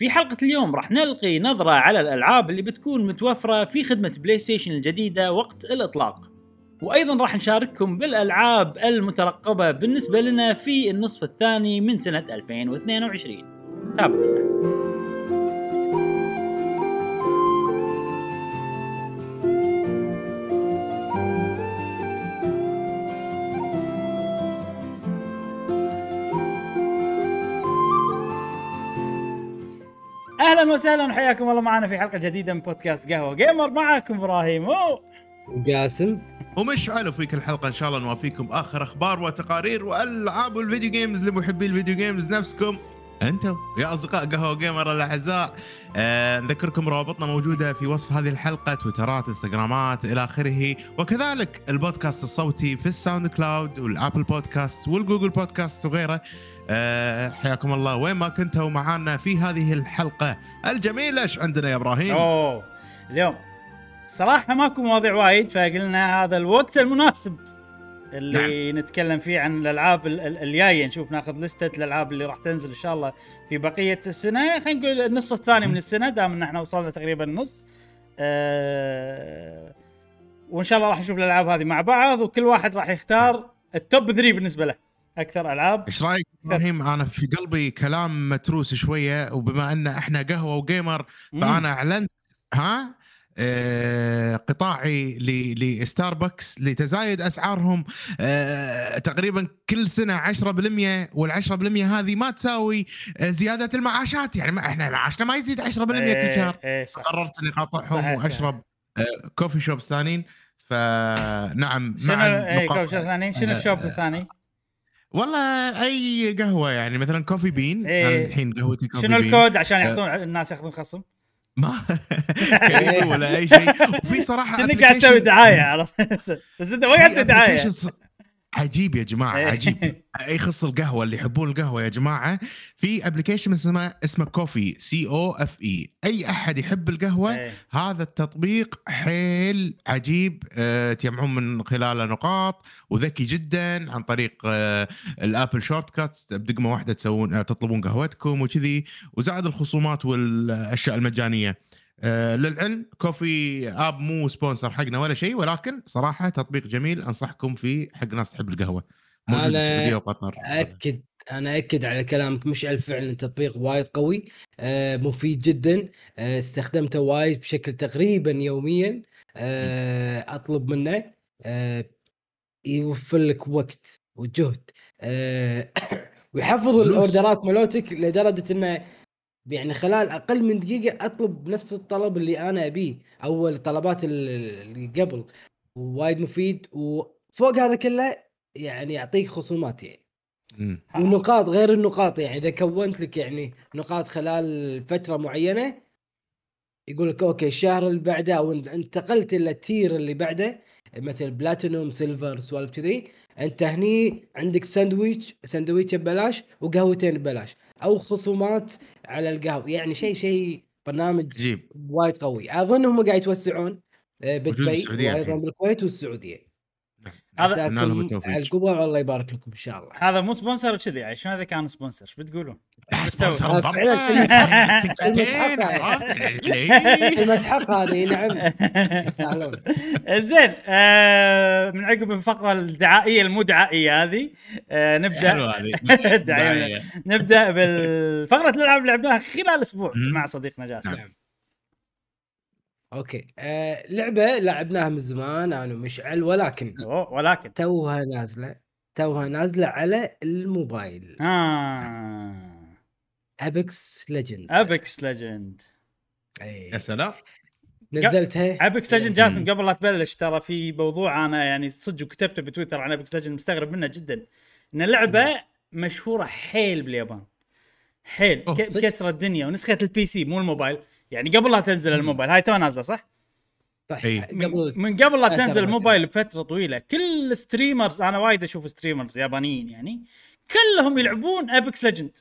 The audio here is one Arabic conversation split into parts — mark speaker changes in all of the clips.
Speaker 1: في حلقة اليوم راح نلقي نظرة على الألعاب اللي بتكون متوفرة في خدمة بلاي ستيشن الجديدة وقت الإطلاق. وأيضا راح نشارككم بالألعاب المترقبة بالنسبة لنا في النصف الثاني من سنة 2022 تابعونا. أهلا وسهلا وحياكم الله معنا في حلقة جديدة من بودكاست قهوة جيمر. معاكم إبراهيم. أوه.
Speaker 2: جاسم
Speaker 3: ومشعل وفي كل حلقه إن شاء الله نوافيكم آخر أخبار وتقارير وألعاب ال video games لمحبي ال video games نفسكم. أنتم يا اصدقاء قهوة جيمر الاعزاء. آه نذكركم روابطنا موجودة في وصف هذه الحلقة تويترات انستغرامات إلى آخره. وكذلك البودكاست الصوتي في الساوند كلاود والآبل بودكاست والجوجل بودكاست وغيره. آه حياكم الله. وين ما كنتوا معانا في هذه الحلقة الجميلة إيش عندنا يا إبراهيم؟
Speaker 1: أوه اليوم صراحة ماكو مواضيع وايد فقلنا هذا الوقت المناسب. اللي نعم. نتكلم فيه عن الألعاب ال- ال- الجاية. نشوف ناخذ لستة الألعاب اللي راح تنزل إن شاء الله في بقية السنة. خلينا نقول النص الثاني من السنة دام إن إحنا وصلنا تقريبا النص. أه وإن شاء الله راح نشوف الألعاب هذه مع بعض وكل واحد راح يختار التوب 3 بالنسبة له. أكثر ألعاب.
Speaker 3: إيش رأيك إبراهيم؟ أنا في قلبي كلام متروس شوية وبما إن إحنا قهوة وجيمر فأنا اعلنت ها؟ قطاعي ل- لستاربكس لتزايد أسعارهم آه، تقريبا كل سنة 10% وال10% هذه ما تساوي آه، زيادة المعاشات يعني ما إحنا معاشنا ما يزيد 10% كل شهر
Speaker 1: إيه صح.
Speaker 3: قررت إني
Speaker 1: أقاطعهم.
Speaker 3: وأشرب آه، كوفي شوب ثانيين فنعم
Speaker 1: شنو
Speaker 3: مع
Speaker 1: إيه
Speaker 3: النقاط-
Speaker 1: كوش ثاني شنو
Speaker 3: آه،
Speaker 1: الشوب الثاني؟
Speaker 3: والله أي قهوة يعني مثلا كوفي بين
Speaker 1: إيه.
Speaker 3: الحين قهوتي كوفي
Speaker 1: شنو
Speaker 3: بين.
Speaker 1: الكود عشان يعطون الناس ياخذون خصم؟
Speaker 3: ما كريمي ولا أي شيء. وفي صراحة
Speaker 1: شنو قاعد تسوي دعاية عرفت؟ بس أنت ما قاعد تسوي
Speaker 3: دعاية. عجيب يا جماعة
Speaker 1: إيه.
Speaker 3: عجيب يخص القهوة اللي يحبون القهوة يا جماعة في ابلكيشن اسمه اسمه كوفي سي أو اف اي أي أحد يحب القهوة
Speaker 1: إيه.
Speaker 3: هذا التطبيق حيل عجيب آه، تجمعون من خلاله نقاط وذكي جدا عن طريق آه، ال Apple shortcut بدقمة واحدة تسوون تطلبون قهوتكم وكذي وزائد الخصومات والأشياء المجانية آه، للعلم Cofe app مو sponsor حقنا ولا شيء ولكن صراحة تطبيق جميل أنصحكم فيه حق ناس تحب القهوة. موجود
Speaker 2: أكد أنا أكد على كلامك مشعل فعلا تطبيق وايد قوي آه مفيد جدا آه استخدمته وايد بشكل تقريبا يوميا آه أطلب منه آه يوفر لك وقت وجهد آه ويحفظ. الأوردرات مالتك لدرجة إنه يعني خلال أقل من دقيقة أطلب نفس الطلب اللي أنا أبيه أو الطلبات ال- اللي قبل وايد مفيد وفوق هذا كله يعني يعطيك خصومات يعني
Speaker 3: مم.
Speaker 2: ونقاط غير النقاط يعني إذا كونت لك يعني نقاط خلال فترة معينة يقول لك okay الشهر اللي بعده أو انت- انتقلت إلى ال tier اللي بعده مثل platinum silver سوالف كذي أنت هني عندك ساندويتش ساندويتش ببلاش وقهوتين ببلاش أو خصومات على القهوة. يعني شيء شيء برنامج
Speaker 3: عجيب.
Speaker 2: وايد قوي. أظن هم قاعد يتوسعون آه، بدبي
Speaker 3: وأيضا.
Speaker 2: بالكويت والسعودية.
Speaker 1: هذا-
Speaker 3: أتمنى لهم التوفيق.
Speaker 2: على الكبر الله يبارك لكم إن شاء الله.
Speaker 1: هذا مو sponsor كذي يعني شلون اذا كانوا
Speaker 3: sponsor.
Speaker 1: إيش
Speaker 3: بتقولون؟
Speaker 2: كلمة- حق. حق. هذه نعم. يستاهلون.
Speaker 1: زين آه من عقب الفقرة الدعائية المو دعائيه هذه آه نبدأ.
Speaker 3: حلوة هذه.
Speaker 1: دعاية. نبدأ بالفقرة الألعاب اللي لعبناها خلال
Speaker 3: أسبوع.
Speaker 1: مع صديقنا جاسم.
Speaker 3: نعم.
Speaker 2: أوكي. آه لعبة لعبناها من زمان أنا ومشعل ولكن
Speaker 1: أوه، ولكن.
Speaker 2: توها نازلة. توها نازلة على الموبايل.
Speaker 1: آه.
Speaker 2: Apex Legends
Speaker 1: Apex Legends
Speaker 3: يا سلام.
Speaker 2: نزلتها
Speaker 1: ابيكس ليجند جاسم قبل لا تبلش ترى في موضوع أنا يعني صدق وكتبته بتويتر عن ابيكس ليجند مستغرب منه جدا. إن اللعبة مشهورة حيل باليابان. حيل؟ كسر الدنيا. ونسخة ال PC مو الموبايل. يعني قبل لا تنزل الموبايل. هاي تو نازلة صح؟
Speaker 2: صح.
Speaker 3: إي.
Speaker 2: قبل
Speaker 1: من قبل لا
Speaker 2: فترة
Speaker 1: تنزل. الموبايل بفترة طويلة كل streamers أنا وايد أشوف streamers يابانيين يعني كلهم يلعبون Apex Legends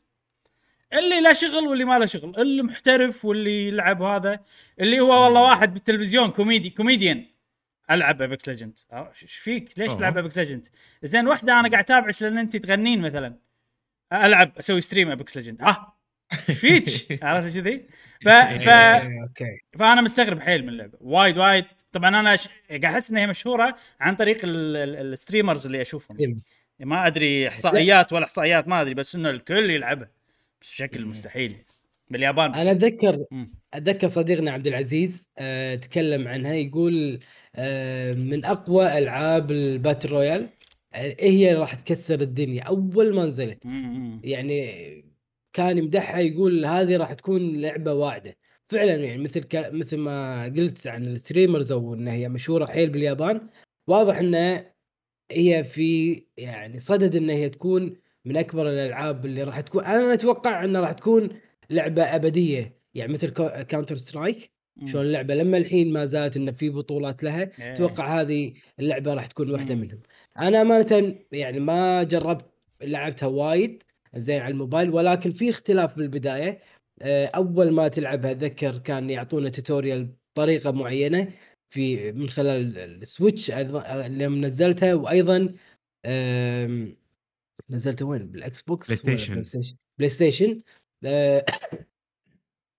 Speaker 1: اللي لا شغل واللي ما له شغل اللي محترف واللي يلعب هذا اللي هو والله واحد بالتلفزيون كوميدي كوميديان. ألعب Apex Legends إيش فيك؟ ليش. تلعب Apex Legends زين واحدة أنا قاعد أتابعك لأن أنت تغنين مثلا. ألعب أسوي stream Apex Legends ها فيك؟ عرفت كذي ف... ف...
Speaker 2: إيه، okay.
Speaker 1: فأنا مستغرب حيل من اللعبة. وايد وايد. طبعا أنا ش... قاعد أحس إنها مشهورة عن طريق ال- ال- ال streamers اللي أشوفهم.
Speaker 2: إيه.
Speaker 1: ما أدري إحصائيات ولا إحصائيات ما أدري بس إنه الكل يلعبها. بشكل مستحيل. باليابان.
Speaker 2: أنا
Speaker 1: أتذكر.
Speaker 2: أتذكر صديقنا عبد العزيز آه تكلم عنها يقول آه من أقوى ألعاب ال battle royale آه هي راح تكسر الدنيا أول ما نزلت. يعني كان يمدحها يقول هذه راح تكون لعبة واعدة. فعلا يعني مثل ك... مثل ما قلت عن ال streamers أو إنها هي مشهورة حيل باليابان واضح إنها هي في يعني صدق إنها هي تكون من أكبر الألعاب اللي راح تكون أنا أتوقع إنها راح تكون لعبة أبدية يعني مثل
Speaker 1: Counter-Strike.
Speaker 2: شلون اللعبة لما الحين ما زالت انه في بطولات لها
Speaker 1: إيه.
Speaker 2: أتوقع هذه اللعبة راح تكون
Speaker 1: واحدة.
Speaker 2: منهم أنا أمانة يعني ما جربت لعبتها وايد زين على الموبايل ولكن في اختلاف بالبداية آه، أول ما تلعبها أتذكر كان يعطونا tutorial بطريقة معينة في من خلال ال Switch لما نزلتها وأيضا آم، نزلتها وين؟
Speaker 3: بال
Speaker 2: Xbox PlayStation. PlayStation PlayStation آه،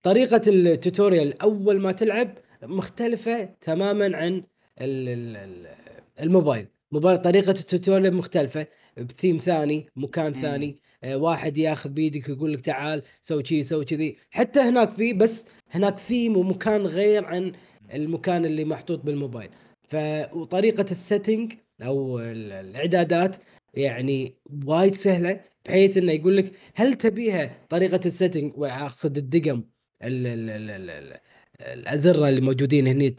Speaker 2: طريقة ال tutorial أول ما تلعب مختلفة تماما عن ال- ال- ال- الموبايل. موبايل طريقة ال tutorial مختلفة بثيم ثاني مكان
Speaker 1: مم.
Speaker 2: ثاني آه، واحد ياخذ بيدك ويقول لك تعال سوي شي سوي كذي. حتى هناك في بس هناك ثيم ومكان غير عن المكان اللي محطوط بالموبايل. ف وطريقة ال setting أو ال- الإعدادات يعني وايد سهلة بحيث إنه يقول لك هل تبيها طريقة ال setting وأقصد الدگم ال ال ال ال ال الأزرة اللي موجودين هني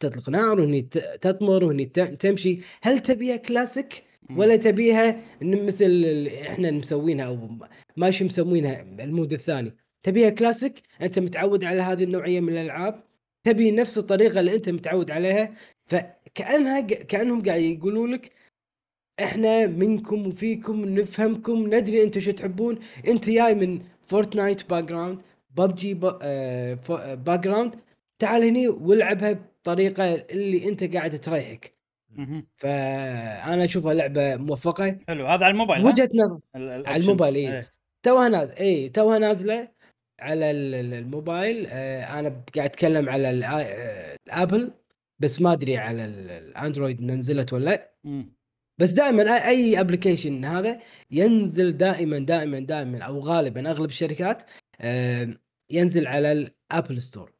Speaker 2: تطلق نار وهني تطمر وهني تمشي. هل تبيها كلاسيك. ولا تبيها مثل إحنا مسوينها أو ماشي مسوينها ال mode الثاني. تبيها كلاسيك أنت متعود على هذه النوعية من الألعاب؟ تبي نفس الطريقة اللي أنت متعود عليها؟ فكأنها كأنهم قاعد يقولوا لك إحنا منكم وفيكم نفهمكم ندري أنتم شو تحبون أنت جاي من Fortnite background PUBG background تعال هني والعبها بطريقة اللي أنت قاعد تريحك. فأنا أشوفها لعبة موفقة
Speaker 1: حلو هذا على الموبايل؟
Speaker 2: وجهة نظر على. الموبايل
Speaker 1: إيه.
Speaker 2: اي توها نازله اي توها نازلة على ال- ال- الموبايل آه أنا قاعد أتكلم على الآ- آه، ال Apple بس ما أدري على ال- ال Android نزلت ولا لا. بس دائما اي application هذا ينزل دائما دائما دائما أو غالبا أغلب الشركات ينزل على ال Apple Store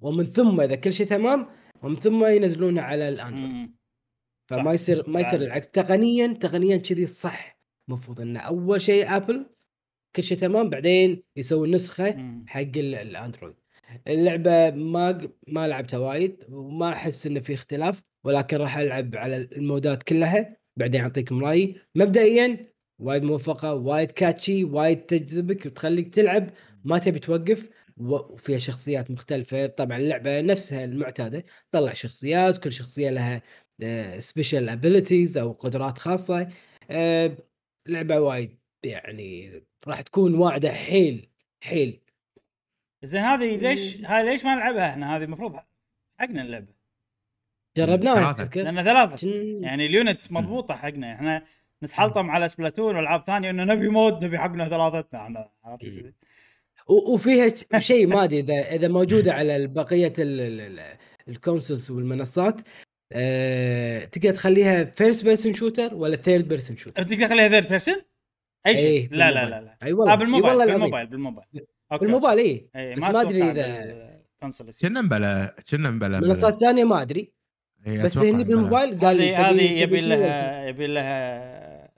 Speaker 2: ومن ثم إذا كل شيء تمام ومن ثم ينزلونه على ال
Speaker 1: Android.
Speaker 2: فما. يصير ما يصير
Speaker 1: عادي.
Speaker 2: العكس تقنيا تقنيا كذي صح المفروض انه أول شيء Apple كل شيء تمام بعدين يسوي النسخه
Speaker 1: مم.
Speaker 2: حق ال- ال Android اللعبة ما ما لعبتها وايد وما أحس إنه في اختلاف ولكن راح ألعب على ال mode ات كلها بعدين اعطيكم رايي مبدئيا وايد موفقة وايد catchy وايد تجذبك وتخليك تلعب ما تبي توقف. وفيها شخصيات مختلفة. طبعا اللعبة نفسها المعتادة طلع شخصيات كل شخصية لها special abilities أو قدرات خاصة. آه، لعبة وايد يعني راح تكون واعدة حيل حيل.
Speaker 1: زين هذه ليش هاي ليش ما نلعبها إحنا؟ هذه المفروض حقنا اللعبة.
Speaker 2: جربناها
Speaker 3: ثلاثة.
Speaker 2: تذكر؟
Speaker 1: لأن
Speaker 2: ثلاثة.
Speaker 1: يعني ال unit مضبوطة حقنا. إحنا نتحلطم على Splatoon والعاب ثانية إنه نبي mode نبي حقنا ثلاثتنا. إحنا
Speaker 2: إيه. وفيها شيء ما أدري اذا إذا موجودة على بقية ال consoles والمنصات أه تقدر تخليها first person shooter ولا third person shooter
Speaker 1: تقدر تخليها third person؟ أي شيء؟
Speaker 2: إيه،
Speaker 1: لا لا
Speaker 2: بالموبايل.
Speaker 1: لا. لا
Speaker 2: أي
Speaker 1: آه
Speaker 2: والله
Speaker 1: بالموبايل
Speaker 2: والله العظيم.
Speaker 1: بالموبايل بالموبايل. okay.
Speaker 2: بالموبايل اي
Speaker 1: اي
Speaker 2: بس
Speaker 1: ما
Speaker 2: بال
Speaker 1: console يصير.
Speaker 3: كنا مبلا كنا مبلا
Speaker 2: منصات ثانية ما أدري.
Speaker 3: إيه،
Speaker 2: بس
Speaker 3: أتوقع
Speaker 2: هني. بالموبايل قال لي
Speaker 1: هذه يبي لها يبي لها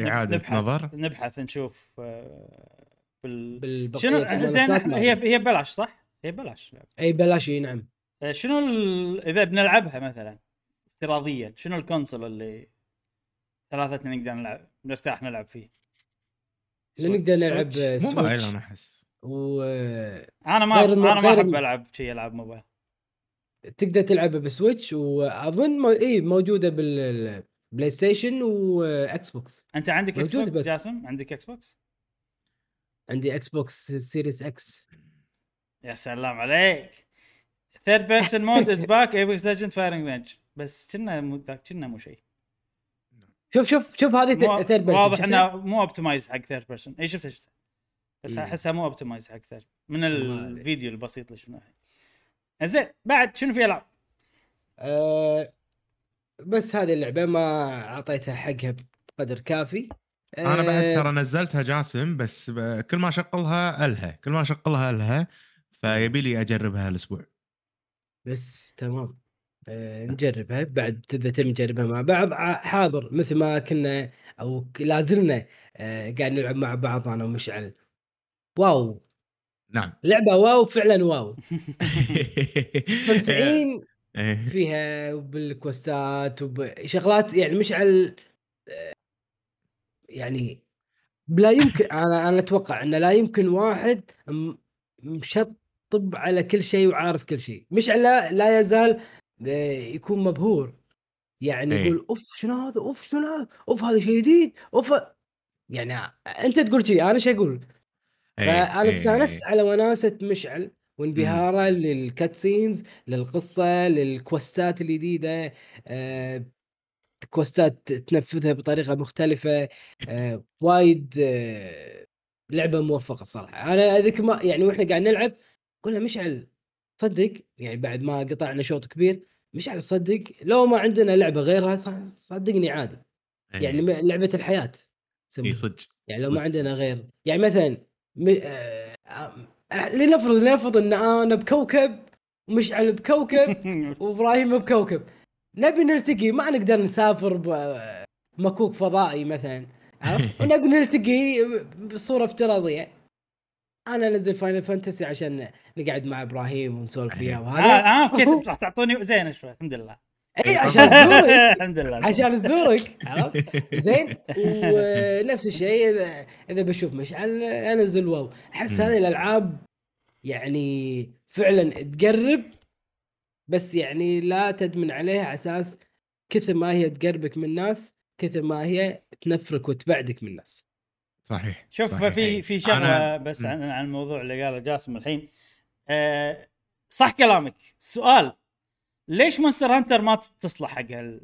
Speaker 3: إعادة
Speaker 1: نبحث
Speaker 3: نظر.
Speaker 1: نبحث نشوف آه، بال شنو زين هي. هي ببلاش صح؟ هي ببلاش
Speaker 2: إي بلاش إي نعم
Speaker 1: آه، شنو ال... إذا بنلعبها مثلا افتراضيا شنو ال console اللي ثلاثتنا نقدر نلعب نرتاح نلعب فيه؟
Speaker 2: نقدر نلعب
Speaker 1: Switch.
Speaker 3: موبايل أنا أحس
Speaker 2: و
Speaker 1: أنا ما
Speaker 2: غير
Speaker 1: أنا ما
Speaker 2: أحب
Speaker 1: ألعب شيء العاب موبايل
Speaker 2: تقدر تلعبها ب Switch وأظن مو... اي موجودة بال PlayStation و Xbox
Speaker 1: أنت عندك Xbox
Speaker 2: بس.
Speaker 1: جاسم؟ عندك Xbox
Speaker 2: عندي Xbox Series X
Speaker 1: يا سلام عليك. third person mode از باك Apex Legends firing range بس كنا مو ذاك كنا مو شيء.
Speaker 2: شوف شوف شوف هذه third person
Speaker 1: واضح إنه مو optimized حق third person اي شفتها شفتها بس
Speaker 2: مم.
Speaker 1: أحسها مو optimized أكثر من
Speaker 2: ما أدري.
Speaker 1: الفيديو البسيط اللي شفناه. زين بعد شنو في ألعاب؟
Speaker 2: آه بس هذه اللعبة ما أعطيتها حقها بقدر كافي.
Speaker 3: أنا بعد
Speaker 2: آه،
Speaker 3: ترى نزلتها جاسم بس كل ما أشغلها الها كل ما أشغلها الها فيبي لي أجربها الأسبوع
Speaker 2: بس تمام. آه نجربها. بعد إذا تم نجربها مع بعض ع- حاضر. مثل ما كنا أو لازلنا آه قاعد نلعب مع بعض أنا ومشعل. WoW.
Speaker 3: نعم.
Speaker 2: لعبة WoW فعلا wow. مستمتعين
Speaker 3: إيه.
Speaker 2: فيها وبالكوستات وبشغلات يعني مشعل يعني لا يمكن أنا أنا أتوقع انه لا يمكن واحد مشطب على كل شيء وعارف كل شيء. مشعل لا, لا يزال آه، يكون مبهور. يعني
Speaker 3: إيه.
Speaker 2: يقول أوف شنو هذا؟ أوف شنو هذا؟ أوف هذا شيء جديد. أوف يعني أنت تقول شيء أنا شو
Speaker 3: أقول؟
Speaker 2: فأنا
Speaker 3: إيه.
Speaker 2: استانست على وناسة مشعل وانبهارة للكاتسينز للقصة للكوستات الجديده آه، كوستات تنفذها بطريقة مختلفة آه، وايد آه، لعبة موفقة الصراحه أنا هذيك ما يعني وإحنا قاعد نلعب قلنا مشعل صدق يعني بعد ما قطعنا شوط كبير مشعل صدق لو ما عندنا لعبة غيرها صدقني عادي
Speaker 3: إيه.
Speaker 2: يعني لعبة
Speaker 3: الحياة
Speaker 2: إي.
Speaker 3: صدق
Speaker 2: يعني لو ما. عندنا غير يعني مثلا م... آه... آه... لنفرض لنفرض إن أنا بكوكب ومشعل بكوكب وإبراهيم بكوكب. نبي نلتقي ما نقدر نسافر بمكوك فضائي مثلا عرفت؟ ونبي نلتقي بصورة افتراضية. أنا أنزل Final Fantasy عشان نقعد مع إبراهيم ونسولف وياه
Speaker 1: آه
Speaker 2: وهذا.
Speaker 1: آه أوكي راح تعطوني زين شوي الحمد لله.
Speaker 2: اي عشان زورك.
Speaker 1: الحمد لله
Speaker 2: عشان نزورك عرفت؟ زين؟ ونفس الشيء إذا إذا بشوف مشعل أنزل واو.
Speaker 3: أحس.
Speaker 2: هذه الألعاب يعني فعلا تقرب بس يعني لا تدمن عليها على أساس كثر ما هي تقربك من الناس كثر ما هي تنفرك وتبعدك من الناس.
Speaker 3: صحيح
Speaker 1: شوف
Speaker 3: صحيح.
Speaker 1: في في شغلة
Speaker 3: أنا-
Speaker 1: بس. عن, عن الموضوع اللي قاله جاسم الحين. آه صح كلامك. السؤال ليش Monster Hunter ما تصلح حق هال-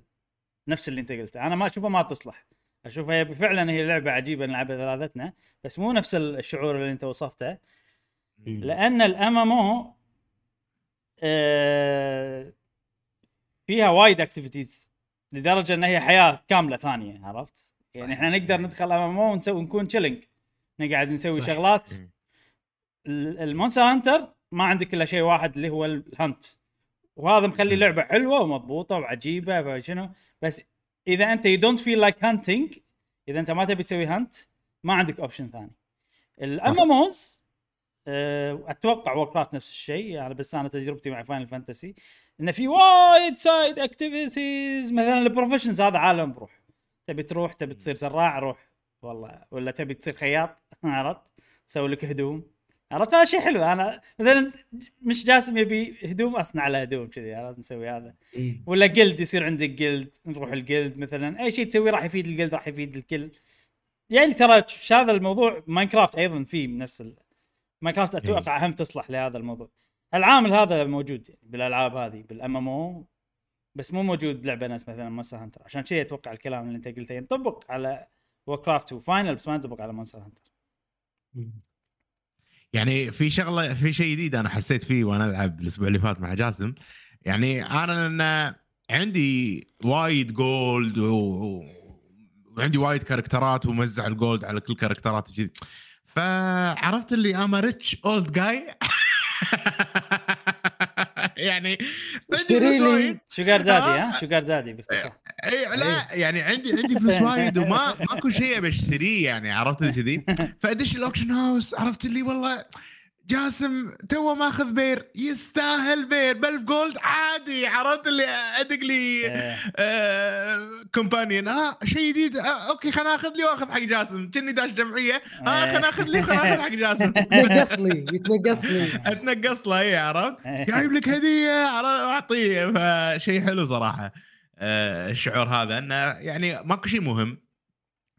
Speaker 1: نفس اللي انت قلته؟ أنا ما اشوفها ما تصلح. اشوفها هي فعلا هي لعبة عجيبة نلعبها ثلاثتنا بس مو نفس الشعور اللي انت وصفته. لأن ال MMO آه، فيها وايد activities لدرجة إن هي حياة كاملة ثانية عرفت؟ يعني
Speaker 2: صحيح.
Speaker 1: إحنا نقدر ندخل MMO ونسوي نكون challenge نقعد نسوي
Speaker 2: صح.
Speaker 1: شغلات. ال Monster Hunter ما عندك إلا شيء واحد اللي هو ال hunt وهذا مخلي. لعبة حلوة ومضبوطة وعجيبة فشنو بس إذا أنت you don't feel like hunting إذا أنت ما تبي تسوي hunt ما عندك option ثاني. ال MMOs أتوقع Warcraft نفس الشيء. يعني بس أنا تجربتي مع Final Fantasy إنه في وايد side activities مثلا ال professions هذا عالم بروح تبي تروح تبي تصير زراع روح. والله. ولا تبي تصير خياط عرفت؟ سوي لك هدوم. عرفت؟ هذا شيء حلو. أنا مثلا مش جاسم يبي هدوم أصنع له هدوم كذي عرفت؟ نسوي هذا. ولا جلد يصير عندك جلد نروح الجلد مثلا. أي شيء تسويه راح يفيد الجلد راح يفيد الكل. يعني ترى هذا الموضوع Minecraft أيضا فيه من نفس. Minecraft أتوقع هم تصلح لهذا الموضوع. العامل هذا موجود يعني بالألعاب هذه بال MMO بس مو موجود بلعبه ناس مثلا Monster Hunter عشان كذي أتوقع الكلام اللي أنت قلته. ينطبق على Warcraft و Final بس ما ينطبق على Monster Hunter
Speaker 3: يعني في شغلة في شيء جديد أنا حسيت فيه وأنا ألعب الأسبوع اللي فات مع جاسم. يعني أنا لأن عندي وايد gold و... وعندي وايد كاركترات وموزع ال gold على كل كاركترات وكذي. فعرفت اللي I'm a rich old guy يعني
Speaker 2: اشتري لي.
Speaker 1: sugar daddy ها؟ sugar daddy باختصار.
Speaker 3: اي لا يعني عندي عندي فلوس وايد وما ماكو شيء أبي أشتريه يعني عرفت اللي كذي فأدش ال auction house عرفت اللي والله جاسم تو ماخذ bear يستاهل bear ب 1000 gold عادي عرفت اللي أدق لي
Speaker 1: إيه.
Speaker 3: companion. آه شيء جديد. آه أوكي خلنا اخذ لي وأخذ حق جاسم. كني داش جمعية. آه
Speaker 1: إيه.
Speaker 3: خلنا اخذ لي خلنا اخذ حق جاسم.
Speaker 2: يتنقص لي يتنقص لي.
Speaker 3: اتنقص له اي عرفت؟
Speaker 1: إيه.
Speaker 3: جايب لك هدية عرفت؟ واعطيه فشيء حلو صراحة. آه، الشعور هذا إنه يعني ماكو شيء مهم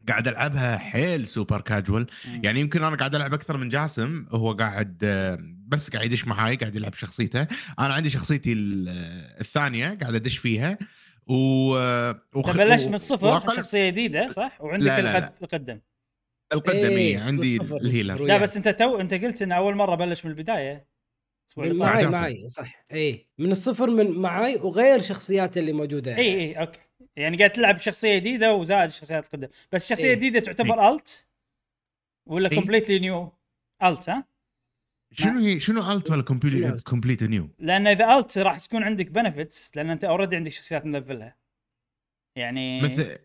Speaker 3: قاعد ألعبها حيل سوبر كاجوال. يعني يمكن أنا قاعد ألعب أكثر من جاسم هو قاعد آه، بس قاعد يدش معاي قاعد يلعب شخصيته أنا عندي شخصيتي آه، الثانية قاعد أدش فيها و آه، وخ-
Speaker 1: بلشت من الصفر
Speaker 3: وأقل-
Speaker 1: شخصية جديدة صح؟ وعندك
Speaker 3: لا، لا،
Speaker 1: القد- القدم
Speaker 3: القدمي
Speaker 2: إيه،
Speaker 3: عندي
Speaker 2: بالصفر،
Speaker 3: ال
Speaker 2: healer.
Speaker 1: لا. بس أنت تو أنت قلت إن أول مرة بلش من البداية اللي
Speaker 2: معاي. معاي صح اي من الصفر من معاي وغير شخصيات اللي موجودة
Speaker 1: اي اي أوكي يعني قاعد تلعب بشخصية جديدة وزائد الشخصيات القدم بس الشخصيه
Speaker 2: إيه.
Speaker 1: الجديده تعتبر alt ولا
Speaker 3: إيه.
Speaker 1: completely new alt ها
Speaker 3: شنو هي شنو alt ولا؟ complete new؟
Speaker 1: لأن إذا alt راح تكون عندك benefits لأن أنت already عندك شخصيات ملفلها يعني
Speaker 3: مثل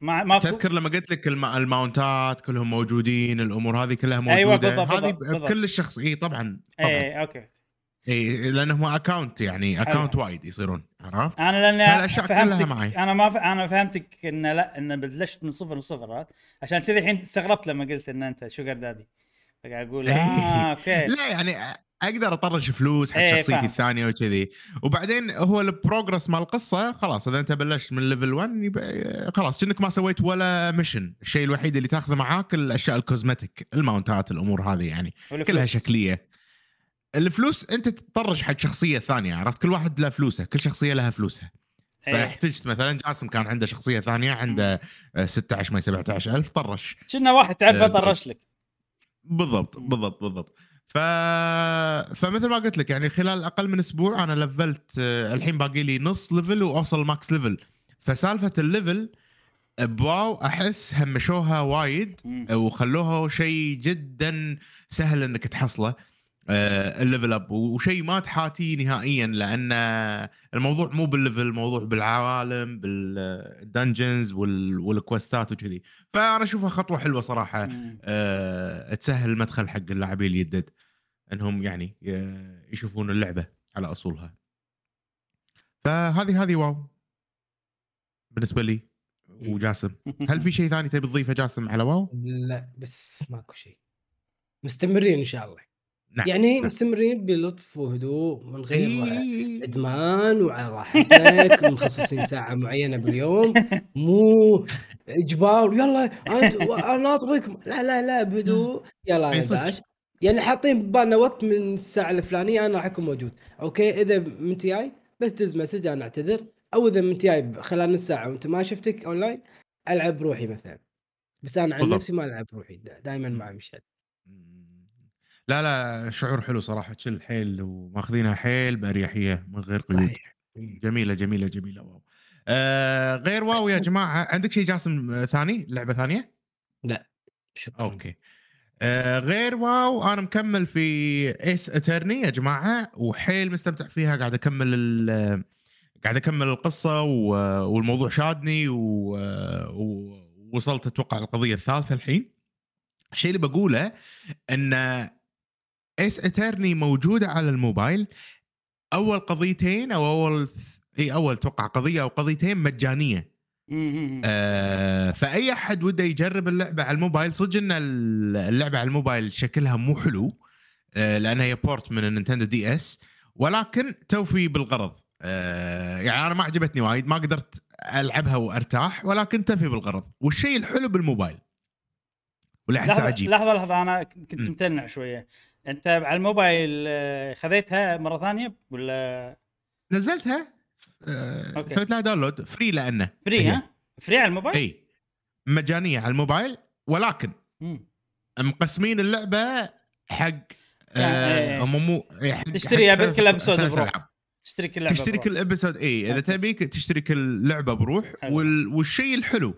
Speaker 1: ما ما
Speaker 3: تذكر لما قلت لك الم... الماونتات كلهم موجودين الأمور هذه كلها موجودة
Speaker 1: أيوة، بالضبط،
Speaker 3: هذه. بكل الشخص إي طبعا طبعا
Speaker 1: اي أوكي
Speaker 3: إي لأنهم account يعني account وايد يصيرون عرفت؟
Speaker 1: أنا
Speaker 3: لأن كلها معي.
Speaker 1: أنا ما ف... أنا فهمتك إن لا إن بلشت من صفر لصفر عرفت؟ عشان كذي الحين استغربت لما قلت إن أنت sugar daddy فقاعد أقول آه أوكي
Speaker 3: لا يعني أقدر أطرش فلوس حق
Speaker 1: إيه،
Speaker 3: شخصيتي. الثانية وكذي. وبعدين هو ال progress مال القصة خلاص إذا أنت بلشت من level 1 يبقى خلاص كأنك ما سويت ولا mission الشيء الوحيد اللي تاخذه معاك الأشياء ال cosmetic الماونتات الأمور هذه يعني
Speaker 1: والفلوس.
Speaker 3: كلها شكلية. الفلوس أنت تطرش حق شخصية ثانية عرفت؟ كل واحد له فلوسه كل شخصية لها فلوسها.
Speaker 1: إيه.
Speaker 3: فاحتجت مثلا جاسم كان عنده شخصية ثانية عنده آه، 16 ما 17000 طرش.
Speaker 1: كنا واحد تعرف
Speaker 3: آه،
Speaker 1: اطرش لك.
Speaker 3: بالضبط بالضبط بالضبط. ف... فمثل ما قلت لك يعني خلال أقل من أسبوع أنا لفلت آه، الحين باقي لي نص level وأوصل max level فسالفة ال level ب WoW أحس همشوها وايد. وخلوها شيء جدا سهل إنك تحصله ال level up. وشيء ما تحاتيه نهائيا لأن الموضوع مو بال level الموضوع بالعوالم بال dungeons وال quest ات وكذي. فأنا أشوفها خطوة حلوة صراحة
Speaker 1: مم.
Speaker 3: آه، تسهل المدخل حق اللاعبين الجدد إنهم يعني آه، يشوفون اللعبة على أصولها. فهذه هذه واو. بالنسبة لي وجاسم. هل في شيء ثاني تبي تضيفه جاسم على واو؟
Speaker 2: لا بس ماكو شيء مستمرين إن شاء الله.
Speaker 3: نعم
Speaker 2: يعني
Speaker 3: نعم.
Speaker 2: مستمرين بلطف وهدوء من غير. إدمان وعلى راحتك مخصصين ساعة معينة باليوم. مو إجبار يلا أنت أنا ناطركم لا لا لا بهدوء. يلا
Speaker 3: صدق.
Speaker 2: داش. يعني حاطين ببالنا وقت من الساعة الفلانية أنا راح أكون موجود. okay إذا منت جاي بس دز message أنا أعتذر. أو إذا منت جاي خلال نص ساعة وأنت ما شفتك أونلاين ألعب روحي مثلا. بس أنا عن. نفسي ما ألعب روحي دائما مع مشعل
Speaker 3: لا لا شعور حلو صراحة chill حيل وماخذينها حيل بأريحية من غير قيود.
Speaker 2: صحيح.
Speaker 3: جميلة جميلة جميلة WoW. آه غير WoW يا جماعة عندك شيء جاسم ثاني؟ لعبة ثانية؟
Speaker 2: شكرا.
Speaker 3: okay. آه غير WoW أنا مكمل في Ace Attorney يا جماعة وحيل مستمتع فيها قاعد أكمل قاعد أكمل القصة والموضوع شادني ووصلت أتوقع القضية الثالثة الحين. الشيء اللي بقوله إن Ace Attorney موجودة على الموبايل. أول قضيتين أو أول إي أول أتوقع قضية أو قضيتين
Speaker 1: مجانية.
Speaker 3: آه، فأي أحد وده يجرب اللعبة على الموبايل صدق إن اللعبة على الموبايل شكلها مو حلو آه، لأنها هي port من ال Nintendo DS. ولكن توفي بالغرض. آه، يعني أنا ما عجبتني وايد ما قدرت ألعبها وأرتاح ولكن تفي بالغرض. والشيء الحلو بالموبايل.
Speaker 1: لحظة
Speaker 3: عجيب.
Speaker 1: لحظة لحظة أنا كنت. متنع شوية. أنت على الموبايل آه، خذيتها مرة ثانية ولا
Speaker 3: نزلتها آه،
Speaker 1: okay.
Speaker 3: سويت لها download free لأنه
Speaker 1: free
Speaker 3: هي.
Speaker 1: ها؟ free على الموبايل؟
Speaker 3: إي مجانية على الموبايل ولكن
Speaker 1: مم.
Speaker 3: مقسمين اللعبة حق آه هم مو إيه، حق
Speaker 1: تشتريها
Speaker 3: حق
Speaker 1: بكل
Speaker 3: ثلاث-
Speaker 1: episode
Speaker 3: ثلاث
Speaker 1: بروح. تشتري كل لعبة
Speaker 3: تشتري. كل episode إي
Speaker 1: إذا.
Speaker 3: تبيك تشتري كل لعبة بروح. وال... والشيء الحلو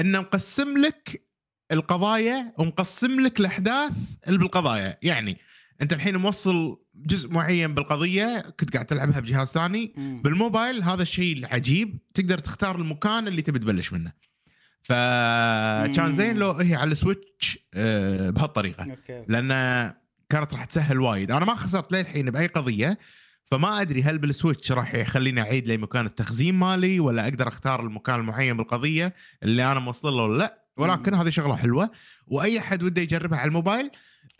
Speaker 3: إنه مقسم لك القضايا ومقسم لك الأحداث اللي بالقضايا يعني انت الحين موصل جزء معين بالقضية كنت قاعد تلعبها بجهاز ثاني.
Speaker 1: مم.
Speaker 3: بالموبايل هذا الشيء العجيب تقدر تختار المكان اللي تبي تبلش منه. فكان. زين لو هي على ال Switch آه، بهالطريقة.
Speaker 1: okay.
Speaker 3: لأن كانت راح تسهل وايد. أنا ما خسرت للحين بأي قضية فما أدري هل بال Switch راح يخليني أعيد لي مكان التخزين مالي ولا أقدر أختار المكان المعين بالقضية اللي أنا موصل له ولا لأ. ولكن هذه شغلة حلوة وأي أحد وده يجربها على الموبايل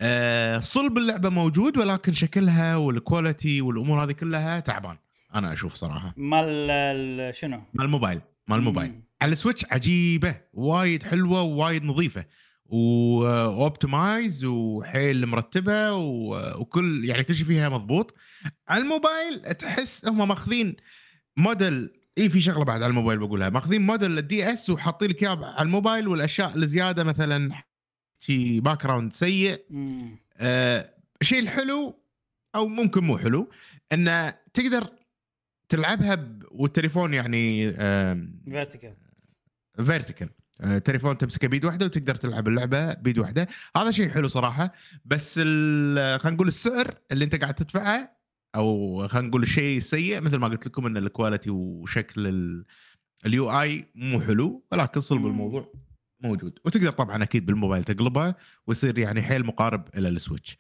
Speaker 3: آه صلب اللعبة موجود ولكن شكلها وال quality والأمور هذه كلها تعبان. أنا أشوف صراحة.
Speaker 1: مال ال- شنو؟
Speaker 3: مال الموبايل. مال الموبايل.
Speaker 1: مم.
Speaker 3: على ال Switch عجيبة. وايد حلوة ووايد نظيفة. و optimized وحيل مرتبة وكل يعني كل شيء فيها مضبوط. على الموبايل تحس هم ماخذين موديل اي في شغلة بعد على الموبايل بقولها. ماخذين موديل ال DS وحاطين لك اياه على الموبايل والأشياء الزيادة مثلا شي background سيء. آه الشيء الحلو أو ممكن مو حلو انه تقدر تلعبها. والتليفون يعني
Speaker 1: vertical
Speaker 3: vertical تليفون تمسكه بيد واحدة وتقدر تلعب اللعبة بيد واحدة هذا شيء حلو صراحة بس خلينا نقول السعر اللي أنت قاعد تدفعه أو خلينا نقول الشيء السيء مثل ما قلت لكم إن الكواليتي وشكل ال- اليو اي مو حلو ولكن صلب. الموضوع موجود. وتقدر طبعا أكيد بالموبايل تقلبها ويصير يعني حيل مقارب إلى ال Switch.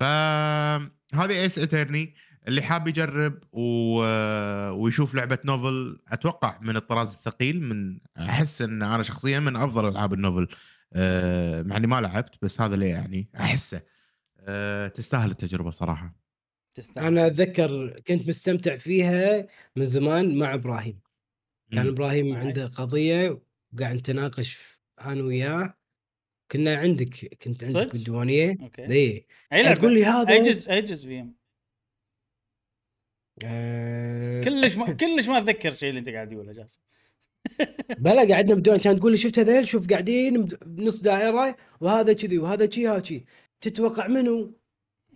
Speaker 3: فهذه Ace Attorney اللي حاب يجرب و... ويشوف لعبة novel أتوقع من الطراز الثقيل من أحس إن أنا شخصيا من أفضل ألعاب ال novel أه مع إني ما لعبت بس هذا اللي يعني أحسه. أه تستاهل التجربة صراحة.
Speaker 1: تستاهل.
Speaker 2: أنا أتذكر كنت مستمتع فيها من زمان مع إبراهيم. كان
Speaker 3: مم.
Speaker 1: إبراهيم.
Speaker 2: عنده قضية وقاعد نتناقش أنا وياه كنا عندك كنت عندك
Speaker 1: صدق؟
Speaker 2: بالديوانية.
Speaker 1: okay. إي.
Speaker 2: تقول لي هذا؟
Speaker 1: أي جزء أي جزء فيهم؟
Speaker 2: آه،
Speaker 1: كلش ما كلش ما أتذكر شيء اللي أنت قاعد تقوله جاسم.
Speaker 2: بلا قعدنا بالديوان كان تقول لي شفت هذيل؟ شوف قاعدين بنص دائرة وهذا كذي وهذا كذي هذا كذي تتوقع منو؟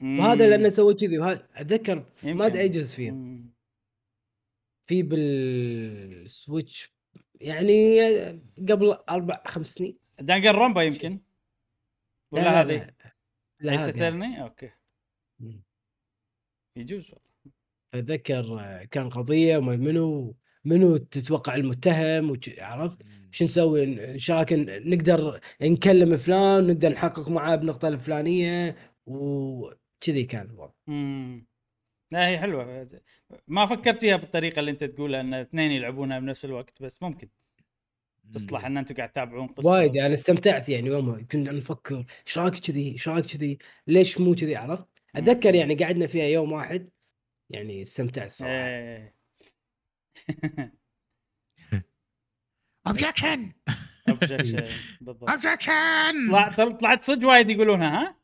Speaker 2: وهذا لأنه سوى كذي. وهذا أتذكر ما أدري أي جزء. في بال Switch يعني قبل أربع خمس سنين.
Speaker 1: Danganronpa يمكن؟
Speaker 2: لا،
Speaker 1: ولا
Speaker 2: لا،
Speaker 1: هذه؟
Speaker 2: لا، لا.
Speaker 1: Attorney okay.
Speaker 2: مم.
Speaker 1: يجوز والله.
Speaker 2: أتذكر كان قضية وما منو منو تتوقع المتهم عرفت؟ شو نسوي؟ ن- شاكن نقدر نكلم فلان نقدر نحقق معاه بنقطة الفلانية وكذي كان الوضع.
Speaker 1: لا هي حلوة. ما فكرت فيها بالطريقة اللي انت تقولها ان اثنين يلعبونها بنفس الوقت بس ممكن. تصلح ان أنتم قاعد تتابعون قصة.
Speaker 2: وايد يعني استمتعت يعني يوم كنا نفكر إيش رايك كذي إيش رايك كذي ليش مو كذي عرفت؟ أتذكر يعني قعدنا فيها يوم واحد يعني استمتعت الصراحه
Speaker 3: objection
Speaker 1: objection بالضبط.
Speaker 3: objection
Speaker 1: طلع- طل- طلعت صدق وايد يقولونها ها؟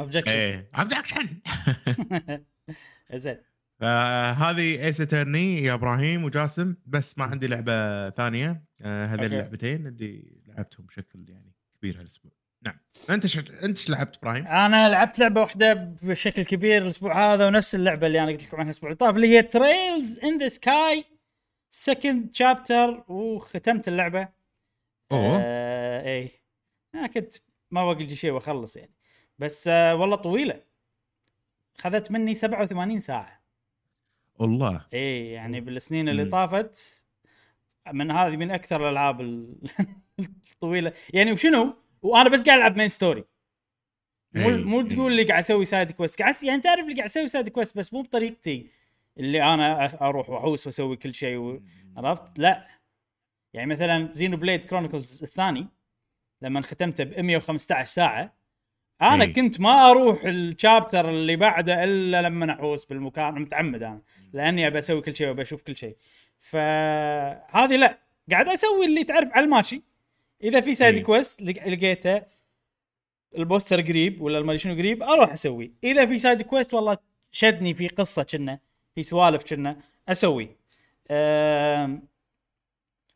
Speaker 1: objection
Speaker 3: إيه. objection
Speaker 1: زين.
Speaker 3: فهذه Ace Attorney يا إبراهيم وجاسم. بس ما عندي لعبة ثانية. آه هذول
Speaker 1: أوكي.
Speaker 3: اللعبتين اللي لعبتهم بشكل يعني كبير هالأسبوع. نعم. أنت ش... أنت إيش لعبت إبراهيم؟
Speaker 1: أنا لعبت لعبة واحدة بشكل كبير الأسبوع هذا ونفس اللعبة اللي أنا قلت لكم عنها الأسبوع اللي طاف اللي هي Trails in the Sky Second Chapter وختمت اللعبة.
Speaker 3: أوه.
Speaker 1: آه اي أنا كنت ما بقول شيء وأخلص يعني. بس آه والله طويلة. خذت مني 87 ساعة.
Speaker 3: والله
Speaker 1: إي يعني بالسنين اللي. طافت من هذه من أكثر الألعاب ال- الطويلة. يعني وشنو؟ وأنا بس قاعد ألعب main story مو مو. تقول لي قاعد أسوي side quest قاعد يعني تعرف اللي قاعد أسوي side quest بس مو بطريقتي اللي أنا أروح وأحوس وأسوي كل شيء و... عرفت؟ لا. يعني مثلا Xenoblade Chronicles الثاني لما ختمته ب 115 ساعة أنا
Speaker 3: إي.
Speaker 1: كنت ما أروح ال chapter اللي بعده إلا لما احوس بالمكان متعمد أنا لأني أبي أسوي كل شيء وأبي أشوف كل شيء. فهذه لا قاعد أسوي اللي تعرف على الماشي. إذا في
Speaker 3: side.
Speaker 1: quest لق- لقيته البوستر قريب ولا المدري شنو قريب أروح أسوي. إذا في side quest والله شدني في قصة كنا في سوالف كنا أسوي. أم،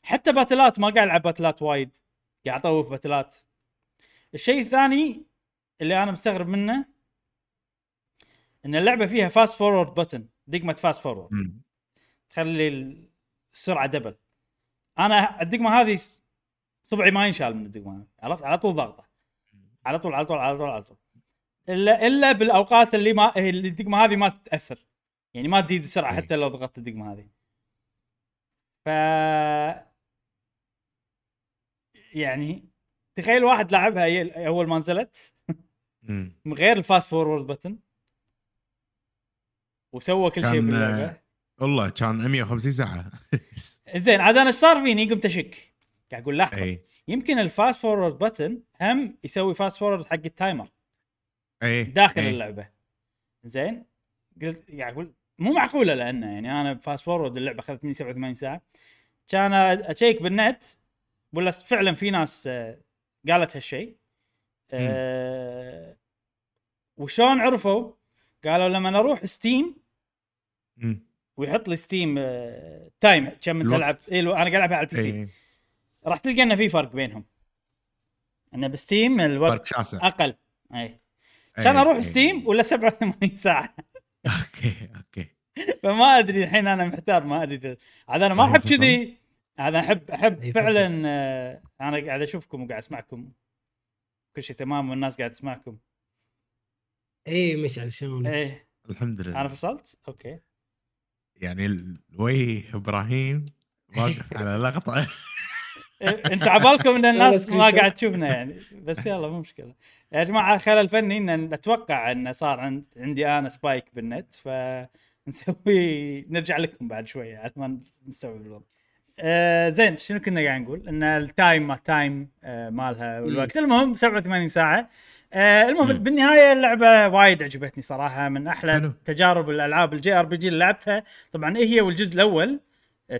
Speaker 1: حتى باتلات ما قاعد ألعب باتلات وايد قاعد أطوف باتلات. الشيء الثاني اللي أنا مستغرب منه إن اللعبة فيها fast forward button دقمة fast
Speaker 3: forward.
Speaker 1: تخلي السرعة double أنا الدقمة هذه صبعي ما ينشال من الدقمة عرفت على طول ضغطه على طول على طول على طول على طول. إلا إلا بالأوقات اللي ما الدقمة هذه ما تتأثر. يعني ما تزيد
Speaker 3: السرعة.
Speaker 1: حتى لو ضغطت الدقمة هذه. ف يعني تخيل واحد لعبها أول ما نزلت. من غير ال fast forward button. وسوى كل شيء باللعبة.
Speaker 3: آه، والله كان 150 ساعة.
Speaker 1: زين عاد أنا إيش صار فيني؟ قمت أشك. قاعد أقول لحظة.
Speaker 3: اي
Speaker 1: يمكن ال fast forward button هم يسوي fast forward حق ال timer.
Speaker 3: اي
Speaker 1: داخل
Speaker 3: إي.
Speaker 1: اللعبة. زين قلت يعني أقول مو معقولة لأنه يعني أنا fast forward اللعبة أخذت مني 87 ساعة. كان أ check بالنت ولا فعلا في ناس آه، قالت هالشيء. أه وشلون عرفوا؟ قالوا لما أروح
Speaker 3: Steam.
Speaker 1: ويحط لي Steam آه، time كم انت. لعبت؟ إيه أنا قاعد العبها على ال PC
Speaker 3: اي
Speaker 1: راح تلقى انه في فرق بينهم. انه ب
Speaker 3: Steam الوقت
Speaker 1: أقل. اي كان
Speaker 3: إيه،
Speaker 1: أروح
Speaker 3: إيه.
Speaker 1: Steam ولا 87 ساعة.
Speaker 3: أوكي أوكي.
Speaker 1: فما أدري الحين أنا محتار ما أدري. هذا أنا ما
Speaker 3: أحب؟
Speaker 1: كذي. هذا أحب أحب
Speaker 2: أي
Speaker 1: فعلا آه، أنا قاعد أشوفكم وقاعد أسمعكم. كل شيء تمام والناس قاعد تسمعكم.
Speaker 2: اي مشعل شلونك؟
Speaker 1: إيه.
Speaker 3: الحمد لله.
Speaker 1: أنا فصلت؟ أوكي.
Speaker 3: يعني الوي إبراهيم واقف على لقطة.
Speaker 1: إيه، أنت عبالكم إن الناس ما. قاعد تشوفنا يعني. بس يلا مو مشكلة. يا جماعة خلل فني إن أتوقع انه صار عند عندي أنا spike بالنت فنسوي نرجع لكم بعد شوية على ما نستوعب الوضع. آه زين شنو كنا قاعد نقول؟ إن ال time ما time آه مالها والوقت. المهم 87 ساعة. آه المهم
Speaker 3: مم.
Speaker 1: بالنهاية اللعبة وايد عجبتني صراحة. من أحلى
Speaker 3: حلو.
Speaker 1: تجارب الألعاب ال JRPG اللي لعبتها. طبعا إيه هي والجزء الأول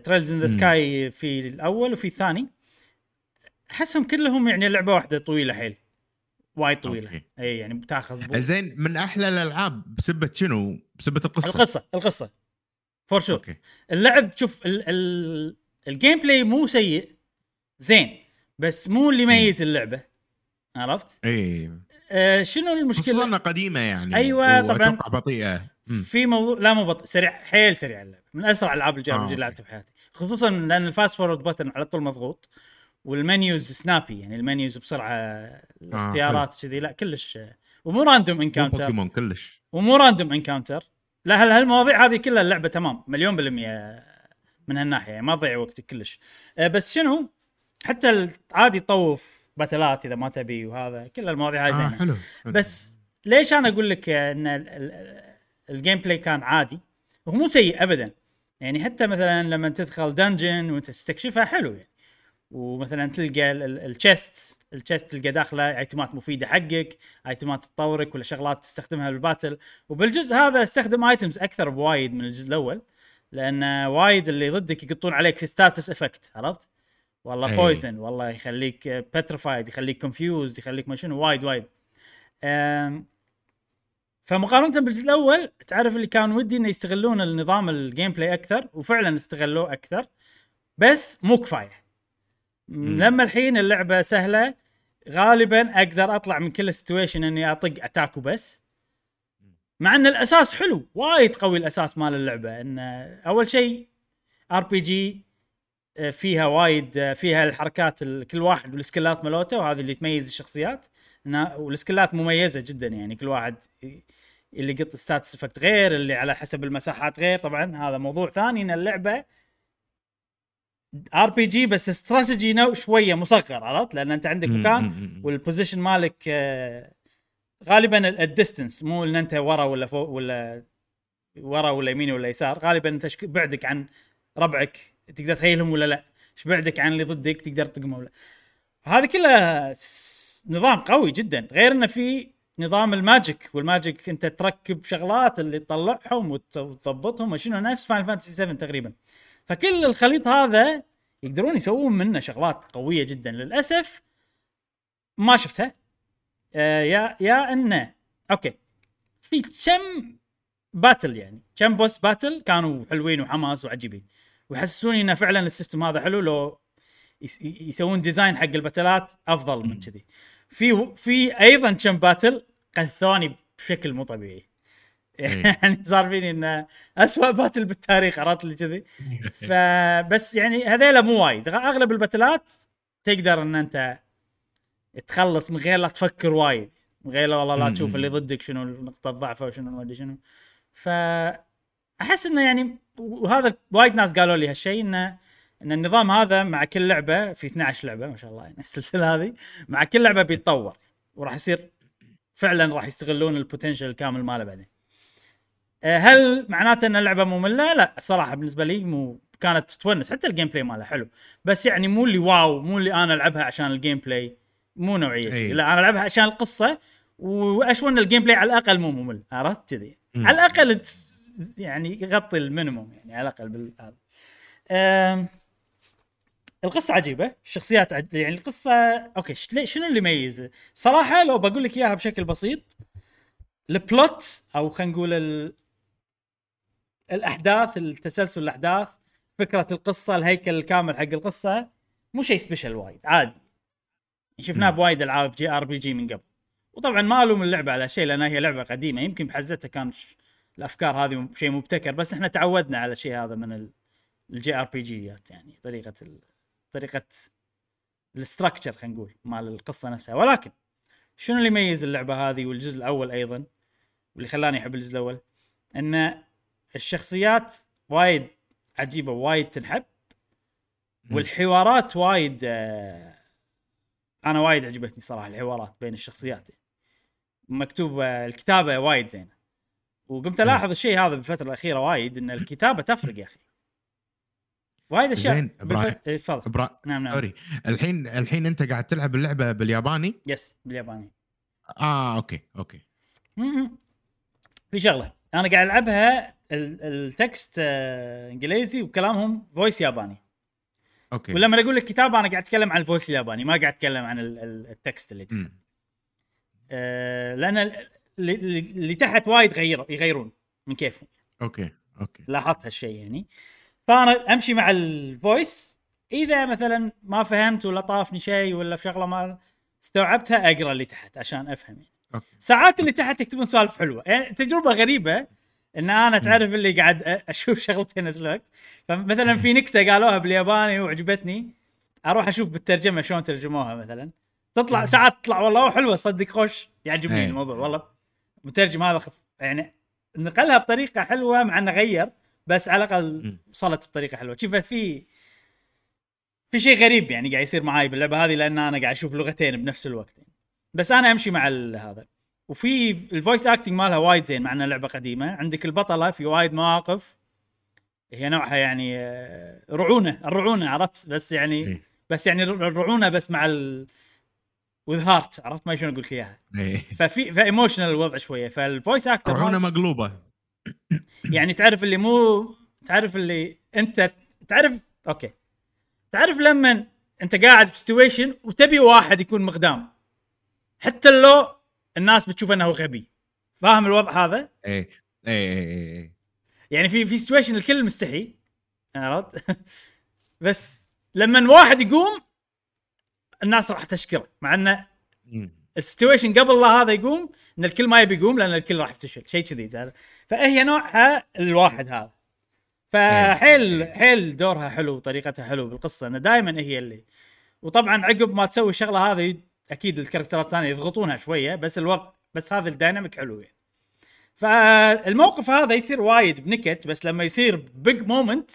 Speaker 1: Trails in
Speaker 3: the.
Speaker 1: Sky في الأول وفي الثاني. أحسهم كلهم يعني لعبة واحدة طويلة حيل. وايد طويلة.
Speaker 3: أوكي.
Speaker 1: إي يعني بتاخذ
Speaker 3: زين من أحلى الألعاب بسبة شنو؟ بسبة
Speaker 1: القصة. القصة القصة. for
Speaker 3: sure
Speaker 1: اللعب شوف ال ال ال gameplay مو سيء. زين. بس مو اللي يميز اللعبة. عرفت؟
Speaker 3: إي.
Speaker 1: آه شنو المشكلة؟
Speaker 3: خصوصا قديمة يعني.
Speaker 1: أيوة، طبعاً.
Speaker 3: بطيئة. مم.
Speaker 1: في موضوع لا مو بطيء سريع حيل سريع اللعبة. من أسرع العاب ال JR
Speaker 3: آه،
Speaker 1: PG اللي
Speaker 3: أوكي.
Speaker 1: لعبتها في حياتي. خصوصا لأن ال fast forward button على طول مضغوط وال menus snappy يعني ال menus بسرعة الاختيارات كذي لا كلش. ومو
Speaker 3: random
Speaker 1: encounter
Speaker 3: Pokémon كلش.
Speaker 1: ومو random encounter لا هال- هالمواضيع هذه كلها اللعبة تمام؟ مليون بالمية. من هالناحية يعني ما تضيع وقتك كلش. آه، بس شنو؟ حتى عادي تطوف باتلات إذا ما تبي وهذا كل المواضيع هاي
Speaker 3: آه
Speaker 1: زينة.
Speaker 3: حلو حلو.
Speaker 1: بس ليش أنا أقول لك إن ال- ال- ال gameplay كان عادي؟ وهو مو سيء ابدا. يعني حتى مثلا لما تدخل dungeon وانت تستكشفها حلو يعني. ومثلا تلقى ال chest ال chest تلقى داخله item ات مفيدة حقك item ات تطورك ولا شغلات تستخدمها بال battle وبالجزء هذا استخدم items أكثر بوايد من الجزء الأول. لأن وايد اللي ضدك يقطون عليك status effect عرفت؟ والله. poison والله يخليك petrified يخليك confused يخليك ما شنو وايد وايد فمقارنة بالجزء الأول تعرف اللي كان ودي إنه يستغلون النظام ال gameplay أكثر وفعلا استغلوه أكثر بس مو
Speaker 3: كفاية.
Speaker 1: لما الحين اللعبة سهلة غالبا أقدر أطلع من كل situation إني أطق attack وبس مع إن الأساس حلو وايد قوي الأساس مال اللعبة. إن أول شيء RPG فيها وايد آه، فيها الحركات ال- كل واحد وال skill ات مالوته وهذه اللي تميز الشخصيات. وال skill ات مميزة جدا يعني كل واحد اللي يقط status effect غير اللي على حسب المساحات غير. طبعا هذا موضوع ثاني إن اللعبة RPG بس استراتيجي شوية مصغر عرفت؟ لأن أنت عندك مكان.
Speaker 3: وال
Speaker 1: position مالك آه، غالبا ال distance مو إن أنت ورا ولا فوق ولا ورا ولا يمين ولا يسار. غالبا أنت بعدك عن ربعك تقدر تهيلهم ولا لا؟ إيش بعدك عن اللي ضدك تقدر تقمه ولا هذه كلها س- نظام قوي جدا. غير إنه في نظام ال magic وال magic أنت تركب شغلات اللي تطلعهم وت- وتضبطهم وشنو نفس Final Fantasy 7 تقريبا. فكل الخليط هذا يقدرون يسوون منه شغلات قوية جدا. للأسف ما شفتها. آه يا يا إنه okay. في كم battle يعني؟ كم boss battle كانوا حلوين وحماس وعجيبين. ويحسسوني إنه فعلا ال system هذا حلو لو يس- يسوون design حق الباتلات أفضل من كذي. في في أيضا كم battle قثوني بشكل مو طبيعي. يعني صار فيني إنه اسوء باتل بالتاريخ عرفت لي كذي. فبس يعني هذيلا مو وايد. أغلب الباتلات تقدر إن أنت تخلص من غير لا تفكر وايد من غير لا والله لا. تشوف اللي ضدك شنو نقطة ضعفه وشنو ما أدري شنو ف أحس إنه يعني وهذا وايد ناس قالوا لي هالشيء إنه إن النظام هذا مع كل لعبة في 12 لعبة ما شاء الله يعني السلسلة هذه مع كل لعبة بيتطور وراح يصير فعلا راح يستغلون ال potential الكامل ماله بعدين. آه، هل معناته إن اللعبة مملة؟ لا الصراحه بالنسبة لي مو كانت تونس حتى ال gameplay ماله حلو بس يعني مو اللي واو مو اللي أنا ألعبها عشان ال gameplay مو نوعية
Speaker 3: أي.
Speaker 1: شيء لا أنا ألعبها عشان القصة واشوى ان ال gameplay على الأقل مو ممل عرفت كذي. على الأقل تس- يعني يغطي ال minimum يعني على الأقل بالهذا أم، القصة عجيبة الشخصيات عج... يعني القصة okay شنو اللي يميز؟ صراحة لو بقول لك إياها بشكل بسيط ال plot أو خلينا نقول ال... الأحداث التسلسل الأحداث فكرة القصة الهيكل الكامل حق القصة مو شيء special وايد عادي. شفناه. بوايد العاب JRPG من قبل وطبعا ما ألوم اللعبة على شيء لانها هي لعبة قديمة يمكن بحزتها كان ش- الأفكار هذه شيء مبتكر بس إحنا تعودنا على الشيء هذا من ال JRPG ات يعني طريقة ال... طريقة ال structure خلينا نقول مال القصة نفسها ولكن شنو اللي يميز اللعبة هذه والجزء الأول أيضا واللي خلاني أحب الجزء الأول إن الشخصيات وايد عجيبة وايد تنحب. والحوارات وايد آه، أنا وايد عجبتني صراحة الحوارات بين الشخصيات. مكتوب الكتابة وايد زينة. وقمت ألاحظ الشيء هذا بالفترة الأخيرة وايد إن الكتابة تفرق يا أخي. وايد أشياء
Speaker 3: زين، إبراهيم.
Speaker 1: بالفت... إيه، تفضل.
Speaker 3: برا...
Speaker 1: نعم، نعم.
Speaker 3: sorry. الحين الحين أنت قاعد تلعب اللعبة بالياباني؟
Speaker 1: yes بالياباني.
Speaker 3: آه okay okay.
Speaker 1: م-م. في شغلة. أنا قاعد ألعبها ال- ال text آه، إنجليزي وكلامهم voice ياباني.
Speaker 3: okay.
Speaker 1: ولما أقول لك كتابه أنا قاعد أتكلم عن ال voice الياباني ما قاعد أتكلم عن ال- ال- ال text اللي تحت. آه، لأن ال- اللي, تحت وايد غير يغيرون من كيفهم.
Speaker 3: okay okay.
Speaker 1: لاحظت هالشيء يعني. فأنا أمشي مع ال voice إذا مثلا ما فهمت ولا طافني شيء ولا في شغلة ما استوعبتها أقرأ اللي تحت عشان أفهم يعني.
Speaker 3: okay.
Speaker 1: ساعات اللي تحت يكتبون سوالف حلوة. يعني تجربة غريبة إن أنا تعرف اللي قاعد أشوف شغلتين نفس الوقت فمثلا في نكتة قالوها بالياباني وعجبتني. أروح أشوف بالترجمة شلون ترجموها مثلا. تطلع ساعات تطلع والله حلوة صدق خوش يعجبني
Speaker 3: أي.
Speaker 1: الموضوع والله. المترجم هذا خف يعني نقلها بطريقة حلوة مع إنه غير بس على
Speaker 3: الأقل.
Speaker 1: وصلت بطريقة حلوة. شوف في في شيء غريب يعني قاعد يصير معاي باللعبة هذه لأن أنا قاعد أشوف لغتين بنفس الوقت. بس أنا أمشي مع ال- هذا. وفي ال voice acting مالها وايد زين مع إنها لعبة قديمة. عندك البطلة في وايد مواقف. هي نوعها يعني آه، رعونة الرعونة عرفت؟ بس يعني
Speaker 3: إيه.
Speaker 1: بس يعني الر- الرعونه بس مع ال with heart عرفت؟ ما شلون أقول لك إياها.
Speaker 3: إيه.
Speaker 1: ففي ف emotional الوضع شوية. فال voice
Speaker 3: أكتر رعونة مقلوبة.
Speaker 1: يعني تعرف اللي مو تعرف اللي أنت تعرف okay. تعرف لما أنت قاعد ب situation وتبي واحد يكون مقدام. حتى لو الناس بتشوف إنه غبي فاهم الوضع هذا؟
Speaker 3: إيه إيه إيه إيه
Speaker 1: يعني في في situation الكل مستحي عرفت؟ بس لما واحد يقوم الناس راح تشكره مع إنه.
Speaker 3: ال
Speaker 1: situation قبل لا هذا يقوم إن الكل ما يبي يقوم لأن الكل راح يفتشل شيء كذي؟ فهي نوعها الواحد هذا فحيل حيل دورها حلو وطريقتها حلو بالقصة إنه دائما هي اللي وطبعا عقب ما تسوي الشغلة هذه أكيد ال character ات الثانية يضغطونها شوية بس الوضع بس هذا ال dynamic حلو يعني. فالموقف هذا يصير وايد بنكت بس لما يصير big moment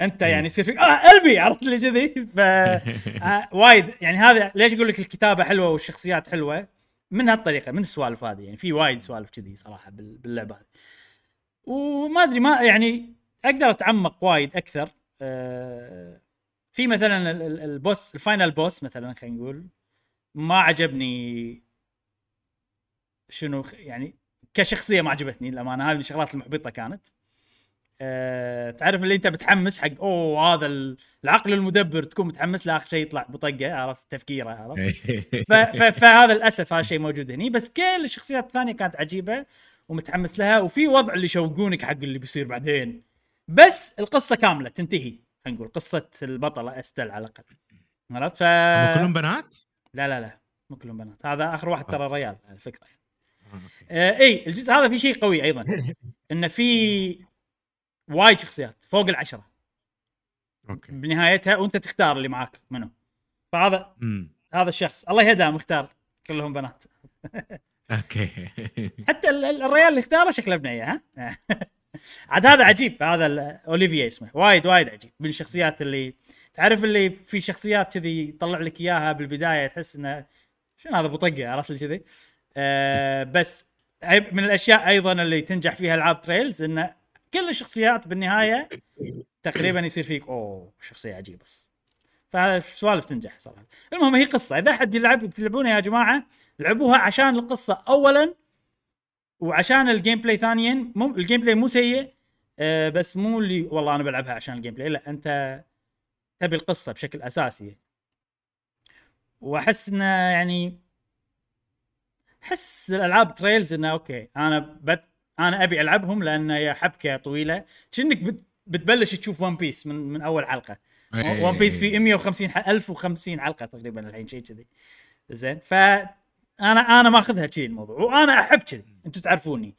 Speaker 1: أنت يعني يصير فيك آه قلبي! عرفت اللي كذي ف آه وايد. يعني هذا ليش أقول لك الكتابة حلوة والشخصيات حلوة؟ من هالطريقة من السوالف هذه يعني. في وايد سوالف كذي صراحة بال- باللعبة هذه. وما أدري ما يعني أقدر أتعمق وايد أكثر. آه في مثلا ال- ال- البوس الفاينل بوس مثلا خلينا نقول. ما عجبني شنو يعني كشخصية ما عجبتني للأمانة. هذه من الشغلات المحبطة كانت. أه تعرف اللي انت بتحمس حق أوه هذا ال- العقل المدبر تكون متحمس له اخر شيء يطلع بطقة عرفت؟ تفكيره عرفت. فهذا للأسف هذا الشيء موجود هني. بس كل الشخصيات الثانية كانت عجيبة ومتحمس لها وفي وضع اللي يشوقونك حق اللي بيصير بعدين. بس القصة كاملة تنتهي. خلينا نقول قصة البطلة still على الأقل. عرفت؟ ف
Speaker 3: هم كلهم بنات؟
Speaker 1: لا لا لا مو كلهم بنات. هذا آخر واحد ترى ريال على فكره يعني.
Speaker 3: آه،.
Speaker 1: آه إي الجزء هذا في شيء قوي أيضا انه في وايد شخصيات فوق العشرة.
Speaker 3: okay.
Speaker 1: بنهايتها وأنت تختار اللي معاك منو. فهذا
Speaker 3: مم.
Speaker 1: هذا الشخص. الله يهداه مختار كلهم بنات.
Speaker 3: okay.
Speaker 1: حتى ال- ال- الريال اللي اختاره شكله بنيه ها؟ عاد هذا عجيب هذا أوليفيا اسمه. وايد وايد عجيب. من الشخصيات اللي تعرف اللي في شخصيات كذي يطلع لك إياها بالبداية تحس إنه شنو هذا بطقة عرفت اللي كذي؟ آه بس من الأشياء أيضا اللي تنجح فيها ألعاب Trails انه كل الشخصيات بالنهاية تقريبا يصير فيك oh شخصية عجيبة بس. فسوالف تنجح صراحة. المهم هي قصة. إذا أحد يلعب تلعبونها يا جماعة لعبوها عشان القصة اولا وعشان ال gameplay ثانيا. مو ال gameplay مو سيء آه بس مو اللي والله أنا بلعبها عشان ال gameplay لا أنت تبي القصة بشكل أساسي. وأحس إنه يعني أحس الألعاب Trails إنه okay أنا بت أنا أبي ألعبهم لأن هي حبكة طويلة. كأنك بت بتبلش تشوف One Piece من من أول حلقة.
Speaker 3: إيه.
Speaker 1: ون بيس في 150 ح- 1050 حلقة تقريبا الحين شيء كذي. زين. ف أنا أنا ماخذها كذي الموضوع. وأنا أحب كذي أنتم تعرفوني.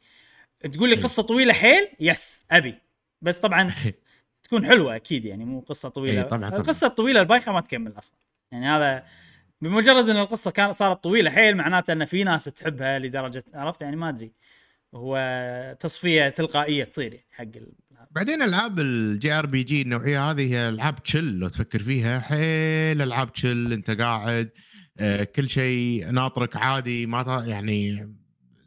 Speaker 1: تقول لي
Speaker 3: إيه.
Speaker 1: قصة طويلة حيل؟ يس أبي. بس طبعا تكون حلوة أكيد يعني مو قصة
Speaker 3: طويلة. طبعاً، طبعاً.
Speaker 1: القصة الطويلة البايخة ما تكمل أصلا. يعني هذا بمجرد إن القصة كانت صارت طويلة حيل معناته إن في ناس تحبها لدرجة عرفت؟ يعني ما أدري. هو تصفية تلقائية تصير يعني حق ال...
Speaker 3: بعدين ألعاب ال JRPG النوعية هذه هي ألعاب chill لو تفكر فيها. حيل ألعاب chill أنت قاعد آه، كل شيء ناطرك عادي ما ت- يعني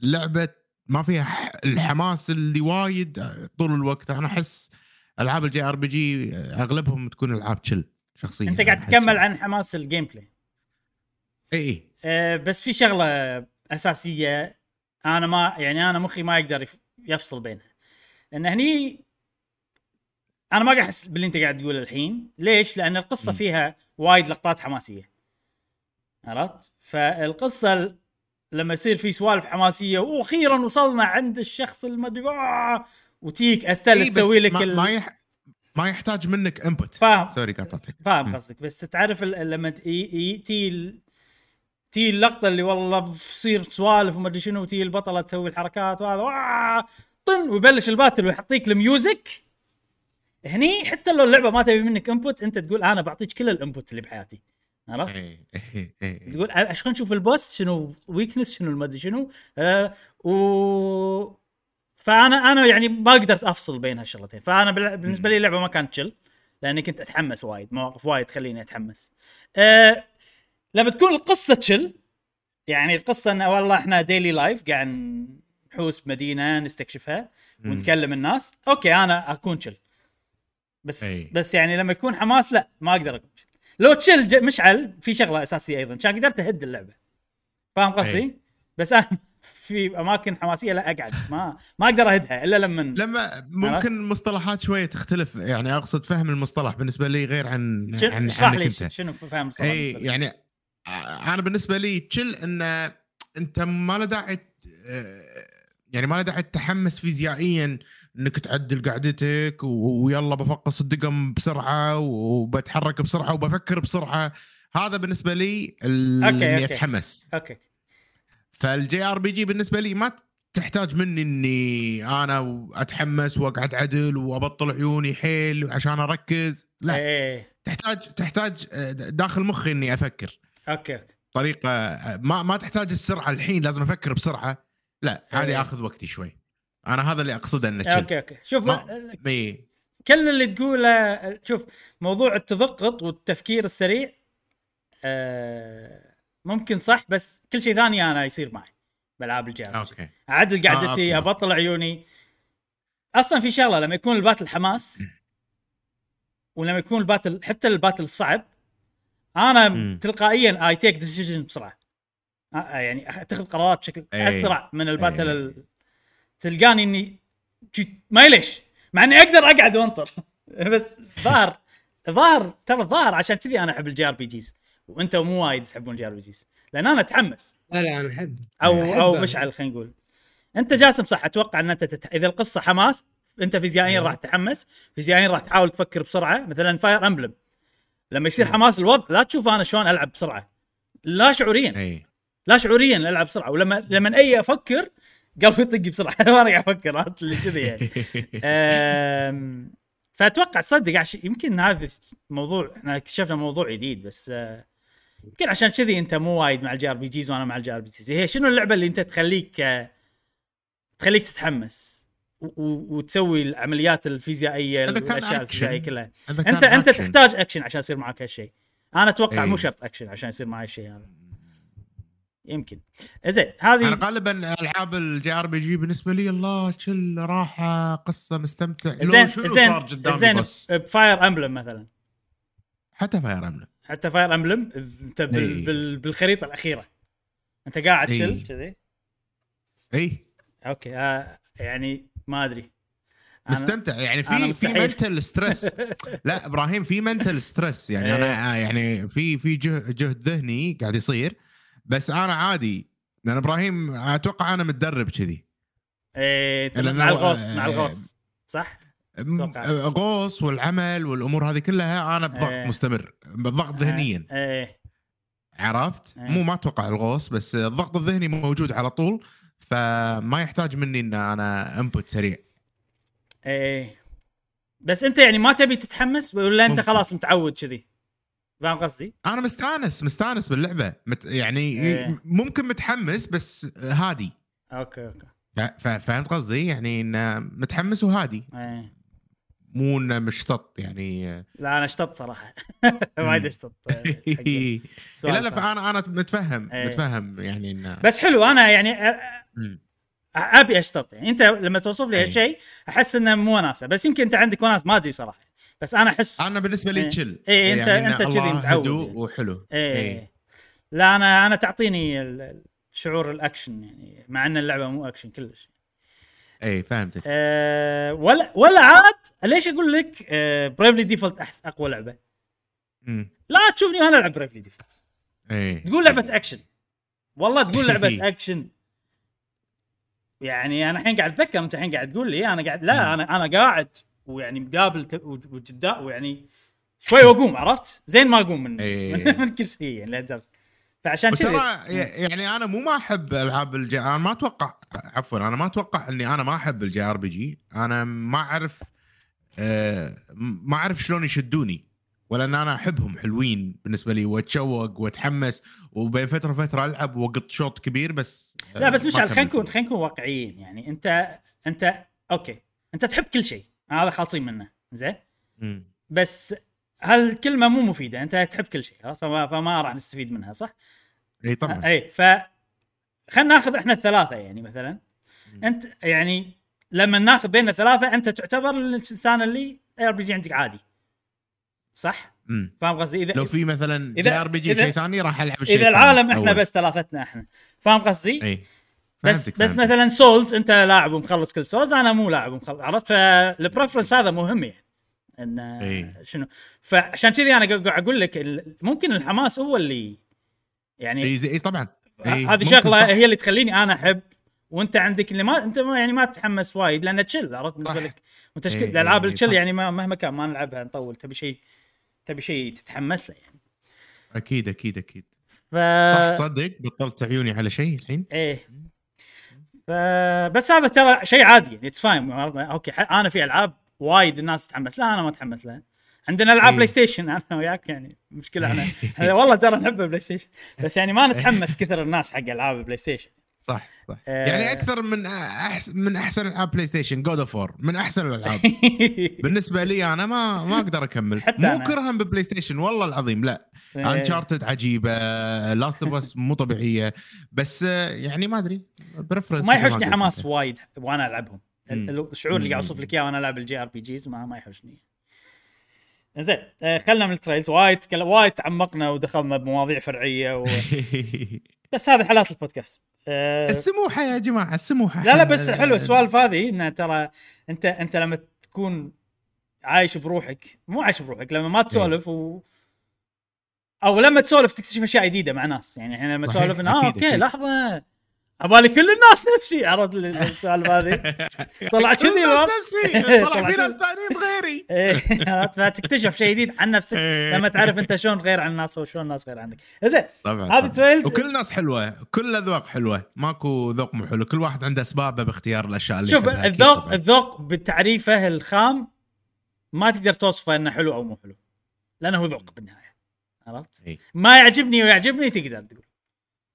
Speaker 3: لعبة ما فيها الحماس اللي وايد آه، طول الوقت. أنا أحس ألعاب ال JRPG آه، أغلبهم تكون ألعاب chill شخصيا
Speaker 1: أنت قاعد تكمل عن حماس ال gameplay
Speaker 3: إي إي.
Speaker 1: أه بس في شغلة أساسية أنا ما يعني أنا مخي ما يقدر يف- يفصل بينها. ان هني أنا ما قاعد أحس باللي أنت قاعد تقوله الحين. ليش؟ لأن القصة
Speaker 3: مم.
Speaker 1: فيها وايد لقطات حماسية. عرفت؟ فالقصة ال- لما يصير في سوالف حماسية وأخيرا وصلنا عند الشخص المدري وتيك استل
Speaker 3: إي، بس
Speaker 1: تسوي لك
Speaker 3: ما,
Speaker 1: ال-
Speaker 3: ما, يح... ما يحتاج منك انبوت
Speaker 1: فاهم.
Speaker 3: سوري قاطعتك.
Speaker 1: فاهم. قصدك. بس تعرف ال- لما تي ال- تي اللقطة اللي والله بصير سوالف وما أدري شنو وتي البطلة تسوي الحركات وهذا طن! ويبلش ال battle ويعطيك ال music. هني حتى لو اللعبة ما تبي منك input أنت تقول أنا بعطيك كل ال input اللي بحياتي. عرفت؟
Speaker 3: إي، إي، إي.
Speaker 1: تقول عشان خلينا نشوف ال boss شنو weakness شنو المدري شنو. آه و فانا أنا يعني ما قدرت أفصل بين هالشغلتين فأنا بال- بالنسبة لي اللعبة ما كانت chill لأني كنت أتحمس وايد مواقف وايد تخليني أتحمس آه لما تكون القصة chill يعني القصة إنه والله إحنا daily life قاعد نحوس بمدينة نستكشفها
Speaker 3: مم.
Speaker 1: ونتكلم الناس okay أنا أكون chill بس
Speaker 3: أي.
Speaker 1: بس يعني لما يكون حماس لا ما أقدر أكون chill لو chill مشعل في شغلة أساسية أيضا كان قدرت أهد اللعبة فاهم قصدي؟ بس أنا في أماكن حماسية لا أقعد. ما ما أقدر أهدها إلا لما
Speaker 3: لما ممكن مصطلحات شوية تختلف. يعني أقصد فهم المصطلح بالنسبة لي غير عن عن
Speaker 1: اشرح لي شنو فاهم الصراحة
Speaker 3: اي؟ يعني أنا بالنسبة لي chill إن أنت ما له داعي يعني ما له داعي تتحمس فيزيائيا إنك تعدل قعدتك ويلا بفقص الدقم بسرعة وبتحرك بسرعة وبفكر بسرعة. هذا بالنسبة لي ال-
Speaker 1: okay،
Speaker 3: إني
Speaker 1: okay.
Speaker 3: أتحمس. okay. فال JRPG بالنسبة لي ما تحتاج مني إني أنا اتحمس وأقعد عدل وأبطل عيوني حيل عشان أركز. لا
Speaker 1: إيه.
Speaker 3: تحتاج تحتاج آه، داخل مخي إني
Speaker 1: أفكر. okay
Speaker 3: طريقة آه، ما ما تحتاج السرعة الحين لازم أفكر بسرعة. لا. عادي آخذ وقتي شوي. أنا هذا اللي أقصده إنه chill.
Speaker 1: okay okay. شوف
Speaker 3: ما- مي.
Speaker 1: كل اللي تقوله شوف موضوع التذقط والتفكير السريع آه ممكن صح بس كل شيء ثاني أنا يصير معي بألعاب ال JR
Speaker 3: okay.
Speaker 1: أعدل
Speaker 3: آه،
Speaker 1: قعدتي
Speaker 3: okay.
Speaker 1: أبطل عيوني. أصلا في شغلة لما يكون ال battle حماس ولما يكون ال battle حتى ال battle صعب أنا
Speaker 3: مم.
Speaker 1: تلقائيا I take decision بسرعة. آه، آه، يعني أتخذ قرارات بشكل
Speaker 3: أي.
Speaker 1: أسرع من ال battle
Speaker 3: أي.
Speaker 1: ال... تلقاني إني ما ليش مع إني أقدر أقعد وأنطر. بس ظاهر ظاهر ترى الظاهر عشان كذي أنا أحب ال JRPGs وأنتم مو وايد تحبون ال JRPGs. لأن أنا اتحمس.
Speaker 2: لا لا أنا أحب.
Speaker 1: أو
Speaker 2: أحب.
Speaker 1: أو
Speaker 2: أنا.
Speaker 1: مشعل خلينا نقول. أنت جاسم صح أتوقع إن أنت تت... إذا القصة حماس أنت فيزيائيا
Speaker 2: أيوة.
Speaker 1: راح تتحمس. فيزيائيا راح تحاول تفكر بسرعة. مثلا Fire Emblem لما يصير حماس الوضع لا تشوف أنا شلون ألعب بسرعة. لا شعوريا.
Speaker 3: أي.
Speaker 1: لا شعوريا ألعب بسرعة. ولما لما أي أفكر قلبي يطق بسرعة. وأنا قاعد أفكر عرفت اللي كذي يعني. أم، فأتوقع تصدق عش... يمكن هذا موضوع إحنا اكتشفنا موضوع جديد بس آه، يمكن عشان كذي انت مو وايد مع ال JRPGs وأنا مع ال JRPGs. هي شنو اللعبة اللي انت تخليك تخليك تتحمس وتسوي العمليات
Speaker 3: الفيزيائية
Speaker 1: والاشياء
Speaker 3: الفيزيائية.
Speaker 1: كلها؟ انت أنت
Speaker 3: أكشن.
Speaker 1: تحتاج اكشن عشان يصير معك هالشيء. أنا أتوقع
Speaker 3: إي.
Speaker 1: مو شرط اكشن عشان يصير معي الشيء هذا. يمكن. زين هذه
Speaker 3: أنا غالبا ألعاب ال JRPG بالنسبة لي الله chill راحة قصة مستمتع.
Speaker 1: زين
Speaker 3: شنو
Speaker 1: زين
Speaker 3: صار قدامي
Speaker 1: زين
Speaker 3: بس.
Speaker 1: ب Fire Emblem مثلا.
Speaker 3: حتى Fire Emblem.
Speaker 1: حتى Fire Emblem انت بال
Speaker 3: إي.
Speaker 1: بال بالخريطة الأخيرة أنت قاعد. chill كذي
Speaker 3: اي
Speaker 1: okay آه يعني ما أدري
Speaker 3: مستمتع يعني
Speaker 1: أنا
Speaker 3: في في
Speaker 1: مستحيل.
Speaker 3: mental stress لا إبراهيم في mental stress يعني
Speaker 1: إيه.
Speaker 3: أنا آه، يعني في في جهد, ذهني قاعد يصير بس أنا عادي لأن إبراهيم أتوقع أنا متدرب كذي
Speaker 1: إيه
Speaker 3: لأن
Speaker 1: مع الغوص مع
Speaker 3: آه،
Speaker 1: الغوص صح؟ أتوقع.
Speaker 3: غوص والعمل والأمور هذه كلها أنا بضغط
Speaker 1: إيه.
Speaker 3: مستمر بضغط ذهنيا.
Speaker 1: إيه.
Speaker 3: عرفت؟
Speaker 1: إيه.
Speaker 3: مو ما أتوقع الغوص بس الضغط الذهني موجود على طول فما يحتاج مني إن أنا input سريع.
Speaker 1: إيه. بس أنت يعني ما تبي تتحمس ولا
Speaker 3: أنت.
Speaker 1: خلاص متعود كذي؟ فاهم قصدي؟
Speaker 3: أنا مستأنس مستأنس باللعبة. مت يعني
Speaker 1: إيه.
Speaker 3: ممكن متحمس بس هادي. okay okay. فهمت قصدي؟ يعني انه متحمس وهادي.
Speaker 1: إيه.
Speaker 3: مو إنه مشتط يعني
Speaker 1: لا أنا اشتط صراحة وايد اشتط آه، حق
Speaker 3: لا لا. فأنا أنا متفهم
Speaker 1: إيه.
Speaker 3: متفهم يعني إنه
Speaker 1: بس حلو أنا يعني أ-. أبي أشتط يعني أنت لما توصف لي
Speaker 3: أي.
Speaker 1: هالشيء أحس إنه مو وناسه بس يمكن أنت عندك وناس ما أدري صراحة بس أنا أحس
Speaker 3: أنا بالنسبة لي
Speaker 1: إيه.
Speaker 3: chill
Speaker 1: إيه، أنت-
Speaker 3: يعني إنه
Speaker 1: كذي متعود
Speaker 3: هدوء
Speaker 1: يعني.
Speaker 3: وحلو
Speaker 1: إيه,
Speaker 3: إيه.
Speaker 1: لا أنا أنا تعطيني شعور الأكشن يعني مع إن اللعبة مو أكشن كلش
Speaker 3: اي فهمتك
Speaker 1: أه ولا ولا عاد ليش أقول لك أه Bravely Default أحس أقوى لعبة
Speaker 3: مم.
Speaker 1: لا تشوفني وأنا ألعب Bravely Default
Speaker 3: إيه
Speaker 1: تقول لعبة اكشن والله تقول لعبة اكشن يعني أنا الحين قاعد أتذكر أنت الحين قاعد تقول لي أنا قاعد لا. أنا أنا قاعد ويعني مقابل وجدا ويعني شوي واقوم عرفت؟ زين ما أقوم من
Speaker 3: إيه.
Speaker 1: من, من كرسي يعني لهالدرجة. فعشان كذي
Speaker 3: وترى يعني أنا مو ما أحب ألعاب ال J أنا ما أتوقع عفوا أنا ما أتوقع إني أنا ما أحب ال JRPG. أنا ما أعرف آه ما أعرف شلون يشدوني ولا ان أنا أحبهم حلوين بالنسبة لي وأتشوق وأتحمس وبين فترة وفترة ألعب وقط شوط كبير بس آه،
Speaker 1: لا بس مشعل خلينا. نكون خلينا نكون واقعيين. يعني أنت أنت okay. أنت تحب كل شيء. هذا خالصين منه. زين. بس هالكلمة مو مفيدة. أنت تحب كل شيء خلاص؟ فما, فما راح نستفيد منها صح؟
Speaker 3: إي طبعا.
Speaker 1: إي ف خلينا ناخذ إحنا الثلاثة يعني مثلا. أنت يعني لما ناخذ بين الثلاثة أنت تعتبر الإنسان اللي JRPG عندك عادي صح؟ فاهم قصدي؟ إذا
Speaker 3: لو في مثلا
Speaker 1: JRPG
Speaker 3: شيء ثاني راح ألعب الشيء إذا
Speaker 1: العالم إحنا
Speaker 3: أول.
Speaker 1: بس ثلاثتنا إحنا فاهم قصدي؟
Speaker 3: اي
Speaker 1: بس
Speaker 3: فهمتك
Speaker 1: بس
Speaker 3: فهمتك.
Speaker 1: مثلا Souls أنت لاعب ومخلص كل Souls أنا مو لاعب ومخلص عرفت فال preference هذا مهم يعني إن
Speaker 3: إيه.
Speaker 1: شنو فعشان كذي أنا قاعد أقول لك ممكن الحماس هو اللي يعني
Speaker 3: اي اي طبعا إي،
Speaker 1: هذه شغلة
Speaker 3: صح.
Speaker 1: هي اللي تخليني أنا أحب وأنت عندك اللي ما أنت ما يعني ما تتحمس وايد لأن تشل عرفت
Speaker 3: بالنسبة.
Speaker 1: لك. وتشكيل
Speaker 3: إيه،
Speaker 1: الألعاب
Speaker 3: إيه،
Speaker 1: التشل
Speaker 3: صح.
Speaker 1: يعني ما مهما كان ما نلعبها نطول تبي شيء تبي شيء تتحمس له يعني.
Speaker 3: أكيد أكيد أكيد.
Speaker 1: ف
Speaker 3: صح تصدق؟ بطلت عيوني على شيء الحين؟
Speaker 1: إيه. ف... بس هذا ترى شيء عادي يعني it's fine okay أنا في ألعاب وايد الناس تتحمس لها أنا ما أتحمس لها. عندنا ألعاب
Speaker 3: إيه.
Speaker 1: PlayStation أنا وياك يعني مشكلة إحنا. والله ترى نحب ال PlayStation بس يعني ما نتحمس كثر الناس حق ألعاب ال PlayStation
Speaker 3: صح صح.
Speaker 1: آه.
Speaker 3: يعني أكثر من احسن من أحسن ألعاب PlayStation God of من أحسن الألعاب. بالنسبة لي أنا ما ما أقدر أكمل.
Speaker 1: حتى
Speaker 3: مو. كرها ب PlayStation والله العظيم لا.
Speaker 1: إيه.
Speaker 3: Uncharted عجيبة Last of Us مو طبيعية. بس آه، يعني ما أدري preference
Speaker 1: ما يحوشني حماس وايد
Speaker 3: وأنا
Speaker 1: ألعبهم. الشعور اللي قاعد. أوصف لك إياه وأنا ألعب ال JRPGs ما ما يحوشني. زين آه، خلنا من ال Trails. وايد وايد تعمقنا ودخلنا بمواضيع فرعية و... بس هذه حالات البودكاست. آه،
Speaker 3: السموحة يا جماعة السموحة.
Speaker 1: لا لا بس حلو السوالف هذه انه ترى انت أنت لما تكون عايش بروحك مو عايش بروحك لما ما تسولف و أو لما تسولف تكتشف أشياء جديدة مع ناس. يعني إحنا لما نسولف آه
Speaker 3: okay.
Speaker 1: لحظة. عبالي كل الناس نفسي. عرفت ال- السوالف هذه؟ طلع كذي.
Speaker 3: نفسي.
Speaker 1: طلع
Speaker 3: في ناس ثانيين غيري
Speaker 1: إيه، فتكتشف شيء جديد عن نفسك.
Speaker 3: إيه.
Speaker 1: لما تعرف أنت شلون غير عن الناس وشلون الناس غير عنك. زين
Speaker 3: طبعا
Speaker 1: هذه. Trails
Speaker 3: وكل الناس حلوة. كل الأذواق حلوة. ماكو ذوق مو حلو. كل واحد عنده أسبابه باختيار الأشياء اللي
Speaker 1: شوف الذوق. الذوق بتعريفه الخام ما تقدر توصفه إنه حلو أو مو حلو. لأنه هو ذوق بالنهاية. عرفت؟
Speaker 3: إي.
Speaker 1: ما يعجبني ويعجبني تقدر تقول.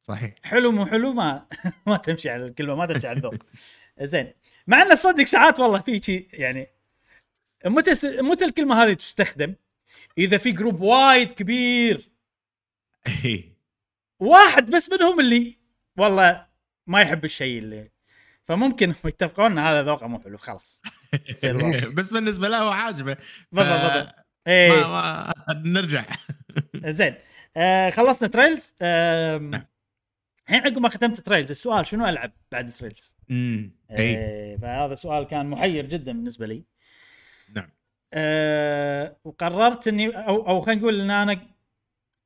Speaker 3: صحيح.
Speaker 1: حلو مو حلو؟ ما ما تمشي على الكلمة ما تمشي على الذوق. زين. مع انه صدق ساعات والله في شيء يعني متى س... متى الكلمة هذه تستخدم؟ إذا في group وايد كبير.
Speaker 3: إي.
Speaker 1: واحد بس منهم اللي والله ما يحب الشيء اللي فممكن يتفقون إن هذا ذوقه مو حلو خلاص. واضح.
Speaker 3: بس بالنسبة له هو عاجبه.
Speaker 1: بالضبط بالضبط.
Speaker 3: إيه. نرجع.
Speaker 1: زين. آه خلصنا Trails آم،
Speaker 3: نعم.
Speaker 1: الحين عقب ما ختمت Trails السؤال شنو ألعب بعد Trails؟
Speaker 3: امم أي.
Speaker 1: إيه فهذا سؤال كان محير جدا بالنسبة لي.
Speaker 3: نعم.
Speaker 1: أه وقررت إني أو أو خلينا نقول إن أنا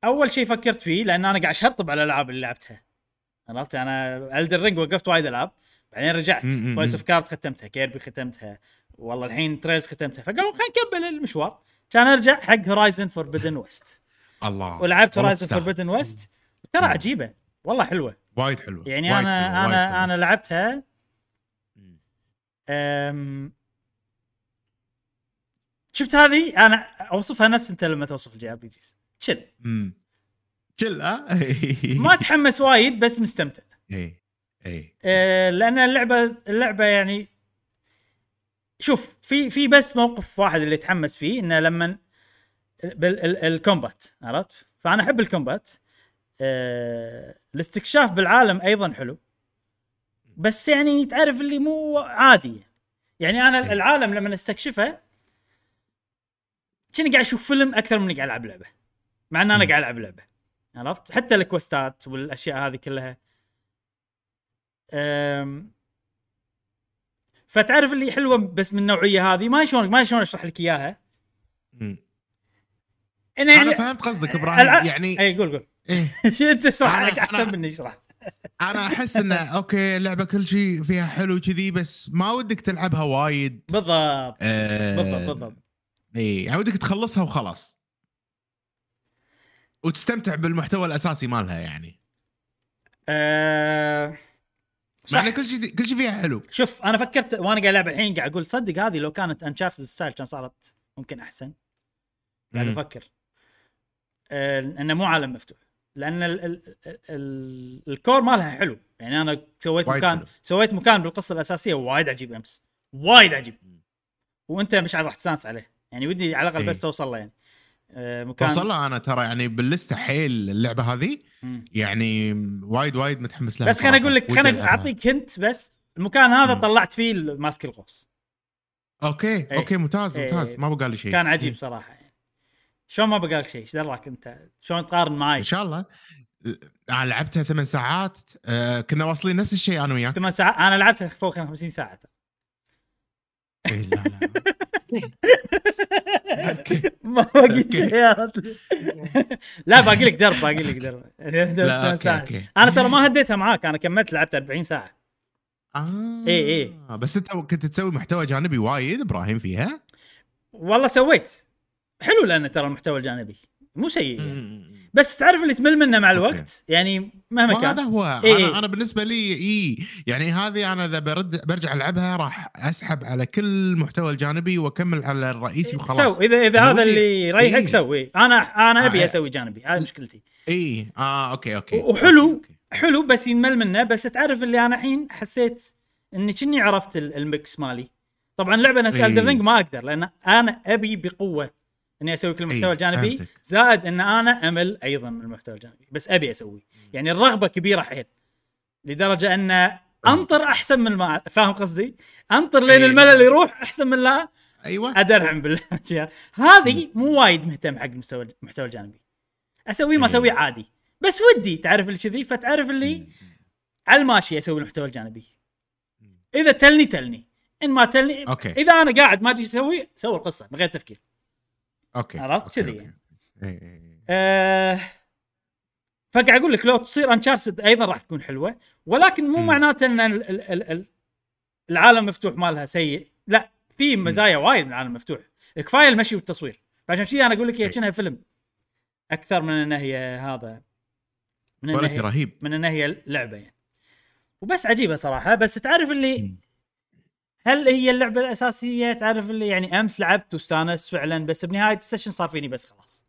Speaker 1: أول شيء فكرت فيه لأن أنا قاعد أشطب على الألعاب اللي لعبتها. عرفت؟ أنا Elden Ring وقفت وايد ألعاب بعدين رجعت.
Speaker 3: Voice.
Speaker 1: of Cards ختمتها Kirby ختمتها والله الحين Trails ختمتها. فقالوا خلينا نكمل المشوار. كان أرجع حق Horizon Forbidden West
Speaker 3: الله.
Speaker 1: ولعبت
Speaker 3: Horizon.
Speaker 1: Forbidden West ترى عجيبة. والله حلوة.
Speaker 3: وايد حلوة.
Speaker 1: يعني
Speaker 3: وايد
Speaker 1: أنا
Speaker 3: حلوة،
Speaker 1: أنا
Speaker 3: حلوة.
Speaker 1: أنا لعبتها. أم... شفت هذه؟ أنا أوصفها نفس أنت لما توصف ال JRPGs.
Speaker 3: chill chill ها
Speaker 1: ما أتحمس وايد بس مستمتع.
Speaker 3: اي اي
Speaker 1: أه لأن اللعبة اللعبة يعني شوف في في بس موقف واحد اللي اتحمس فيه إنه لما الكومبات عرفت؟ فأنا أحب الكومبات. أه الاستكشاف بالعالم أيضا حلو. بس يعني تعرف اللي مو عادي. يعني أنا
Speaker 3: إيه.
Speaker 1: العالم لما أستكشفه كني قاعد أشوف فيلم أكثر من قاعد ألعب لعبة. مع إن
Speaker 3: أنا.
Speaker 1: قاعد ألعب لعبة. عرفت؟ حتى ال quest ات والأشياء هذه كلها. أم فتعرف اللي حلوة بس من النوعية هذه؟ ما شلون ما شلون أشرح لك إياها. يعني
Speaker 3: أنا فهمت قصدك إبراهيم.
Speaker 1: الع-
Speaker 3: يعني
Speaker 1: اي قول قول. شو أنت اشرح
Speaker 3: أنا-
Speaker 1: لك
Speaker 3: أحسن
Speaker 1: مني اشرح
Speaker 3: أنا أحس إنه okay اللعبة كل شيء فيها حلو كذي بس ما ودك تلعبها وايد.
Speaker 1: بالضبط.
Speaker 3: آه،
Speaker 1: بالضبط بالضبط.
Speaker 3: اي يعني ودك تخلصها وخلاص. وتستمتع بالمحتوى الأساسي مالها يعني.
Speaker 1: أه...
Speaker 3: مع
Speaker 1: صح.
Speaker 3: ان كل شيء كل شيء فيها حلو.
Speaker 1: شوف أنا فكرت وأنا قاعد ألعب الحين قاعد أقول صدق هذه لو كانت Uncharted style كان صارت ممكن أحسن. قاعد. أفكر. آه، انه مو عالم مفتوح. لأن ال ال ال ال core مالها حلو يعني أنا سويت مكان
Speaker 3: حلو.
Speaker 1: سويت مكان بالقصة الأساسية وايد عجيب أمس وايد عجيب وأنت مش راح تستانس عليه يعني ودي على الأقل
Speaker 3: إيه.
Speaker 1: بس توصل له يعني آه، مكان
Speaker 3: توصل لها أنا ترى يعني باللستة حيل اللعبة هذه. يعني وايد وايد متحمس لها
Speaker 1: بس خليني. أقول لك خليني. أعطيك hint بس المكان هذا
Speaker 3: مم.
Speaker 1: طلعت فيه ماسك القوس
Speaker 3: okay
Speaker 1: إيه.
Speaker 3: okay ممتاز
Speaker 1: إيه.
Speaker 3: ممتاز ما بقى لي شيء
Speaker 1: كان عجيب صراحة شلون ما بقى لك شيء؟ إيش دراك انت؟ شلون تقارن معاي؟
Speaker 3: إن شاء الله. أنا لعبتها ثمان ساعات. آه كنا واصلين نفس الشيء أنا وياك.
Speaker 1: ثمان ساعات؟ أنا لعبتها فوق 50 ساعة.
Speaker 3: إيه لا لا.
Speaker 1: ما باقي. شيء. لا باقي لك درب باقي لك درب. أنا ترى ما هديتها معاك. أنا كملت لعبت 40 ساعة.
Speaker 3: آه
Speaker 1: إيه، إيه.
Speaker 3: بس أنت كنت تسوي محتوى جانبي وايد إبراهيم فيها؟
Speaker 1: والله سويت. حلو لأن ترى المحتوى الجانبي مو سيء يعني. بس تعرف اللي تمل منه مع
Speaker 3: okay.
Speaker 1: الوقت يعني مهما كان
Speaker 3: هو
Speaker 1: إيه،
Speaker 3: أنا
Speaker 1: إيه.
Speaker 3: أنا بالنسبة لي اي يعني هذه أنا إذا برد برجع ألعبها راح أسحب على كل المحتوى الجانبي وأكمل على الرئيسي وخلاص
Speaker 1: so اذا إذا
Speaker 3: أنا
Speaker 1: هذا
Speaker 3: ودي-
Speaker 1: اللي يريحك
Speaker 3: إيه.
Speaker 1: سوي أنا أنا أبي
Speaker 3: آه.
Speaker 1: أسوي جانبي هذه مشكلتي
Speaker 3: اي آه okay okay
Speaker 1: وحلو.
Speaker 3: okay، okay.
Speaker 1: حلو بس ينمل منه بس تعرف اللي أنا الحين حسيت إني كني عرفت ال- الميكس مالي طبعا لعبة نفس
Speaker 3: إيه.
Speaker 1: Elden Ring ما أقدر لأن أنا أبي بقوة إني أسوي كل المحتوى
Speaker 3: إيه،
Speaker 1: الجانبي. زائد إن أنا أمل أيضا من المحتوى الجانبي بس أبي أسوي يعني الرغبة كبيرة حيل لدرجة إن أنطر أحسن من ما فاهم قصدي؟ أنطر لين
Speaker 3: إيه.
Speaker 1: الملل يروح أحسن من لا
Speaker 3: أيوه.
Speaker 1: أدرهم بالأشياء. هذه مو وايد مهتم حق المستوى المحتوى الجانبي. أسويه ما
Speaker 3: إيه.
Speaker 1: أسويه عادي. بس ودي تعرف اللي كذي فتعرف اللي على الماشي أسوي المحتوى الجانبي. إذا تلني تلني. إن ما تلني
Speaker 3: okay.
Speaker 1: إذا أنا قاعد ما أدري أسوي سوي القصة من غير تفكير.
Speaker 3: okay
Speaker 1: عرفت كذي. يعني.
Speaker 3: إيه، إيه، إيه.
Speaker 1: آه فقاعد أقول لك لو تصير Uncharted أيضا راح تكون حلوة ولكن مو. معناته إن ال- ال- ال- ال- العالم مفتوح مالها سيء لا في مزايا وايد من العالم المفتوح كفاية المشي والتصوير فعشان كذي أنا أقول لك هي. كأنها فيلم أكثر من انها هي هذا من انها
Speaker 3: رهيب
Speaker 1: من انها هي لعبة يعني وبس عجيبة صراحة بس تعرف اللي. هل هي اللعبة الأساسية؟ تعرف اللي يعني أمس لعبت واستانست فعلا بس بنهاية ال session صار فيني بس خلاص.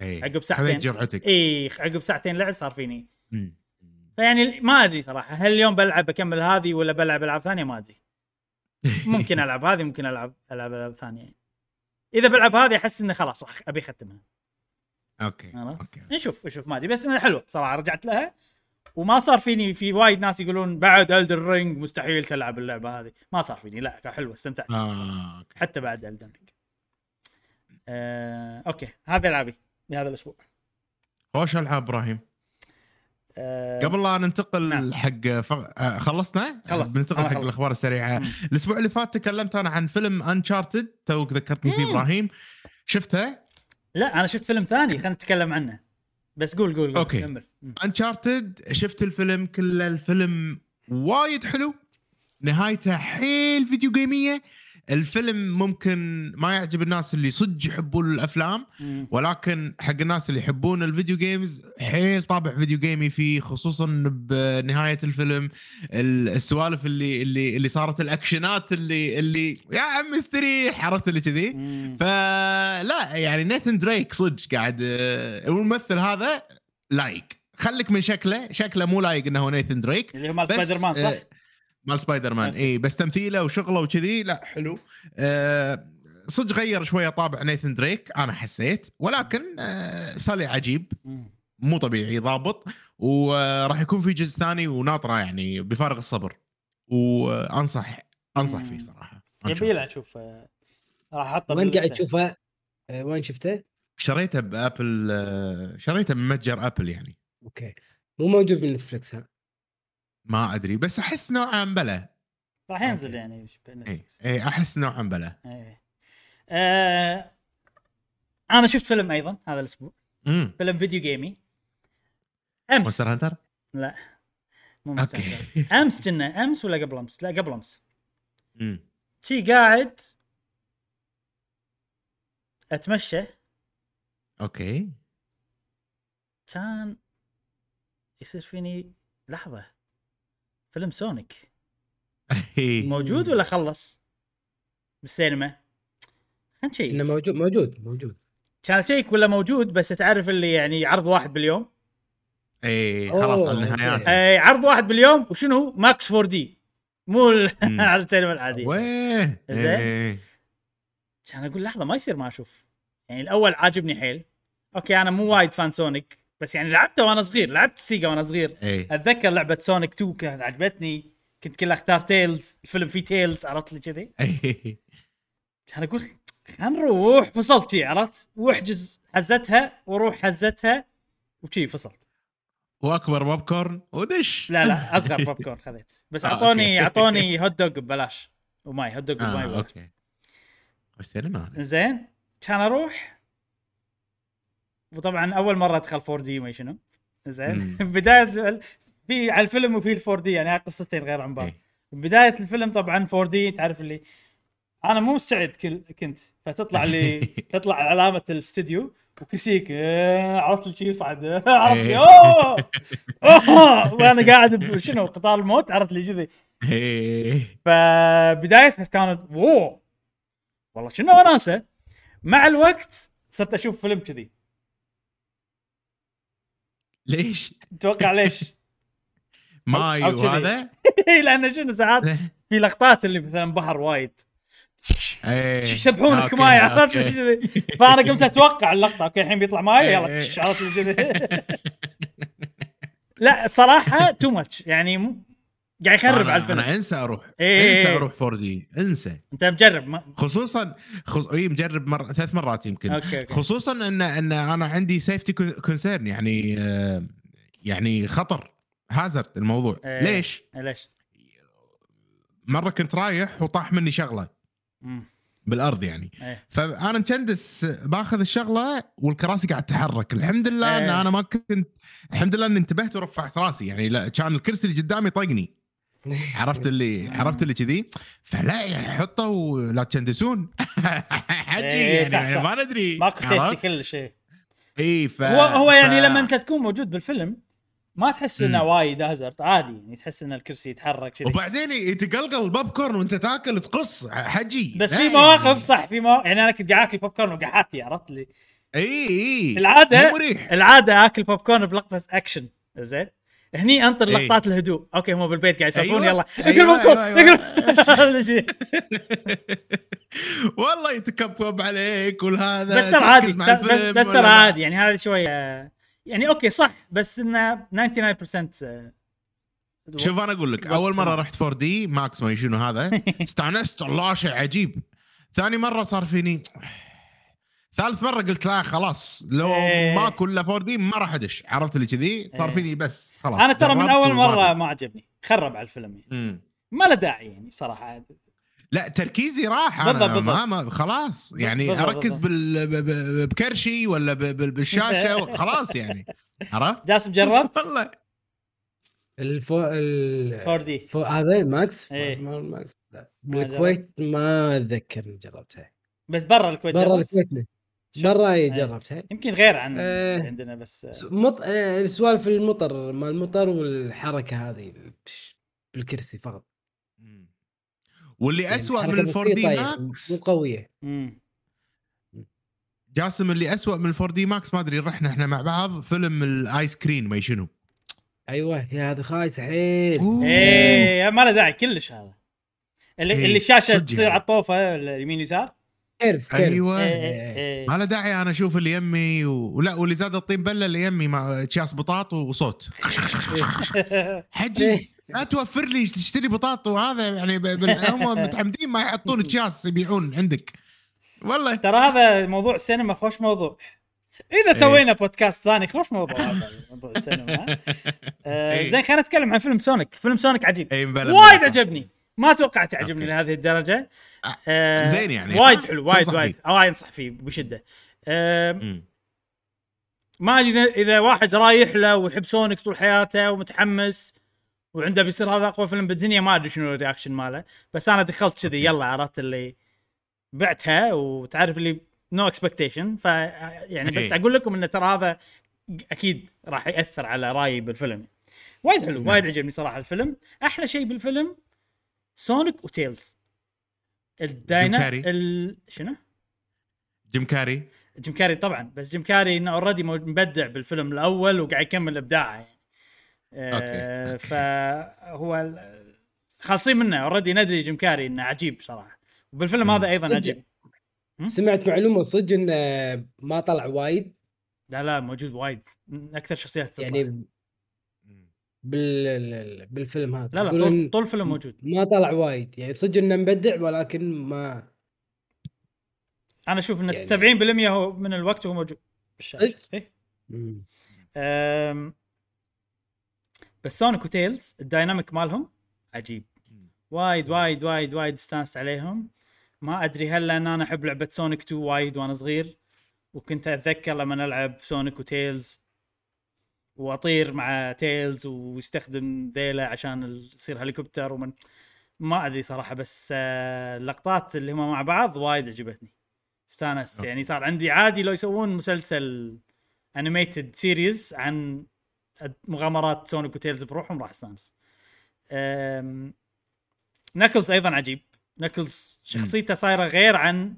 Speaker 3: إيه.
Speaker 1: عقب ساعتين.
Speaker 3: جرعتك.
Speaker 1: اي عقب ساعتين لعب صار فيني.
Speaker 3: مم.
Speaker 1: فيعني ما أدري صراحة هل اليوم بلعب بكمل هذه ولا بلعب ألعاب ثانية؟ ما أدري. ممكن ألعب هذه ممكن ألعب ألعب ألعاب ثانية. يعني. إذا بلعب ههذه أحس إنه خلاص راح أبي أختمها.
Speaker 3: okay
Speaker 1: عرفت
Speaker 3: okay.
Speaker 1: نشوف نشوف ما أدري بس إنها حلوة صراحة رجعت لها. وما صار فيني في وايد ناس يقولون بعد Elden Ring مستحيل تلعب اللعبة هذه. ما صار فيني. لا كان حلوة استمتعت.
Speaker 3: okay.
Speaker 1: حتى بعد Elden Ring آه، okay. هذه العابي لهذا الأسبوع.
Speaker 3: خوش ألعاب إبراهيم.
Speaker 1: آه،
Speaker 3: قبل لا ننتقل
Speaker 1: نعم.
Speaker 3: حق ف... آه، خلصنا؟
Speaker 1: خلصت.
Speaker 3: بننتقل
Speaker 1: أنا
Speaker 3: حق. الأخبار السريعة.
Speaker 1: مم.
Speaker 3: الأسبوع اللي فات تكلمت أنا عن فيلم Uncharted توك ذكرتني فيه. إبراهيم. شفته؟
Speaker 1: لا أنا شفت فيلم ثاني. خلينا نتكلم عنه. بس قول قول. مم.
Speaker 3: Uncharted شفت الفيلم كله الفيلم وايد حلو نهايته حيل video game ية الفيلم ممكن ما يعجب الناس اللي صدق يحبون
Speaker 1: الأفلام.
Speaker 3: ولكن حق الناس اللي يحبون ال video games حيل طابع video game ي فيه خصوصا بنهاية الفيلم ال- السوالف اللي اللي اللي صارت الأكشنات اللي اللي يا عم استريح عرفت اللي كذي. فلا يعني Nathan Drake صدق قاعد آه، الممثل هذا لايق خليك من شكله شكله مو لايق إنه هو Nathan Drake
Speaker 1: اللي هو مال سبايدر مان صح؟
Speaker 3: مال سبايدر مان. اي بس تمثيله وشغله وكذي لا حلو آه، صدق غير شوية طابع Nathan Drake أنا حسيت ولكن آه، Sully عجيب. مو طبيعي ضابط وراح يكون في جزء ثاني وناطره يعني بفارغ الصبر وأنصح أنصح فيه. صراحة
Speaker 1: يبي له نشوف آه، راح أحطه
Speaker 2: وين قاعد. تشوفه؟ وين شفته؟
Speaker 3: شريته ب Apple شريته من متجر Apple يعني
Speaker 2: okay مو موجود بال Netflix ها
Speaker 3: ما أدري بس أحس نوعا بلا.
Speaker 1: راح ينزل. يعني
Speaker 3: اي اي أحس نوعا بلا.
Speaker 1: إيه. آه أنا شفت فيلم أيضا هذا الأسبوع.
Speaker 3: امم
Speaker 1: فيلم video game ي.
Speaker 3: أمس. Monster Hunter
Speaker 1: لا مو
Speaker 3: okay.
Speaker 1: Hunter. أمس كنا أمس ولا قبل أمس؟ لا قبل أمس.
Speaker 3: أمم.
Speaker 1: شي قاعد أتمشى.
Speaker 3: okay.
Speaker 1: كان يصير فيني لحظة. فيلم Sonic. موجود ولا خلص؟ بالسينما. خلنا نشيك.
Speaker 2: إنه موجود موجود موجود.
Speaker 1: كان اشيك ولا موجود بس تعرف اللي يعني عرض واحد باليوم؟
Speaker 3: إي خلاص النهايات.
Speaker 1: إي عرض واحد باليوم وشنو؟ MX 4D. مو. على السينما العادية.
Speaker 3: ويه
Speaker 1: زين. كان أقول لحظة ما يصير ما أشوف. يعني الأول عاجبني حيل. okay أنا مو وايد fan Sonic. بس يعني لعبته وأنا صغير لعبت Sega وأنا صغير.
Speaker 3: اي
Speaker 1: أتذكر لعبة Sonic 2 كانت عجبتني. كنت كلها أختار Tails الفيلم فيه Tails عرفت لي كذي؟ كان أقول خلينا نروح. فصلت شي عرفت؟ وأحجز حزتها وروح حزتها وشي فصلت.
Speaker 3: وأكبر بوب كورن ودش.
Speaker 1: لا لا أصغر بوب كورن خذيت. بس
Speaker 3: آه،
Speaker 1: اعطوني
Speaker 3: okay.
Speaker 1: أعطوني hot dog ببلاش. وماي hot dog بماي
Speaker 3: آه
Speaker 1: ببلاش.
Speaker 3: أوكي. وش؟
Speaker 1: زين كان أروح وطبعا أول مرة أدخل 4D ما شنو. زين. بداية في على الفيلم وفي ال 4D يعني قصتين غير عن بعض.
Speaker 3: إيه.
Speaker 1: بداية الفيلم طبعا 4D تعرف اللي أنا مو مستعد كل كنت. فتطلع لي تطلع علامة الاستوديو وكرسيك آه، عرفت لي شي يصعد عرفت لي
Speaker 3: إيه.
Speaker 1: أوه! أوه! وأنا قاعد شنو قطار الموت عرفت لي كذي.
Speaker 3: إيه.
Speaker 1: فبدايتها كانت أوه! والله شنو وناسه مع الوقت صرت أشوف فيلم كذي.
Speaker 3: ليش؟
Speaker 1: تتوقع ليش؟
Speaker 3: ماي. وهذا؟
Speaker 1: لأن شنو ساعات في لقطات اللي مثلا بحر وايد
Speaker 3: إيه.
Speaker 1: يسبحونك
Speaker 3: okay،
Speaker 1: ماي عرفت فأنا قمت أتوقع اللقطة okay الحين بيطلع ماي يلا
Speaker 3: إيه.
Speaker 1: عرفت لا صراحة too much يعني قاعد يخرب على الفيلم
Speaker 3: أنا أنسى أروح
Speaker 1: إيه.
Speaker 3: أنسى أروح 4D أنسى
Speaker 1: أنت مجرب ما...
Speaker 3: خصوصا خص... إي مجرب مر... ثلاث مرات يمكن
Speaker 1: okay okay
Speaker 3: خصوصا ان إن أنا عندي safety concern يعني آه، يعني خطر hazard الموضوع
Speaker 1: إيه.
Speaker 3: ليش؟
Speaker 1: ليش؟
Speaker 3: مرة كنت رايح وطاح مني شغلة
Speaker 1: مم.
Speaker 3: بالأرض يعني
Speaker 1: إيه.
Speaker 3: فأنا مكندس باخذ الشغلة والكراسي قاعد تتحرك الحمد لله إن
Speaker 1: إيه.
Speaker 3: أنا ما كنت الحمد لله إني انتبهت ورفعت راسي يعني لا كان الكرسي اللي قدامي طقني عرفت اللي عرفت اللي كذي؟ فلا يعني حطوا ولا تشندسون. حجي
Speaker 1: إيه،
Speaker 3: يعني,
Speaker 1: صح،
Speaker 3: يعني
Speaker 1: صح.
Speaker 3: ما ندري.
Speaker 1: ماكو
Speaker 3: safety؟
Speaker 1: كل شيء.
Speaker 3: إي ف...
Speaker 1: هو هو يعني
Speaker 3: ف-
Speaker 1: لما انت تكون موجود بالفيلم ما تحس
Speaker 3: إنه.
Speaker 1: وايد hazard عادي يعني تحس إن الكرسي يتحرك كذي.
Speaker 3: وبعدين يتقلقل البوب كورن وأنت تاكل تقص حجي.
Speaker 1: بس في
Speaker 3: يعني-
Speaker 1: مواقف صح في مواقف. يعني أنا كنت قاعد آكل بوب كورن وقحاتي عرفت لي.
Speaker 3: إي إي
Speaker 1: العاده
Speaker 3: مريح.
Speaker 1: العادة آكل بوب كورن بلقطة أكشن. زين؟ هني أنطر
Speaker 3: إيه.
Speaker 1: لقطات الهدوء. okay هم بالبيت قاعد يسولفون
Speaker 3: أيوة.
Speaker 1: يلا. corn
Speaker 3: أيوة،
Speaker 1: اكل
Speaker 3: والله يتكبكب عليك والهذا
Speaker 1: بس ترى عادي. بس بس ترى. عادي. يعني هذا شوية يعني okay صح. بس انه 99% آه،
Speaker 3: شوف أنا أقول لك أول
Speaker 1: مرة.
Speaker 3: رحت 4D Max ما شنو هذا. استانست الله شيء عجيب. ثاني مرة صار فيني ثالث مرة قلت لا خلاص لو
Speaker 1: إيه.
Speaker 3: ماكو إلا 4D ما راح أدش عرفت اللي كذي صار
Speaker 1: إيه.
Speaker 3: فيني بس خلاص
Speaker 1: أنا ترى من أول
Speaker 3: مرة.
Speaker 1: ما عجبني خرب على الفيلم يعني
Speaker 3: مم.
Speaker 1: ما له داعي يعني صراحة
Speaker 3: لا تركيزي راح أنا
Speaker 1: بالضبط، بالضبط.
Speaker 3: ما ما خلاص يعني
Speaker 1: بالضبط، أركز.
Speaker 3: بال ب- ب- بكرشي ولا ب- بالشاشة خلاص يعني عرفت؟
Speaker 1: جاسم جربت؟
Speaker 3: والله
Speaker 2: الفو ال
Speaker 1: 4 دي
Speaker 2: فو... هذا ماكس
Speaker 1: إيه.
Speaker 2: ما- ماكس لا.
Speaker 1: ما
Speaker 2: بالكويت ما أتذكر إني جربتها
Speaker 1: بس برا الكويت
Speaker 2: برا؟ الكويت برا
Speaker 1: إيه.
Speaker 2: إي جربتها
Speaker 1: يمكن غير عن
Speaker 2: آه.
Speaker 1: عندنا بس
Speaker 2: س- مط... آه، سوالف المطر مال المطر والحركة هذه بش- بالكرسي فقط
Speaker 3: مم. واللي
Speaker 2: يعني
Speaker 3: اسوء من
Speaker 2: حركة
Speaker 3: ال 4 دي
Speaker 2: يعني،
Speaker 3: ماكس
Speaker 2: مو قوية
Speaker 1: مم.
Speaker 3: جاسم اللي اسوء من ال 4 دي ماكس ما أدري رحنا إحنا مع بعض فيلم الآيس كرين ما شنو
Speaker 2: أيوه يا هذا خايس حيل.
Speaker 1: إيه ما له داعي كلش هذا اللي
Speaker 3: إيه،
Speaker 1: اللي
Speaker 3: الشاشة
Speaker 1: تصير
Speaker 3: يعني.
Speaker 1: على الطوفه اليمين يسار
Speaker 2: كيرف كيرف
Speaker 3: أيوه.
Speaker 1: إيه، إيه، إيه.
Speaker 3: ما له داعي أنا أشوف اللي يمي و... ولا واللي زاد الطين بلة اللي يمي مع تشاس بطاط وصوت. حجي لا توفر لي تشتري بطاط وهذا يعني هم متعمدين ما يحطون تشاس يبيعون عندك. والله.
Speaker 1: ترى هذا موضوع السينما خوش موضوع.
Speaker 3: إيه.
Speaker 1: اذا سوينا بودكاست ثاني خوش موضوع هذا موضوع السينما؟ آه
Speaker 3: إيه.
Speaker 1: زين خلينا نتكلم عن فيلم سونيك. فيلم سونيك عجيب. وايد. عجبني. ما توقعت يعجبني
Speaker 3: okay.
Speaker 1: لهذه الدرجة
Speaker 3: آه،
Speaker 1: آه
Speaker 3: زين يعني.
Speaker 1: وايد حلو وايد وايد. وايد أنصح فيه بشدة آه. ما أدري إذا واحد رايح له ويحب سونيك طول حياته ومتحمس وعنده بيصير هذا أقوى فيلم بالدنيا ما أدري شنو ال reaction ماله بس أنا دخلت كذي يلا عرفت اللي بعتها وتعرف اللي no expectation ف يعني بس
Speaker 3: إيه.
Speaker 1: أقول لكم انه ترى هذا أكيد راح يأثر على رأيي بالفيلم وايد حلو
Speaker 3: نعم.
Speaker 1: وايد عجبني صراحة الفيلم أحلى شيء بالفيلم سونيك وتيلز الداينا
Speaker 3: كاري.
Speaker 1: ال... شنو؟
Speaker 3: جيم كاري
Speaker 1: جيم كاري طبعا بس جيم كاري إنه already مبدع بالفيلم الأول وقاعد يكمل إبداعه يعني آه
Speaker 3: okay.
Speaker 1: فهو ال- خالصين منه already ندري جيم كاري إنه عجيب صراحة وبالفيلم. هذا أيضا
Speaker 2: صدق.
Speaker 1: عجيب
Speaker 2: سمعت معلومة صدق إنه ما طلع وايد
Speaker 1: لا لا موجود وايد من أكثر شخصيات تطلع.
Speaker 2: يعني بال بالفيلم هذا.
Speaker 1: لا لا طول, طول الفيلم موجود.
Speaker 2: ما طلع وايد. يعني صدق إنه مبدع ولكن ما
Speaker 1: أنا أشوف انه
Speaker 2: يعني-
Speaker 1: 70% هو من الوقت هو موجود. بالشاشة.
Speaker 2: صدق؟
Speaker 1: إيه؟ أم، بس سونيك وتيلز ال dynamic مالهم عجيب. وايد وايد وايد وايد استانست عليهم. ما أدري هل لأن أنا أحب لعبة سونيك 2 وايد وأنا صغير وكنت أتذكر لما العب سونيك وتيلز واطير مع تيلز ويستخدم ذيله عشان ال- يصير هليكوبتر ومن ما أدري صراحة بس آه، اللقطات اللي هم مع بعض وايد عجبتني. استانست. يعني صار عندي عادي لو يسوون مسلسل animated series عن مغامرات سونيك وتيلز بروحهم راح استانس. أم، ناكلز أيضا عجيب. ناكلز شخصيته صايرة غير عن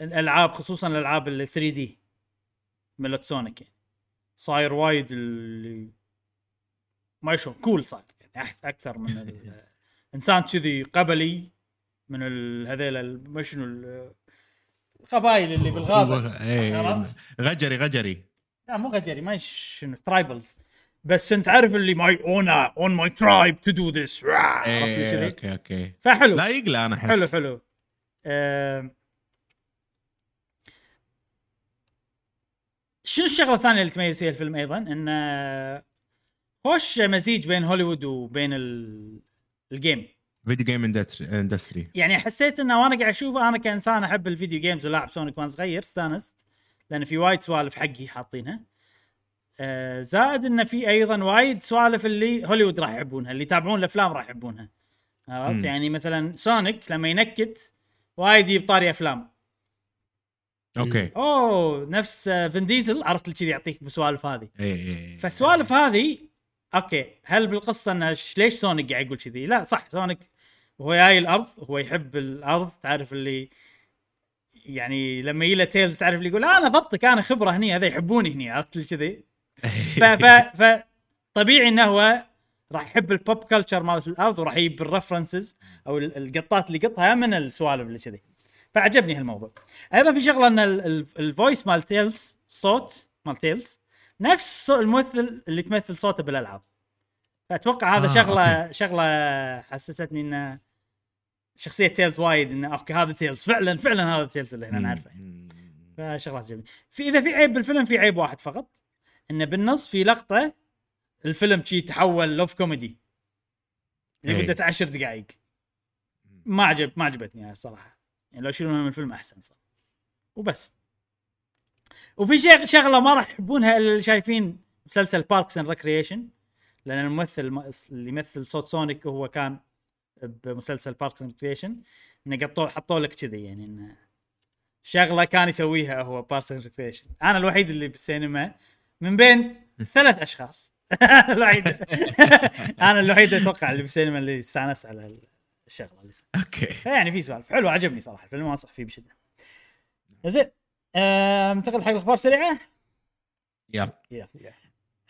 Speaker 1: الألعاب خصوصا الألعاب اللي 3D ملت سونيك يعني. صاير وايد اللي ما شلون cool صار يعني أكثر من إنسان كذي قبلي من هذيل ما شنو ال- القبائل اللي بالغابة
Speaker 3: إيه.
Speaker 1: عرفت؟
Speaker 3: غجري غجري.
Speaker 1: لا مو غجري ما شنو tribals بس أنت عارف اللي my honor on my tribe to do this
Speaker 3: إيه، أوكي أوكي.
Speaker 1: فحلو.
Speaker 3: لايق له أنا أحس.
Speaker 1: حلو حلو. آم، شنو الشغلة الثانية اللي تميز فيها الفيلم أيضا؟ انه خوش مزيج بين هوليوود وبين ال... الجيم
Speaker 3: فيديو جيم اندستري
Speaker 1: يعني حسيت إنه وأنا قاعد أشوفه أنا كإنسان أحب ال video games ولاعب Sonic وأنا صغير استانست. لأن في وايد سوالف حقي حاطينها. آه زائد انه في أيضا وايد سوالف اللي هوليوود راح يحبونها اللي يتابعون الأفلام راح يحبونها. عرفت. يعني مثلا Sonic لما ينكت وايد يجيب طاري أفلام.
Speaker 3: okay.
Speaker 1: أوه نفس فين ديزل. عرفت اللي كذي يعطيك بسوالف هذه.
Speaker 3: اي اي
Speaker 1: فالسوالف هذه okay هل بالقصة انه ليش Sonic قاعد يقول كذي؟ لا صح Sonic وهو جاي الأرض هو يحب الأرض تعرف اللي يعني لما يجي له Tails تعرف اللي يقول أنا ضبطك أنا خبرة هني هذا يحبوني هني. عرفت اللي كذي؟ ف ف ف طبيعي إنه هو راح يحب ال pop culture مالت الأرض وراح يجيب ال references أو ال- القطات اللي يقطها من السوالف اللي كذي. فعجبني هالموضوع. أيضا في شغلة إن ال- ال- ال voice مال Tails صوت مال Tails نفس الممثل اللي تمثل صوته بالألعاب. فأتوقع هذا
Speaker 3: آه،
Speaker 1: شغلة شغلة حسستني انه شخصية Tails وايد انه okay هذا Tails فعلا فعلا هذا Tails اللي إحنا نعرفه. فشغلات جميله في إذا في عيب بالفيلم في عيب واحد فقط انه بالنص في لقطة الفيلم شي تحول love comedy
Speaker 3: إيه.
Speaker 1: لمدة عشر دقائق. ما عجب ما عجبتني الصراحة. يعني لو يشيلونها من الفيلم أحسن صار وبس. وفي شيء شغلة ما راح يحبونها اللي شايفين مسلسل Parks and Recreation لأن الممثل الم- اللي يمثل صوت Sonic هو كان بمسلسل Parks and Recreation إنه قطوه حطوا لك كذي يعني إنه شغلة كان يسويها هو Parks and Recreation أنا الوحيد اللي بالسينما من بين ثلاث أشخاص. الوحيد. أنا الوحيد أتوقع اللي بالسينما اللي استانس على الشغله اللي
Speaker 3: أوكي.
Speaker 1: يعني في سوالف. حلو عجبني صراحة الفيلم انصح فيه بشدة. زين. آه، ننتقل حق الأخبار السريعة.
Speaker 3: يلا.
Speaker 1: يلا.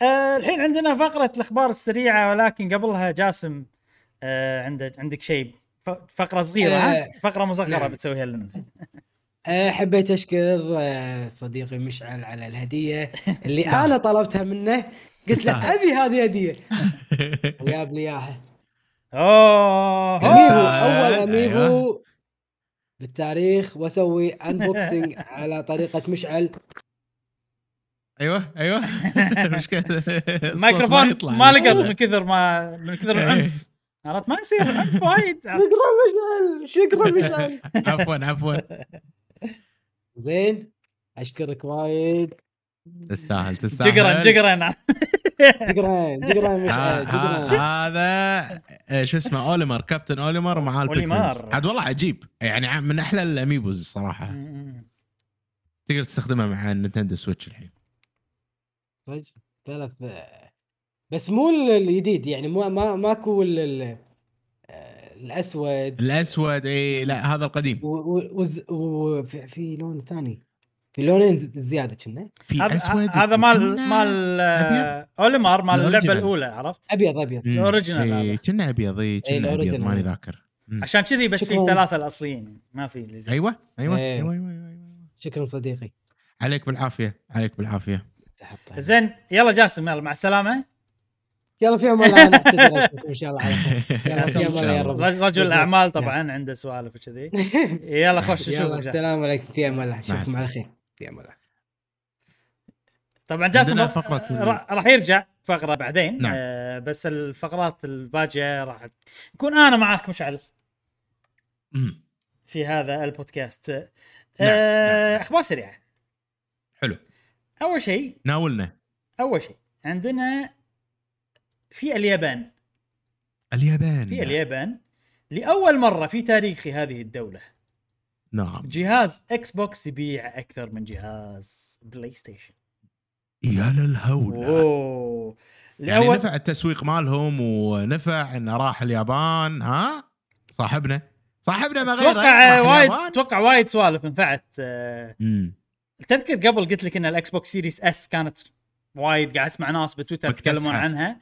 Speaker 1: آه الحين عندنا فقرة الأخبار السريعة ولكن قبلها جاسم آه عندك عندك شيء؟ ف- فقرة صغيرة ها؟
Speaker 2: آه،
Speaker 1: فقرة مصغرة
Speaker 2: نعم.
Speaker 1: بتسويها لنا.
Speaker 2: حبيت أشكر صديقي مشعل على الهدية اللي
Speaker 3: لا.
Speaker 2: أنا طلبتها منه قلت له. ابي هذه هدية؟ وجاب لي إياها.
Speaker 1: اوه
Speaker 2: Amiibo
Speaker 3: أوه.
Speaker 2: أول
Speaker 3: أيوة.
Speaker 2: Amiibo بالتاريخ واسوي unboxing على طريقة مشعل.
Speaker 3: أيوه أيوه. المشكلة
Speaker 1: الميكروفون. ما لقط من كثر ما من كثر العنف. عرفت؟ ما يصير العنف وايد.
Speaker 2: شكرا مشعل شكرا مشعل.
Speaker 3: عفوا عفوا.
Speaker 2: زين أشكرك وايد.
Speaker 3: تستاهل تستاهل.
Speaker 1: جقرا جقرا
Speaker 2: شكرا شكرا
Speaker 3: ها-
Speaker 2: مشعل
Speaker 3: ها-
Speaker 2: شكرا
Speaker 3: هذا آه، شو اسمه Olimar Captain Olimar ومعاه.
Speaker 1: ال
Speaker 3: Pikmins عاد والله عجيب. يعني من أحلى ال Amiibos الصراحه تقدر تستخدمها مع ال Nintendo Switch الحين.
Speaker 2: صدق؟ ثلاث بس مو الجديد يعني مو ما ماكو ال- ال- الأسود.
Speaker 3: الأسود اي لا هذا القديم.
Speaker 2: و- و- وفي في لون ثاني. في لونين زيادة كنا.
Speaker 3: في
Speaker 1: هذا
Speaker 3: أسود
Speaker 1: هذا مال مال آه، أوليمار مال
Speaker 3: اللعبة.
Speaker 1: الأولى عرفت؟
Speaker 2: أبيض أبيض.
Speaker 3: مم.
Speaker 1: الأوريجينال
Speaker 3: إي،
Speaker 1: هذا.
Speaker 3: كنا أبيض اي كنا
Speaker 2: أبيض.
Speaker 3: ماني ذاكر.
Speaker 1: عشان كذي بس في. ثلاثة الأصليين. ما في اللي زي
Speaker 3: أيوه أيوه
Speaker 2: إيه.
Speaker 3: أيوه أيوه أيوة.
Speaker 2: شكرا صديقي.
Speaker 3: عليك بالعافية عليك
Speaker 2: بالعافية.
Speaker 1: زين يلا جاسم يلا مع السلامة.
Speaker 2: يلا في أمان الله. نعتذر إن شاء الله. على خير
Speaker 1: رجل الاعمال طبعا عنده سوالف وكذي. يلا خوش نشوفك
Speaker 2: السلام عليكم. في أمان الله اشوفكم. على خير. الله
Speaker 1: طبعا جاسم
Speaker 3: فقرة-
Speaker 1: راح يرجع فقرة بعدين.
Speaker 3: نعم.
Speaker 1: آه بس الفقرات الباجية راح نكون أنا معاك مشعل
Speaker 3: مم.
Speaker 1: في هذا البودكاست.
Speaker 3: نعم،
Speaker 1: آه
Speaker 3: نعم.
Speaker 1: أخبار سريعة.
Speaker 3: حلو.
Speaker 1: أول شيء
Speaker 3: ناولنا.
Speaker 1: أول شيء عندنا في اليابان.
Speaker 3: اليابان.
Speaker 1: في اليابان لأول مرة في تاريخ هذه الدولة.
Speaker 3: نعم.
Speaker 1: جهاز Xbox يبيع أكثر من جهاز PlayStation
Speaker 3: يا للهولة
Speaker 1: أوه.
Speaker 3: يعني
Speaker 1: لأول
Speaker 3: نفع التسويق مالهم ونفع انه راح اليابان ها؟ صاحبنا. صاحبنا ما غيره. أتوقع
Speaker 1: وايد. أتوقع وايد سوالف نفعت آه،. تذكر قبل قلت لك إن ال Xbox Series S كانت وايد قاعد أسمع ناس بتويتر. يتكلمون عنها.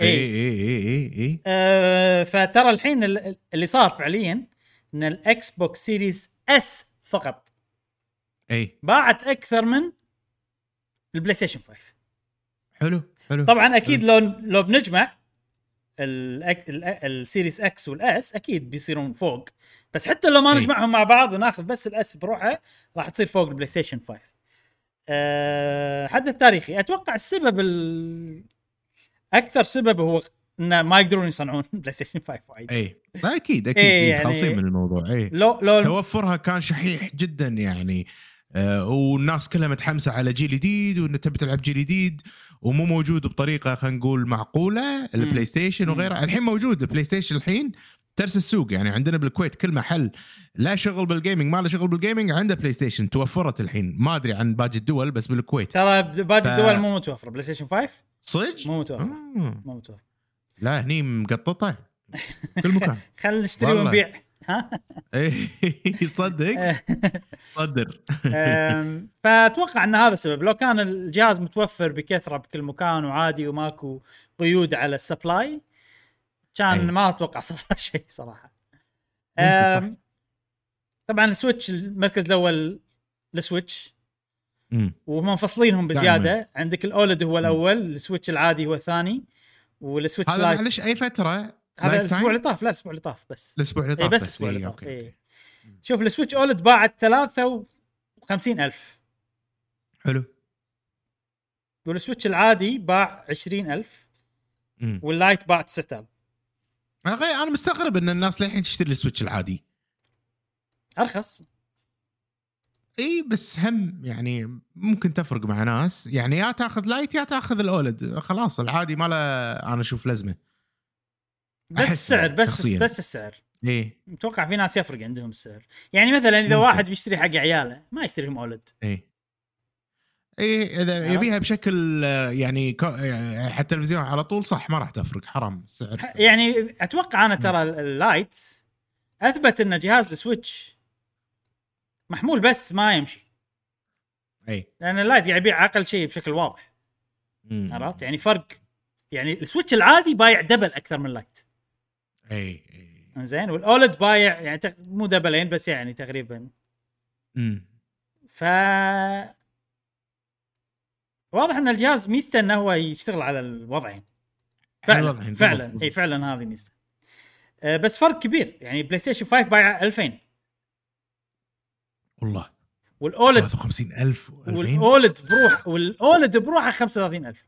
Speaker 1: إي
Speaker 3: إي. إي إي إي
Speaker 1: آه فترى الحين ال- اللي صار فعليا إن ال Xbox Series S فقط.
Speaker 3: إي.
Speaker 1: باعت أكثر من ال PlayStation 5
Speaker 3: حلو حلو.
Speaker 1: طبعا أكيد لو لو بنجمع ال Series X وال S أكيد بيصيرون فوق. بس حتى لو ما. نجمعهم مع بعض وناخذ بس ال S بروحه راح تصير فوق ال PlayStation 5 أه حدث تاريخي. أتوقع السبب ال... أكثر سبب هو ان ما يقدرون يصنعون PlayStation 5 وايد.
Speaker 3: اي لا أكيد أكيد.
Speaker 1: إي
Speaker 3: إيه
Speaker 1: يعني-
Speaker 3: خالصين من الموضوع. اي
Speaker 1: لو لو
Speaker 3: توفرها كان شحيح جدا يعني. آه والناس كلها متحمسة على جيل جديد وان تبي تلعب جيل جديد ومو موجود بطريقة خلينا نقول معقولة. ال
Speaker 1: PlayStation.
Speaker 3: وغيره الحين موجود. ال PlayStation الحين ترس السوق. يعني عندنا بالكويت كل محل له شغل بال gaming ما له شغل بال gaming عنده PlayStation. توفرت الحين. ما أدري عن باقي الدول بس بالكويت.
Speaker 1: ترى باقي
Speaker 3: ف-
Speaker 1: الدول مو متوفرة. PlayStation 5
Speaker 3: صدق؟
Speaker 1: مو متوفر. مو متوفر
Speaker 3: لا هني مقططة. كل مكان.
Speaker 1: خلينا نشتري. ونبيع. ها؟
Speaker 3: إيه، تصدق صدر.
Speaker 1: فأتوقع إن هذا السبب لو كان الجهاز متوفر بكثرة بكل مكان وعادي وماكو قيود على ال supply كان
Speaker 3: أي.
Speaker 1: ما أتوقع صار شيء صراحة. طبعا ال Switch المركز الأول ال
Speaker 3: Switch.
Speaker 1: وهم مفصلينهم بزيادة. عندك ال OLED هو الأول ال Switch العادي هو الثاني. وال Switch
Speaker 3: هذا
Speaker 1: Lite
Speaker 3: معلش أي فترة؟
Speaker 1: هذا
Speaker 3: الأسبوع؟
Speaker 1: اللي طاف. لا الأسبوع اللي طاف بس.
Speaker 3: الأسبوع اللي طاف
Speaker 1: بس
Speaker 3: الأسبوع
Speaker 1: اللي طاف. إيه. شوف ال Switch OLED باعت 53 ألف.
Speaker 3: حلو.
Speaker 1: وال Switch العادي باع 20 ألف.
Speaker 3: مم.
Speaker 1: وال Lite باع 9000
Speaker 3: يا أخي أنا مستغرب إن الناس للحين تشتري ال Switch العادي.
Speaker 1: أرخص.
Speaker 3: إي بس هم يعني ممكن تفرق مع ناس. يعني يا تاخذ Lite يا تاخذ ال OLED. خلاص العادي ما له أنا أشوف لازمه
Speaker 1: بس السعر بس
Speaker 3: شخصياً.
Speaker 1: بس السعر.
Speaker 3: إي.
Speaker 1: متوقع في ناس يفرق عندهم السعر. يعني مثلا إذا
Speaker 3: ممكن.
Speaker 1: واحد بيشتري حق عياله ما يشتريهم
Speaker 3: OLED. إي. إي
Speaker 1: إذا؟
Speaker 3: يبيها بشكل يعني على التلفزيون على طول صح ما راح تفرق. حرام السعر.
Speaker 1: يعني أتوقع أنا ترى ال- ال Lite أثبت إن جهاز ال Switch محمول بس ما يمشي.
Speaker 3: أي.
Speaker 1: لأن ال Lite قاعد يبيع أقل شيء بشكل واضح. عرفت؟ يعني فرق. يعني ال Switch العادي بايع double أكثر من ال
Speaker 3: Lite أي أي.
Speaker 1: زين وال OLED بايع يعني تق- مو دبلين بس يعني تقريبا.
Speaker 3: مم.
Speaker 1: ف واضح إن الجهاز ميزته إنه هو يشتغل على الوضعين. فعلا
Speaker 3: الوضعين،
Speaker 1: فعلا. أي فعلا هذه ميزته. أه، بس فرق كبير. يعني PlayStation 5 بايع 2000
Speaker 3: والله.
Speaker 1: وال OLED
Speaker 3: 53000 و2000
Speaker 1: وال OLED بروح وال OLED بروحه 35000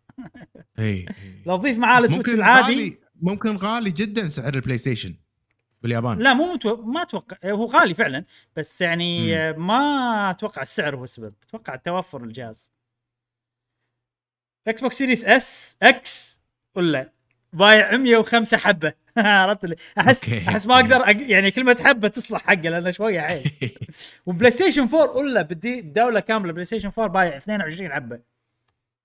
Speaker 3: إي.
Speaker 1: لو تضيف معاه السويتش العادي.
Speaker 3: غالي ممكن غالي جدا سعر البلاي ستيشن باليابان.
Speaker 1: لا مو متو... ما أتوقع هو غالي فعلا بس يعني
Speaker 3: مم.
Speaker 1: ما أتوقع السعر هو السبب. أتوقع توفر الجهاز. إكس بوكس سيريس اس إكس ولا بايع 105 حبة. عرفت احس
Speaker 3: أوكي.
Speaker 1: أحس ما أقدر أق... يعني كلمة حبة تصلح حقه لأنه شوية عيب. وبلاي ستيشن 4 ولا بدي دولة كاملة. بلاي ستيشن 4 بايع 22 حبة.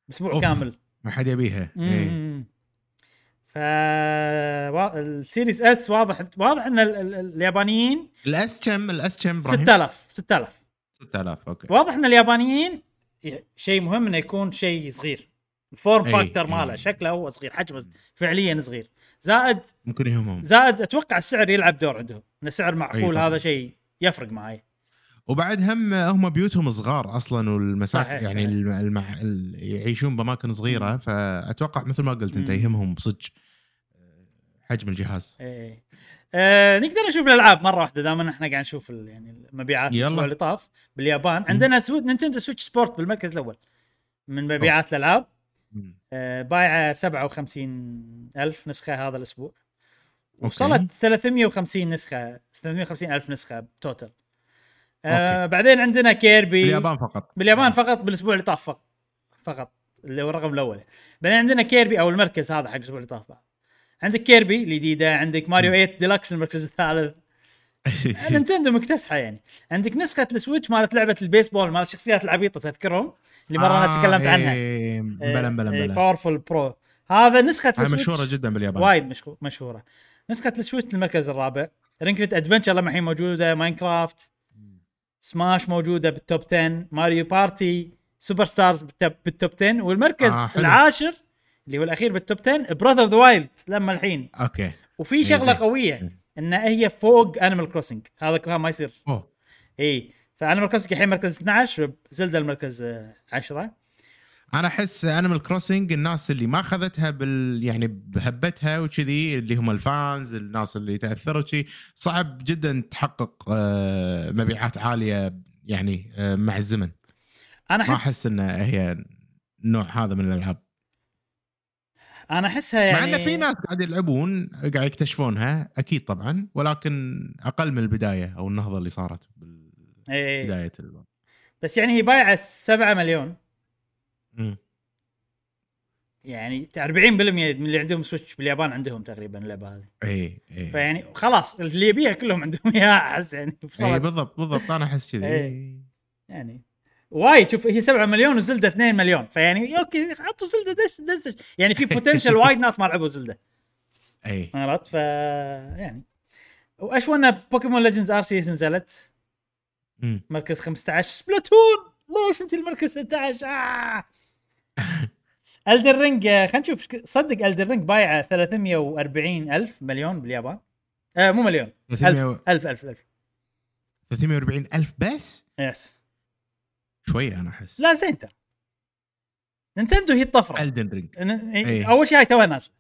Speaker 3: أسبوع.
Speaker 1: كامل.
Speaker 3: ما حد يبيها. إي.
Speaker 1: مم. ف ال Series S واضح واضح إن ال... ال... اليابانيين
Speaker 3: ال S كم؟ ال S كم إبراهيم؟
Speaker 1: 6000 6000
Speaker 3: 6000 okay.
Speaker 1: واضح إن اليابانيين شيء مهم إنه يكون شيء صغير.
Speaker 3: ال
Speaker 1: form
Speaker 3: أي، factor.
Speaker 1: ماله شكله هو صغير حجمه فعليا صغير زائد
Speaker 3: ممكن يهمهم
Speaker 1: زائد أتوقع السعر يلعب دور عندهم إن سعر معقول. هذا شيء يفرق معي
Speaker 3: وبعد هم هم بيوتهم صغار أصلا والمساكن
Speaker 1: صحيح،
Speaker 3: يعني
Speaker 1: صحيح.
Speaker 3: الم... المع... ال... يعيشون بأماكن صغيرة فأتوقع مثل ما قلت
Speaker 1: أنت.
Speaker 3: يهمهم صدق حجم الجهاز
Speaker 1: إيه آه نقدر نشوف الألعاب مرة واحدة دائما إحنا قاعد نشوف يعني المبيعات. الأسبوع اللي طاف باليابان عندنا سو... Nintendo Switch Sports بالمركز الأول من مبيعات
Speaker 3: الألعاب.
Speaker 1: آه بايعة 57 ألف نسخة هذا
Speaker 3: الأسبوع.
Speaker 1: وصلت 350 نسخة 350 ألف نسخة total آه
Speaker 3: okay.
Speaker 1: بعدين عندنا Kirby
Speaker 3: باليابان فقط.
Speaker 1: باليابان فقط بالأسبوع اللي طاف فقط فقط اللي هو الرقم الأول. بعدين عندنا Kirby أو المركز هذا حق الأسبوع اللي طاف بعد. عندك Kirby الجديدة عندك ماريو 8 ديلكس المركز الثالث. Nintendo مكتسحة يعني. عندك نسخة ال Switch مالت لعبة البيسبول مالت الشخصيات العبيطة تذكرهم؟ اللي مره أنا تكلمت عنها.
Speaker 3: إيه، بلا بلا بلا.
Speaker 1: Powerful Pro هذا نسخة
Speaker 3: ال
Speaker 1: Switch
Speaker 3: مشهورة جدا باليابان.
Speaker 1: وايد مشهو- مشهورة. نسخة ال Switch المركز الرابع. Ring Fit Adventure لما الحين موجودة. Minecraft Smash موجودة بال top 10 Mario Party Superstars بال top, بال top 10 والمركز
Speaker 3: آه،
Speaker 1: آه
Speaker 3: حلو.
Speaker 1: العاشر اللي هو الأخير بال top 10 Breath of the Wild لما الحين.
Speaker 3: okay.
Speaker 1: وفي
Speaker 3: شغلة.
Speaker 1: قوية
Speaker 3: إيه.
Speaker 1: ان هي فوق Animal Crossing هذا هذا ما يصير.
Speaker 3: أوه.
Speaker 1: اي ف Animal Crossing الحين مركز 12 Zelda المركز آه، 10
Speaker 3: أنا أحس Animal Crossing الناس اللي ما أخذتها بال يعني بهبّتها وكذي اللي هم ال fans الناس اللي تأثروا شي صعب جدا تحقق آه، مبيعات عالية يعني آه، مع الزمن.
Speaker 1: أنا
Speaker 3: ما
Speaker 1: أحس
Speaker 3: أحس إن هي النوع هذا من الألعاب.
Speaker 1: أنا أحسها يعني
Speaker 3: مع إن في ناس قاعد يلعبون قاعد يكتشفونها أكيد طبعا ولكن أقل من البداية أو النهضة اللي صارت
Speaker 1: إيه.
Speaker 3: بالبدايه ال-
Speaker 1: بس يعني هي بايعة 7 مليون.
Speaker 3: مم.
Speaker 1: يعني 40% من اللي عندهم Switch باليابان عندهم تقريبا اللعبة هذه.
Speaker 3: اي اي
Speaker 1: فيعني خلاص اللي يبيها كلهم عندهم إياها أحس يعني
Speaker 3: اي بالضبط بالضبط أنا أحس كذي.
Speaker 1: إيه. يعني وايد. شوف هي 7 مليون و Zelda 2 مليون. فيعني okay حطوا Zelda دش دش. يعني في potential وايد ناس ما لعبوا Zelda.
Speaker 3: اي
Speaker 1: عرفت؟ ف يعني. واشوى بوكيمون ليجندز ار سي نزلت؟
Speaker 3: مم.
Speaker 1: مركز 15 سبلاتون! ليش انت المركز 16 آه. الدر رينج خلينا نشوف صدق الدر رينج بايعة 340 ألف مليون باليابان. آه مو مليون.
Speaker 3: 300
Speaker 1: ألف. ألف ألف ألف.
Speaker 3: 340 ألف بس؟
Speaker 1: يس
Speaker 3: شوية أنا أحس.
Speaker 1: لا زين ترى. نينتندو هي الطفرة.
Speaker 3: الدن رينج إيه.
Speaker 1: أول شيء هاي توها ناس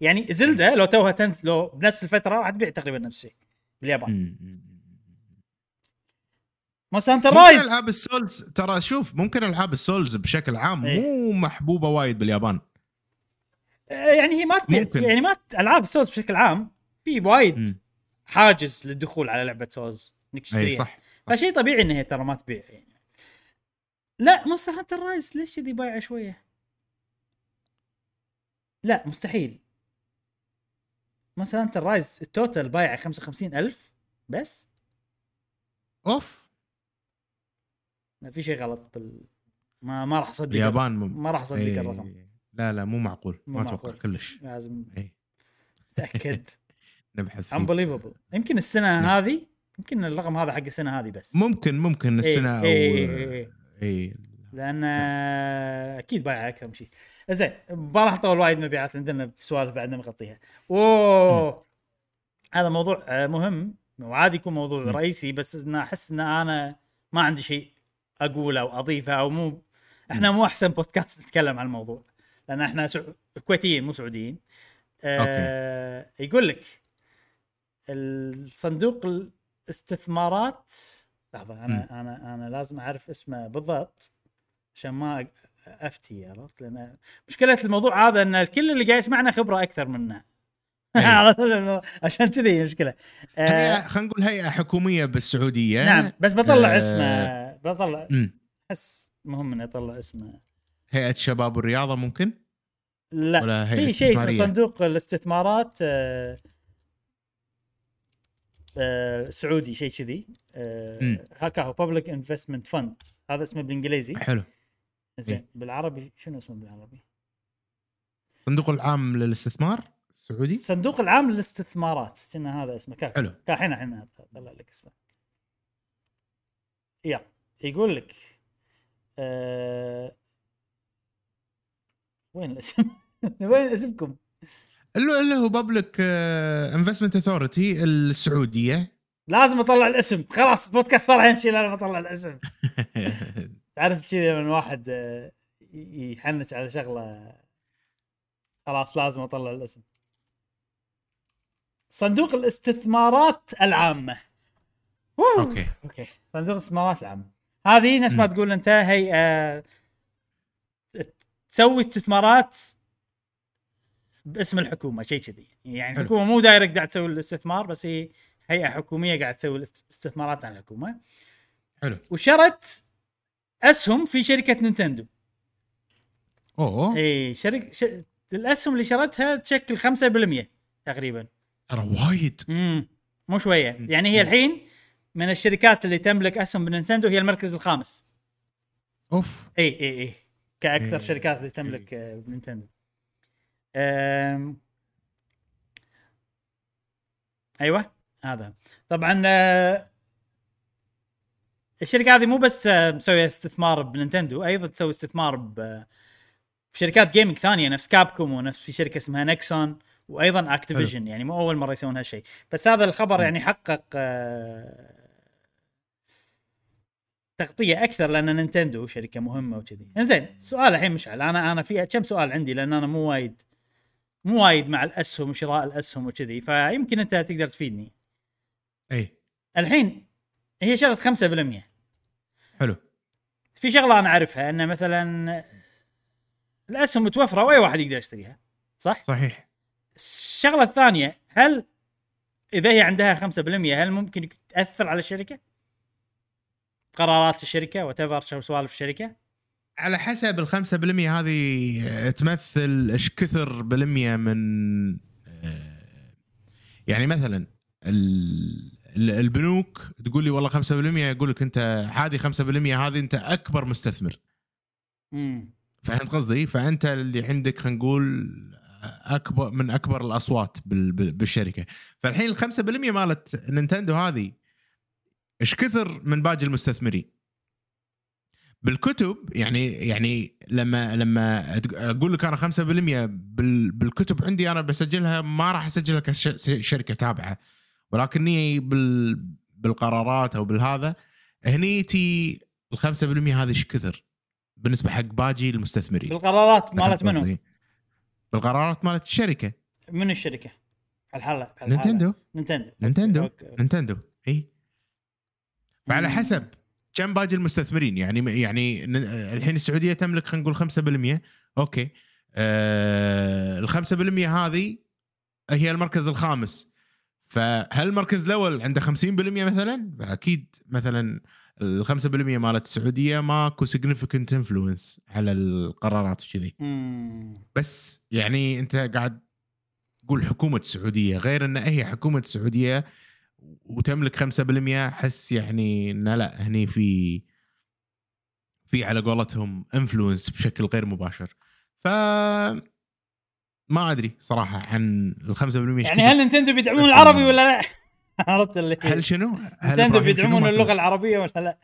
Speaker 1: يعني Zelda لو توها تنزل لو بنفس الفترة راح تبيع تقريبا نفس الشيء باليابان. Monster
Speaker 3: Hunter
Speaker 1: Rise
Speaker 3: العاب ال Souls ترى شوف ممكن العاب ال Souls بشكل عام
Speaker 1: إيه.
Speaker 3: مو محبوبة وايد باليابان
Speaker 1: آه، يعني هي ما تبيع
Speaker 3: ممكن.
Speaker 1: يعني ما ألعاب Souls بشكل عام في وايد
Speaker 3: مم.
Speaker 1: حاجز للدخول على لعبة Souls إنك
Speaker 3: اي
Speaker 1: تشتريها
Speaker 3: صح, صح.
Speaker 1: فشيء طبيعي ان هي ترى ما تبيع يعني لا Monster Hunter Rise ليش كذي بايعة شوية؟ لا مستحيل Monster Hunter Rise ال total بايعة 55000 بس أوف في شيء غلط بال ما ما راح أصدق
Speaker 3: اليابان مم...
Speaker 1: ما راح أصدق
Speaker 3: إيه.
Speaker 1: الرقم.
Speaker 3: لا لا مو معقول.
Speaker 1: مو
Speaker 3: ما
Speaker 1: أتوقع.
Speaker 3: كلش.
Speaker 1: لازم.
Speaker 3: اي
Speaker 1: اتاكد
Speaker 3: نبحث.
Speaker 1: unbelievable يمكن السنة
Speaker 3: نعم.
Speaker 1: هذه يمكن الرقم هذا حق السنة هذه بس.
Speaker 3: ممكن ممكن السنة أو
Speaker 1: إيه إيه إيه إيه.
Speaker 3: اي
Speaker 1: لأن أكيد بايع أكثر من شيء. زين ما راح نطول وايد مبيعات عندنا سوالف بعدنا مغطيها أوه. هذا موضوع مهم. وعادي يكون موضوع. رئيسي بس أحس إن أنا ما عندي شيء أقوله أو أضيفه أو مو إحنا مو أحسن بودكاست نتكلم عن الموضوع لأن إحنا سع... كويتيين مو سعوديين. آه يقول لك الصندوق الاستثمارات لحظة أنا أنا أنا لازم أعرف اسمه بالضبط عشان ما أفتي عرفت؟ لأن مشكلة الموضوع هذا إن الكل اللي قاعد يسمعنا خبرة أكثر منا.
Speaker 3: أيوة.
Speaker 1: عرفت؟ عشان كذي مشكلة. آه
Speaker 3: خلينا نقول هيئة حكومية بالسعودية.
Speaker 1: نعم بس بطلع
Speaker 3: آه،
Speaker 1: اسمه. بطلع. أحس مهم إني أطلع اسمه.
Speaker 3: هيئة الشباب والرياضة ممكن؟
Speaker 1: لا
Speaker 3: ولا
Speaker 1: في شيء اسمه؟ صندوق الاستثمارات آه، آه، السعودي شيء كذي. آه،. هكا هو بابليك انفستمنت فند هذا اسمه بالإنجليزي.
Speaker 3: حلو.
Speaker 1: زين
Speaker 3: إيه.
Speaker 1: بالعربي شنو اسمه بالعربي؟
Speaker 3: الصندوق العام للاستثمار السعودي
Speaker 1: الصندوق العام للاستثمارات كنا هذا اسمه؟ كا
Speaker 3: حلو.
Speaker 1: كا الحين الحين اطلع لك اسمه. يا. يقول لك آه... وين الاسم؟ وين اسمكم؟
Speaker 3: اللي اللي هو Public Investment Authority السعودية.
Speaker 1: لازم اطلع الاسم. خلاص بودكاست ما راح يمشي إلا لما اطلع الاسم. تعرف كذي لما واحد آه، يحنش على شغلة خلاص لازم اطلع الاسم. صندوق الاستثمارات العامة.
Speaker 3: أوكي.
Speaker 1: أوكي. صندوق الاستثمارات العامة. هذه نفس ما. تقول أنت هيئه تسوي استثمارات باسم الحكومة شيء كذي. يعني
Speaker 3: حلو.
Speaker 1: الحكومة مو direct قاعد تسوي الاستثمار بس هي هيئة حكومية قاعد تسوي الاستثمارات عن الحكومة.
Speaker 3: حلو.
Speaker 1: وشرت أسهم في شركة نينتندو.
Speaker 3: أوه.
Speaker 1: إي شركه ش... الأسهم اللي شرتها تشكل 5% تقريبا.
Speaker 3: ترى وايد.
Speaker 1: امم مو
Speaker 3: شوية.
Speaker 1: يعني هي. الحين من الشركات اللي تملك اسهم بنينتندو هي المركز الخامس.
Speaker 3: أوف.
Speaker 1: إي إي إي. كأكثر
Speaker 3: إيه.
Speaker 1: شركات اللي تملك آه، بنينتندو أم... أيوه هذا. طبعا آه، الشركة هذه مو بس آه، مسوية استثمار بنينتندو أيضا تسوي استثمار ب في شركات gaming ثانية نفس Capcom ونفس في شركة اسمها Nexon وأيضا Activision يعني مو أول مرة يسوون هالشيء. بس هذا الخبر. يعني حقق آه، تغطية أكثر لأن نينتندو شركة مهمة وكذي. إنزين سؤال الحين مشعل أنا أنا في كم سؤال عندي لأن أنا مو وايد مو وايد مع الأسهم وشراء الأسهم وكذي فيمكن أنت تقدر تفيدني.
Speaker 3: إي.
Speaker 1: الحين هي شرط 5%
Speaker 3: حلو.
Speaker 1: في شغلة أنا أعرفها أن مثلا الأسهم متوفرة وأي واحد يقدر يشتريها صح؟
Speaker 3: صحيح.
Speaker 1: الشغلة الثانية هل إذا هي عندها 5% هل ممكن تأثر على الشركة؟ قرارات الشركة وات شو سوالف الشركة؟
Speaker 3: على حسب الخمسة بالمية هذه تمثل إيش كثر بالمية من آه، يعني مثلا ال- ال- البنوك تقول لي والله 5% يقول لك أنت عادي 5% هذه أنت أكبر مستثمر
Speaker 1: امم
Speaker 3: فهمت قصدي؟ فأنت اللي عندك خلينا نقول أكبر من أكبر الأصوات بال- بال- بالشركة فالحين ال 5% مالت نينتندو هذه إيش كثر من باقي المستثمرين بالكتب يعني يعني لما لما أقول لك أنا 5% بال- بالكتب عندي أنا بسجلها ما راح أسجلها كشركة تابعة ولكني بال بالقرارات أو بالهذا هني تي ال 5% هذه إيش كثر بالنسبة حق باقي المستثمرين
Speaker 1: بالقرارات مالت منو؟
Speaker 3: بالقرارات مالت الشركة
Speaker 1: من الشركة؟ الحالة.
Speaker 3: نينتندو
Speaker 1: نينتندو
Speaker 3: نينتندو. نينتندو إي فعلى. حسب كم باقي المستثمرين يعني يعني الحين السعودية تملك خلينا نقول 5% أوكي آه ال 5% هذه هي المركز الخامس فهل المركز الأول عنده 50% مثلا؟ أكيد مثلا ال 5% مالت السعودية ماكو significant influence على القرارات وكذي. بس يعني أنت قاعد تقول حكومة السعودية غير إن هي حكومة السعودية وتملك 5% أحس يعني إن لا هني في في على قولتهم influence بشكل غير مباشر ف ما أدري صراحة عن ال 5% إيش
Speaker 1: يعني. هل نينتندو بيدعمون العربي ولا لا؟ عرفت اللي
Speaker 3: هل شنو؟ هل شنو
Speaker 1: بيدعمون
Speaker 3: اللغة؟
Speaker 1: العربية ولا لا؟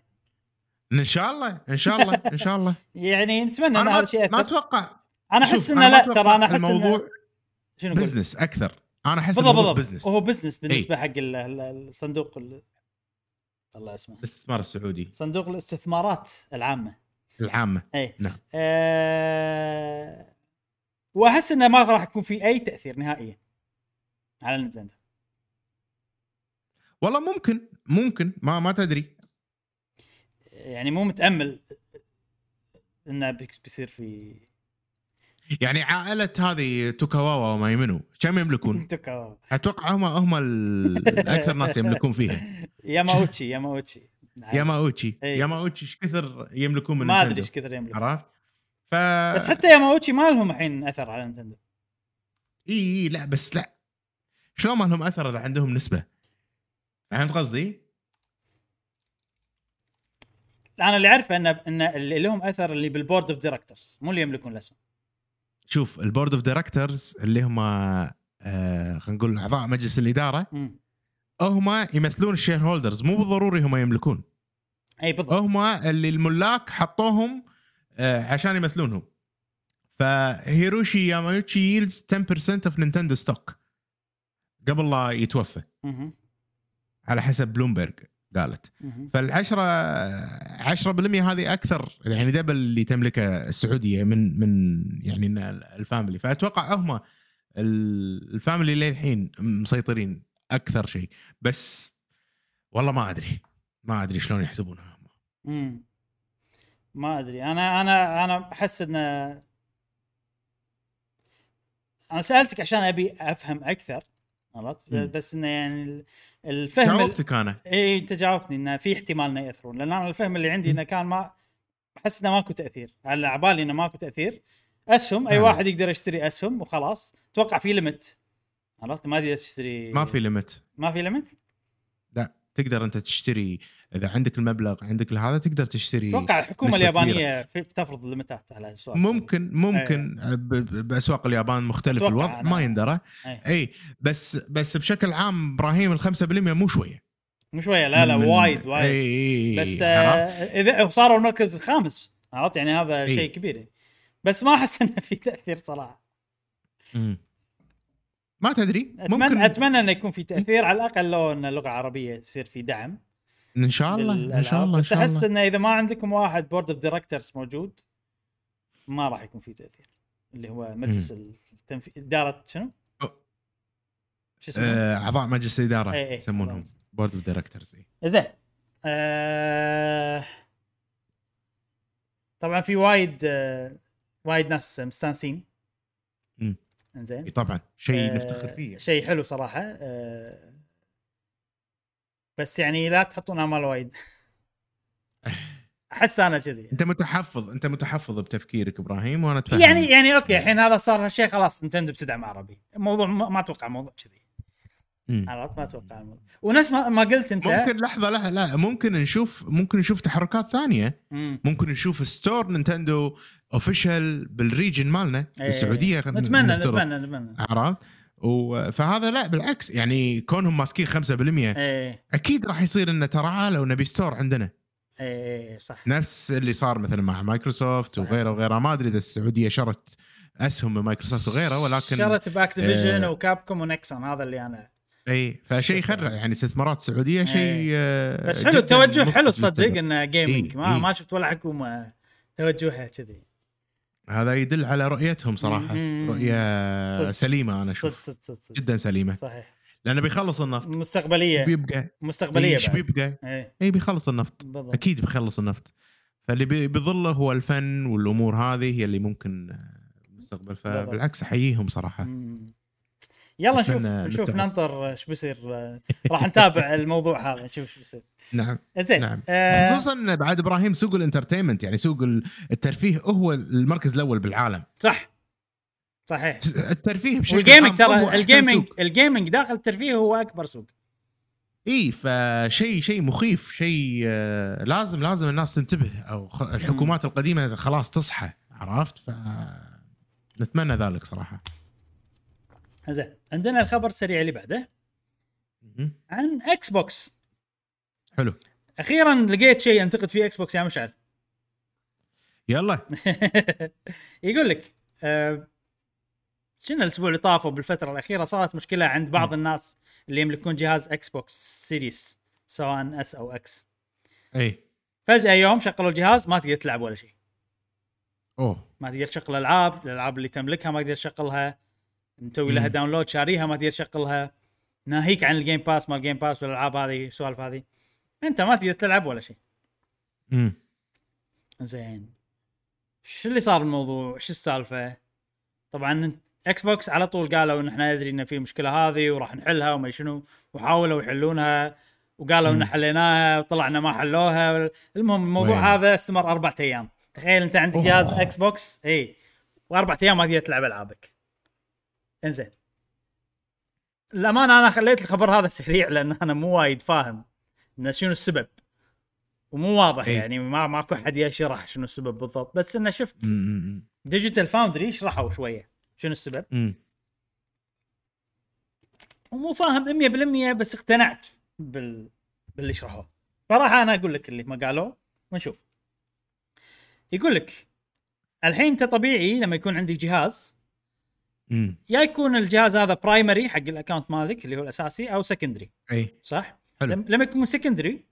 Speaker 3: إن شاء الله إن شاء الله إن شاء الله
Speaker 1: يعني نتمنى
Speaker 3: إن
Speaker 1: هذا
Speaker 3: ما,
Speaker 1: الشيء
Speaker 3: ما
Speaker 1: أتوقع
Speaker 3: أنا
Speaker 1: أحس انه لا ترى أنا أحس
Speaker 3: الموضوع
Speaker 1: انه شنو؟
Speaker 3: business أكثر أنا أحس
Speaker 1: بالضبط بالضبط.
Speaker 3: business
Speaker 1: وهو business بالنسبة حق ال- ال- الصندوق ال- طلع اسمه.
Speaker 3: الاستثمار السعودي.
Speaker 1: صندوق الاستثمارات العامة.
Speaker 3: العامة.
Speaker 1: اي
Speaker 3: نعم.
Speaker 1: أه... وأحس إنه ما راح يكون في أي تأثير نهائيا على نينتندو
Speaker 3: والله ممكن ممكن ما ما تدري.
Speaker 1: يعني مو متأمل إنه بيصير في
Speaker 3: يعني عائلة هذه توكاواوا وما يمنو كم يملكون؟
Speaker 1: توكا-
Speaker 3: أتوقع هم هم ال- الأكثر ناس يملكون فيها.
Speaker 1: ياماوتشي ياماوتشي.
Speaker 3: ياماوتشي.
Speaker 1: إي.
Speaker 3: ياماوتشي إيش كثر يملكون من
Speaker 1: ما
Speaker 3: أدري
Speaker 1: إيش كثر يملك
Speaker 3: عرفت؟ ف
Speaker 1: بس حتى ياماوتشي ما لهم الحين أثر على نينتندو.
Speaker 3: إي إي لا بس لا. شلون ما لهم أثر إذا عندهم نسبة؟ فهمت قصدي؟
Speaker 1: أنا اللي أعرفه ان إن اللي لهم أثر اللي بال board of directors مو اللي يملكون الأسهم.
Speaker 3: شوف ال board of directors اللي هم آه خلينا نقول أعضاء مجلس
Speaker 1: الإدارة.
Speaker 3: هم يمثلون ال shareholders مو بالضروري هم يملكون.
Speaker 1: إي بالضبط.
Speaker 3: هم اللي الملاك حطوهم آه عشان يمثلونهم. فهيروشي ياماوتشي yields 10% of Nintendo stock قبل لا يتوفى. على حسب بلومبرج قالت. فالعشرة 10% هذه أكثر يعني double اللي تملكه السعودية من من يعني ال family فأتوقع هم ال- ال family للحين مسيطرين أكثر شيء بس والله ما أدري ما أدري شلون يحسبونها هم.
Speaker 1: ما أدري أنا أنا أنا أحس إن أنا سألتك عشان أبي أفهم أكثر عرفت. بس إنه يعني الفهم ال-
Speaker 3: جاوبتك أنا.
Speaker 1: إي أنت جاوبتني انه في احتمال انه يأثرون لأن أنا الفهم اللي عندي انه كان ما أحس إنه ماكو تأثير. على عبالي إنه ماكو تأثير.
Speaker 3: أسهم أي.
Speaker 1: واحد يقدر يشتري أسهم وخلاص. أتوقع في limit عرفت ما تقدر تشتري
Speaker 3: ما في limit
Speaker 1: ما في
Speaker 3: limit تقدر أنت تشتري إذا عندك المبلغ عندك هذا تقدر تشتري أتوقع
Speaker 1: الحكومة اليابانية تفرض ليمتات على السؤال
Speaker 3: ممكن ممكن ب- بأسواق اليابان مختلف الوضع
Speaker 1: أنا.
Speaker 3: ما يندرى
Speaker 1: أي.
Speaker 3: أي بس بس بشكل عام إبراهيم ال 5% مو شوية
Speaker 1: مو شوية لا لا وايد وايد
Speaker 3: أي أي
Speaker 1: بس؟ آه إذا صاروا المركز الخامس عرفت يعني هذا. شيء كبير بس ما أحس إنه في تأثير صراحة
Speaker 3: مم. ما تدري
Speaker 1: اتمنى
Speaker 3: ممكن
Speaker 1: أتمنى إنه يكون في تأثير. على الأقل لو إن اللغة العربية يصير في دعم.
Speaker 3: إن شاء الله
Speaker 1: إن.
Speaker 3: شاء الله
Speaker 1: بس
Speaker 3: أحس
Speaker 1: إنه إذا ما عندكم واحد board of directors موجود ما راح يكون في تأثير. اللي هو مجلس التنفيذ إدارة شنو؟ شو اسمه؟
Speaker 3: آه، أعضاء مجلس الإدارة
Speaker 1: إي إي.
Speaker 3: يسمونهم بورد اوف دايركتورز
Speaker 1: زين. آه... طبعا في وايد آه... وايد ناس مستانسين. إنزين.
Speaker 3: طبعا. شيء
Speaker 1: آه،
Speaker 3: نفتخر فيه.
Speaker 1: شيء حلو صراحة. آه... بس يعني لا تحطون آمال وايد. أحس أنا كذي.
Speaker 3: أنت متحفظ أنت متحفظ بتفكيرك إبراهيم وأنا اتفهم
Speaker 1: يعني يعني أوكي الحين هذا صار هالشيء خلاص نينتندو بتدعم عربي. الموضوع ما أتوقع موضوع كذي. عرفت ما أتوقع ونفس ما, ما قلت أنت
Speaker 3: ممكن لحظة لا لا ممكن نشوف ممكن نشوف تحركات ثانية
Speaker 1: مم.
Speaker 3: ممكن نشوف store نينتندو official بال region مالنا
Speaker 1: إيه.
Speaker 3: بالسعودية خلينا
Speaker 1: نتمنى. نتمنى نتمنى
Speaker 3: عرفت و- فهذا لا بالعكس يعني كونهم ماسكين 5%
Speaker 1: إيه
Speaker 3: أكيد راح يصير إنه تعالوا نبي store عندنا
Speaker 1: إيه صح
Speaker 3: نفس اللي صار مثلا مع مايكروسوفت وغيره
Speaker 1: صح.
Speaker 3: وغيره ما أدري إذا السعودية شرت أسهم من مايكروسوفت وغيره ولكن
Speaker 1: شرت بأكتيفيجن
Speaker 3: آه.
Speaker 1: وكابكوم ونكسون هذا اللي أنا
Speaker 3: إي فشيء يخرع. يعني استثمارات سعودية شيء آه،
Speaker 1: بس حلو التوجه حلو تصدق. إنه gaming
Speaker 3: إيه،
Speaker 1: ما
Speaker 3: إيه.
Speaker 1: ما شفت ولا حكومة توجهها كذي.
Speaker 3: هذا يدل على رؤيتهم صراحة.
Speaker 1: مم.
Speaker 3: رؤية
Speaker 1: صدق. سليمة أنا أشوف.
Speaker 3: جدا سليمة.
Speaker 1: صحيح.
Speaker 3: لأنه بيخلص النفط.
Speaker 1: مستقبلية.
Speaker 3: بيبقى مستقبلية
Speaker 1: إيش
Speaker 3: بيبقى؟ إي. بيخلص النفط.
Speaker 1: بالضبط.
Speaker 3: أكيد بيخلص النفط. فاللي بي- بيظله هو الفن والأمور هذه هي اللي ممكن آه، المستقبل. فبالعكس أحييهم صراحة.
Speaker 1: مم. يلا نشوف نشوف. ننطر إيش بيصير. آه، راح نتابع الموضوع هذا نشوف إيش بيصير.
Speaker 3: نعم.
Speaker 1: زين
Speaker 3: نعم.
Speaker 1: آه،
Speaker 3: خصوصا إن بعد إبراهيم سوق ال entertainment يعني سوق الترفيه هو المركز الأول بالعالم.
Speaker 1: صح. صحيح.
Speaker 3: الترفيه بشكل وال gaming
Speaker 1: ترى
Speaker 3: ال
Speaker 1: gaming.
Speaker 3: ال
Speaker 1: gaming داخل الترفيه هو أكبر سوق.
Speaker 3: إي فشيء شيء مخيف شيء آه، لازم لازم الناس تنتبه أو الحكومات القديمة خلاص تصحى عرفت؟ ف نتمنى ذلك صراحة.
Speaker 1: زين عندنا الخبر السريع اللي بعده. عن إكس بوكس
Speaker 3: حلو.
Speaker 1: أخيرا لقيت شيء أنتقد فيه إكس بوكس يا مشعل.
Speaker 3: يلا.
Speaker 1: يقول لك آه، شنو الأسبوع اللي طاف وبالفتره الأخيرة؟ صارت مشكلة عند بعض الناس اللي يملكون جهاز إكس بوكس سيريس سواء S أو X
Speaker 3: إي.
Speaker 1: فجأة يوم شغلوا الجهاز ما تقدر تلعب ولا شيء.
Speaker 3: أوه.
Speaker 1: ما تقدر تشغل ألعاب الألعاب اللي تملكها ما تقدر تشغلها مسوي لها. download شاريها ما تقدر تشغلها ناهيك عن الجيم باس ما الجيم باس والألعاب هذه السوالف هذه. أنت ما تقدر تلعب ولا شيء.
Speaker 3: امم
Speaker 1: زين. شو اللي صار الموضوع؟ شو السالفة؟ طبعا إكس بوكس على طول قالوا إن إحنا ندري إن في مشكلة هذه وراح نحلها وما شنو وحاولوا يحلونها وقالوا
Speaker 3: إن.
Speaker 1: حليناها وطلعنا ما حلوها. المهم الموضوع
Speaker 3: وين؟
Speaker 1: هذا استمر أربع أيام. تخيل أنت عندك. جهاز إكس بوكس إي وأربع أيام ما تقدر تلعب ألعابك. إنزين. الامانه أنا خليت الخبر هذا سريع لأن أنا مو وايد فاهم انه شنو السبب. ومو واضح
Speaker 3: إي.
Speaker 1: يعني ما ماكو أحد يشرح شنو السبب بالضبط. بس انه شفت ديجيتال فاوندري شرحوا شوية شنو السبب.
Speaker 3: امم
Speaker 1: ومو فاهم 100% بس اقتنعت بال باللي شرحوه. فراح أنا أقول لك اللي ما قالوه ونشوف. يقول لك الحين أنت طبيعي لما يكون عندك جهاز يا يكون الجهاز هذا primary حق ال account مالك اللي هو الأساسي أو secondary
Speaker 3: إي.
Speaker 1: صح؟
Speaker 3: حلو.
Speaker 1: لم- لما يكون secondary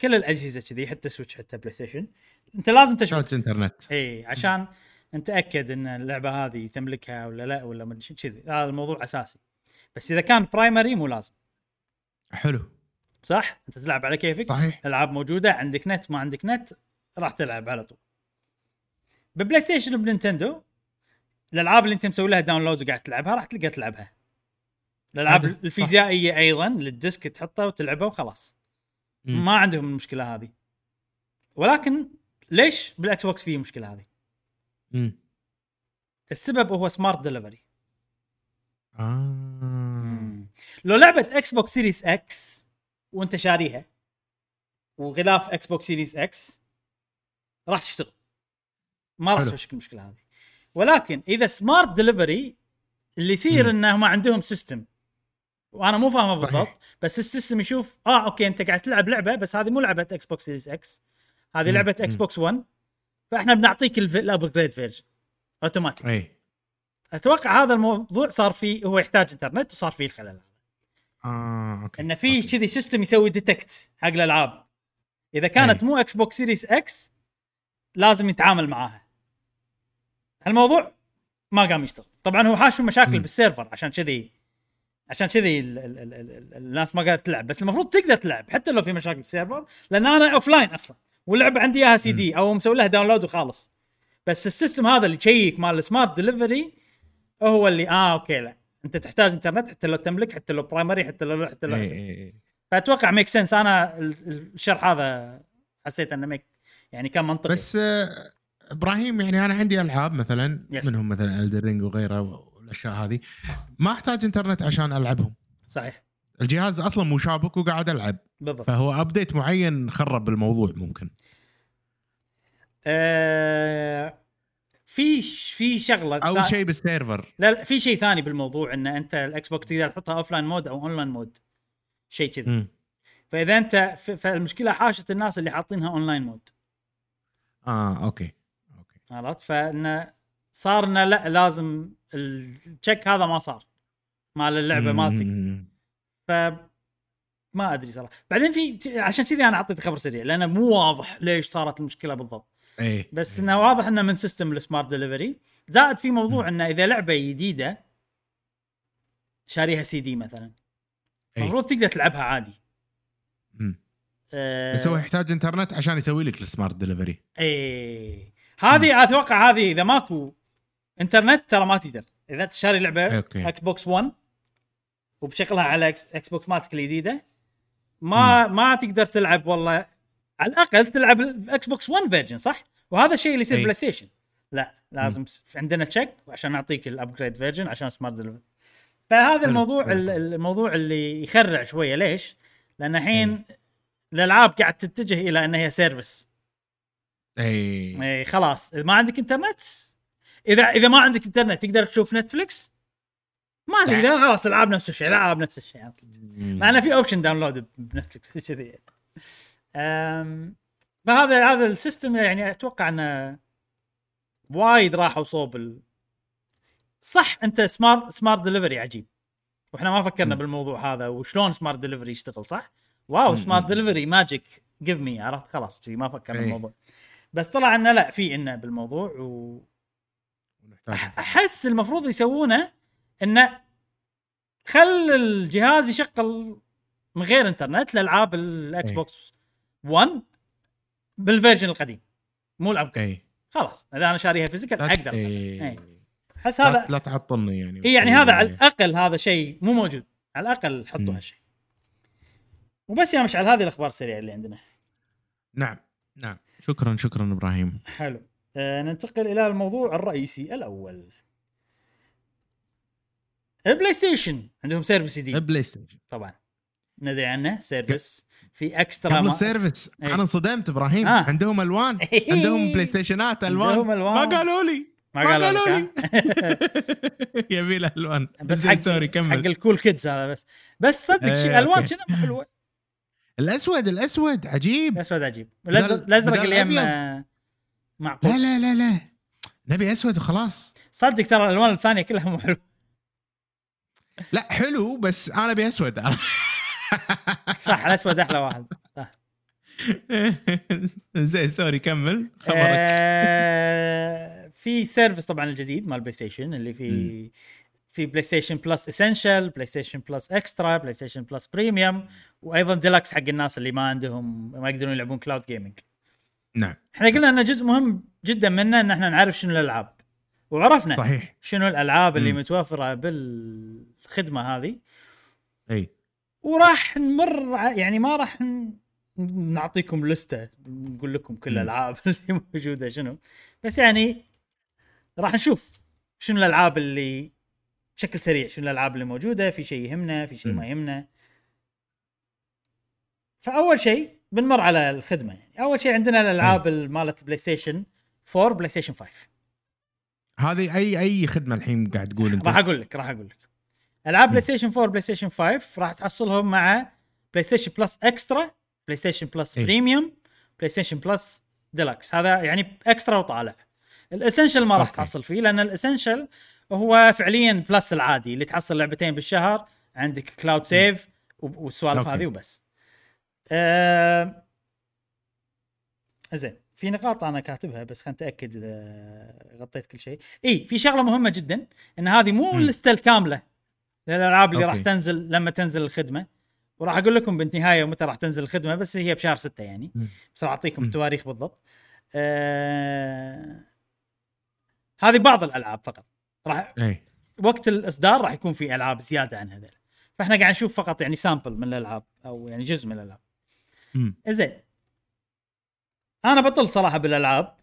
Speaker 1: كل الأجهزة كذي حتى سويتش حتى بلاي ستيشن أنت لازم تشبك
Speaker 3: انترنت
Speaker 1: إي عشان نتأكد إن اللعبة هذه تملكها ولا لا ولا شو كذي. هذا الموضوع أساسي. بس إذا كان primary مو لازم.
Speaker 3: حلو.
Speaker 1: صح؟ أنت تلعب على كيفك.
Speaker 3: صحيح.
Speaker 1: الألعاب موجودة عندك نت ما عندك نت راح تلعب على طول. ببلاي ستيشن وبنينتندو الألعاب اللي أنت مسوي لها download وقاعد تلعبها راح تلقى تلعبها.
Speaker 3: الألعاب. الفيزيائية
Speaker 1: أيضا لل disc تحطها وتلعبها وخلاص.
Speaker 3: مم.
Speaker 1: ما عندهم المشكلة هذه. ولكن ليش بالإكس بوكس فيه المشكلة هذه؟
Speaker 3: امم
Speaker 1: السبب هو smart delivery
Speaker 3: آه.
Speaker 1: لو لعبه إكس بوكس سيريس إكس وأنت شاريها وغلاف إكس بوكس سيريس إكس راح تشتغل. ما راح. تحوشك المشكلة هذه. ولكن إذا smart delivery اللي يصير
Speaker 3: مم.
Speaker 1: انهم عندهم system وأنا مو فاهمه بالضبط. بس ال system يشوف آه أوكي أنت قاعد تلعب لعبة بس هذه مو لعبة إكس بوكس سيريس إكس هذه. لعبة
Speaker 3: إكس.
Speaker 1: بوكس 1 فإحنا بنعطيك ال upgrade version automatic
Speaker 3: إي
Speaker 1: أتوقع هذا الموضوع صار فيه هو يحتاج انترنت وصار فيه الخلل هذا
Speaker 3: آه أوكي
Speaker 1: إنه في. كذي system يسوي detect حق الألعاب إذا كانت
Speaker 3: أي.
Speaker 1: مو إكس بوكس سيريس إكس لازم يتعامل معاها الموضوع ما قام يشتغل. طبعا هو حاشوا مشاكل
Speaker 3: مم.
Speaker 1: بال server عشان كذي عشان كذي ال- ال- ال- ال- ال- الناس ما قاعدة تلعب. بس المفروض تقدر تلعب حتى لو في مشاكل بال server لأن أنا offline أصلا واللعبة عندي إياها سي دي أو مسوي لها download وخالص. بس ال system هذا اللي check مال ال smart delivery هو اللي آه أوكي لا. أنت تحتاج انترنت حتى لو تملك حتى لو primary حتى لو حتى لو
Speaker 3: إي إي إي
Speaker 1: فأتوقع make sense أنا ال- الشرح هذا حسيت إنه make يعني كان منطقي.
Speaker 3: بس آه، إبراهيم يعني أنا عندي ألعاب مثلا
Speaker 1: yes.
Speaker 3: منهم مثلا إلدن رينج وغيره والأشياء هذه. ما أحتاج إنترنت عشان ألعبهم.
Speaker 1: صحيح.
Speaker 3: الجهاز أصلا مشابك وقاعد ألعب.
Speaker 1: بالضبط.
Speaker 3: فهو update معين خرب الموضوع ممكن.
Speaker 1: آه في في
Speaker 3: شغلة
Speaker 1: أو
Speaker 3: شيء بال server.
Speaker 1: لا لا في شيء ثاني بالموضوع إن أنت الإكس بوكس تقدر تحطها offline mode أو online mode. شيء كذي. فإذا أنت فالمشكلة حاشت الناس اللي حاطينها online
Speaker 3: mode. آه okay.
Speaker 1: عرفت؟ فانه صار انه لا لازم ال check هذا ما صار مال اللعبة مالتك. ف ما أدري صراحة. بعدين في عشان كذي أنا أعطيت خبر سريع لأنه مو واضح ليش صارت المشكلة بالضبط.
Speaker 3: إيه.
Speaker 1: بس إنه واضح إنه من system ال smart delivery زائد في موضوع إنه إذا لعبة جديدة شاريها سي دي مثلا.
Speaker 3: إيه.
Speaker 1: المفروض تقدر تلعبها عادي. أه.
Speaker 3: بس هو يحتاج انترنت عشان يسوي لك ال smart
Speaker 1: delivery إيه. هذه أتوقع هذه إذا ماكو إنترنت ترى ما تقدر. إذا انت شاري لعبة
Speaker 3: okay.
Speaker 1: إكس بوكس 1 وبشغلها على إكس بوكس مالتك الجديدة ما ما تقدر تلعب والله. على الأقل تلعب الاكس بوكس one version صح؟ وهذا الشيء اللي يصير. بلاي ستيشن لا لازم س- عندنا check عشان نعطيك ال upgrade version عشان smart delivery فهذا الموضوع
Speaker 3: حلو.
Speaker 1: ال- الموضوع اللي يخرع شوية. ليش؟ لأن الحين الألعاب قاعد تتجه إلى انها هي service
Speaker 3: إي
Speaker 1: إي خلاص ما عندك إنترنت إذا إذا ما عندك إنترنت تقدر تشوف نتفلكس ما
Speaker 3: لا.
Speaker 1: تقدر خلاص العاب نفس الشيء ألعاب نفس الشيء مع انه في option download بنتفلكس كذي فهذا هذا ال system يعني أتوقع إنه وايد راحوا صوب ال... صح أنت smart smart delivery عجيب وإحنا ما فكرنا
Speaker 3: مم.
Speaker 1: بالموضوع هذا وشلون smart delivery يشتغل صح؟
Speaker 3: wow.
Speaker 1: smart delivery magic give me عرفت خلاص ما فكرنا. بالموضوع بس طلع إنه لا في إنه بالموضوع و أحس المفروض يسوونه إنه خل الجهاز يشغل من غير إنترنت الالعاب الإكس
Speaker 3: إيه.
Speaker 1: بوكس 1 بال version القديم مو ال upgrade.
Speaker 3: اي
Speaker 1: خلاص إذا أنا شاريها
Speaker 3: physical
Speaker 1: أقدر
Speaker 3: إي.
Speaker 1: إي.
Speaker 3: أحس
Speaker 1: هذا
Speaker 3: لا تعطلني يعني.
Speaker 1: اي يعني هذا على الأقل هذا شيء مو موجود. على الأقل حطوا. هالشيء. وبس يا مشعل هذه الأخبار السريعة اللي عندنا.
Speaker 3: نعم نعم. شكرا شكرا إبراهيم.
Speaker 1: حلو. آه ننتقل إلى الموضوع الرئيسي الأول. البلاي ستيشن عندهم service جديد.
Speaker 3: بلاي ستيشن
Speaker 1: طبعا. ندري عنه. service في extra
Speaker 3: قبل
Speaker 1: ما-
Speaker 3: ال service
Speaker 1: إي.
Speaker 3: أنا صدمت إبراهيم.
Speaker 1: آه.
Speaker 3: عندهم ألوان. عندهم بلاي ستيشنات ألوان.
Speaker 1: عندهم ألوان.
Speaker 3: ما قالوا لي.
Speaker 1: ما
Speaker 3: ما
Speaker 1: قالوا
Speaker 3: لي. يبي له ألوان.
Speaker 1: ها؟ بس حق
Speaker 3: sorry
Speaker 1: حق
Speaker 3: كمل
Speaker 1: ال cool kids هذا بس. بس صدق
Speaker 3: إيه،
Speaker 1: شيء ألوان مو حلوة.
Speaker 3: الأسود الأسود عجيب.
Speaker 1: الأسود عجيب.
Speaker 3: الأزرق
Speaker 1: اليم معقول.
Speaker 3: لا لا لا لا. نبي أسود وخلاص.
Speaker 1: صدق ترى الألوان الثانية كلها مو حلوة.
Speaker 3: لا حلو بس أنا أبي أسود.
Speaker 1: صح الأسود أحلى واحد. صح.
Speaker 3: زين sorry كمل. خبرك.
Speaker 1: آه في service طبعا الجديد مال بلاي ستيشن اللي في في بلاي ستيشن Plus Essential بلاي ستيشن Plus Extra بلاي ستيشن Plus Premium وأيضا ديلكس حق الناس اللي ما عندهم ما يقدرون يلعبون cloud gaming
Speaker 3: نعم.
Speaker 1: إحنا قلنا ان جزء مهم جدا منه إن إحنا نعرف شنو الألعاب. وعرفنا
Speaker 3: صحيح.
Speaker 1: شنو الألعاب اللي
Speaker 3: مم.
Speaker 1: متوفرة بالخدمة هذه.
Speaker 3: أي.
Speaker 1: وراح نمر يعني ما راح نعطيكم لستة نقول لكم كل. الألعاب اللي موجودة شنو. بس يعني راح نشوف شنو الألعاب اللي بشكل سريع شنو الألعاب اللي موجودة في شيء يهمنا في شيء. ما يهمنا. فأول شيء بنمر على الخدمة يعني. أول شيء عندنا الألعاب مالت بلاي ستيشن 4 بلاي ستيشن 5
Speaker 3: هذه أي أي خدمة الحين قاعد تقول أنت؟
Speaker 1: راح أقول لك راح أقول لك. ألعاب بلاي ستيشن 4 بلاي ستيشن 5 راح تحصلهم مع بلاي ستيشن Plus Extra بلاي ستيشن Plus
Speaker 3: إيه.
Speaker 1: Premium بلاي ستيشن Plus Deluxe هذا يعني Extra وطالع. ال Essential ما راح. تحصل فيه لأن ال Essential هو فعليا Plus العادي اللي تحصل لعبتين بالشهر عندك cloud save والسوالف. هذه وبس آه... زين في نقاط أنا كاتبها بس خلينا نتاكد اذا غطيت كل شيء إي في شغلة مهمة جدا إن هذه مو. اللسته الكامله للألعاب اللي راح. تنزل لما تنزل الخدمة وراح أقول لكم بالنهاية متى راح تنزل الخدمة بس هي بشهر ستة يعني. بس راح
Speaker 3: أعطيكم.
Speaker 1: التواريخ بالضبط آه... هذه بعض الألعاب فقط راح
Speaker 3: اي
Speaker 1: وقت الإصدار راح يكون في ألعاب زيادة عن هذول فإحنا قاعد نشوف فقط يعني سامبل من الألعاب أو يعني جزء من
Speaker 3: الألعاب.
Speaker 1: زين أنا بطل صراحة بالألعاب.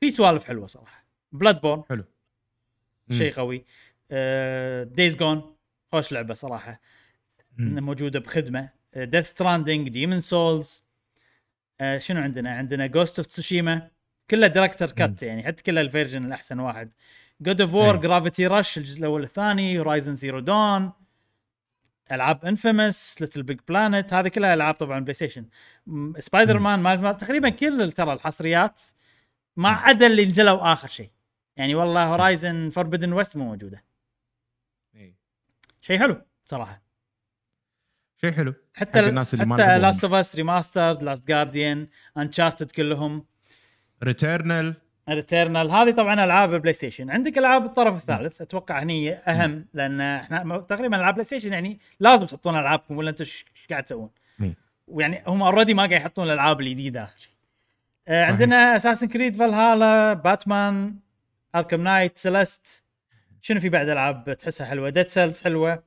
Speaker 1: في سوالف حلوة صراحة. Bloodborne
Speaker 3: حلو.
Speaker 1: شيء قوي. Days Gone خوش لعبة صراحة.
Speaker 3: مم.
Speaker 1: موجودة بخدمة. Death Stranding Demon's Souls شنو عندنا؟ عندنا Ghost of Tsushima كلها director's cut يعني حتى كلها ال version الأحسن واحد. God of
Speaker 3: War.
Speaker 1: Gravity Rush الجزء الأول والثاني Horizon Zero Dawn ألعاب Infamous LittleBigPlanet هذه كلها ألعاب طبعا بلاي ستيشن. سبايدر مان ما تقريبا كل ترى الحصريات ما عدا اللي نزلوا آخر شيء. يعني والله Horizon Forbidden West مو موجودة.
Speaker 3: إي.
Speaker 1: شيء حلو صراحة.
Speaker 3: شيء حلو.
Speaker 1: حتى
Speaker 3: الناس اللي
Speaker 1: حتى. Last of Us Remastered Last Guardian Uncharted كلهم.
Speaker 3: Returnal
Speaker 1: Returnal هذه طبعا ألعاب البلاي ستيشن عندك ألعاب الطرف الثالث أتوقع هني أهم لأن إحنا تقريبا ألعاب بلاي ستيشن يعني لازم تحطون ألعابكم ولا أنتم إيش قاعد تسوون. ويعني هم already ما قاعد يحطون الألعاب الجديده اخر شيء آه عندنا Assassin's Creed Valhalla Batman Arkham Knight Celeste شنو في بعد ألعاب تحسها حلوة؟ Dead Cells حلوة.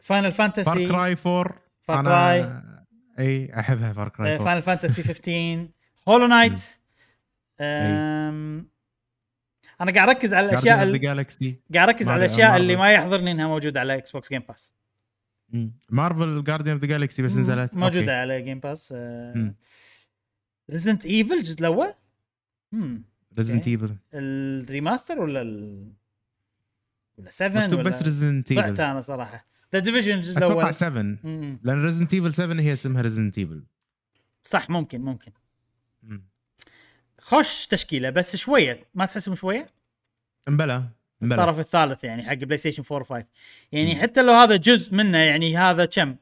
Speaker 1: Final
Speaker 3: Far
Speaker 1: Fantasy
Speaker 3: Cry 4
Speaker 1: Far
Speaker 3: أنا إي أحبها Far Cry 4
Speaker 1: Final Fantasy 15 Hollow Knight أم... أنا قاعد أركز على الأشياء اللي قاعد
Speaker 3: أركز
Speaker 1: على
Speaker 3: الأشياء
Speaker 1: اللي. ما يحضرني إنها موجودة على Xbox Game Pass
Speaker 3: Marvel Guardian of the Galaxy بس نزلت.
Speaker 1: موجودة
Speaker 3: okay.
Speaker 1: على Game Pass
Speaker 3: مم.
Speaker 1: Resident Evil الجزء الأول؟
Speaker 3: Resident.
Speaker 1: Evil
Speaker 3: ال
Speaker 1: remaster ولا ال... ولا 7
Speaker 3: مكتوب
Speaker 1: ولا
Speaker 3: بس Resident
Speaker 1: ضعت
Speaker 3: Evil
Speaker 1: أنا صراحة. The Division الجزء
Speaker 3: أتوقع
Speaker 1: الأول
Speaker 3: 7
Speaker 1: مم.
Speaker 3: لأن Resident Evil 7 هي اسمها Resident Evil
Speaker 1: صح ممكن ممكن. خوش تشكيلة بس شوية. ما تحسهم شوية؟
Speaker 3: امبلا امبلا
Speaker 1: الطرف الثالث يعني حق PlayStation 4 و5 يعني حتى لو هذا جزء منه يعني هذا كم؟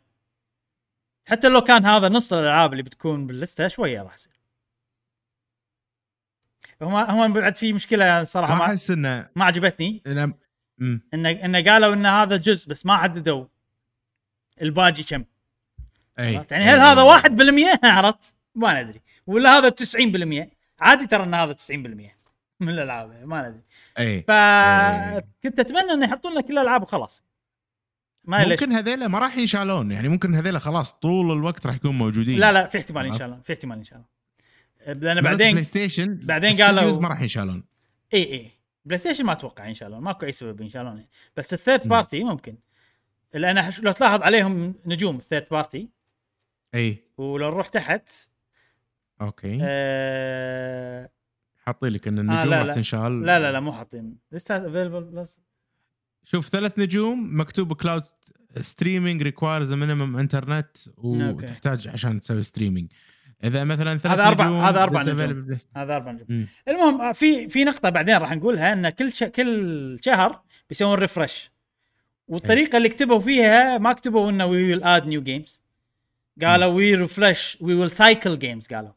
Speaker 1: حتى لو كان هذا نص الألعاب اللي بتكون باللستة شوية راح يصير. هم هم بعد في مشكلة صراحة
Speaker 3: ما أحس إنه
Speaker 1: ما عجبتني.
Speaker 3: إنه
Speaker 1: انه قالوا إن هذا جزء بس ما حددوا الباقي كم. إي؟ يعني هل هذا 1% عرفت؟ ما ندري. ولا هذا 90% عادي ترى إن هذا 90% من الألعاب ما ندري.
Speaker 3: إي.
Speaker 1: فكنت أتمنى إنه يحطون لك كل الألعاب وخلاص. ما
Speaker 3: ممكن هذيلا ما راح ينشالون يعني ممكن هذيلا خلاص طول الوقت راح يكونوا موجودين.
Speaker 1: لا لا في احتمال ان؟ شاء الله في احتمال ان شاء الله لأن
Speaker 3: Play
Speaker 1: بعدين
Speaker 3: Station
Speaker 1: بعدين قالوا-
Speaker 3: ما راح ينشالون.
Speaker 1: إي إي. PlayStation ما أتوقع ان شاء الله ماكو أي سبب ان شاء الله بس ال
Speaker 3: third.
Speaker 1: party ممكن. لأن لو تلاحظ عليهم نجوم ال third
Speaker 3: party إي.
Speaker 1: ولو نروح تحت
Speaker 3: okay.
Speaker 1: آه
Speaker 3: حاطين لك إن
Speaker 1: آه،
Speaker 3: النجوم
Speaker 1: لا،
Speaker 3: راح
Speaker 1: لا.
Speaker 3: تنشال.
Speaker 1: لا لا لا مو حاطين. Has available plus
Speaker 3: شوف ثلاث نجوم مكتوب cloud streaming requires minimum
Speaker 1: internet.
Speaker 3: وتحتاج عشان تسوي streaming إذا مثلا ثلاث
Speaker 1: هذا
Speaker 3: نجوم
Speaker 1: هذا
Speaker 3: this
Speaker 1: نجوم. هذا أربع نجوم. المهم آه، في في نقطة بعدين راح نقولها إن كل ش... كل شهر بيسوون refresh والطريقة اللي كتبوا فيها ما كتبوا إنه we will add new games قالوا we refresh we will cycle games قالوا.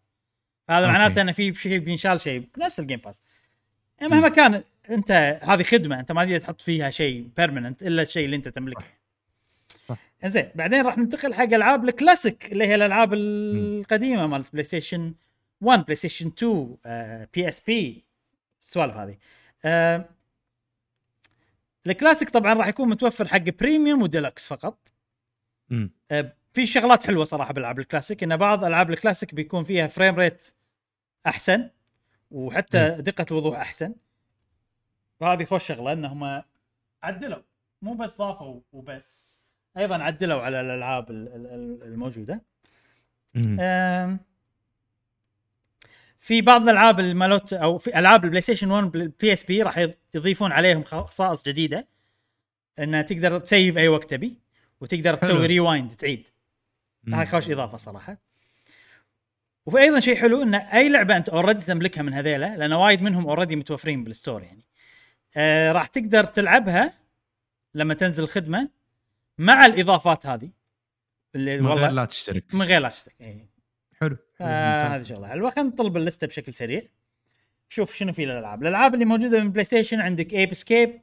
Speaker 1: هذا
Speaker 3: okay.
Speaker 1: معناته إنه في شيء بينشال شيء نفس ال Game Pass مهما كان أنت هذه خدمة أنت ما تقدر تحط فيها شيء permanent إلا الشيء اللي أنت تملكه. زين بعدين راح ننتقل حق ألعاب الكلاسيك اللي هي الألعاب القديمة مال بلاي ستيشن 1 بلاي ستيشن 2 بي اس بي السوالف هذه. آه، الكلاسيك طبعا راح يكون متوفر حق Premium و Deluxe
Speaker 3: فقط.
Speaker 1: آه، في شغلات حلوة صراحة بالألعاب الكلاسيك إن بعض ألعاب الكلاسيك بيكون فيها frame rate أحسن وحتى دقة الوضوح أحسن. فهذه خوش شغلة انهم عدلوا مو بس ضافوا وبس أيضا عدلوا على الألعاب ال- ال- ال- الموجودة. في بعض الألعاب المالوت أو في ألعاب ال PlayStation 1 بال PSP راح يضيفون عليهم خصائص جديدة. إن تقدر تسيف أي وقت تبي وتقدر تسوي. rewind تعيد. هاي خوش إضافة صراحة. وفي أيضا شيء حلو إن أي لعبة أنت already تملكها من هذيلا لأن وايد منهم already متوفرين بال store يعني. آه راح تقدر تلعبها لما تنزل الخدمة مع الإضافات هذه. اللي
Speaker 3: من غير لا تشترك.
Speaker 1: من غير لا تشترك إيه.
Speaker 3: حلو
Speaker 1: آه
Speaker 3: ممتاز.
Speaker 1: شغله حلوة خلينا نطلب اللسته بشكل سريع. شوف شنو في الالعاب الألعاب اللي موجودة من PlayStation عندك Ape Escape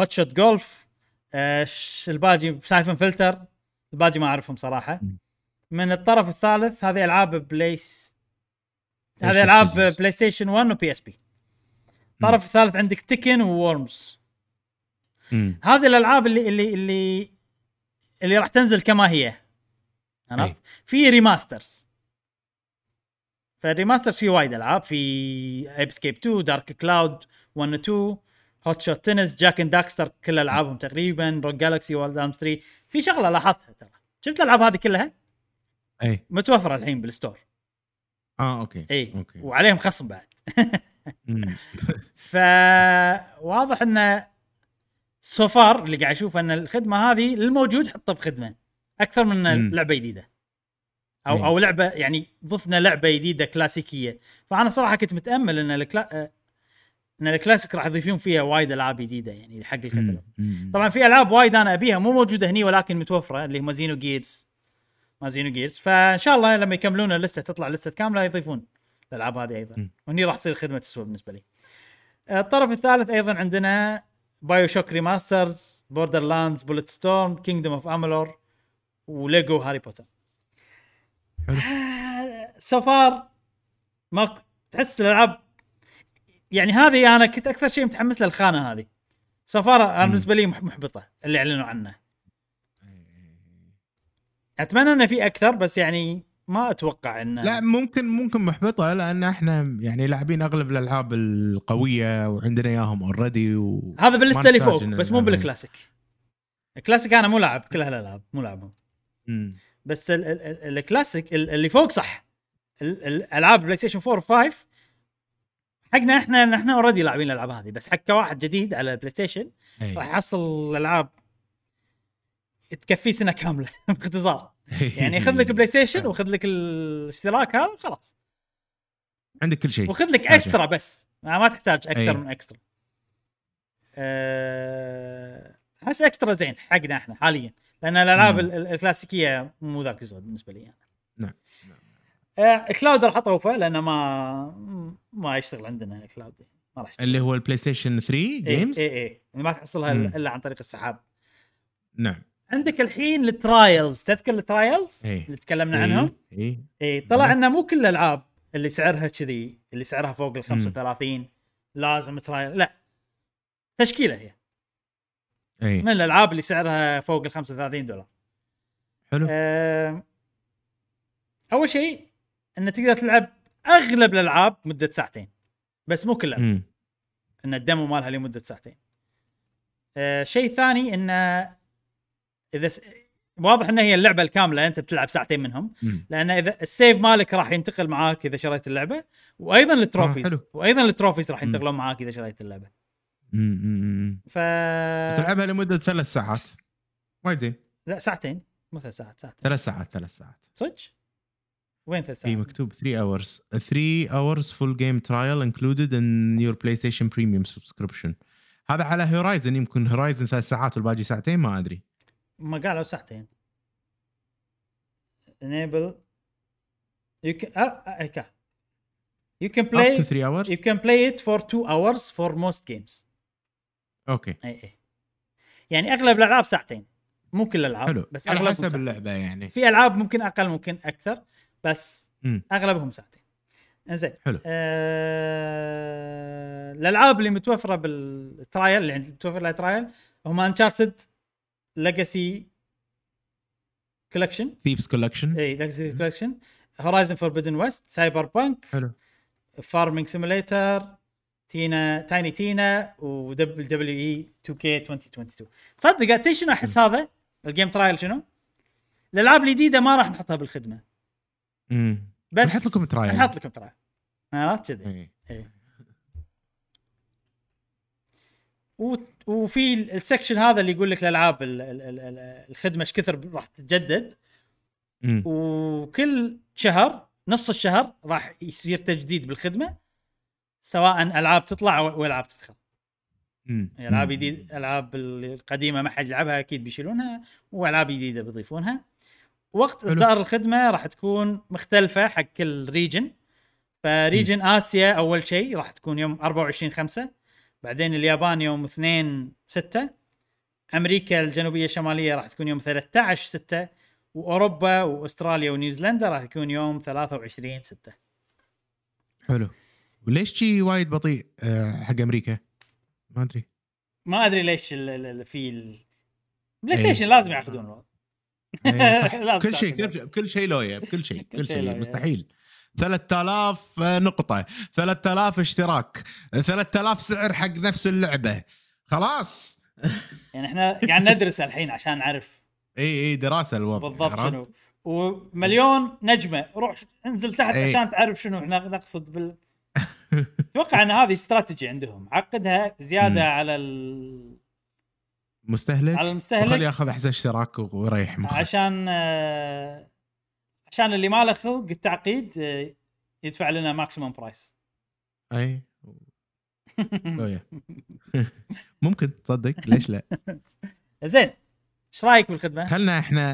Speaker 1: Hot Shots Golf آه الباجي Syphon Filter الباجي ما أعرفهم
Speaker 3: صراحة.
Speaker 1: من الطرف الثالث هذه ألعاب PlayS. هذه ألعاب؟ PlayStation 1 و PSP الطرف الثالث عندك Tekken
Speaker 3: Worms.
Speaker 1: هذه الألعاب اللي اللي اللي اللي راح تنزل كما هي. عرفت؟ في remasters فال remasters في وايد ألعاب. في Ape Escape 2 Dark Cloud 1 و 2 Hot Shots Tennis Jak and Daxter كل ألعابهم تقريبا Rogue Galaxy Wild Arms 3 في شغلة لاحظتها ترى. شفت الألعاب هذه كلها؟
Speaker 3: اي
Speaker 1: متوفرة الحين بال
Speaker 3: store. آه okay.
Speaker 1: اي
Speaker 3: okay.
Speaker 1: وعليهم خصم بعد. فواضح انه so far اللي قاعد أشوف إن الخدمة هذه الموجود حطه بخدمة أكثر من. لعبة جديدة. أو
Speaker 3: إيه.
Speaker 1: أو لعبة يعني ضفنا لعبة جديدة كلاسيكية. فأنا صراحة كنت متأمل إن الكلا... إن الكلاسيك راح يضيفون فيها وايد ألعاب جديدة يعني حق الكتالوج. طبعا في ألعاب وايد أنا أبيها مو موجودة هني ولكن متوفرة اللي هم Xenogears ما Xenogears فإن شاء الله لما يكملون اللستة تطلع لستة كاملة يضيفون الألعاب هذه
Speaker 3: أيضا.
Speaker 1: وهني راح تصير خدمة تسوى بالنسبة لي. الطرف الثالث أيضا عندنا BioShock remasters Borderlands Bulletstorm Kingdoms of Amalur و Lego Harry Potter.
Speaker 3: حلو.
Speaker 1: so far ما تحس الالعاب يعني هذه أنا كنت أكثر شيء متحمس للخانه هذه. so far
Speaker 3: أنا.
Speaker 1: بالنسبة لي مح- محبطة اللي اعلنوا عنه. أتمنى إنه في أكثر بس يعني ما أتوقع إنه
Speaker 3: لا ممكن ممكن محبطة لأن إحنا يعني لاعبين أغلب الألعاب القوية وعندنا إياهم already و...
Speaker 1: هذا باللسته اللي فوق بس مو.
Speaker 3: بال
Speaker 1: classic ال classic أنا مو لاعب كل هالألعاب مو لاعبهم
Speaker 3: مم.
Speaker 1: بس ال- ال- ال- الكلاسيك ال- اللي فوق صح ال- الالعاب بلاي ستيشن 4 و5 حقنا إحنا إحنا already لاعبين الألعاب هذه بس حق كواحد جديد على البلاي ستيشن. راح يحصل الألعاب تكفيه سنة كاملة باختصار يعني خذ لك بلاي ستيشن وخذ لك الاشتراك هذا خلاص
Speaker 3: عندك كل شيء.
Speaker 1: وخذ لك. Extra بس. ما ما تحتاج أكثر
Speaker 3: أي.
Speaker 1: من Extra أه... أحس Extra زين حقنا إحنا حاليا. لأن الألعاب الكلاسيكية مو ذاك الزود بالنسبة لي. أنا
Speaker 3: نعم.
Speaker 1: آه cloud راح اطوفه لأنه ما ما يشتغل عندنا cloud ما راح
Speaker 3: اللي هو البلاي ستيشن 3
Speaker 1: اي
Speaker 3: games
Speaker 1: اي اي ما تحصلها. إلا عن طريق السحاب.
Speaker 3: نعم.
Speaker 1: عندك الحين ال trials تذكر ال trials
Speaker 3: إيه.
Speaker 1: اللي تكلمنا عنهم؟
Speaker 3: اي
Speaker 1: اي طلع
Speaker 3: بلى.
Speaker 1: إنه مو كل الألعاب اللي سعرها كذي اللي سعرها فوق ال 35 لازم ترايل لا. تشكيلة هي.
Speaker 3: اي
Speaker 1: من الألعاب اللي سعرها فوق ال 35 دولار.
Speaker 3: حلو.
Speaker 1: أه أول شيء انه تقدر تلعب أغلب الألعاب مدة ساعتين. بس مو كلها. إن الدمو مالها لمدة ساعتين. أه شيء ثاني انه إذا س... واضح ان هي اللعبة الكاملة أنت بتلعب ساعتين منهم.
Speaker 3: لأن
Speaker 1: إذا ال save مالك راح ينتقل معاك إذا شريت اللعبة وأيضا ال trophies
Speaker 3: حلو.
Speaker 1: وأيضا ال trophies
Speaker 3: راح.
Speaker 1: ينتقلون معاك إذا شريت اللعبة.
Speaker 3: مم. مم.
Speaker 1: ف
Speaker 3: تلعبها لمدة ثلاث ساعات وايد زين
Speaker 1: لا ساعتين مو ثلاث ساعات ساعتين
Speaker 3: ثلاث ساعات ثلاث ساعات
Speaker 1: صدق؟ وين ثلاث
Speaker 3: في
Speaker 1: ساعات؟
Speaker 3: مكتوب 3 hours 3 hours full game trial included in your PlayStation Premium subscription هذا على هورايزن يمكن هورايزن ثلاث ساعات والباقي ساعتين ما أدري
Speaker 1: ما قالوا ساعتين enable. You can آه آه كا. you can
Speaker 3: up to
Speaker 1: play
Speaker 3: 3 hours
Speaker 1: you can play it for two hours for most games.
Speaker 3: okay
Speaker 1: اي اي يعني أغلب الألعاب ساعتين مو كل الألعاب
Speaker 3: حلو.
Speaker 1: بس
Speaker 3: على حسب
Speaker 1: ساعتين.
Speaker 3: اللعبة يعني.
Speaker 1: في ألعاب ممكن أقل ممكن أكثر بس
Speaker 3: مم.
Speaker 1: أغلبهم ساعتين إنزين.
Speaker 3: حلو.
Speaker 1: آه... الألعاب اللي متوفرة بال trial اللي متوفر لها trial هم Uncharted Legacy collection
Speaker 3: Thieves collection
Speaker 1: اي Legacy collection Horizon Forbidden West Cyberpunk
Speaker 3: حلو
Speaker 1: Farming Simulator تينا Tiny Tina و WWE 2K 2022 تصدق شنو أحس هذا؟ ال game trial شنو؟ الألعاب الجديده ما راح نحطها بالخدمة.
Speaker 3: امم
Speaker 1: بس
Speaker 3: نحط لكم trial.
Speaker 1: نحط لكم trial عرفت كذي؟
Speaker 3: إيه.
Speaker 1: وفي ال section هذا اللي يقول لك الألعاب ال- ال- ال- ال- الخدمة إيش كثر راح تتجدد. وكل شهر نص الشهر راح يصير تجديد بالخدمة سواء ألعاب تطلع أو ألعاب تدخل.
Speaker 3: ألعاب.
Speaker 1: جديد ألعاب القديمة ما حد يلعبها أكيد بيشيلونها وألعاب جديدة بيضيفونها. وقت. إصدار الخدمة راح تكون مختلفة حق كل region ف region آسيا أول شيء راح تكون يوم 24 5 بعدين اليابان يوم 2 6 أمريكا الجنوبية الشمالية راح تكون يوم 13 6 وأوروبا وأستراليا ونيوزيلندا راح يكون يوم 23 6
Speaker 3: حلو وليش شي وايد بطيء آه، حق أمريكا؟ ما أدري
Speaker 1: ما أدري ليش ال- ال- في ال- بلاي
Speaker 3: إيه.
Speaker 1: ستيشن لازم يعقدون
Speaker 3: إيه، كل شيء. كل كل شيء لويا بكل شيء
Speaker 1: كل
Speaker 3: كل
Speaker 1: شيء.
Speaker 3: مستحيل 3000 نقطة 3000 اشتراك 3000 سعر حق نفس اللعبة. خلاص.
Speaker 1: يعني إحنا قاعد ندرس الحين عشان نعرف.
Speaker 3: إي إي دراسة الوضع
Speaker 1: بالضبط؟ شنو. ومليون نجمة. روح انزل تحت
Speaker 3: إيه.
Speaker 1: عشان تعرف شنو. إحنا نقصد بال أتوقع إن هذه استراتيجي عندهم. عقدها زيادة
Speaker 3: مم.
Speaker 1: على ال...
Speaker 3: مستهلك؟
Speaker 1: على
Speaker 3: وخلي
Speaker 1: المستهلك
Speaker 3: ياخذ أحسن اشتراك ويريح مخه.
Speaker 1: عشان آه، عشان اللي ما له خلق التعقيد آه، يدفع لنا maximum
Speaker 3: price أي. ممكن تصدق؟ ليش لا؟
Speaker 1: زين إيش رأيك بالخدمة؟
Speaker 3: خلنا إحنا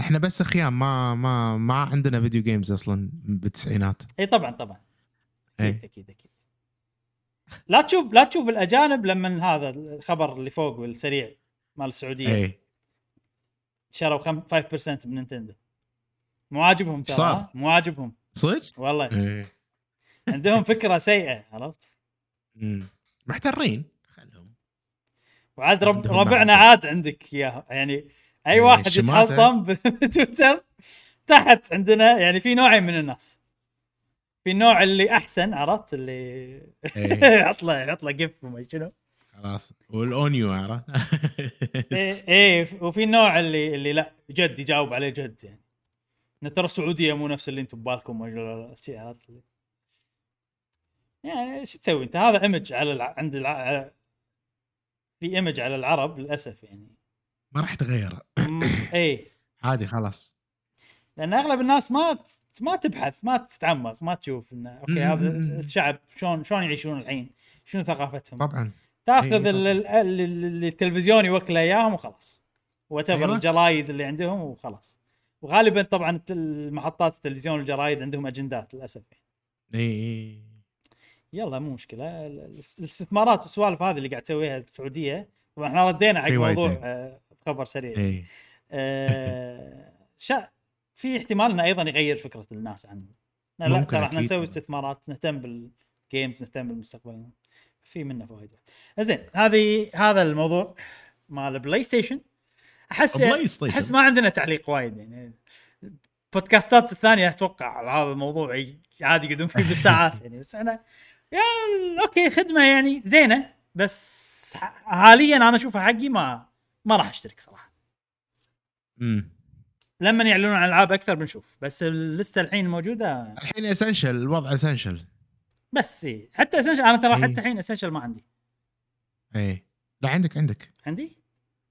Speaker 3: إحنا بس خيام ما ما ما عندنا video games أصلا بالتسعينات.
Speaker 1: إي طبعا طبعا.
Speaker 3: أكيد.
Speaker 1: أكيد أكيد. لا تشوف لا تشوف الأجانب لما هذا الخبر اللي فوق والسريع مال السعودية.
Speaker 3: أي.
Speaker 1: شروا خم- 5% من نينتندو. مو عاجبهم ترى؟ مو عاجبهم
Speaker 3: صدق؟
Speaker 1: والله.
Speaker 3: إيه.
Speaker 1: عندهم فكرة سيئة عرفت.
Speaker 3: محترين. خلهم.
Speaker 1: وعاد رب ربعنا. عاد عندك اياه يعني أي
Speaker 3: إيه،
Speaker 1: واحد. يتحلطم بتويتر تحت عندنا يعني في نوعين من الناس. في النوع اللي أحسن عرفت؟ اللي
Speaker 3: إيه،
Speaker 1: يحط له يحط له جيف وما شنو.
Speaker 3: خلاص. والاونيو عرفت؟
Speaker 1: إيه إيه وفي النوع اللي اللي لا جد يجاوب عليه جد يعني. إن ترى السعودية مو نفس اللي أنتم ببالكم. يعني شو تسوي أنت؟ هذا ايمج على الع... عند الع... على- في ايمج على العرب للأسف يعني.
Speaker 3: ما راح تغير
Speaker 1: إيه.
Speaker 3: عادي خلاص.
Speaker 1: لأن أغلب الناس ما ت- ما تبحث ما تتعمق ما تشوف إنه أوكي هذا. الشعب شلون شلون يعيشون الحين؟ شنو ثقافتهم؟
Speaker 3: طبعا.
Speaker 1: تأخذ
Speaker 3: إيه،
Speaker 1: ال- ال- ال- ال- التلفزيون يوكله أياهم وخلاص. وات
Speaker 3: أيوة.
Speaker 1: الجرايد اللي عندهم وخلاص. وغالبا طبعا المحطات التلفزيون والجرايد عندهم أجندات للأسف. يعني.
Speaker 3: إي.
Speaker 1: يلا مو مشكلة. ال- ال- الاستثمارات والسوالف هذه اللي قاعد تسويها السعودية طبعا إحنا ردينا حق موضوع. آه، خبر سريع.
Speaker 3: إي.
Speaker 1: آه، شا في احتمال انه أيضا يغير فكرة الناس عنه لا, ترى
Speaker 3: إحنا
Speaker 1: نسوي. استثمارات نهتم بال games نهتم بالمستقبل. في منه فوائد. زين هذه هذا الموضوع مال بلاي ستيشن
Speaker 3: أحس.
Speaker 1: أحس ما عندنا تعليق وايد يعني. ال podcastات الثانية أتوقع على هذا الموضوع عادي يقعدون فيه بالساعات يعني. بس إحنا يا okay خدمة يعني زينة بس حاليا أنا اشوفها حقي ما ما راح أشترك صراحة.
Speaker 3: امم
Speaker 1: لما يعلنون عن العاب أكثر بنشوف. بس اللسته الحين موجوده
Speaker 3: الحين اسنشل الوضع اسنشل
Speaker 1: بس إيه. حتى اسنشل أنا ترى
Speaker 3: إيه.
Speaker 1: حتى الحين اسنشل ما عندي.
Speaker 3: اي لا عندك عندك.
Speaker 1: عندي؟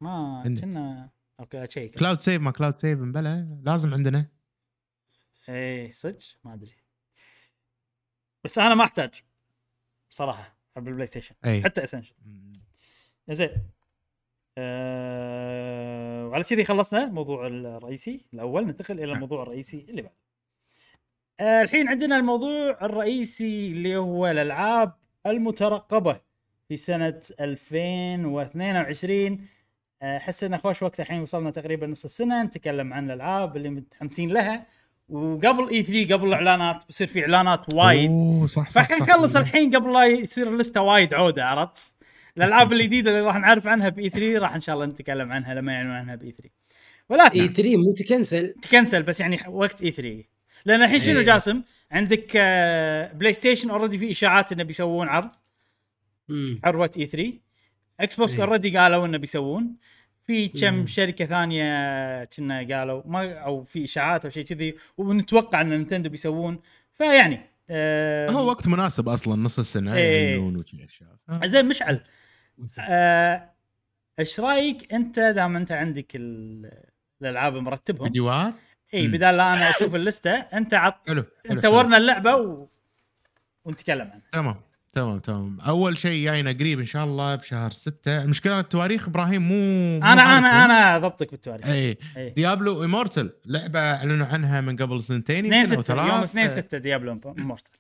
Speaker 1: ما. كنا أوكي أشيك.
Speaker 3: كلاود سيف ما كلاود سيف بلا لازم عندنا.
Speaker 1: إيه صدق؟ ما أدري. بس أنا ما أحتاج صراحة بالبلاي ستيشن.
Speaker 3: اي
Speaker 1: حتى اسنشل زين أه... وعلى كذي خلصنا الموضوع الرئيسي الأول. ننتقل إلى الموضوع الرئيسي اللي بعده. أه الحين عندنا الموضوع الرئيسي اللي هو الألعاب المترقبة في سنة 2022 أه، أحس انه خوش وقت الحين وصلنا تقريبا نص السنة نتكلم عن الألعاب اللي متحمسين لها وقبل اي 3 قبل الاعلانات بيصير في إعلانات وايد
Speaker 3: أوه صح صح
Speaker 1: فخلينا. نخلص الحين قبل لا يصير اللسته وايد عودة عرفت؟ الألعاب الجديده اللي راح نعرف عنها ب E3 راح إن شاء الله نتكلم عنها لما يعلنون عنها ب E3 ولكن
Speaker 2: E3 مو تكنسل
Speaker 1: تكنسل بس يعني وقت E3 لأن الحين شنو
Speaker 2: إيه.
Speaker 1: جاسم؟ عندك بلاي ستيشن already في إشاعات إنه بيسوون عرض. عروة E3 إكس بوكس
Speaker 2: إيه.
Speaker 1: already قالوا إنه بيسوون في كم
Speaker 2: مم.
Speaker 1: شركة ثانية كنا قالوا ما أو في إشاعات أو شيء كذي ونتوقع إن نينتندو بيسوون فيعني آه
Speaker 3: هو وقت مناسب أصلا نص السنة
Speaker 1: إيه.
Speaker 3: آه.
Speaker 1: زين مشعل آه، إيش رأيك أنت دام أنت عندك ال- الألعاب مرتبهم
Speaker 3: فيديوهات إي.
Speaker 1: بدال لا أنا أشوف اللستة أنت عط
Speaker 3: حلو أنت.
Speaker 1: ورنا اللعبة و... ونتكلم عنها
Speaker 3: تمام تمام تمام. أول شيء جاينا قريب إن شاء الله بشهر ستة. المشكلة التواريخ إبراهيم مو مو أنا.
Speaker 1: أنا أنا ضبطك بالتواريخ.
Speaker 3: اي
Speaker 1: اي
Speaker 3: ديابلو امورتل لعبة أعلنوا عنها من قبل سنتين
Speaker 1: 2
Speaker 3: يمكن أو
Speaker 1: 6
Speaker 3: ثلاث.
Speaker 1: يوم 2 6 Diablo Immortal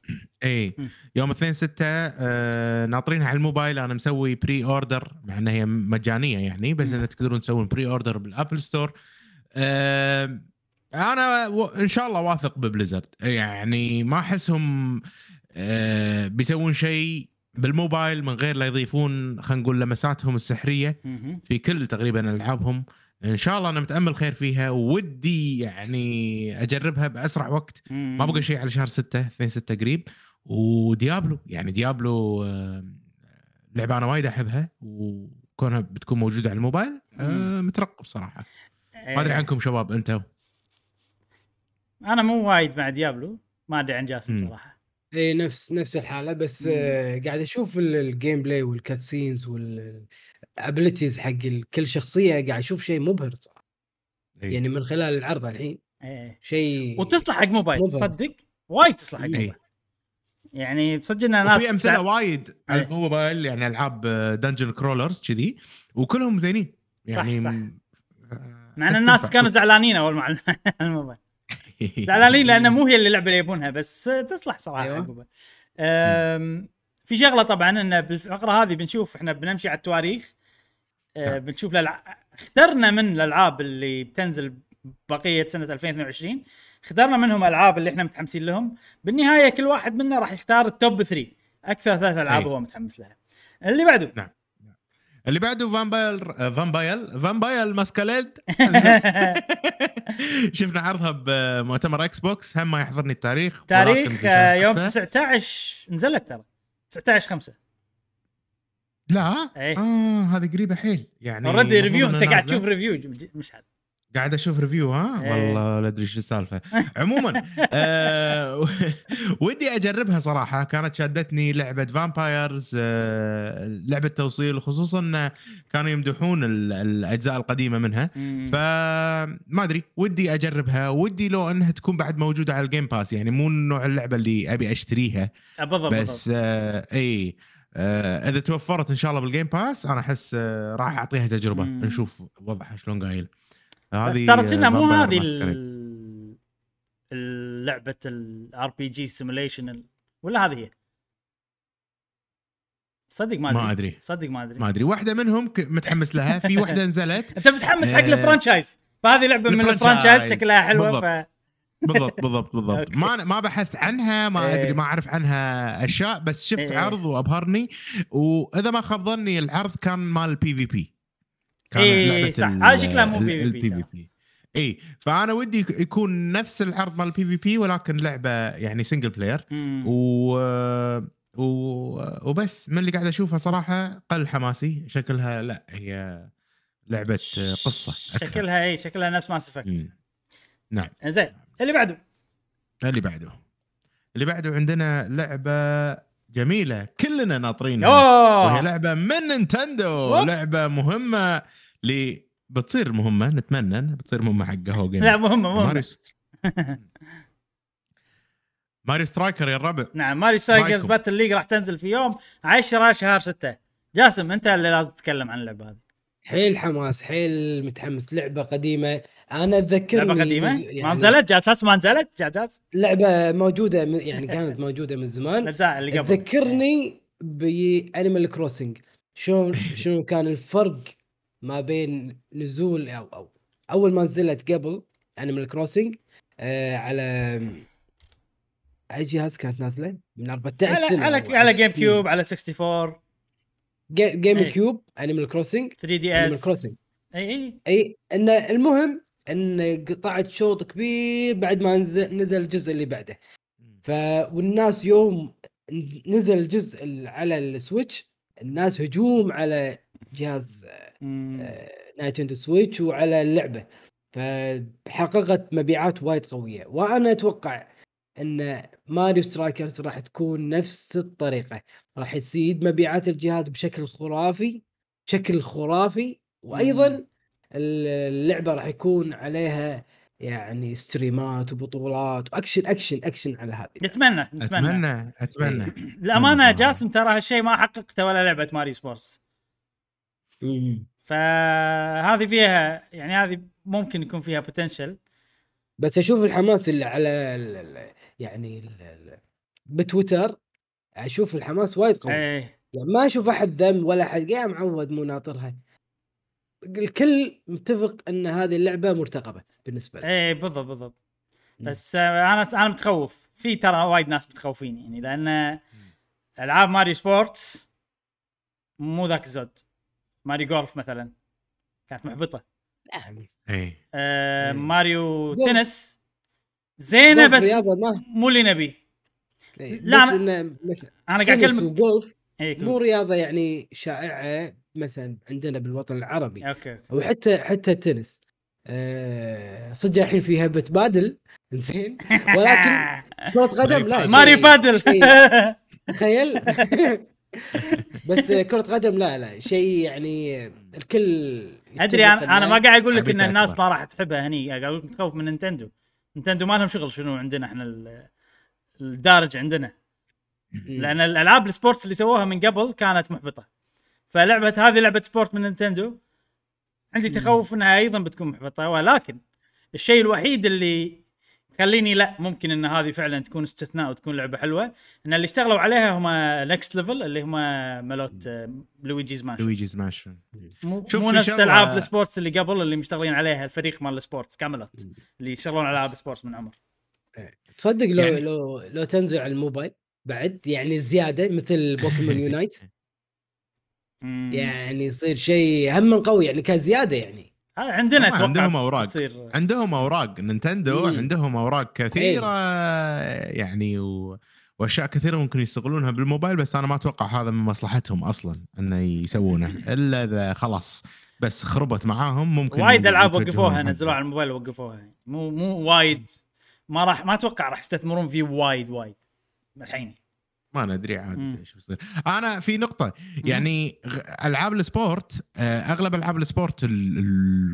Speaker 3: اي. يوم 2 6 آه ناطرينها على الموبايل. أنا مسوي pre-order مع إنها هي مجانية يعني بس. انها تقدرون تسوون pre-order بال App Store آه أنا و... إن شاء الله واثق ب Blizzard. يعني ما أحسهم بيسوون شيء بالموبايل من غير لا يضيفون خلينا نقول لمساتهم
Speaker 1: السحرية.
Speaker 3: في كل تقريبا ألعابهم. إن شاء الله أنا متأمل خير فيها ودي يعني أجربها بأسرع وقت. ما بقى شيء على شهر 6 2 6 قريب. و Diablo يعني Diablo آه، لعبة أنا وايد أحبها وكونها بتكون موجودة على الموبايل آه، مترقب صراحة. ما
Speaker 1: أدري.
Speaker 3: عنكم شباب أنتم
Speaker 1: أنا مو وايد مع Diablo ما أدري عن جاسم. صراحة.
Speaker 2: اي إيه، نفس نفس الحالة بس
Speaker 1: مم.
Speaker 2: آه قاعد أشوف ال- ال gameplay وال cutscenes وال abilities حق ال- كل شخصية قاعد أشوف شيء مبهر صراحة
Speaker 3: إيه.
Speaker 2: يعني من خلال العرض الحين
Speaker 1: إيه.
Speaker 2: شيء
Speaker 1: وتصلح حق موبايل
Speaker 2: مبهر.
Speaker 1: تصدق وايد تصلح حق
Speaker 2: إيه.
Speaker 1: موبايل يعني تصدق إن ناس
Speaker 3: وفي أمثلة
Speaker 1: سا-
Speaker 3: وايد على
Speaker 1: إيه.
Speaker 3: الموبايل يعني ألعاب dungeon crawlers كذي وكلهم زينين يعني
Speaker 1: صح.
Speaker 3: م-
Speaker 1: مع
Speaker 3: إن
Speaker 1: الناس. كانوا زعلانين أول ما أعلنوا عن الموبايل زعلانين لأنه مو هي اللي اللعبه اللي يبونها بس تصلح صراحة
Speaker 2: أيوة.
Speaker 1: في شغلة طبعا إن بالفقرة هذه بنشوف إحنا بنمشي على التواريخ. أه،
Speaker 3: نعم.
Speaker 1: بنشوف الألع... اخترنا من الألعاب اللي بتنزل بقية سنة 2022 اخترنا منهم ألعاب اللي إحنا متحمسين لهم. بالنهاية كل واحد منا راح يختار ال top 3 أكثر ثلاث
Speaker 3: ألعاب.
Speaker 1: هو متحمس لها. اللي بعده.
Speaker 3: اللي بعده فامبايل آه، فامبايل فامبايل ماسكاليد شفنا عرضها بمؤتمر Xbox هم ما يحضرني التاريخ
Speaker 1: تاريخ آه، يوم
Speaker 3: ستة.
Speaker 1: 19 نزلت ترى 19 5
Speaker 3: لا
Speaker 1: إيه.
Speaker 3: آه هذه قريبة حيل يعني
Speaker 1: already
Speaker 3: review
Speaker 1: أنت قاعد. تشوف review مشعل
Speaker 3: قاعد أشوف review ها
Speaker 1: إيه.
Speaker 3: والله لا أدري إيش السالفة عموما آه ودي أجربها صراحة كانت شادتني لعبة Vampires آه لعبة توصيل خصوصا كانوا يمدحون ال- الأجزاء القديمة منها. فما أدري ودي أجربها ودي لو إنها تكون بعد موجودة على ال Game Pass يعني مو نوع اللعبة اللي أبي أشتريها
Speaker 1: آه، بالضبط
Speaker 3: بس. آه إي آه إذا توفرت إن شاء الله بال Game Pass أنا أحس آه راح أعطيها تجربة
Speaker 1: مم.
Speaker 3: نشوف وضعها شلون قايل
Speaker 1: بس
Speaker 3: هذه
Speaker 1: ترى كنا مو هذه
Speaker 3: Masquerade.
Speaker 1: ال- ال- لعبة ال RPG simulation ولا هذه هي؟ صدق ما ادري
Speaker 3: ما أدري
Speaker 1: صدق ما أدري
Speaker 3: ما أدري واحدة منهم متحمس لها في واحدة نزلت
Speaker 1: أنت متحمس حق
Speaker 3: آه،
Speaker 1: ال franchise فهذه لعبة من
Speaker 3: ال
Speaker 1: franchise. شكلها حلوة
Speaker 3: بالضبط.
Speaker 1: ف
Speaker 3: بالضبط بالضبط بالضبط. ما ما بحثت عنها ما
Speaker 1: إيه.
Speaker 3: أدري ما أعرف عنها أشياء بس شفت
Speaker 1: إيه.
Speaker 3: عرض وأبهرني وإذا ما خاب ظني العرض كان مال ال PvP كان
Speaker 1: إيه،
Speaker 3: لعبة
Speaker 1: صح. هذا شكلها مو ترى.
Speaker 3: في بي اي فأنا ودي يك- يكون نفس العرض مال البي في بي ولكن لعبة يعني سنجل بلاير. و... و... وبس من اللي قاعد أشوفها صراحة قل حماسي شكلها لا هي لعبة قصة أكثر.
Speaker 1: شكلها اي شكلها ناس ماس افكت
Speaker 3: مم. نعم
Speaker 1: زين اللي بعده
Speaker 3: اللي بعده اللي بعده عندنا لعبة جميلة كلنا ناطرينها وهي لعبة من نينتندو. لعبة مهمة ل بتصير مهمة نتمنى إنها بتصير مهمة حق جيم
Speaker 1: لا مهمة
Speaker 3: ماريو
Speaker 1: مهمه
Speaker 3: ست... ماريو سترايكر يا الربع
Speaker 1: نعم ماريو
Speaker 3: رايكم؟
Speaker 1: باتل ليج راح تنزل في يوم 10 شهر 6 جاسم أنت اللي لازم تتكلم عن اللعبة هذه.
Speaker 2: حيل حماس حيل متحمس. لعبة قديمة. أنا اتذكرني
Speaker 1: لعبة قديمة؟
Speaker 2: مز-
Speaker 1: ما
Speaker 2: يعني
Speaker 1: نزلت؟ جاساس ما نزلت؟ جاساس
Speaker 2: لعبة موجودة من- يعني كانت موجودة من زمان.
Speaker 1: الاجزاء اللي قبل.
Speaker 2: تذكرني بأنيمال كروسنج شلون شنو كان الفرق ما بين نزول أو أو أول ما نزلت قبل انيمال كروسنج آه على أي جهاز كانت نازلة؟ من 14
Speaker 1: على
Speaker 2: سنة
Speaker 1: على على
Speaker 2: 10
Speaker 1: جيم. كيوب على 64
Speaker 2: جي- جيم
Speaker 1: إيه.
Speaker 2: كيوب انيمال كروسنج
Speaker 1: 3 دي
Speaker 2: انيمال
Speaker 1: اس
Speaker 2: كروسنج
Speaker 1: اي اي
Speaker 2: اي ان المهم إن قطعت شوط كبير بعد ما نزل, نزل الجزء اللي بعده ف والناس يوم نزل الجزء ال- على ال Switch الناس هجوم على جهاز. آه، Nintendo Switch وعلى اللعبة فحققت مبيعات وايد قوية وأنا أتوقع إن Mario Strikers راح تكون نفس الطريقة راح يزيد مبيعات الجهاز بشكل خرافي بشكل خرافي
Speaker 1: وأيضا.
Speaker 2: اللعبة راح يكون عليها يعني ستريمات وبطولات و action action action على هذه
Speaker 1: نتمنى نتمنى
Speaker 3: أتمنى أتمنى
Speaker 1: الامانه
Speaker 3: آه.
Speaker 1: جاسم ترى هالشيء ما حققته ولا لعبة Mario
Speaker 2: Sports.
Speaker 1: فهذه فيها يعني هذه ممكن يكون فيها potential
Speaker 2: بس أشوف الحماس اللي على ال ال يعني ال بتويتر أشوف الحماس وايد قوي.
Speaker 1: إيه.
Speaker 2: يعني ما أشوف أحد ذم ولا أحد يا معود مو ناطرها الكل متفق إن هذه اللعبة مرتقبة بالنسبة لي
Speaker 1: إيه بالضبط بالضبط. بس أنا أنا متخوف. في ترى وايد ناس متخوفين يعني لأن ألعاب Mario Sports مو ذاك الزود. Mario Golf مثلا. كانت محبطة.
Speaker 2: يعني
Speaker 3: اي
Speaker 1: آه
Speaker 2: إيه.
Speaker 1: Mario
Speaker 2: Golf.
Speaker 1: Tennis. زينة
Speaker 2: جولف
Speaker 1: بس مو اللي نبي.
Speaker 2: إيه،
Speaker 1: لا،
Speaker 2: بس إنه مثل
Speaker 1: أنا قاعد
Speaker 2: تنس
Speaker 1: أكلمك.
Speaker 2: وجولف
Speaker 1: إيه
Speaker 2: مو رياضة يعني شائعة مثلا عندنا بالوطن العربي.
Speaker 1: okay.
Speaker 2: أو حتى حتى التنس آه صدق الحين فيها بتبادل زين. ولكن كرة قدم لا
Speaker 1: ماريو
Speaker 2: شيء-
Speaker 1: بادل.
Speaker 2: تخيل. بس كرة قدم لا لا شيء يعني الكل
Speaker 1: أدري أنا
Speaker 2: أنا
Speaker 1: ما قاعد أقول لك إن الناس
Speaker 3: أكبر.
Speaker 1: ما راح تحبها هني. قاعد أقول لك متخوف من نينتندو. نينتندو ما لهم شغل شنو عندنا إحنا ال- الدارج عندنا.
Speaker 2: لأن
Speaker 1: الألعاب ال sports اللي سووها من قبل كانت محبطة. فلعبة هذه لعبة sport من نينتندو عندي تخوف إنها أيضا بتكون محبطة. ولكن الشيء الوحيد اللي خليني لا ممكن إن هذه فعلا تكون استثناء وتكون لعبة حلوة. إن اللي اشتغلوا عليها هم Next Level اللي هم مالوت آه، Luigi's Mansion
Speaker 3: لويجي سماش
Speaker 1: مو,
Speaker 3: شوف
Speaker 1: مو نفس
Speaker 3: ألعاب
Speaker 1: ال sports اللي قبل اللي مشتغلين عليها الفريق مال ال sports
Speaker 2: Camelot.
Speaker 1: اللي يشتغلون على العاب sports من عمر.
Speaker 2: تصدق لو
Speaker 3: يعني-
Speaker 2: لو لو تنزل على الموبايل بعد يعني زيادة مثل Pokémon
Speaker 1: Unite.
Speaker 2: يعني يصير شيء هم من قوي يعني كزيادة يعني.
Speaker 1: عندنا
Speaker 3: هم
Speaker 1: أتوقع
Speaker 3: عندهم أوراق.
Speaker 1: تصير
Speaker 3: عندهم أوراق. نينتندو
Speaker 2: مم.
Speaker 3: عندهم أوراق كثيرة يعني و... وأشياء كثيرة ممكن يستغلونها بالموبايل بس أنا ما أتوقع هذا من مصلحتهم أصلا إنه يسوونه. إلا إذا خلاص بس خربت معاهم ممكن
Speaker 1: وايد
Speaker 3: ألعاب
Speaker 1: وقفوها نزلوها على الموبايل وقفوها. مو مو وايد. ما راح ما أتوقع راح يستثمرون فيه وايد وايد. الحين.
Speaker 3: ما ندري عاد. إيش بيصير. أنا في نقطة يعني ألعاب ال sport آه، أغلب ألعاب ال sport ال-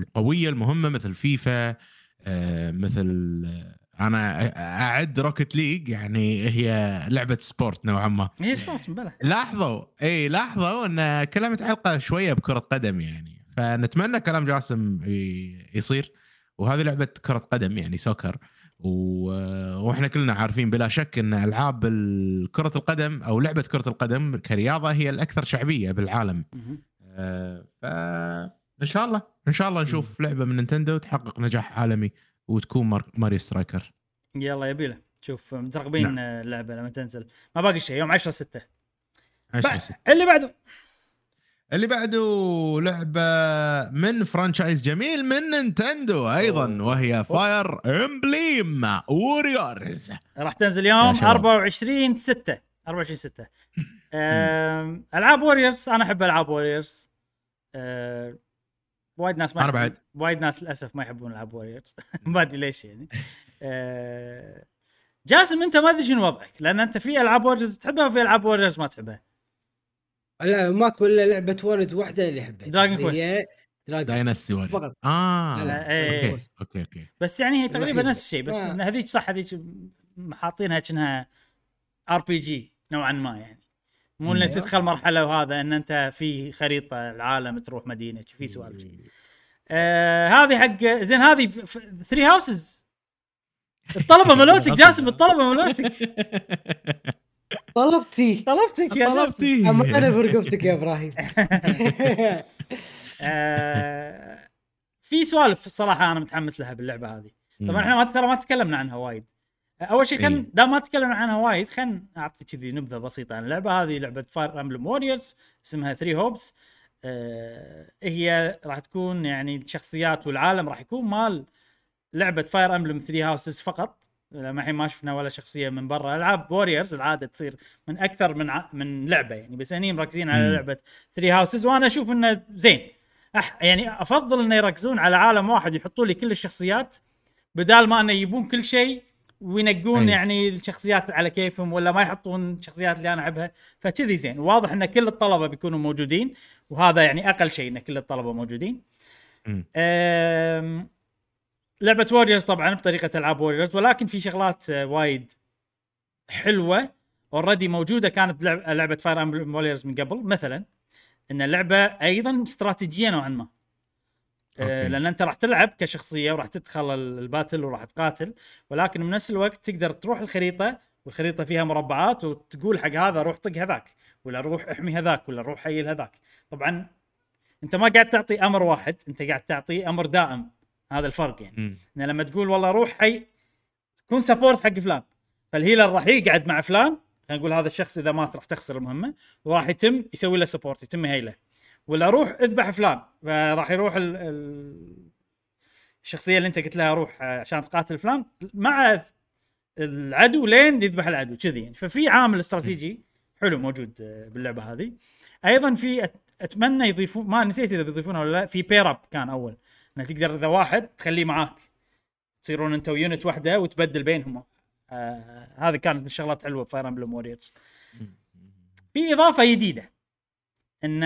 Speaker 3: القوية المهمة مثل فيفا آه، مثل آه، أنا أعد Rocket League يعني هي لعبة sport نوعا ما.
Speaker 1: هي sport بلا.
Speaker 3: لاحظوا إي لاحظوا إن كلها متعلقه شوية بكرة قدم يعني. فنتمنى كلام جاسم يصير. وهذه لعبة كرة قدم يعني soccer. و... وإحنا كلنا عارفين بلا شك إن ألعاب ال- كرة القدم أو لعبة كرة القدم كرياضة هي الأكثر شعبية بالعالم. آه، ف إن شاء الله إن شاء الله نشوف لعبة من نينتندو تحقق نجاح عالمي وتكون مار... Mario Striker.
Speaker 1: يلا يبيله شوف مترقبين
Speaker 3: نعم.
Speaker 1: اللعبة لما تنزل. ما باقي شيء يوم 10 6
Speaker 3: عشرة ستة.
Speaker 1: اللي بعده.
Speaker 3: اللي بعده لعبة من franchise جميل من نينتندو أيضا
Speaker 1: أوه.
Speaker 3: وهي Fire Emblem Warriors
Speaker 1: راح تنزل يوم
Speaker 3: شباب.
Speaker 1: 24 6 24 6 أم، ألعاب Warriors أنا أحب ألعاب Warriors أه، وايد ناس ما يحبون-
Speaker 3: بعد.
Speaker 1: وايد ناس للأسف ما يحبون ألعاب Warriors ما أدري ليش يعني. أه، جاسم أنت ما أدري شنو وضعك لأن أنت في ألعاب Warriors تحبها وفي ألعاب Warriors ما تحبها.
Speaker 2: لا ماكو إلا لعبة Warriors واحدة اللي أحبها Dragon Dragon
Speaker 3: Dynasty Warriors
Speaker 2: فقط.
Speaker 3: آه
Speaker 1: لا، إيه.
Speaker 3: okay okay okay
Speaker 1: بس يعني هي تقريبا. نفس الشيء بس
Speaker 2: آه.
Speaker 1: هذيك صح هذيك حاطينها كأنها RPG نوعا ما يعني مو إنك
Speaker 2: أيوه.
Speaker 1: تدخل مرحلة وهذا إن أنت في خريطة العالم تروح مدينة في سوالف شي. آه هذه حق زين هذه ثري هاوسز الطلبة ملوتك جاسم الطلبة ملوتك
Speaker 2: طلبتي.
Speaker 1: طلبتك يا
Speaker 3: طلبتي.
Speaker 2: أما أنا برقبتك يا إبراهيم.
Speaker 1: آه في سوالف الصراحه أنا متحمس لها باللعبة هذه. طبعا إحنا ترى ما تكلمنا عنها وايد. أول شيء خلينا. دام ما تكلمنا عنها وايد خلينا أعطي كذي نبذة بسيطة عن اللعبة. هذه لعبة فاير امبلم ووريرز اسمها Three Hopes آه هي راح تكون يعني الشخصيات والعالم راح يكون مال لعبة Fire Emblem Three Houses فقط. الحين ما شفنا ولا شخصية من برا ألعاب Warriors العادة تصير من أكثر من ع... من لعبة يعني بس هني مركزين على. لعبة Three Houses وأنا أشوف إنه زين أح... يعني أفضل إنه يركزون على عالم واحد يحطوا لي كل الشخصيات بدال ما إنه يبون كل شيء وينقون
Speaker 3: أي.
Speaker 1: يعني الشخصيات على كيفهم ولا ما يحطون الشخصيات اللي أنا أحبها فكذي زين واضح إن كل الطلبة بيكونوا موجودين وهذا يعني أقل شيء إن كل الطلبة موجودين. أم... لعبة Warriors طبعا بطريقة ألعاب Warriors ولكن في شغلات آه، وايد حلوة already موجودة. كانت لعبة Fire Emblem Warriors من قبل مثلا. إن اللعبة أيضا استراتيجيه نوعا ما. آه،
Speaker 3: okay.
Speaker 1: لأن أنت راح تلعب كشخصية وراح تدخل ال- ال battle وراح تقاتل. ولكن بنفس الوقت تقدر تروح الخريطة والخريطة فيها مربعات وتقول حق هذا روح طق هذاك ولا روح احمي هذاك ولا روح heal هذاك. طبعا أنت ما قاعد تعطي أمر واحد أنت قاعد تعطي أمر دائم. هذا الفرق يعني. ان لما تقول والله روح heal كون support حق فلان. فال healer راح يقعد مع فلان خلينا نقول هذا الشخص إذا مات راح تخسر المهمة وراح يتم يسوي له support يتم heal ه. ولا روح اذبح فلان. فراح يروح ال... ال... الشخصية اللي أنت قلت لها روح عشان تقاتل فلان مع العدو لين يذبح العدو كذي يعني. ففي عامل استراتيجي حلو موجود باللعبة هذه. أيضا في. أتمنى يضيفون ما نسيت إذا بيضيفونها ولا لا في pair up كان أول. إنك تقدر إذا واحد تخليه معاك. تصيرون انت و unit واحدة وتبدل بينهم. آه هذه كانت من الشغلات حلوة ب Fire Emblem Warriors في إضافة جديدة. إن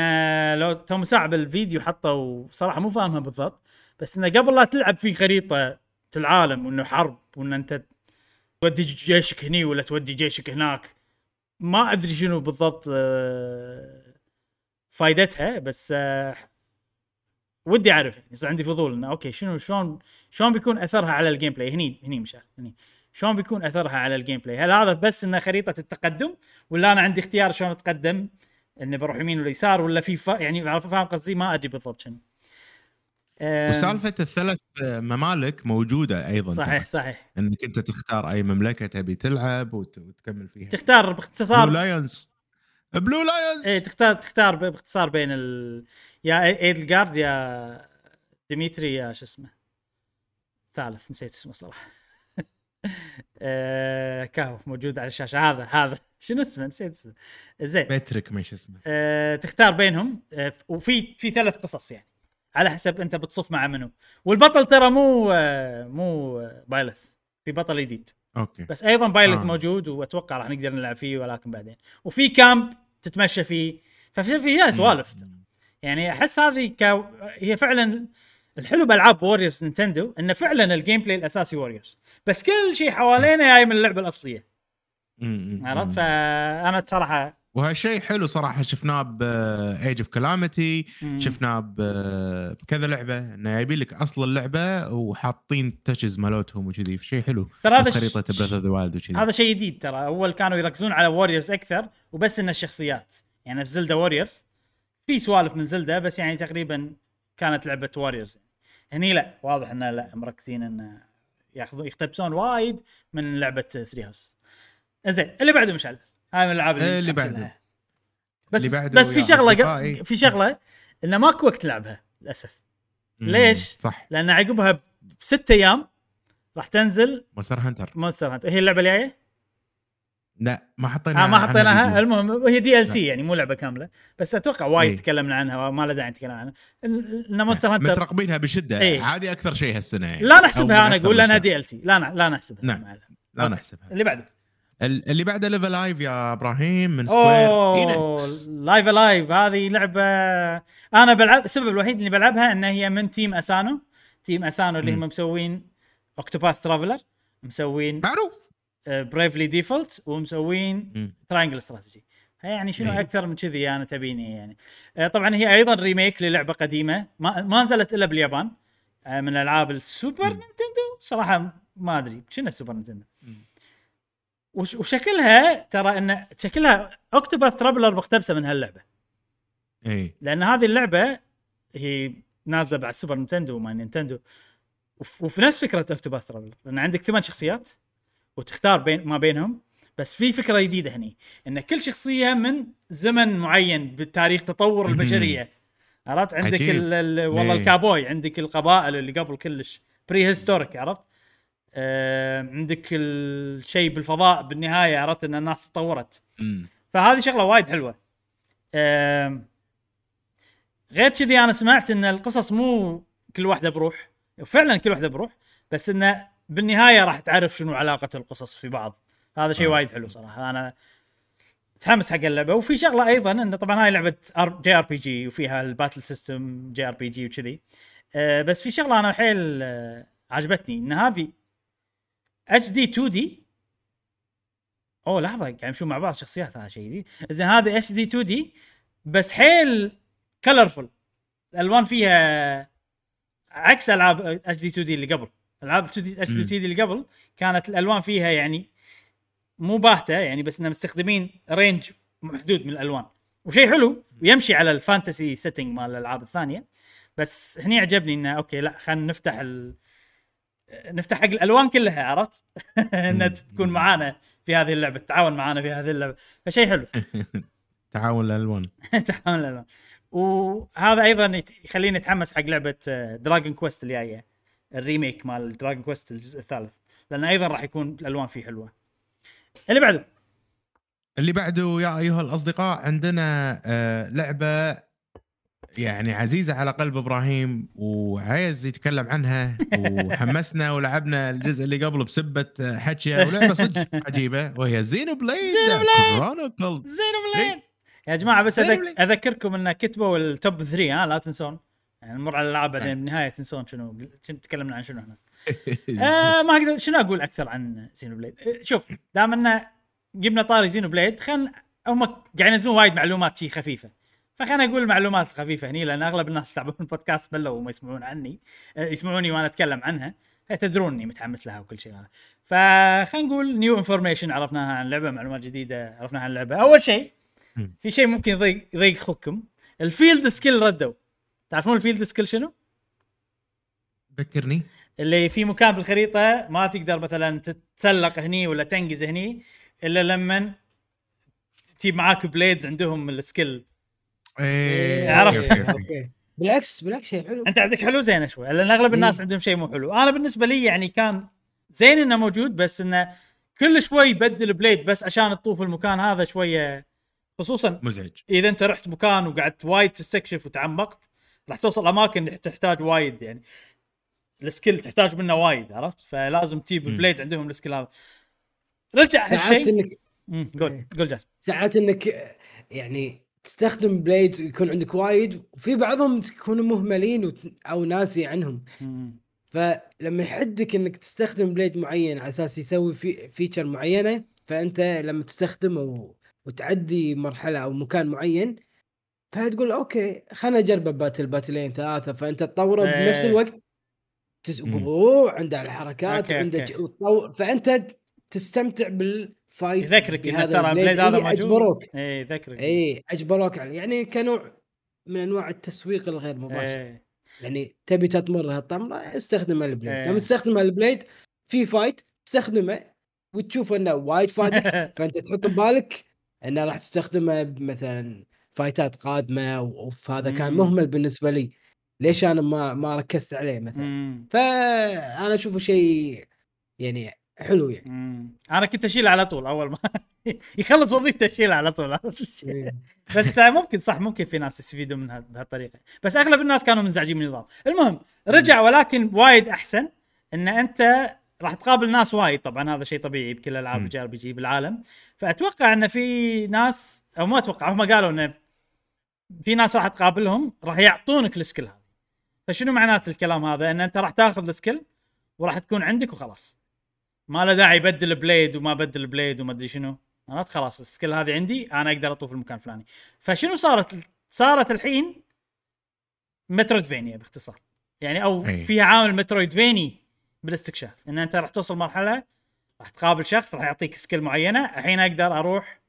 Speaker 1: لو توم ساعة بالفيديو حطوا صراحة مو فاهمها بالضبط بس إنه قبل لا تلعب في خريطة العالم وإنه حرب وإن أنت تودي جيشك هني ولا تودي جيشك هناك ما أدري شنو بالضبط آه، فايدتها بس آه، ودي أعرف يعني يصير عندي فضول إنه okay شنو شلون شلون بيكون أثرها على ال gameplay هني هني مشان هني. شلون بيكون أثرها على ال gameplay هل هذا بس إنه خريطة التقدم ولا أنا عندي اختيار شلون أتقدم؟ إني بروح يمين ولا يسار ولا في. يعني فاهم قصدي؟ ما أدري بالضبط شنو.
Speaker 3: وسالفة الثلاث ممالك موجودة أيضا
Speaker 1: صحيح
Speaker 3: ترى.
Speaker 1: صحيح.
Speaker 3: إنك أنت تختار أي مملكة تبي تلعب وت- وتكمل فيها.
Speaker 1: تختار باختصار.
Speaker 3: Lions Blue Lions
Speaker 1: إيه تختار تختار باختصار بين ال يا Edelgard يا Dimitri يا شو اسمه؟ ثالث نسيت اسمه صراحة. آه كاهو موجود على الشاشة. هذا هذا. شنو اسمه؟ نسيت اسمه. زين.
Speaker 3: باتريك ما اسمه.
Speaker 1: آه تختار بينهم. آه وفي في ثلاث قصص يعني. على حسب أنت بتصف مع منو. والبطل ترى مو آه مو آه، Byleth. في بطل جديد.
Speaker 3: okay.
Speaker 1: بس أيضا Byleth
Speaker 3: آه.
Speaker 1: موجود وأتوقع راح نقدر نلعب فيه ولكن بعدين. وفي camp تتمشى فيه. ففي فيها سوالف. يعني أحس هذه ك... هي فعلا الحلو بألعاب Warriors Nintendo إنه فعلا ال gameplay الأساسي Warriors بس كل شيء حوالينا جاي من اللعبة
Speaker 3: الأصلية.
Speaker 1: عرفت؟ فأنا صراحة
Speaker 3: وهالشيء حلو صراحة. شفناه ب Age of Calamity شفناه بكذا لعبة إنه يبي لك أصل اللعبة وحاطين touches مالتهم وكذي. شيء حلو.
Speaker 1: ترى هذا
Speaker 3: خريطة Breath of the Wild وكذي.
Speaker 1: هذا شيء جديد ترى. أول كانوا يركزون على Warriors أكثر وبس ان الشخصيات. يعني ال Zelda Warriors في سوالف من Zelda بس يعني تقريبا كانت لعبة Warriors هني لا واضح إنه لا مركزين إنه ياخذون يقتبسون وايد من لعبة Three Houses زين اللي بعده مشعل. هاي من الألعاب
Speaker 3: إيه، اللي بعده.
Speaker 1: بس
Speaker 3: اللي
Speaker 1: بس,
Speaker 3: بعده
Speaker 1: بس في شغلة
Speaker 3: أصدقائي.
Speaker 1: في شغلة انه ماكو وقت تلعبها
Speaker 3: للأسف.
Speaker 1: ليش؟
Speaker 3: صح
Speaker 1: لأن عقبها بست أيام راح تنزل
Speaker 3: Monster Hunter
Speaker 1: Monster Hunter هي اللعبة الجاية؟
Speaker 3: لا ما حطينا
Speaker 1: آه ما حطيناها. المهم هي DLC يعني مو لعبة كاملة بس أتوقع وايد
Speaker 3: إيه.
Speaker 1: تكلمنا عنها وما له داعي نتكلم عنها ان Monster Hunter
Speaker 3: مترقبينها بشدة
Speaker 1: إيه.
Speaker 3: عادي أكثر شيء هالسنة يعني
Speaker 1: لا نحسبها أنا
Speaker 3: أقول
Speaker 1: لأنها. DL C لا ن- لا نحسبها
Speaker 3: نعم. لا. نحسبها
Speaker 1: اللي بعده
Speaker 3: اللي بعده Live A Live يا إبراهيم من Square
Speaker 1: أوه
Speaker 3: Enix.
Speaker 1: Live A Live هذه لعبة أنا بلعب السبب الوحيد اللي بلعبها إن هي من Team Asano Team Asano اللي هم
Speaker 3: مم.
Speaker 1: مسوين Octopath Traveler مسوين
Speaker 3: معروف
Speaker 1: Bravely Default ومسوين
Speaker 3: مم.
Speaker 1: Triangle Strategy يعني شنو
Speaker 3: إيه.
Speaker 1: أكثر من كذي أنا تبيني يعني آه، طبعا هي أيضا remake للعبة قديمة ما, ما نزلت إلا باليابان آه، من ألعاب السوبر
Speaker 3: مم.
Speaker 1: Nintendo صراحة ما أدري شنو ال Super Nintendo
Speaker 3: مم.
Speaker 1: وش وشكلها ترى إن شكلها Octopath Traveler مقتبسة من هاللعبة
Speaker 3: اي
Speaker 1: لأن هذه اللعبة هي نازلة بعد Super Nintendo وما Nintendo وف- وفي نفس فكرة Octopath Traveler لأن عندك ثمان شخصيات وتختار بين ما بينهم بس في فكرة جديدة هني إن كل شخصية من زمن معين بتاريخ تطور. البشرية عرفت عندك
Speaker 3: عجيب.
Speaker 1: ال ال والله
Speaker 3: إيه.
Speaker 1: الكابوي عندك القبائل اللي قبل كلش prehistoric عرفت عندك الشيء بالفضاء بالنهاية عرفت إن الناس تطورت. فهذه شغلة وايد حلوة. غير كذي أنا سمعت إن القصص مو كل واحدة بروح فعلا كل واحدة بروح بس انه بالنهاية راح تعرف شنو علاقة القصص في بعض. هذا شيء
Speaker 3: آه.
Speaker 1: وايد حلو صراحة. أنا متحمس حق اللعبة. وفي شغلة أيضا انه طبعا هاي لعبة جي ار بي جي وفيها الباتل سيستم جي ار بي جي وكذي. آه، بس في شغلة أنا حيل آه، عجبتني. إن هذه HD 2D أوه لحظة قاعد نشوف مع بعض شخصيات هذا شيء جديد. زين هذه HD 2D بس حيل colorful الألوان فيها عكس ألعاب HD 2D اللي قبل. ألعاب HD 2D اللي قبل كانت الألوان فيها يعني مو باهتة يعني بس انهم مستخدمين range محدود من الألوان. وشيء حلو ويمشي على ال fantasy setting مال الألعاب الثانية. بس هني عجبني إنه okay لا خلينا نفتح ال... نفتح حق الألوان كلها عرفت؟
Speaker 3: إنها.
Speaker 1: تكون معانا في هذه اللعبة تتعاون معانا في هذه اللعبة. فشيء حلو.
Speaker 3: تعاون الألوان.
Speaker 1: تعاون الألوان. وهذا أيضا يخليني أتحمس حق لعبة Dragon Quest اللي جاية ال remake مال Dragon Quest الجزء الثالث. لأن أيضا راح يكون الألوان فيه حلوة. اللي بعده.
Speaker 3: اللي بعده يا أيها الأصدقاء عندنا آه لعبة يعني عزيزة على قلب إبراهيم وعايز يتكلم عنها وحمسنا ولعبنا الجزء اللي قبله بسبة آه، حكية ولعبة صدق عجيبة وهي
Speaker 1: Xeno blade
Speaker 3: Xenoblade.
Speaker 1: Chronicle Xenoblade يا جماعة بس أذك... أذكركم إن كتبوا ال top 3 ها لا تنسون. يعني نمر على الالعاب بعدين
Speaker 3: نعم.
Speaker 1: بالنهايه تنسون شنو تكلمنا عن شنو إحنا. آه ما أقدر شنو أقول أكثر عن Xenoblade آه، شوف دام إن جبنا طاري Xenoblade خلينا هم قاعد ينزلون وايد معلومات شي خفيفة. فخلينا أقول المعلومات الخفيفه هني لأن أغلب الناس تلعبون البودكاست بلوا وما يسمعون عني آه، يسمعوني وأنا أتكلم عنها تدرون اني متحمس لها وكل شيء. هذا فخلينا نقول new information عرفناها عن اللعبه معلومات جديدة عرفناها عن اللعبه أول شيء. في شيء ممكن يضيق يضيق خلقكم. ال field skill ردوا. تعرفون ال field skill شنو؟
Speaker 3: ذكرني.
Speaker 1: اللي في مكان بالخريطه ما تقدر مثلا تتسلق هني ولا تنقز هني إلا لما تجيب معاك blades عندهم ال
Speaker 3: skill.
Speaker 1: إيه
Speaker 3: عرفت. okay،.
Speaker 2: okay بالعكس بالعكس شيء حلو
Speaker 1: أنت عندك حلو زينة شوي لأن أغلب الناس. عندهم شيء مو حلو أنا بالنسبة لي يعني كان زين إنه موجود بس إنه كل شوي يبدل blade بس عشان تطوف المكان هذا شوية خصوصا
Speaker 3: مزعج
Speaker 1: إذا أنت رحت مكان وقعدت وايد تستكشف وتعمقت راح توصل أماكن اللي تحتاج وايد يعني ال skill تحتاج منه وايد عرفت فلازم تجيب
Speaker 3: مم.
Speaker 1: ال blade عندهم ال skill هذا رجع
Speaker 2: ساعات
Speaker 1: هالشيء
Speaker 2: إنك
Speaker 1: مم، قول
Speaker 2: إيه.
Speaker 1: قول جاسم
Speaker 2: ساعات إنك يعني تستخدم blade يكون عندك وايد وفي بعضهم يكونوا مهملين وت- أو ناسي عنهم. فلما يحدك إنك تستخدم blade معين على أساس يسوي في feature معينة فأنت لما تستخدمه و- وتعدي مرحلة أو مكان معين فتقول okay خلنا أجرب battle battle ين ثلاثة فأنت تطوره
Speaker 1: إيه.
Speaker 2: بنفس الوقت تس... اوه عنده الحركات وعنده. ج- فأنت تستمتع بال fight
Speaker 1: يذكرك ان ترى ال blade هذا
Speaker 2: اللي
Speaker 1: موجود.
Speaker 2: اجبروك
Speaker 1: اي يذكرك.
Speaker 2: اي اجبروك عليه. يعني كنوع من أنواع التسويق الغير مباشر.
Speaker 1: إيه.
Speaker 2: يعني تبي تطمر هالطمره استخدم ال blade.
Speaker 1: إيه.
Speaker 2: لما تستخدم ال blade في fight تستخدمه وتشوف إنه وايد فادك فأنت تحط ببالك إنه راح تستخدمه مثلا fight ات قادمة وف هذا كان. مهمل بالنسبة لي. ليش أنا ما ما ركزت عليه مثلا. فأنا أشوفه شيء يعني حلو يعني.
Speaker 1: مم. أنا كنت اشيله على طول أول ما يخلص وظيفته اشيله على طول. بس ممكن صح ممكن في ناس يستفيدوا من هال- بهالطريقه بس أغلب الناس كانوا منزعجين من النظام. المهم رجع ولكن وايد أحسن إن أنت راح تقابل ناس وايد. طبعا هذا شيء طبيعي بكل ألعاب. ال JRPG بالعالم. فأتوقع إن في ناس أو ما أتوقع هم قالوا انه في ناس راح تقابلهم راح يعطونك ال skill هذا فشنو معنات الكلام هذا؟ إن أنت راح تاخذ ال skill وراح تكون عندك وخلاص. ما له داعي يبدل blade وما بدل blade وما أدري شنو. عرفت؟ خلاص ال skill هذه عندي أنا أقدر أطوف المكان الفلاني. فشنو صارت؟ صارت الحين metroidvania باختصار. يعني أو
Speaker 3: أي.
Speaker 1: فيها عامل metroidvania بالاستكشاف. إن أنت راح توصل مرحلة راح تقابل شخص راح يعطيك skill معينة. الحين أقدر أروح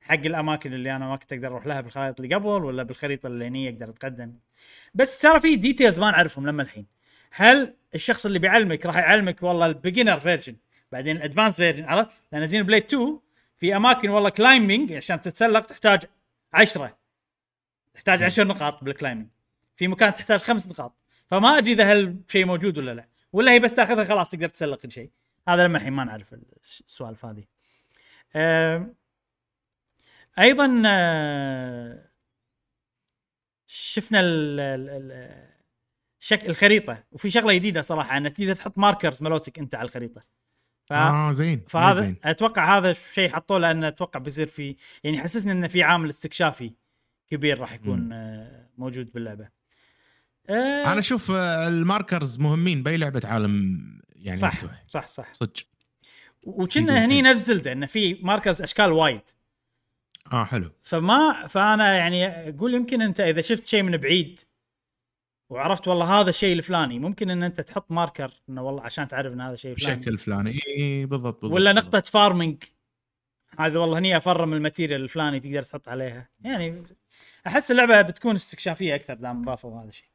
Speaker 1: حق الأماكن اللي أنا ما كنت أقدر أروح لها بالخرائط اللي قبل ولا بالخريطة اللي هني أقدر أتقدم. بس صار في details ما نعرفهم لما الحين. هل الشخص اللي بيعلمك راح يعلمك والله ال beginner version بعدين ال advanced version عرفت؟ لأن Xenoblade 2 في أماكن والله climbing عشان تتسلق تحتاج 10 تحتاج 10 نقاط بال climbing في مكان تحتاج خمس نقاط. فما أدري إذا هالشيء موجود ولا لا. ولا هي بس تأخذها خلاص تقدر تسلق كل شيء. هذا لما الحين ما نعرف الس- السوالف هذه. أيضا آه، شفنا ال ال ال شكل الخريطة. وفي شغلة جديدة صراحة إنك تقدر تحط markers مالتك أنت على الخريطة. ف...
Speaker 3: آه زين
Speaker 1: فهذا
Speaker 3: زين.
Speaker 1: أتوقع هذا الشيء حطوه لأن أتوقع بيصير في يعني حسسني انه في عامل استكشافي كبير راح يكون
Speaker 3: مم.
Speaker 1: آه، موجود باللعبة. آه،
Speaker 3: أنا أشوف آه، ال markers مهمين بأي لعبة عالم يعني
Speaker 1: صح
Speaker 3: مفتوح
Speaker 1: صح صح.
Speaker 3: صدق.
Speaker 1: وكنا هني. نفس Zelda انه في markers أشكال وايد.
Speaker 3: آه حلو.
Speaker 1: فما فأنا يعني أقول يمكن أنت إذا شفت شيء من بعيد وعرفت والله هذا الشيء الفلاني ممكن إن أنت تحط marker إنه والله عشان تعرف إن هذا الشيء الفلاني
Speaker 3: بشكل فلاني. اي بالضبط بالضبط
Speaker 1: ولا
Speaker 3: بالضبط.
Speaker 1: نقطة farming هذا والله هني أفرم ال material الفلاني تقدر تحط عليها. يعني أحس اللعبة بتكون استكشافية أكثر دام ضافوا هذا الشيء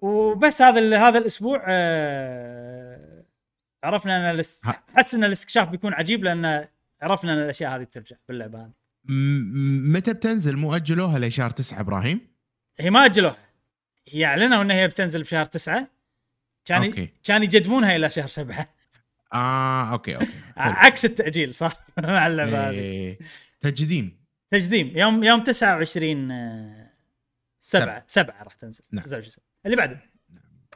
Speaker 1: وبس هذا هذا الأسبوع آه، عرفنا إن الاس-. أحس إن الاستكشاف بيكون عجيب لأن عرفنا إن الأشياء هذه بترجع باللعبة هذه.
Speaker 3: متى بتنزل؟ مو اجلوها لشهر 9 إبراهيم؟
Speaker 1: هي ما أجلوها. هي اعلنوا إن هي بتنزل بشهر تسعة. كان
Speaker 3: okay.
Speaker 1: كان يجدمونها إلى شهر سبعة.
Speaker 3: آه okay okay.
Speaker 1: عكس التأجيل صار مع اللعبة هذه
Speaker 3: تجديم.
Speaker 1: تجديم. يوم يوم 29 آه، سبعة. سبعة. راح تنزل.
Speaker 3: نعم.
Speaker 1: 29 سبعة. اللي بعده.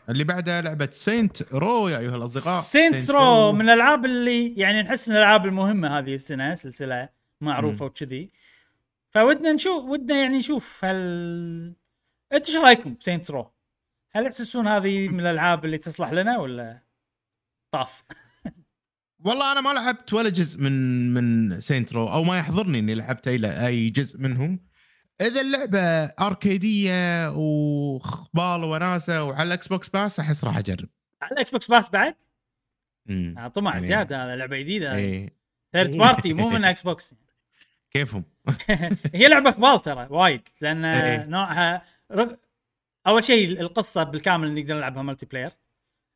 Speaker 3: اللي بعده لعبة Saints Row يا أيها الأصدقاء.
Speaker 1: Saints Row من الألعاب اللي يعني نحس إن الألعاب المهمة هذه السنة سلسلة
Speaker 3: معروفة.
Speaker 1: وكذي. فودنا نشوف ودنا يعني نشوف هل أنتم إيش رايكم ب Saints Row؟ هل تحسون هذه من الألعاب اللي تصلح لنا ولا طاف؟
Speaker 3: والله أنا ما لعبت ولا جزء من من Saints Row أو ما يحضرني إني لعبت أي أي جزء منهم. إذا اللعبة أركيدية وخبال وناسة وعلى ال Xbox Pass أحس راح أجرب.
Speaker 1: على ال Xbox Pass بعد؟
Speaker 3: امم
Speaker 1: طمع
Speaker 3: يعني-
Speaker 1: زيادة هذا لعبة جديدة.
Speaker 3: إيه.
Speaker 1: third party مو من Xbox
Speaker 3: كيفهم؟
Speaker 1: هي لعبة خبال ترى وايد. لأن
Speaker 3: إيه.
Speaker 1: نوعها رق... أول شيء القصة بالكامل نقدر نلعبها multiplayer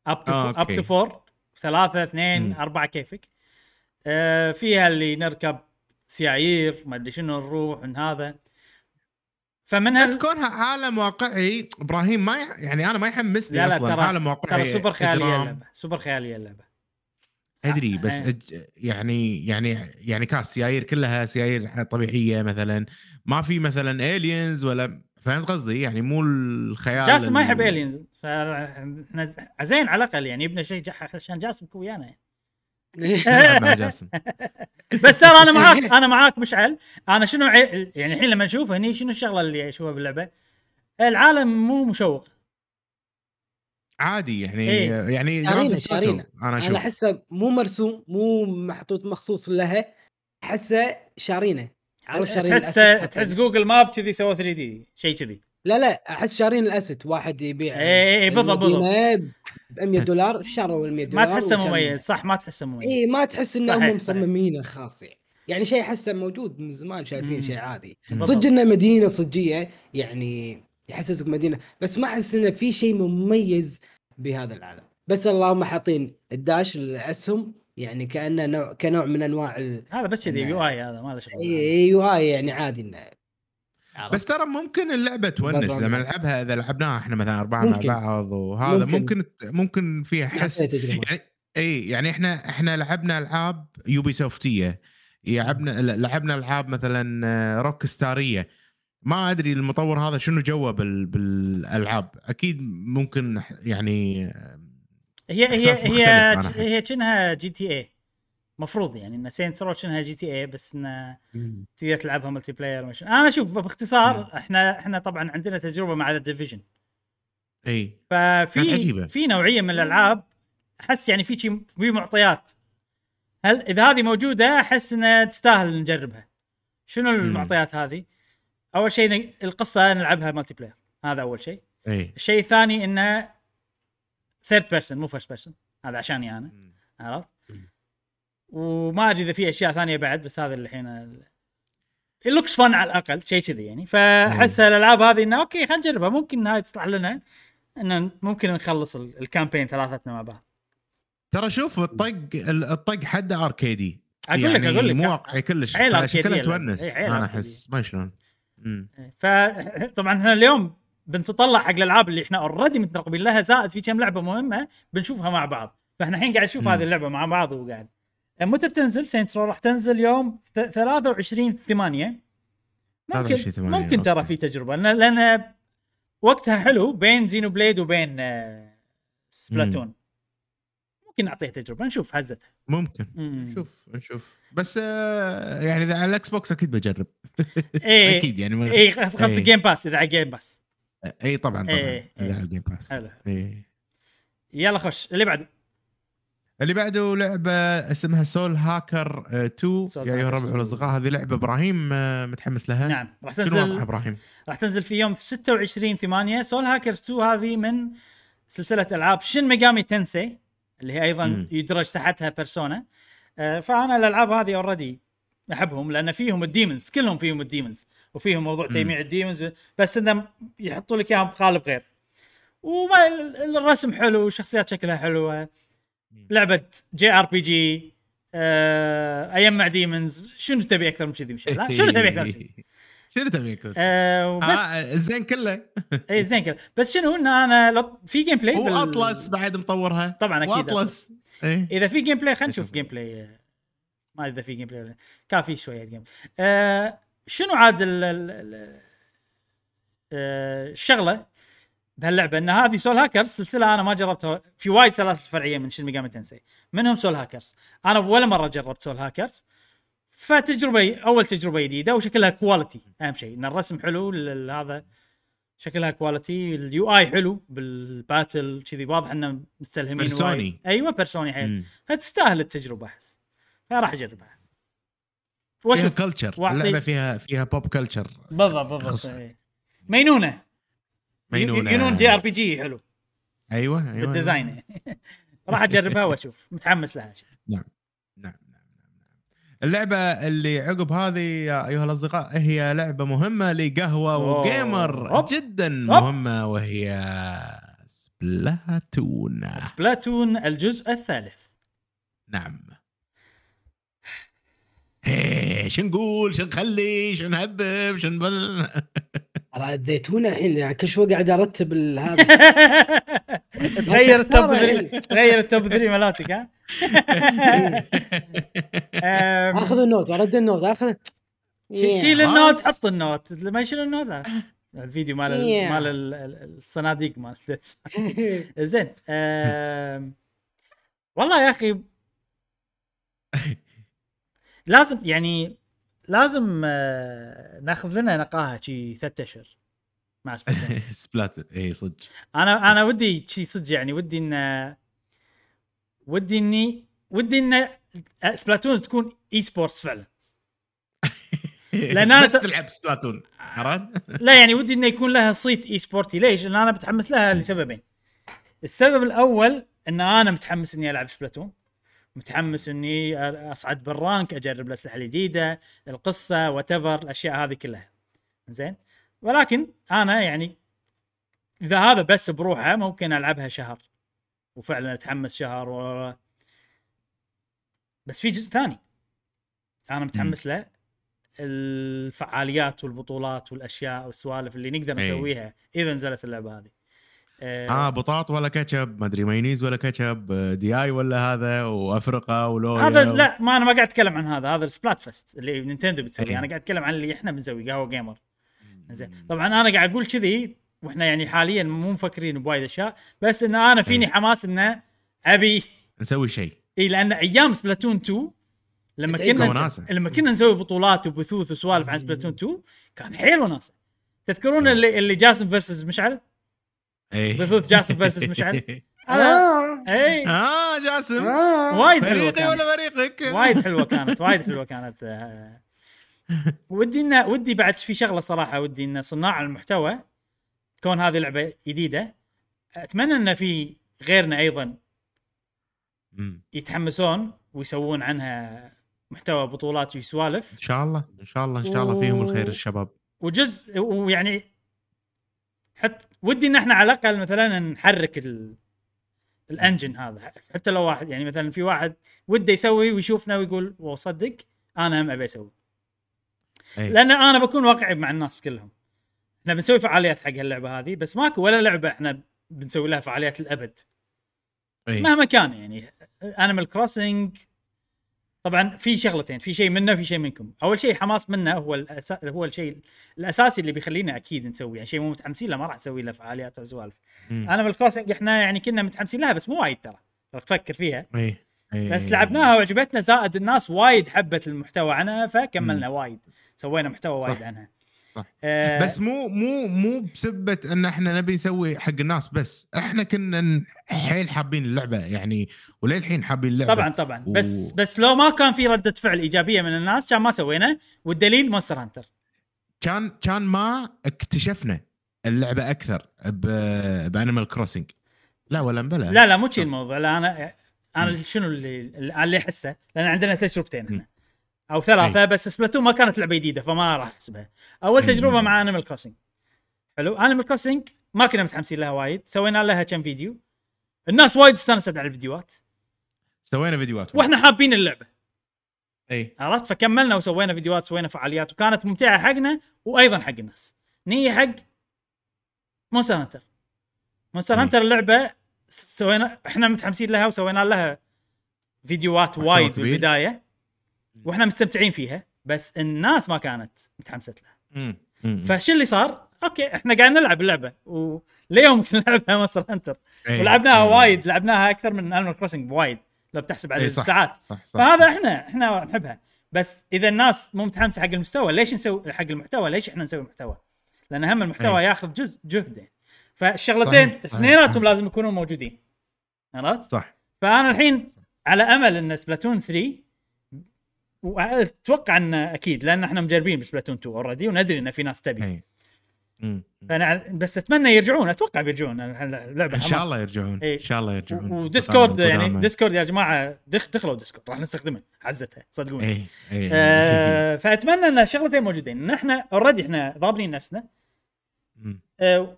Speaker 3: up
Speaker 1: to
Speaker 3: up.
Speaker 1: to four ثلاثة اثنين
Speaker 3: مم.
Speaker 1: أربعة كيفك آه فيها اللي نركب سيايير ما أدري شنو نروح من هذا فمن
Speaker 3: بس. كونها عالم واقعي إبراهيم ما يح... يعني أنا ما يحمسني
Speaker 1: لا لا
Speaker 3: أصلا
Speaker 1: ترى
Speaker 3: عالم واقعي
Speaker 1: ترى سوبر
Speaker 3: خيالية.
Speaker 1: اللعبة سوبر خيالية اللعبة
Speaker 3: أدري بس
Speaker 1: آه.
Speaker 3: أج... يعني يعني يعني كاس سيايير كلها سيايير طبيعية مثلا ما في مثلا aliens ولا فهمت قصدي؟ يعني مو الخيال
Speaker 1: جاسم ما يحب aliens فاحنا زين على الأقل يعني يبنى شيء جح- عشان جاسم يكون ويانا يعني.
Speaker 3: نلعب مع جاسم.
Speaker 1: بس ترى أنا معاك أنا معاك مشعل. أنا شنو عي... يعني الحين لما نشوف هني شنو الشغلة اللي اشوفها باللعبة؟ العالم مو مشوق.
Speaker 3: عادي يعني
Speaker 1: إيه.
Speaker 3: يعني
Speaker 2: شارينا- شارينا. أنا
Speaker 3: أنا
Speaker 2: أحسه مو مرسوم مو محطوط مخصوص لها أحسه شارينه. شارين
Speaker 1: تحس تحس جوجل ماب كذي سوى 3 دي شيء كذي.
Speaker 2: لا لا أحس شارين الاسد واحد يبيع.
Speaker 1: اي اي إيه، بالضبط بالضبط.
Speaker 2: ب 100 دولار شروا ال 100
Speaker 1: ما
Speaker 2: دولار
Speaker 1: تحسه
Speaker 2: وكان-
Speaker 1: مميز صح ما تحسه مميز.
Speaker 2: اي ما تحس انهم. مصممينه خاص يعني. يعني شيء أحسه موجود من زمان شايفين. شيء عادي. صدق إنه مدينة صجية يعني يحسسك مدينة بس ما أحس إنه في شيء مميز بهذا العالم. بس اللهم حاطين ال dash الاسهم يعني كأنه نوع كنوع من أنواع ال
Speaker 1: هذا بس كذي UI هذا ما له شغل
Speaker 2: UI يعني عادي إنه؟
Speaker 3: بس ترى ممكن اللعبة تونس. لما نلعبها إذا لعبناها إحنا مثلا أربعة
Speaker 2: ممكن.
Speaker 3: مع بعض وهذا
Speaker 2: ممكن.
Speaker 3: ممكن ممكن فيها حس
Speaker 2: يعطيها تجربه
Speaker 3: يعني إي يعني إحنا إحنا لعبنا ألعاب Ubisoft يه لعبنا لعبنا ألعاب مثلا Rockstar يه ما أدري المطور هذا شنو جوه بال بالألعاب أكيد ممكن يعني
Speaker 1: هي هي هي. هي كأنها GTA مفروض يعني إن Saints Row كأنها GTA بس انه تقدر تلعبها multiplayer مش أنا أشوف باختصار
Speaker 3: مم.
Speaker 1: إحنا إحنا طبعا عندنا تجربة مع The Division
Speaker 3: إي.
Speaker 1: ففي. في نوعية من الألعاب أحس يعني في شي في معطيات. هل إذا هذه موجودة أحس إنها تستاهل نجربها. شنو المعطيات هذه؟ أول شيء القصة نلعبها multiplayer هذا أول شيء. الشيء الثاني انه third person مو first person هذا عشاني أنا عرفت؟ وما أدري إذا في أشياء ثانية بعد بس هذا اللي الحين ال looks fun على الأقل شيء كذي يعني. فأحس الألعاب هذه إنه okay خلينا نجربها. ممكن هاي تصلح لنا ان ممكن نخلص ال- ال campaign ثلاثتنا مع بعض.
Speaker 3: ترى شوف الطق الطق حد arcade
Speaker 1: ي أقول لك
Speaker 3: يعني
Speaker 1: أقول لك.
Speaker 3: مو واقعي كلش
Speaker 1: اللعبة.
Speaker 3: تونس.
Speaker 1: إي، عيل أنا.
Speaker 3: أحس ما شلون. مم.
Speaker 1: فطبعا إحنا اليوم بنتطلع حق الألعاب اللي إحنا already مترقبين لها زائد في كم لعبة مهمة بنشوفها مع بعض. فإحنا الحين قاعد نشوف. هذه اللعبة مع بعض وقاعد متى بتنزل؟ Saints Row راح تنزل يوم ث- 23 8 ممكن
Speaker 3: 23 ثمانية،
Speaker 1: ممكن ترى. في تجربة لأن وقتها حلو بين Xenoblade وبين آه، Splatoon. ممكن نعطيها تجربة نشوف هزتها.
Speaker 3: ممكن.
Speaker 1: مم.
Speaker 3: نشوف نشوف. بس آه، يعني إذا على ال Xbox أكيد بجرب.
Speaker 1: إيه.
Speaker 3: أكيد يعني.
Speaker 1: اي قصدي
Speaker 3: إيه.
Speaker 1: Game Pass إذا على Game Pass
Speaker 3: اي طبعا طبعا.
Speaker 1: إيه، إيه.
Speaker 3: على ال Game Pass
Speaker 1: حلو.
Speaker 3: إيه.
Speaker 1: يلا خش. اللي بعده
Speaker 3: اللي بعده لعبة اسمها Soul Hacker 2
Speaker 1: Soul
Speaker 3: يا
Speaker 1: أيها
Speaker 3: الربع
Speaker 1: 2.
Speaker 3: والأصدقاء هذه لعبة إبراهيم آه، متحمس لها.
Speaker 1: نعم. راح تنزل
Speaker 3: إبراهيم؟
Speaker 1: راح تنزل في يوم 26 8 Soul Hackers 2 هذه من سلسلة ألعاب Shin Megami Tensei اللي هي أيضا
Speaker 3: مم.
Speaker 1: يدرج تحتها Persona آه، فأنا الألعاب هذه already أحبهم لأن فيهم ال demons كلهم فيهم ال demons. وفيهم موضوع
Speaker 3: مم.
Speaker 1: تجميع ال demons بس انهم يحطوا لك إياهم بقالب غير. وما ال- الرسم حلو والشخصيات شكلها حلوة. لعبة JRPG أيام demons. شنو تبي أكثر من كذي مشعل شنو تبي أكثر من كذي؟
Speaker 3: شنو تبي أكثر؟
Speaker 1: آه، وبس.
Speaker 3: آه، الزين كله.
Speaker 1: إي زين كذا بس شنو إن أنا لو في gameplay بال-
Speaker 3: و Atlus بعد مطورها.
Speaker 1: طبعا أكيد
Speaker 3: و Atlus
Speaker 1: إيه إذا في gameplay خلينا نشوف gameplay ما أدري إذا في gameplay ولا كان في شوية game آه شنو عاد ال- ال- ال- آه، الشغلة بهاللعبة؟ إن هذه Soul Hackers سلسلة أنا ما جربتها في وايد سلاسل فرعية من Shin Megami Tensei منهم Soul Hackers أنا ولا مرة جربت Soul Hackers فتجربة أول تجربة جديدة وشكلها quality أهم شيء إن الرسم حلو هذا شكلها كواليتي اليو اي حلو بال battle كذي واضح إنه مستلهمين
Speaker 3: Persona ي.
Speaker 1: وايد. أيوه Persona ي
Speaker 3: حيل.
Speaker 1: فتستاهل التجربة أحس. فراح أجربها.
Speaker 3: فيها
Speaker 1: culture
Speaker 3: اللعبة فيها فيها pop culture
Speaker 1: بالضبط بالضبط. مينونة
Speaker 3: مينونة.
Speaker 1: ينون JRPG حلو
Speaker 3: أيوه أيوه
Speaker 1: بال design راح أجربها وأشوف متحمس لها
Speaker 3: نعم نعم نعم نعم. اللعبة اللي عقب هذه يا أيها الأصدقاء هي لعبة مهمة لقهوة
Speaker 1: أوه.
Speaker 3: و
Speaker 1: Gamer Hub.
Speaker 3: جدا
Speaker 1: Hub.
Speaker 3: مهمة وهي Splatoon
Speaker 1: Splatoon الجزء الثالث
Speaker 3: نعم شو نقول شو نخلي شو نهبب شو نبل
Speaker 2: ترى اذيتونا الحين يعني كل شوي قاعد أرتب هذا.
Speaker 1: تغير التوب
Speaker 2: أختار
Speaker 1: 3
Speaker 2: الحين.
Speaker 1: تغير التوب 3 مالاتك ها؟
Speaker 2: آخذ النوت أرد النوت
Speaker 1: أخذ. شيل. النوت حط النوت. ما يشيل النوت. الفيديو مال
Speaker 2: Yeah.
Speaker 1: مال ال- ال- الصناديق مال زين. والله يا أخي لازم يعني لازم آه، ناخذ لنا نقاهة شي ثلاث أشهر مع Splatoon
Speaker 3: Splat اي صدق
Speaker 1: أنا أنا ودي شي صدق يعني ودي إن ودي إني ودي إن Splatoon تكون esports فعلا لأن أنا
Speaker 3: بس تلعب Splatoon عرفت؟
Speaker 1: لا يعني ودي انه يكون لها صيت esport ي ليش؟ لأن أنا متحمس لها لسببين. السبب الأول إن أنا متحمس إني ألعب Splatoon متحمس إني أصعد بالرانك أجرب الأسلحة الجديدة القصة وات الأشياء هذه كلها. زين؟ ولكن أنا يعني إذا هذا بس بروحه ممكن ألعبها شهر. وفعلا أتحمس شهر و... بس في جزء ثاني. أنا متحمس له. الفعاليات والبطولات والأشياء والسوالف اللي نقدر
Speaker 3: أي.
Speaker 1: نسويها إذا نزلت اللعبة هذه.
Speaker 3: آه بطاط ولا كاتشب ما أدري مايونيز ولا كاتشب دي آي ولا هذا وافرقه ولويا
Speaker 1: هذا لا ما أنا ما قاعد أتكلم عن هذا هذا ال Splatfest اللي Nintendo بتسويه
Speaker 3: أي.
Speaker 1: أنا قاعد أتكلم عن اللي إحنا بنسويه قهوة Gamer زين طبعا أنا قاعد أقول كذي وإحنا يعني حاليا مو مفكرين بوايد أشياء بس إن أنا فيني
Speaker 3: أي.
Speaker 1: حماس إنه أبي
Speaker 3: نسوي شيء
Speaker 1: اي لأن أيام Splatoon 2 لما
Speaker 2: تعيد
Speaker 1: كنا. لما كنا نسوي بطولات وبثوث وسوالف عن Splatoon 2 كان حيل وناسة تذكرون
Speaker 3: أي.
Speaker 1: اللي اللي جاسم versus مشعل؟ بثوث جاسم versus مشعل
Speaker 2: آه.
Speaker 1: اي
Speaker 3: آه جاسم.
Speaker 2: آه.
Speaker 1: وايد حلوة
Speaker 3: فريقي
Speaker 1: كانت.
Speaker 3: ولا فريقك؟
Speaker 1: وايد حلوة كانت وايد حلوة كانت. آه. ودي انه ودي بعد في شغلة صراحة ودي إن صناع المحتوى كون هذه لعبة جديدة. أتمنى إن في غيرنا
Speaker 3: أيضا.
Speaker 1: يتحمسون ويسوون عنها محتوى بطولات وسوالف
Speaker 3: إن شاء الله إن شاء الله إن شاء الله فيهم الخير الشباب.
Speaker 1: وجزء ويعني حتى ودي إن إحنا على الأقل مثلا نحرك ال... الإنجن هذا حتى لو واحد يعني مثلا في واحد وده يسوي ويشوفنا ويقول وصدق أنا هم أبي أسوي
Speaker 3: أي.
Speaker 1: لأن أنا بكون واقعي مع الناس كلهم إحنا بنسوي فعاليات حق اللعبة هذه بس ماكو ولا لعبة إحنا بنسوي لها فعاليات الابد
Speaker 3: أي.
Speaker 1: مهما كان يعني Animal Crossing طبعا في شغلتين في شيء منا وفي شيء منكم. أول شيء حماس منا هو الأسا... هو الشيء الأساسي اللي بيخلينا أكيد نسوي يعني شيء مو متحمسين له ما راح نسوي له فعاليات أو سوالف
Speaker 3: مم.
Speaker 1: Animal Crossing إحنا يعني كنا متحمسين لها بس مو وايد ترى. لو تفكر فيها.
Speaker 3: إي أي.
Speaker 1: بس لعبناها وعجبتنا زائد الناس وايد حبت المحتوى عنها فكملنا وايد. سوينا محتوى وايد
Speaker 3: صح.
Speaker 1: عنها.
Speaker 3: صح.
Speaker 1: آه
Speaker 3: بس مو مو مو بسبة إن إحنا نبي نسوي حق الناس بس إحنا كنا حيل حابين اللعبة يعني وللحين حابين اللعبة.
Speaker 1: طبعا طبعا.
Speaker 3: و-
Speaker 1: بس بس لو ما كان في ردة فعل إيجابية من الناس كان ما سوينا والدليل Monster Hunter.
Speaker 3: كان كان ما اكتشفنا اللعبة أكثر ب Animal Crossing لا ولا مبلا
Speaker 1: لا لا مو شي الموضوع. لا أنا أنا شنو اللي اللي أحسه؟ لأن عندنا تجربتين إحنا. أو ثلاثة بس Splatoon ما كانت لعبة جديدة فما راح أحسبها. أول
Speaker 3: أي.
Speaker 1: تجربة مع Animal Crossing حلو. Animal Crossing ما كنا متحمسين لها وايد. سوينا لها كم فيديو. الناس وايد استانست على الفيديوهات.
Speaker 3: سوينا فيديوهات
Speaker 1: وإحنا حابين اللعبة.
Speaker 3: اي
Speaker 1: عرفت؟ فكملنا وسوينا فيديوهات سوينا فعاليات وكانت ممتعة حقنا وأيضا حق الناس. نيي حق Monster Hunter Monster
Speaker 3: أي.
Speaker 1: Hunter اللعبه سوينا إحنا متحمسين لها وسوينا لها فيديوهات وايد. بالبداية. وإحنا مستمتعين فيها بس الناس ما كانت متحمسة لها. فشو اللي صار؟ okay إحنا قاعد نلعب اللعبة وليوم نلعبها Monster Hunter
Speaker 3: إي.
Speaker 1: ولعبناها
Speaker 3: إي.
Speaker 1: وايد لعبناها أكثر من Animal Crossing بوايد لو بتحسب عدد
Speaker 3: إي، صح.
Speaker 1: الساعات
Speaker 3: صح صح
Speaker 1: فهذا إحنا إحنا نحبها بس إذا الناس مو متحمسة حق المستوى ليش نسوي حق المحتوى ليش إحنا نسوي محتوى؟ لأن هم المحتوى
Speaker 3: أي.
Speaker 1: ياخذ جزء جهد. فالشغلتين. اثنيناتهم لازم يكونوا موجودين عرفت؟
Speaker 3: صح
Speaker 1: فأنا الحين على أمل إن Splatoon 3 وأتوقع أن أكيد لأن إحنا مجربين ب Splatoon 2 already وندري إن في ناس تبي
Speaker 3: مم.
Speaker 1: فأنا بس أتمنى يرجعون أتوقع بيرجعون اللعبه
Speaker 3: إن شاء. الله يرجعون. إن شاء الله يرجعون
Speaker 1: و Discord
Speaker 3: يعني.
Speaker 1: Discord يا جماعة دخ دخلوا Discord راح نستخدمه حزتها صدقوني
Speaker 3: اي اي
Speaker 1: آه فأتمنى إن الشغلتين موجودين ان إحنا already إحنا ضامنين نفسنا. آه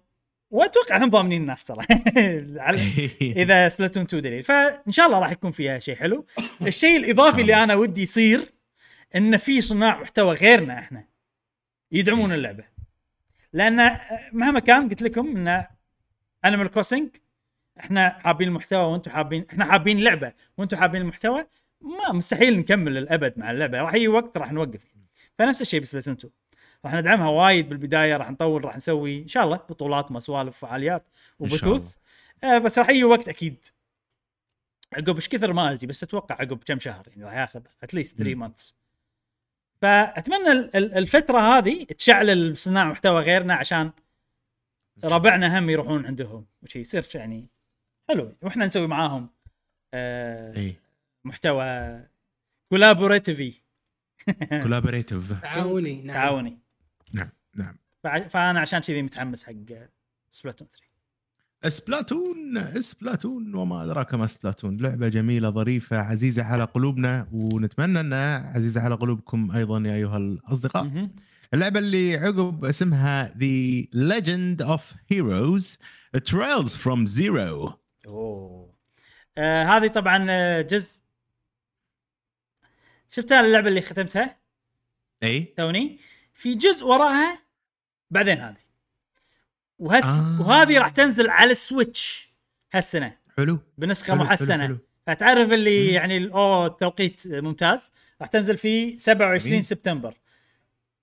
Speaker 1: وأتوقع هم ضامنين الناس ترى. إذا Splatoon 2 دليل. فإن شاء الله راح يكون فيها شيء حلو. الشيء الإضافي اللي أنا ودي يصير إن في صناع محتوى غيرنا إحنا يدعمون اللعبة. لأن مهما كان قلت لكم إن Animal Crossing إحنا حابين المحتوى وأنتم حابين إحنا حابين اللعبة وأنتم حابين المحتوى ما مستحيل نكمل الأبد مع اللعبة. راح يجي وقت راح نوقف. فنفس الشيء ب Splatoon 2 راح ندعمها وايد بالبداية راح نطول راح نسوي إن شاء الله بطولات
Speaker 3: إن شاء الله.
Speaker 1: وبثوث آه بس راح يجي وقت أكيد. عقب إيش كثر ما أدري بس أتوقع عقب كم شهر يعني راح ياخذ at least 3
Speaker 3: مم.
Speaker 1: months فأتمنى ال- ال- الفترة هذه تشعل صناع محتوى غيرنا عشان ربعنا هم يروحون عندهم وشي يصير يعني حلو. وإحنا نسوي معاهم آه محتوى collaborative
Speaker 3: collaborative
Speaker 2: تعاوني نعم.
Speaker 1: تعاوني.
Speaker 3: نعم نعم.
Speaker 1: فأنا عشان كذي متحمس حق سبلاتون 3
Speaker 3: سبلاتون سبلاتون وما أدراك ما سبلاتون لعبة جميلة ظريفة عزيزة على قلوبنا ونتمنى أنها عزيزة على قلوبكم أيضا يا أيها
Speaker 1: الأصدقاء.
Speaker 3: اللعبة اللي عقب اسمها The Legend of Heroes Trails from Zero.
Speaker 1: أوه. آه هذه طبعا آه، جزء. شفتها اللعبه اللي ختمتها؟
Speaker 3: إي.
Speaker 1: توني؟ في جزء وراها بعدين هذه وهس
Speaker 3: آه.
Speaker 1: وهذه راح تنزل على ال Switch هالسنة
Speaker 3: حلو
Speaker 1: بنسخة
Speaker 3: حلو، حلو،
Speaker 1: محسنه
Speaker 3: حلو.
Speaker 1: فتعرف اللي
Speaker 3: مم.
Speaker 1: يعني اوه التوقيت ممتاز راح تنزل في 27
Speaker 3: جميل.
Speaker 1: سبتمبر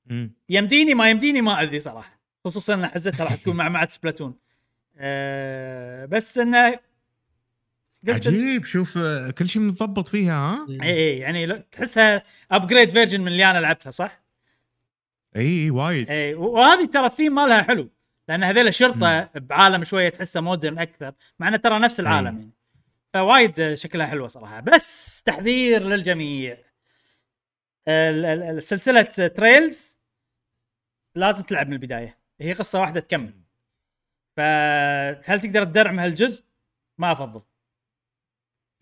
Speaker 3: مم.
Speaker 1: يمديني ما يمديني ما ادري صراحة خصوصا إن حزتها راح تكون مع مع Splatoon أه بس انه قلت
Speaker 3: عجيب شوف آه، كل شيء متضبط فيها ها
Speaker 1: اي اي يعني تحسها upgraded version من اللي أنا لعبتها صح؟
Speaker 3: إي إي وايد.
Speaker 1: إي وهذه ترى الثيم مالها حلو لأن هذول شرطه بعالم شوية تحسه modern أكثر مع إنه ترى نفس العالم يعني. فوايد شكلها حلوة صراحة. بس تحذير للجميع. سلسلة Trails لازم تلعب من البداية. هي قصة واحدة تكمل. فهل تقدر تدرعم هالجزء؟ ما أفضل.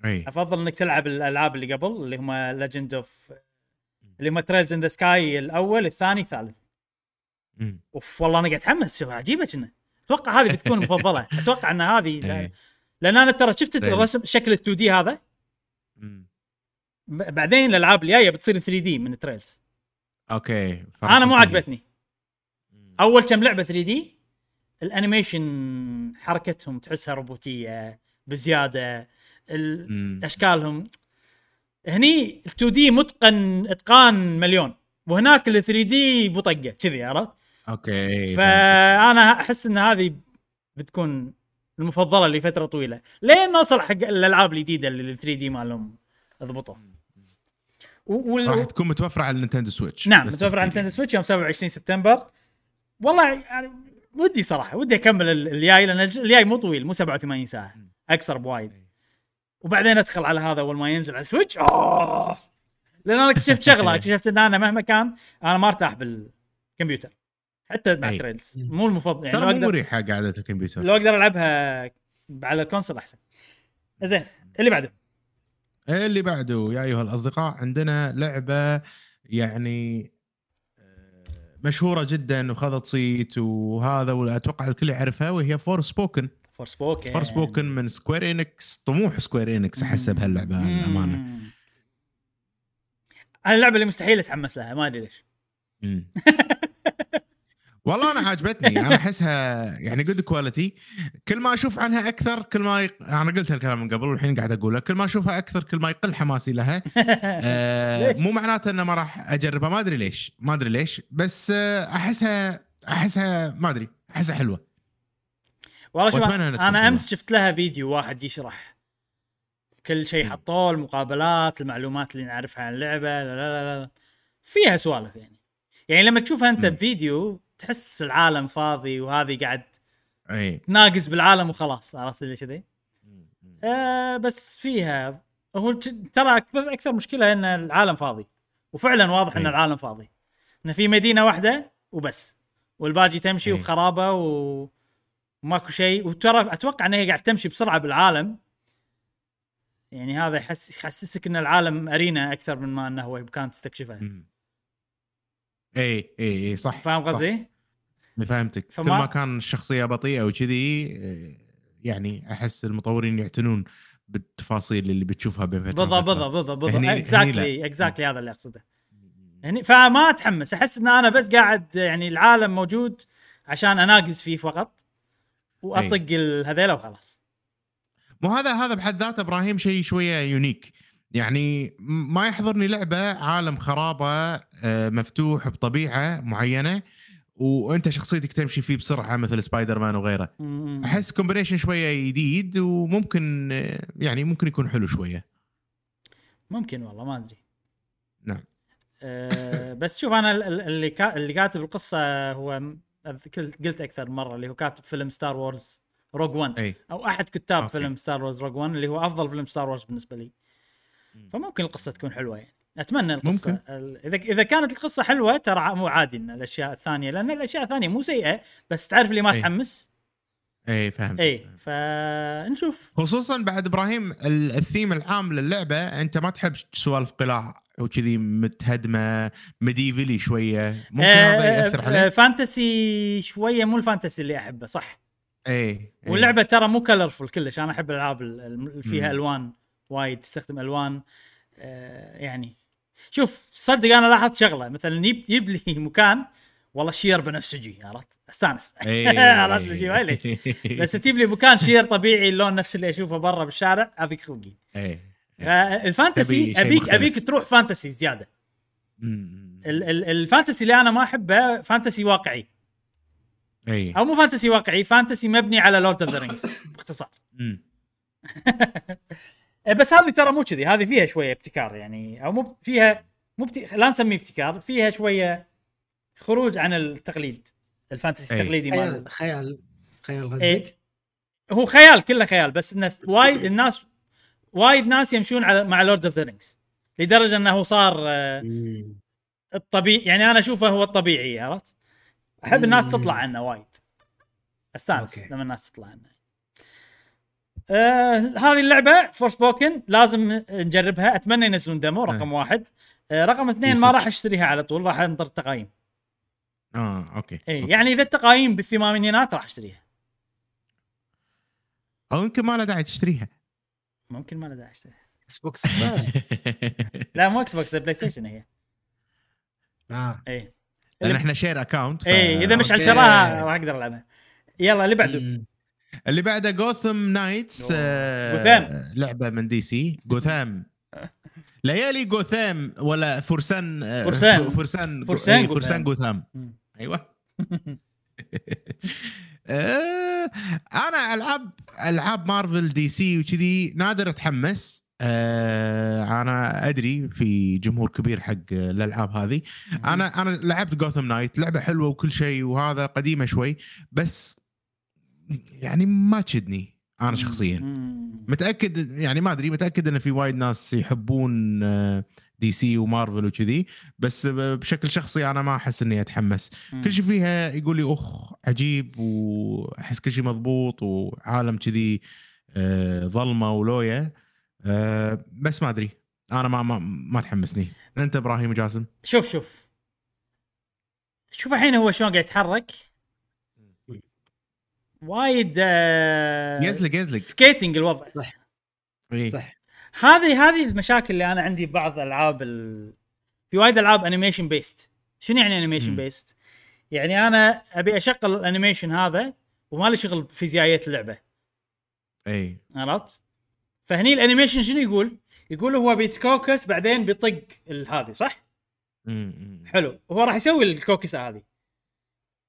Speaker 3: إي.
Speaker 1: أفضل إنك تلعب الألعاب اللي قبل اللي هم Legend of اللي هم Trails in the Sky الأول الثاني الثالث. أوف والله أنا قاعد أتحمس شوف عجيبة كنا. أتوقع هذه بتكون المفضله أتوقع إن هذه
Speaker 3: إي.
Speaker 1: لأن أنا ترى شفت
Speaker 3: Trails.
Speaker 1: الرسم شكل ال 2D هذا. بعدين الألعاب الجاية بتصير 3D من Trails
Speaker 3: okay
Speaker 1: أنا مو عجبتني. أول كم لعبة 3D ال animation حركتهم تحسها روبوتية
Speaker 3: بزيادة.
Speaker 1: أشكالهم هني ال 2D متقن إتقان مليون وهناك ال 3D بطقة كذي عرفت؟
Speaker 3: okay.
Speaker 1: فأنا أحس إن هذه بتكون المفضلة لفترة طويلة لين نوصل حق الألعاب الجديدة اللي 3D مالهم أضبطوا وال-
Speaker 3: راح تكون متوفرة على ال Nintendo Switch
Speaker 1: نعم
Speaker 3: بس
Speaker 1: متوفر على
Speaker 3: تحديداً.
Speaker 1: Nintendo Switch يوم 27 سبتمبر والله يعني ودي صراحة ودي أكمل ال- الجاي لأن الج- الجاي مو طويل مو 87 ساعة اقصر بوايد وبعدين ادخل على هذا اول ما ينزل على ال Switch. أوه! لأن أنا اكتشفت شغلة اكتشفت إن أنا مهما كان أنا ما أرتاح بالكمبيوتر حتى مع
Speaker 3: أي.
Speaker 1: Trails مو المفضل يعني
Speaker 3: ترى مو مريحة قاعدة الكمبيوتر.
Speaker 1: لو أقدر ألعبها على ال console أحسن. زين اللي بعده؟
Speaker 3: اللي بعده يا أيها الأصدقاء عندنا لعبة يعني آه، مشهورة جدا وخذت صيت وهذا واتوقع الكل يعرفها وهي
Speaker 1: Forspoken. Forspoken
Speaker 3: For spoken من Square Enix طموح Square Enix احسه بهاللعبة الامانه
Speaker 1: هاي اللعبة اللي مستحيل أتحمس لها ما أدري ليش.
Speaker 3: والله أنا عجبتني. أنا أحسها يعني good quality كل ما أشوف عنها أكثر كل ما يق... أنا قلت هالكلام من قبل والحين قاعد أقوله. كل ما أشوفها أكثر كل ما يقل حماسي لها. آه؟ مو معناته إنه ما راح أجربها ما أدري ليش ما أدري ليش. بس آه أحسها أحسها ما أدري أحسها حلوة.
Speaker 1: والله شوف
Speaker 3: أنا.
Speaker 1: أمس شفت لها فيديو واحد يشرح كل شيء. حطوه المقابلات المعلومات اللي نعرفها عن اللعبة لا لا لا. فيها سوالف يعني يعني لما تشوفها
Speaker 3: أنت.
Speaker 1: بفيديو تحس العالم فاضي وهذه قاعد
Speaker 3: أي
Speaker 1: تناقز بالعالم وخلاص عرفت اللي كذي آه بس فيها هو ترى أكثر مشكلة إن العالم فاضي وفعلا واضح إن
Speaker 3: أي.
Speaker 1: العالم فاضي إن في مدينة واحدة وبس والباقي تمشي
Speaker 3: أي.
Speaker 1: وخرابة و... وماكو شيء وترى أتوقع ان هي قاعد تمشي بسرعة بالعالم يعني هذا يحس يحسسك إن العالم أرينا أكثر من ما إنه هو مكان تستكشفه.
Speaker 3: اي اي اي صح
Speaker 1: فاهم. قصدي؟
Speaker 3: فهمتك كل
Speaker 1: فما-
Speaker 3: ما كان الشخصية بطيئة وكذي آه، يعني أحس المطورين يعتنون بالتفاصيل اللي بتشوفها بين فترة
Speaker 1: بالضبط. بالضبط بالضبط
Speaker 3: exactly.
Speaker 1: exactly هذا اللي أقصده هني فما أتحمس أحس إن أنا بس قاعد يعني العالم موجود عشان أناقز فيه فقط وأطق ال- هذيلا وخلاص.
Speaker 3: مو هذا هذا بحد ذاته إبراهيم شيء شوية unique يعني ما يحضرني لعبة عالم خرابة آه، مفتوح بطبيعة معينة وأنت شخصيتك تمشي فيه بسرعة مثل سبايدر مان وغيره. أحس combination شوية جديد وممكن آه، يعني ممكن يكون حلو شوية.
Speaker 1: ممكن والله ما أدري.
Speaker 3: نعم.
Speaker 1: أه بس شوف أنا ال- ال- اللي اللي كاتب القصة هو قلت أكثر مرة اللي هو كاتب فيلم Star Wars Rogue 1
Speaker 3: إي
Speaker 1: أو أحد كتاب
Speaker 3: okay.
Speaker 1: فيلم Star Wars Rogue 1 اللي هو أفضل فيلم Star Wars بالنسبة لي
Speaker 3: مم.
Speaker 1: فممكن القصة تكون حلوة يعني أتمنى القصة
Speaker 3: ممكن.
Speaker 1: إذا إذا كانت القصة حلوة ترى مو عادي إن الأشياء الثانية لأن الأشياء الثانية مو سيئة بس تعرف اللي ما
Speaker 3: أي.
Speaker 1: تحمس
Speaker 3: إي فهمت
Speaker 1: إي فنشوف
Speaker 3: خصوصا بعد إبراهيم ال- الثيم العام للعبة أنت ما تحب سوالف قلاع وكذي متهدمة medievally شوية. ممكن هذا يأثر
Speaker 1: آه،
Speaker 3: عليه
Speaker 1: fantasy شوية مو ال fantasy اللي أحبه صح؟
Speaker 3: اي إي.
Speaker 1: واللعبة ترى مو colorful كلش. أنا أحب الألعاب ال- اللي فيها. ألوان وايد تستخدم ألوان. آه، يعني شوف صدق أنا لاحظت شغلة. مثلا يب يجيب لي مكان والله شير بنفسجي عرفت؟ أستانس.
Speaker 3: إي.
Speaker 1: عرفت ليش بس تجيب لي مكان شير طبيعي اللون نفس اللي أشوفه برا بالشارع هذيك خلقي. آه،
Speaker 3: تبي
Speaker 1: ال fantasy
Speaker 3: شيء
Speaker 1: epic
Speaker 3: مختلف.
Speaker 1: أبيك تروح fantasy زيادة.
Speaker 3: مم.
Speaker 1: ال- ال- ال fantasy اللي أنا ما أحبه fantasy واقعي.
Speaker 3: أي.
Speaker 1: أو مو fantasy واقعي fantasy مبني على Lord of the Rings باختصار. بس هذه ترى مو كذي هذه فيها شوية ابتكار يعني. أو مو فيها مو بتي... لا نسميه ابتكار فيها شوية خروج عن التقليد ال fantasy
Speaker 3: أي.
Speaker 1: التقليدي مال
Speaker 2: خيال خيال خيال
Speaker 1: إيه.
Speaker 2: غزك
Speaker 1: هو خيال كله خيال بس إنه وايد الناس وايد ناس يمشون على مع Lord of the Rings لدرجة إنه صار آه،. الطبيعي يعني أنا أشوفه هو الطبيعي عرفت؟ أحب الناس. تطلع عنه وايد
Speaker 2: أستانس.
Speaker 1: لما الناس تطلع عنه آه هذه اللعبة Forspoken لازم نجربها أتمنى ينزلون demo رقم واحد آه رقم اثنين ما. راح أشتريها على طول راح انطر التقايم
Speaker 3: آه okay
Speaker 1: اي
Speaker 3: okay.
Speaker 1: يعني إذا التقايم بالثمانينات راح أشتريها
Speaker 3: أو يمكن ما له داعي تشتريها
Speaker 1: ممكن ما له داعي اشتريها
Speaker 2: Xbox
Speaker 1: لا مو Xbox PlayStation هي.
Speaker 2: آه.
Speaker 1: اي
Speaker 3: لأن إحنا share account
Speaker 1: اي إذا مشعل. شراها راح أقدر ألعبها. يلا اللي بعده.
Speaker 2: مم.
Speaker 3: اللي بعده Gotham Knights آه
Speaker 1: جوثام.
Speaker 3: لعبة من DC جوثام ليالي جوثام ولا فرسان آه،
Speaker 1: فرسان.
Speaker 3: فرسان
Speaker 1: فرسان جوثام.
Speaker 3: فرسان جوثام
Speaker 1: مم.
Speaker 3: أيوه. آه، أنا العاب ألعاب Marvel DC وكذي نادر أتحمس. آه، أنا أدري في جمهور كبير حق الألعاب هذه. أنا أنا لعبت Gotham Knight لعبة حلوة وكل شيء وهذا قديمة شوي بس يعني ما تشدني أنا شخصيا. متاكد يعني ما أدري متأكد إن في وايد ناس يحبون آه، DC و Marvel وكذي بس بشكل شخصي أنا ما أحس إني أتحمس.
Speaker 1: مم.
Speaker 3: كل شيء فيها يقول لي أخ عجيب وأحس كل شيء مضبوط وعالم كذي آه، ظلمة ولويا آه، بس ما أدري. أنا ما ما, ما تحمسني. أنت إبراهيم وجاسم؟
Speaker 1: شوف شوف. شوف الحين هو شلون قاعد يتحرك. وايد آه
Speaker 3: يزلق يزلق.
Speaker 1: skating الوضع.
Speaker 3: إيه.
Speaker 2: صح.
Speaker 1: هذه هذه المشاكل اللي أنا عندي ببعض ألعاب ال... في وايد ألعاب animation based شنو يعني animation
Speaker 3: مم.
Speaker 1: based يعني أنا أبي أشغل ال animation هذا وما لي شغل بفيزيائية اللعبة.
Speaker 3: أي.
Speaker 1: عرفت؟ فهني ال animation شنو يقول؟ يقول هو بيتكوكس بعدين بيطق هذه صح؟
Speaker 3: أمم.
Speaker 1: حلو. هو راح يسوي الكوكسة هذه.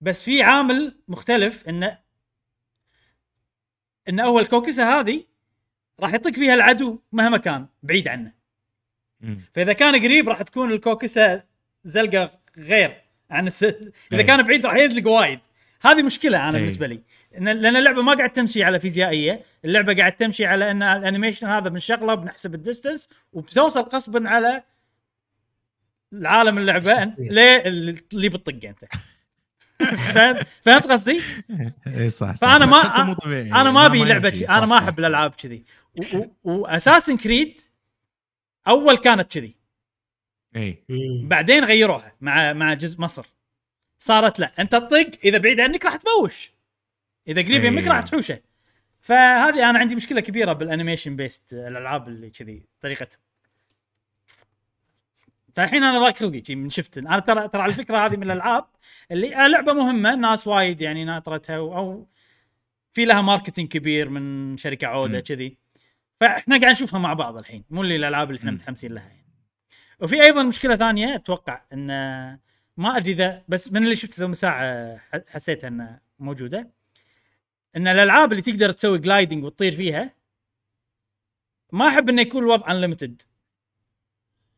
Speaker 1: بس في عامل مختلف انه إن أول الكوكسه هذه راح يطق فيها العدو مهما كان بعيد عنه. فإذا كان قريب راح تكون الكوكسة زلقة غير عن الس... إذا
Speaker 3: أي.
Speaker 1: كان بعيد راح يزلق وايد هذه مشكلة أنا
Speaker 3: أي.
Speaker 1: بالنسبة لي لأن اللعبة ما قاعد تمشي على فيزيائية اللعبة قاعد تمشي على إن ال animation هذا بنشغله بنحسب ال distance وبتوصل غصبا على العالم
Speaker 2: اللعبة.
Speaker 1: ليه اللي بتطق أنت فهمت قصدي؟
Speaker 3: اي صح, صح.
Speaker 1: فأنا ما-
Speaker 3: مو طبيعي
Speaker 1: أنا ما أبي. لعبة.
Speaker 3: أنا
Speaker 1: ما. أحب الألعاب كذي و Assassin's Creed أول كانت كذي.
Speaker 3: اي.
Speaker 1: بعدين غيروها مع مع جزء مصر. صارت لا أنت تطق إذا بعيد عنك راح تحوش. إذا قريب. يمك راح تحوشه. فهذه أنا عندي مشكلة كبيرة بال animation based الألعاب اللي كذي طريقتها. فالحين أنا ضاق خلقي من شفت أنا ترى ترى على الفكرة هذه من الألعاب اللي آه لعبة مهمة ناس وايد يعني ناطرتها أو, أو في لها marketing كبير من شركة
Speaker 3: عودة.
Speaker 1: كذي. فاحنا قاعد نشوفها مع بعض الحين مو اللي الألعاب اللي
Speaker 3: إحنا.
Speaker 1: متحمسين لها يعني. وفي أيضا مشكلة ثانية أتوقع إن ما أدري إذا بس من اللي شفته ثمن ساعه حسيتها إنها موجودة. إن الألعاب اللي تقدر تسوي gliding وتطير فيها ما أحب إنه يكون الوضع unlimited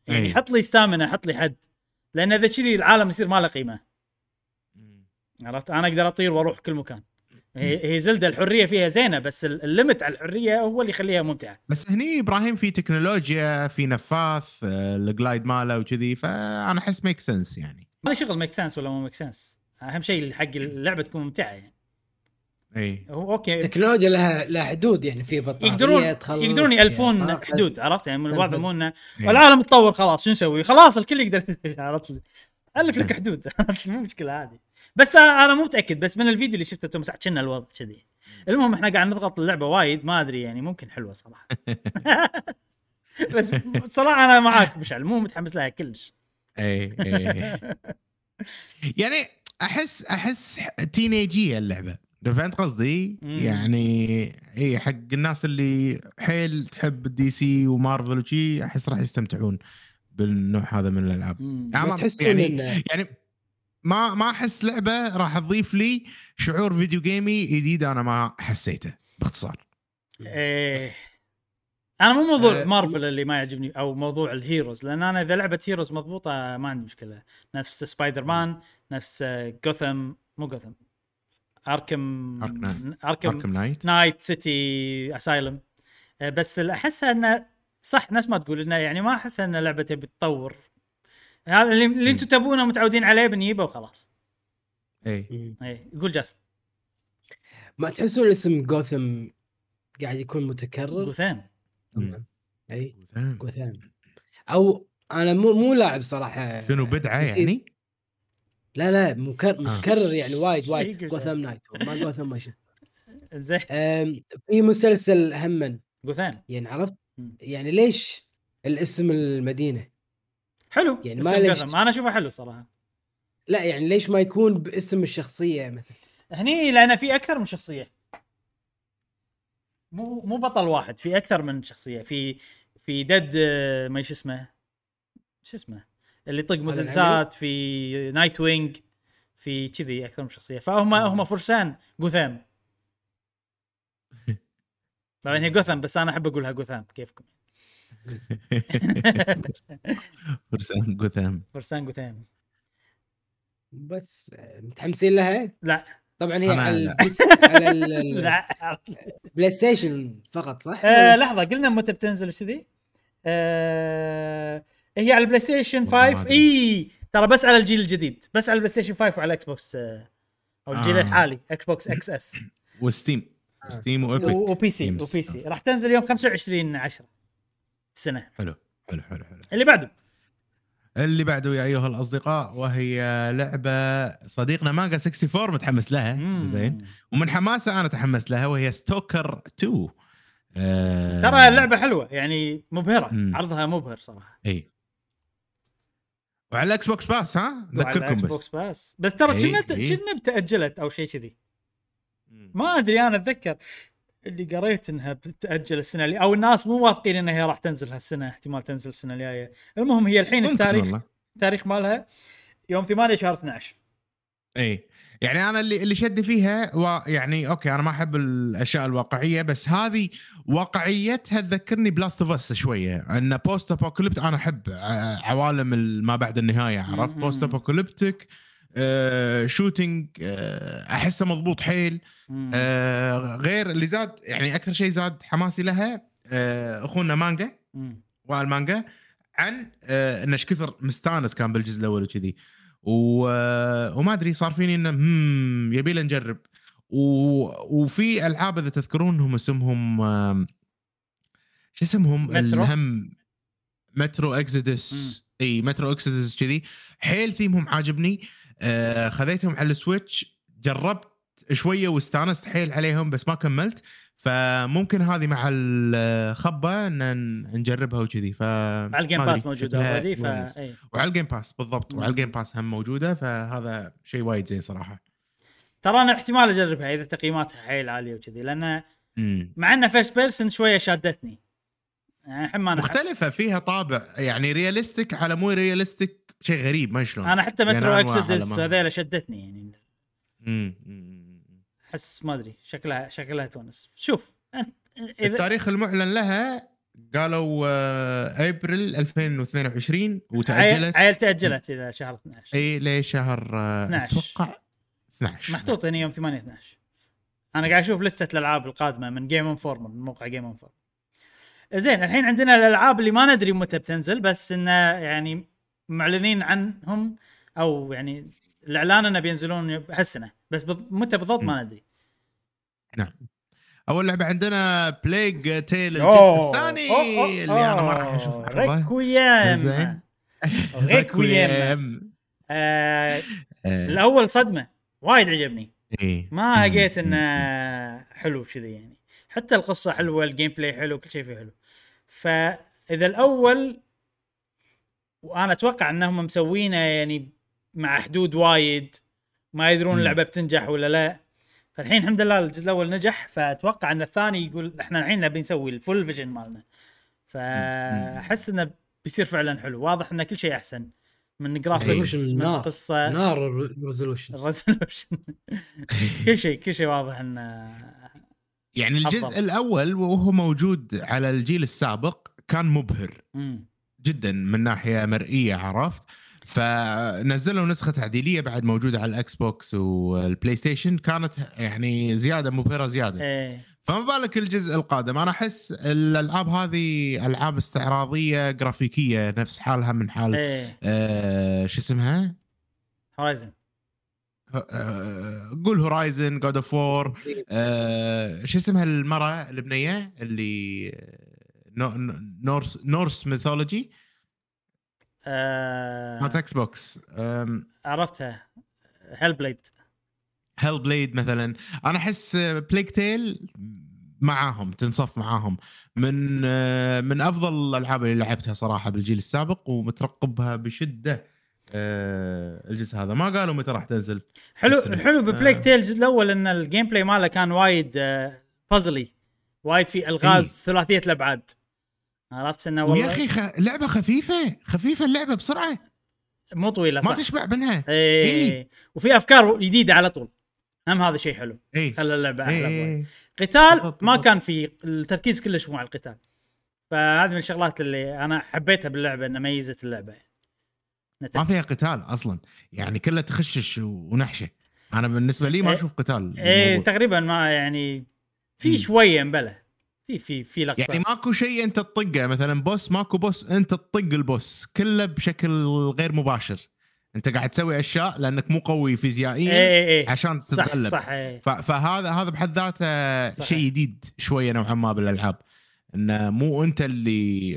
Speaker 1: يعني
Speaker 3: أي.
Speaker 1: حط لي stamina حط لي حد. لأن إذا كذي العالم يصير ما له قيمة. عرفت؟ أنا أقدر أطير وأروح كل مكان. هي هي زيادة الحرية فيها زينة بس ال- ال limit على الحرية هو اللي يخليها ممتعة.
Speaker 3: بس هني إبراهيم في تكنولوجيا في نفاث آه، ال glide ماله وكذي فأنا أحس make sense يعني.
Speaker 1: ما شغل make sense ولا مو make sense أهم شيء حق اللعبة تكون ممتعة يعني.
Speaker 3: إي.
Speaker 1: هو okay.
Speaker 2: التكنولوجيا لها لها حدود يعني في بطارية
Speaker 1: يقدرون
Speaker 2: تخلص
Speaker 1: يقدرون يألفون
Speaker 2: طاقة.
Speaker 1: حدود عرفت يعني؟ من الوضع. مو
Speaker 3: إنه.
Speaker 1: والعالم تطور خلاص شو نسوي؟ خلاص الكل يقدر عرفت؟ ألف لك حدود. مو مشكلة هذه. بس أنا مو متاكد بس من الفيديو اللي شفته توم كنا الوضع كذي. المهم إحنا قاعد نضغط اللعبة وايد ما أدري يعني ممكن حلوة صراحة. بس صراحة أنا معاك مشعل مو متحمس لها كلش.
Speaker 3: اي اي يعني أحس أحس teenage ية اللعبة. فهمت قصدي؟ يعني اي حق الناس اللي حيل تحب ال DC و Marvel وشي أحس راح يستمتعون بالنوع هذا من
Speaker 1: الألعاب.
Speaker 3: يعني يعني ما ما أحس لعبة راح تضيف لي شعور video game ي جديد أنا ما حسيته باختصار.
Speaker 1: إيه. أنا مو موضوع
Speaker 2: آه،
Speaker 1: مارفل اللي ما يعجبني أو موضوع ال heroes لأن أنا إذا لعبة heroes مضبوطة ما عندي مشكلة. نفس سبايدر مان نفس جوثم مو
Speaker 3: Gotham Arkham.
Speaker 1: Arkham
Speaker 3: Arkham Knight
Speaker 1: Knight City Asylum بس احسها انه صح ناس ما تقول إنه يعني ما أحس إن لعبه تبي تطور هذا اللي, اللي أنتم تبونه متعودين عليه بنجيبه وخلاص.
Speaker 2: إي.
Speaker 1: إي قول جاسم.
Speaker 2: ما تحسون اسم جوثم قاعد يكون متكرر؟
Speaker 1: جوثام.
Speaker 3: إي.
Speaker 2: جوثام أو أنا مو مو لاعب صراحة.
Speaker 3: شنو
Speaker 2: بدعة
Speaker 3: يعني؟
Speaker 2: لا لا مكرر متكرر يعني وايد وايد. Gotham Knight. ما جوثام ماشن
Speaker 1: زين.
Speaker 2: أم، في مسلسل همن
Speaker 1: جوثام
Speaker 2: يعني عرفت. يعني ليش الاسم المدينة؟
Speaker 1: حلو
Speaker 2: يعني ما ليش-.
Speaker 1: أنا أشوفه حلو صراحة.
Speaker 2: لا يعني ليش ما يكون باسم الشخصية مثلا؟
Speaker 1: هني لأن في أكثر من شخصية. مو مو بطل واحد في أكثر من شخصية. في في Red ما شو اسمه؟ شو اسمه؟ اللي يطق مسدسات في Nightwing في كذي أكثر من شخصية. فهم هم فرسان جوثام. طبعا هي جوثام بس أنا أحب أقولها جوثام كيفكم؟
Speaker 3: فرسان جوثام.
Speaker 1: فرسان جوثام.
Speaker 2: بس متحمسين لها
Speaker 1: لا.
Speaker 2: طبعا هي على على ال- ال-
Speaker 1: لا.
Speaker 2: ال PlayStation فقط صح؟
Speaker 1: آه لحظة قلنا متى بتنزل كذي آه هي على ال PlayStation
Speaker 3: والله ما
Speaker 1: 5
Speaker 3: أدري.
Speaker 1: إي ترى بس على الجيل الجديد. بس على ال PlayStation 5 وعلى ال Xbox آه أو الجيل
Speaker 3: آه.
Speaker 1: الحالي Xbox X S و
Speaker 3: Steam Steam و
Speaker 1: Epic. و
Speaker 3: PC.
Speaker 1: و PC راح تنزل يوم 25 10 السنة
Speaker 3: حلو حلو حلو حلو.
Speaker 1: اللي بعده.
Speaker 3: اللي بعده يا أيها الأصدقاء وهي لعبة صديقنا مانجا 64 متحمس لها.
Speaker 1: مم.
Speaker 3: زين. ومن حماسة أنا تحمس لها وهي Stalker 2 آه
Speaker 1: ترى اللعبة حلوة يعني مبهرة.
Speaker 3: مم.
Speaker 1: عرضها مبهر صراحة.
Speaker 3: إي. وعلى ال Xbox Pass ها اذكركم بس.
Speaker 1: box Pass بس ترى كنا. كنا تاجلت أو شيء كذي. ما أدري أنا أتذكر اللي قريت إنها بتأجل السنة اللي أو الناس مو واثقين إنها هي راح تنزل هالسنة احتمال تنزل السنة الجاية. المهم هي الحين التاريخ
Speaker 3: والله.
Speaker 1: التاريخ مالها يوم 8 شهر 12
Speaker 3: إي. يعني أنا اللي اللي شدني فيها و يعني أوكي أنا ما أحب الأشياء الواقعية بس هذه واقعيتها تذكرني ب Last of Us شوية إن post-apocalyptic أنا أحب عوالم ال- ما بعد النهاية عرفت. post-apocalyptic آه shooting آه أحسه مضبوط حيل.
Speaker 1: مم.
Speaker 3: آه غير اللي زاد يعني أكثر شيء زاد حماسي لها آه أخونا مانجا.
Speaker 1: مم.
Speaker 3: والمانجا عن آه إنه إيش كثر مستانس كان بالجزء الأول وكذي. آه، وما أدري صار فيني إنه هم يبي له نجرب. و... وفي ألعاب إذا تذكرون هم اسمهم شو اسمهم؟
Speaker 1: مترو؟
Speaker 3: الهم مترو إكزيدس. إي مترو إكزيدس كذي. حيل ثيمهم عاجبني. آه خذيتهم على ال Switch جربت شوية واستانست حيل عليهم بس ما كملت. فممكن هذه مع الهبة إن نجربها وكذي. ف
Speaker 1: مع ال
Speaker 3: Game
Speaker 1: Pass
Speaker 3: موجودة
Speaker 1: already ف. إيه.
Speaker 3: وعلى ال Game Pass
Speaker 1: بالضبط.
Speaker 3: وعلى ال Game Pass هم موجودة فهذا شيء وايد زين صراحة.
Speaker 1: ترى أنا احتمال أجربها إذا تقييماتها حيل عالية وكذي
Speaker 3: لأن.
Speaker 1: مع انه first person شوية شادتني. يعني الحين ما أنا
Speaker 3: مختلفة فيها طابع. يعني realistic على مو realistic شيء غريب ما شلون.
Speaker 1: أنا حتى
Speaker 3: يعني
Speaker 1: مترو
Speaker 3: أنواع
Speaker 1: Exodus
Speaker 3: على
Speaker 1: هذيلا شدتني يعني.
Speaker 3: مم.
Speaker 1: احس ما أدري شكلها شكلها تونس. شوف إذا
Speaker 3: التاريخ المعلن لها قالوا آه، أبريل 2022
Speaker 1: عيل
Speaker 3: وتأجلت.
Speaker 1: عيل تأجلت إذا شهر 12
Speaker 3: إي لشهر آه،
Speaker 1: 12.
Speaker 3: أتوقع 12
Speaker 1: محطوط هنا يوم 8 12 أنا قاعد أشوف لستة الألعاب القادمة من Game Informer من موقع Game Informer زين الحين عندنا الألعاب اللي ما ندري متى بتنزل بس انه يعني معلنين عنهم أو يعني الإعلان إنه بينزلون هالسنة. بس متى بالضبط ما ندري
Speaker 3: أول لعبة عندنا Plague Tale الجزء الثاني
Speaker 1: أوه، أوه،
Speaker 3: اللي أنا ما راح
Speaker 1: أشوف Requiem.
Speaker 3: Requiem
Speaker 1: الأول صدمة. وايد عجبني.
Speaker 3: إيه.
Speaker 1: ما. لقيت
Speaker 3: إنه.
Speaker 1: حلو كذي يعني. حتى القصة حلوة ال gameplay حلو كل شيء فيه حلو. فإذا الأول وأنا أتوقع إنهم مسوينه يعني مع حدود وايد. ما يدرون. اللعبة بتنجح ولا لا. فالحين الحمد لله الجزء الأول نجح فأتوقع إن الثاني يقول إحنا الحين نبي نسوي ال full vision مالنا. فأحس إنه بيصير فعلا حلو. واضح ان كل شيء أحسن. من graphics
Speaker 2: Resolution.
Speaker 1: من
Speaker 2: نار.
Speaker 1: قصة.
Speaker 2: نار resolution
Speaker 1: ال resolution كل شيء كل شيء واضح إنه
Speaker 3: يعني الجزء
Speaker 1: أفضل.
Speaker 3: الأول وهو موجود على الجيل السابق كان مبهر.
Speaker 1: مم.
Speaker 3: جدا من ناحية مرئية عرفت؟ فنزلوا نسخة تعديلية بعد موجودة على ال Xbox وال PlayStation كانت يعني زيادة مبهرة زيادة.
Speaker 1: إيه.
Speaker 3: فما بالك الجزء القادم. أنا أحس الألعاب هذه ألعاب استعراضية جرافيكية نفس حالها من حال
Speaker 1: إيه.
Speaker 3: آه شو اسمها؟
Speaker 1: Horizon
Speaker 3: آه قول هورايزن God of War شو اسمها المراه البنيه اللي نو- نو- Norse Norse mythology
Speaker 1: آه
Speaker 3: Xbox
Speaker 1: عرفتها
Speaker 3: Hellblade Hellblade مثلا. أنا أحس Plague Tale معاهم تنصف معاهم. من آه، من أفضل الألعاب اللي لعبتها صراحة بالجيل السابق ومترقبها بشدة آه، الجزء هذا. ما قالوا متى راح تنزل.
Speaker 1: حلو الحلو ب Plague
Speaker 3: آه.
Speaker 1: Tale الجزء الأول إن ال gameplay ماله كان وايد آه puzzly وايد في ألغاز
Speaker 3: إيه.
Speaker 1: ثلاثية الأبعاد. عرفت
Speaker 3: إنه
Speaker 1: والله؟
Speaker 3: أخي خ... لعبة خفيفة خفيفة اللعبة بسرعة.
Speaker 1: مو طويلة
Speaker 3: ما
Speaker 1: صح.
Speaker 3: تشبع منها
Speaker 1: إيه.
Speaker 3: إيه.
Speaker 1: وفي أفكار جديدة على طول. هم هذا شيء حلو.
Speaker 3: اي
Speaker 1: خلى اللعبة أحلى.
Speaker 3: اي
Speaker 1: قتال ما. كان في التركيز كلش مو على القتال. فهذه من الشغلات اللي أنا حبيتها باللعبة إنها ميزت اللعبة.
Speaker 3: ما فيها قتال أصلا. يعني كلها تخشش ونحشة. أنا بالنسبة لي ما
Speaker 1: إيه.
Speaker 3: أشوف قتال إيه.
Speaker 1: تقريبا ما يعني في. شوية مبلى في في في لقطة.
Speaker 3: يعني ماكو شيء انت تطقه. مثلا بوس ماكو بوس انت تطق البوس كله بشكل غير مباشر. انت قاعد تسوي أشياء لأنك مو قوي فيزيائيا
Speaker 1: إيه إيه
Speaker 3: عشان
Speaker 1: صح
Speaker 3: تتغلب.
Speaker 1: صح إيه.
Speaker 3: ف- فهذا هذا بحد ذاته. شيء جديد شوية نوعا ما بالألعاب. انه مو أنت اللي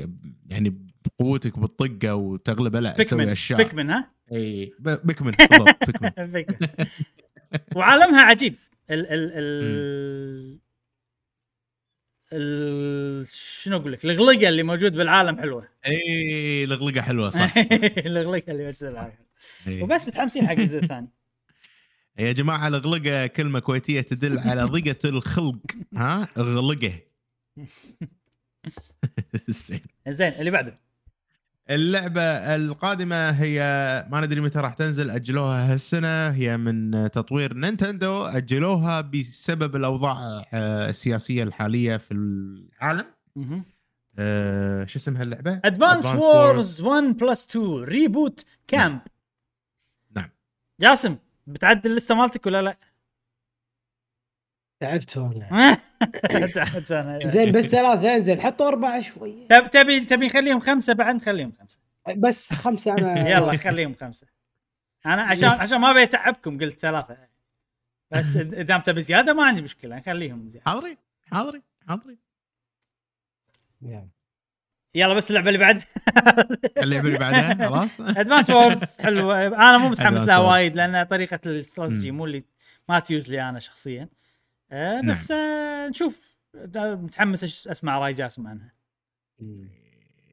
Speaker 3: يعني بقوتك بالطقة وتغلبه لا تسوي أشياء.
Speaker 1: بيكمن ها؟
Speaker 3: اي بيكمن بالضبط بيكمن
Speaker 1: وعالمها عجيب. ال ال ال ال شنو أقول لك اللغلقه اللي موجود بالعالم حلوة
Speaker 3: إي لغلقه حلوة صح, صح.
Speaker 1: اللغلقه اللي موجودة بالعالم. وبس متحمسين حق الجزء الثاني
Speaker 3: يا جماعة لغلقه كلمة كويتية تدل على ضيقه الخلق ها غلقه زين.
Speaker 1: زين اللي بعده
Speaker 3: اللعبة القادمة هي ما ندري متى راح تنزل أجلوها هالسنة. هي من تطوير Nintendo. أجلوها بسبب الأوضاع آه، السياسية الحالية في العالم. آه، شو اسمها
Speaker 1: اللعبة؟
Speaker 3: Advance
Speaker 1: Wars 1 plus 2 Re-Boot Camp
Speaker 3: نعم.
Speaker 1: جاسم بتعدل اللسته مالتك ولا لا؟
Speaker 2: تعبت والله
Speaker 1: تعبت أنا.
Speaker 2: زين بس ثلاثة انزين حطوا أربعة شوية
Speaker 1: تب- تبي تبي نخليهم خمسة بعد نخليهم خمسة.
Speaker 2: بس خمسة أنا
Speaker 1: يلا خليهم خمسة. أنا عشان عشان ما أبي أتعبكم قلت ثلاثة. بس دام تبي زياده ما عندي مشكلة نخليهم زيادة.
Speaker 3: حاضرين حاضرين حاضرين.
Speaker 2: يعني.
Speaker 1: يلا بس اللعبة اللي بعد.
Speaker 3: اللعبة اللي بعدها خلاص.
Speaker 1: Advance Wars حلوة. أنا مو متحمس لها. وايد لأن طريقة الاستراتيجي. مو اللي ما تيوز لي أنا شخصيا. آه بس آه نشوف. متحمس أسمع رأي جاسم عنها.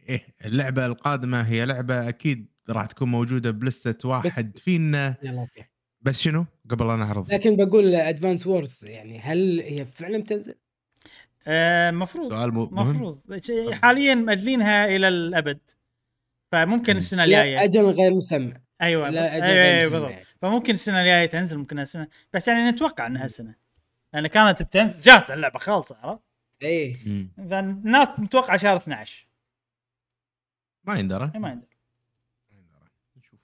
Speaker 3: إيه اللعبة القادمة هي لعبة أكيد راح تكون موجودة بلستة واحد فينا.
Speaker 2: يلا أوكي.
Speaker 3: بس شنو؟ قبل لا نعرض.
Speaker 2: لكن بقول Advance Wars يعني هل هي فعلا بتنزل؟
Speaker 1: آه، مفروض.
Speaker 3: سؤال مهم.
Speaker 1: مفروض. حاليا مأجلينها إلى الأبد. فممكن
Speaker 3: مم.
Speaker 2: السنة
Speaker 1: الجاية.
Speaker 2: أجل غير مسمى.
Speaker 1: أيوه
Speaker 2: لا
Speaker 1: أجل
Speaker 2: غير
Speaker 1: أيوة
Speaker 2: مسمى
Speaker 1: بالضبط.
Speaker 2: يعني.
Speaker 1: فممكن السنة الجاية تنزل ممكن السنة. بس يعني نتوقع إنها السنة لأن كانت بتنزل جاهزه اللعبة خالصة عرفت؟
Speaker 2: إيه.
Speaker 3: مم.
Speaker 1: فالناس متوقعة شهر 12
Speaker 3: ما يندرى.
Speaker 1: ما عندي
Speaker 3: نشوف.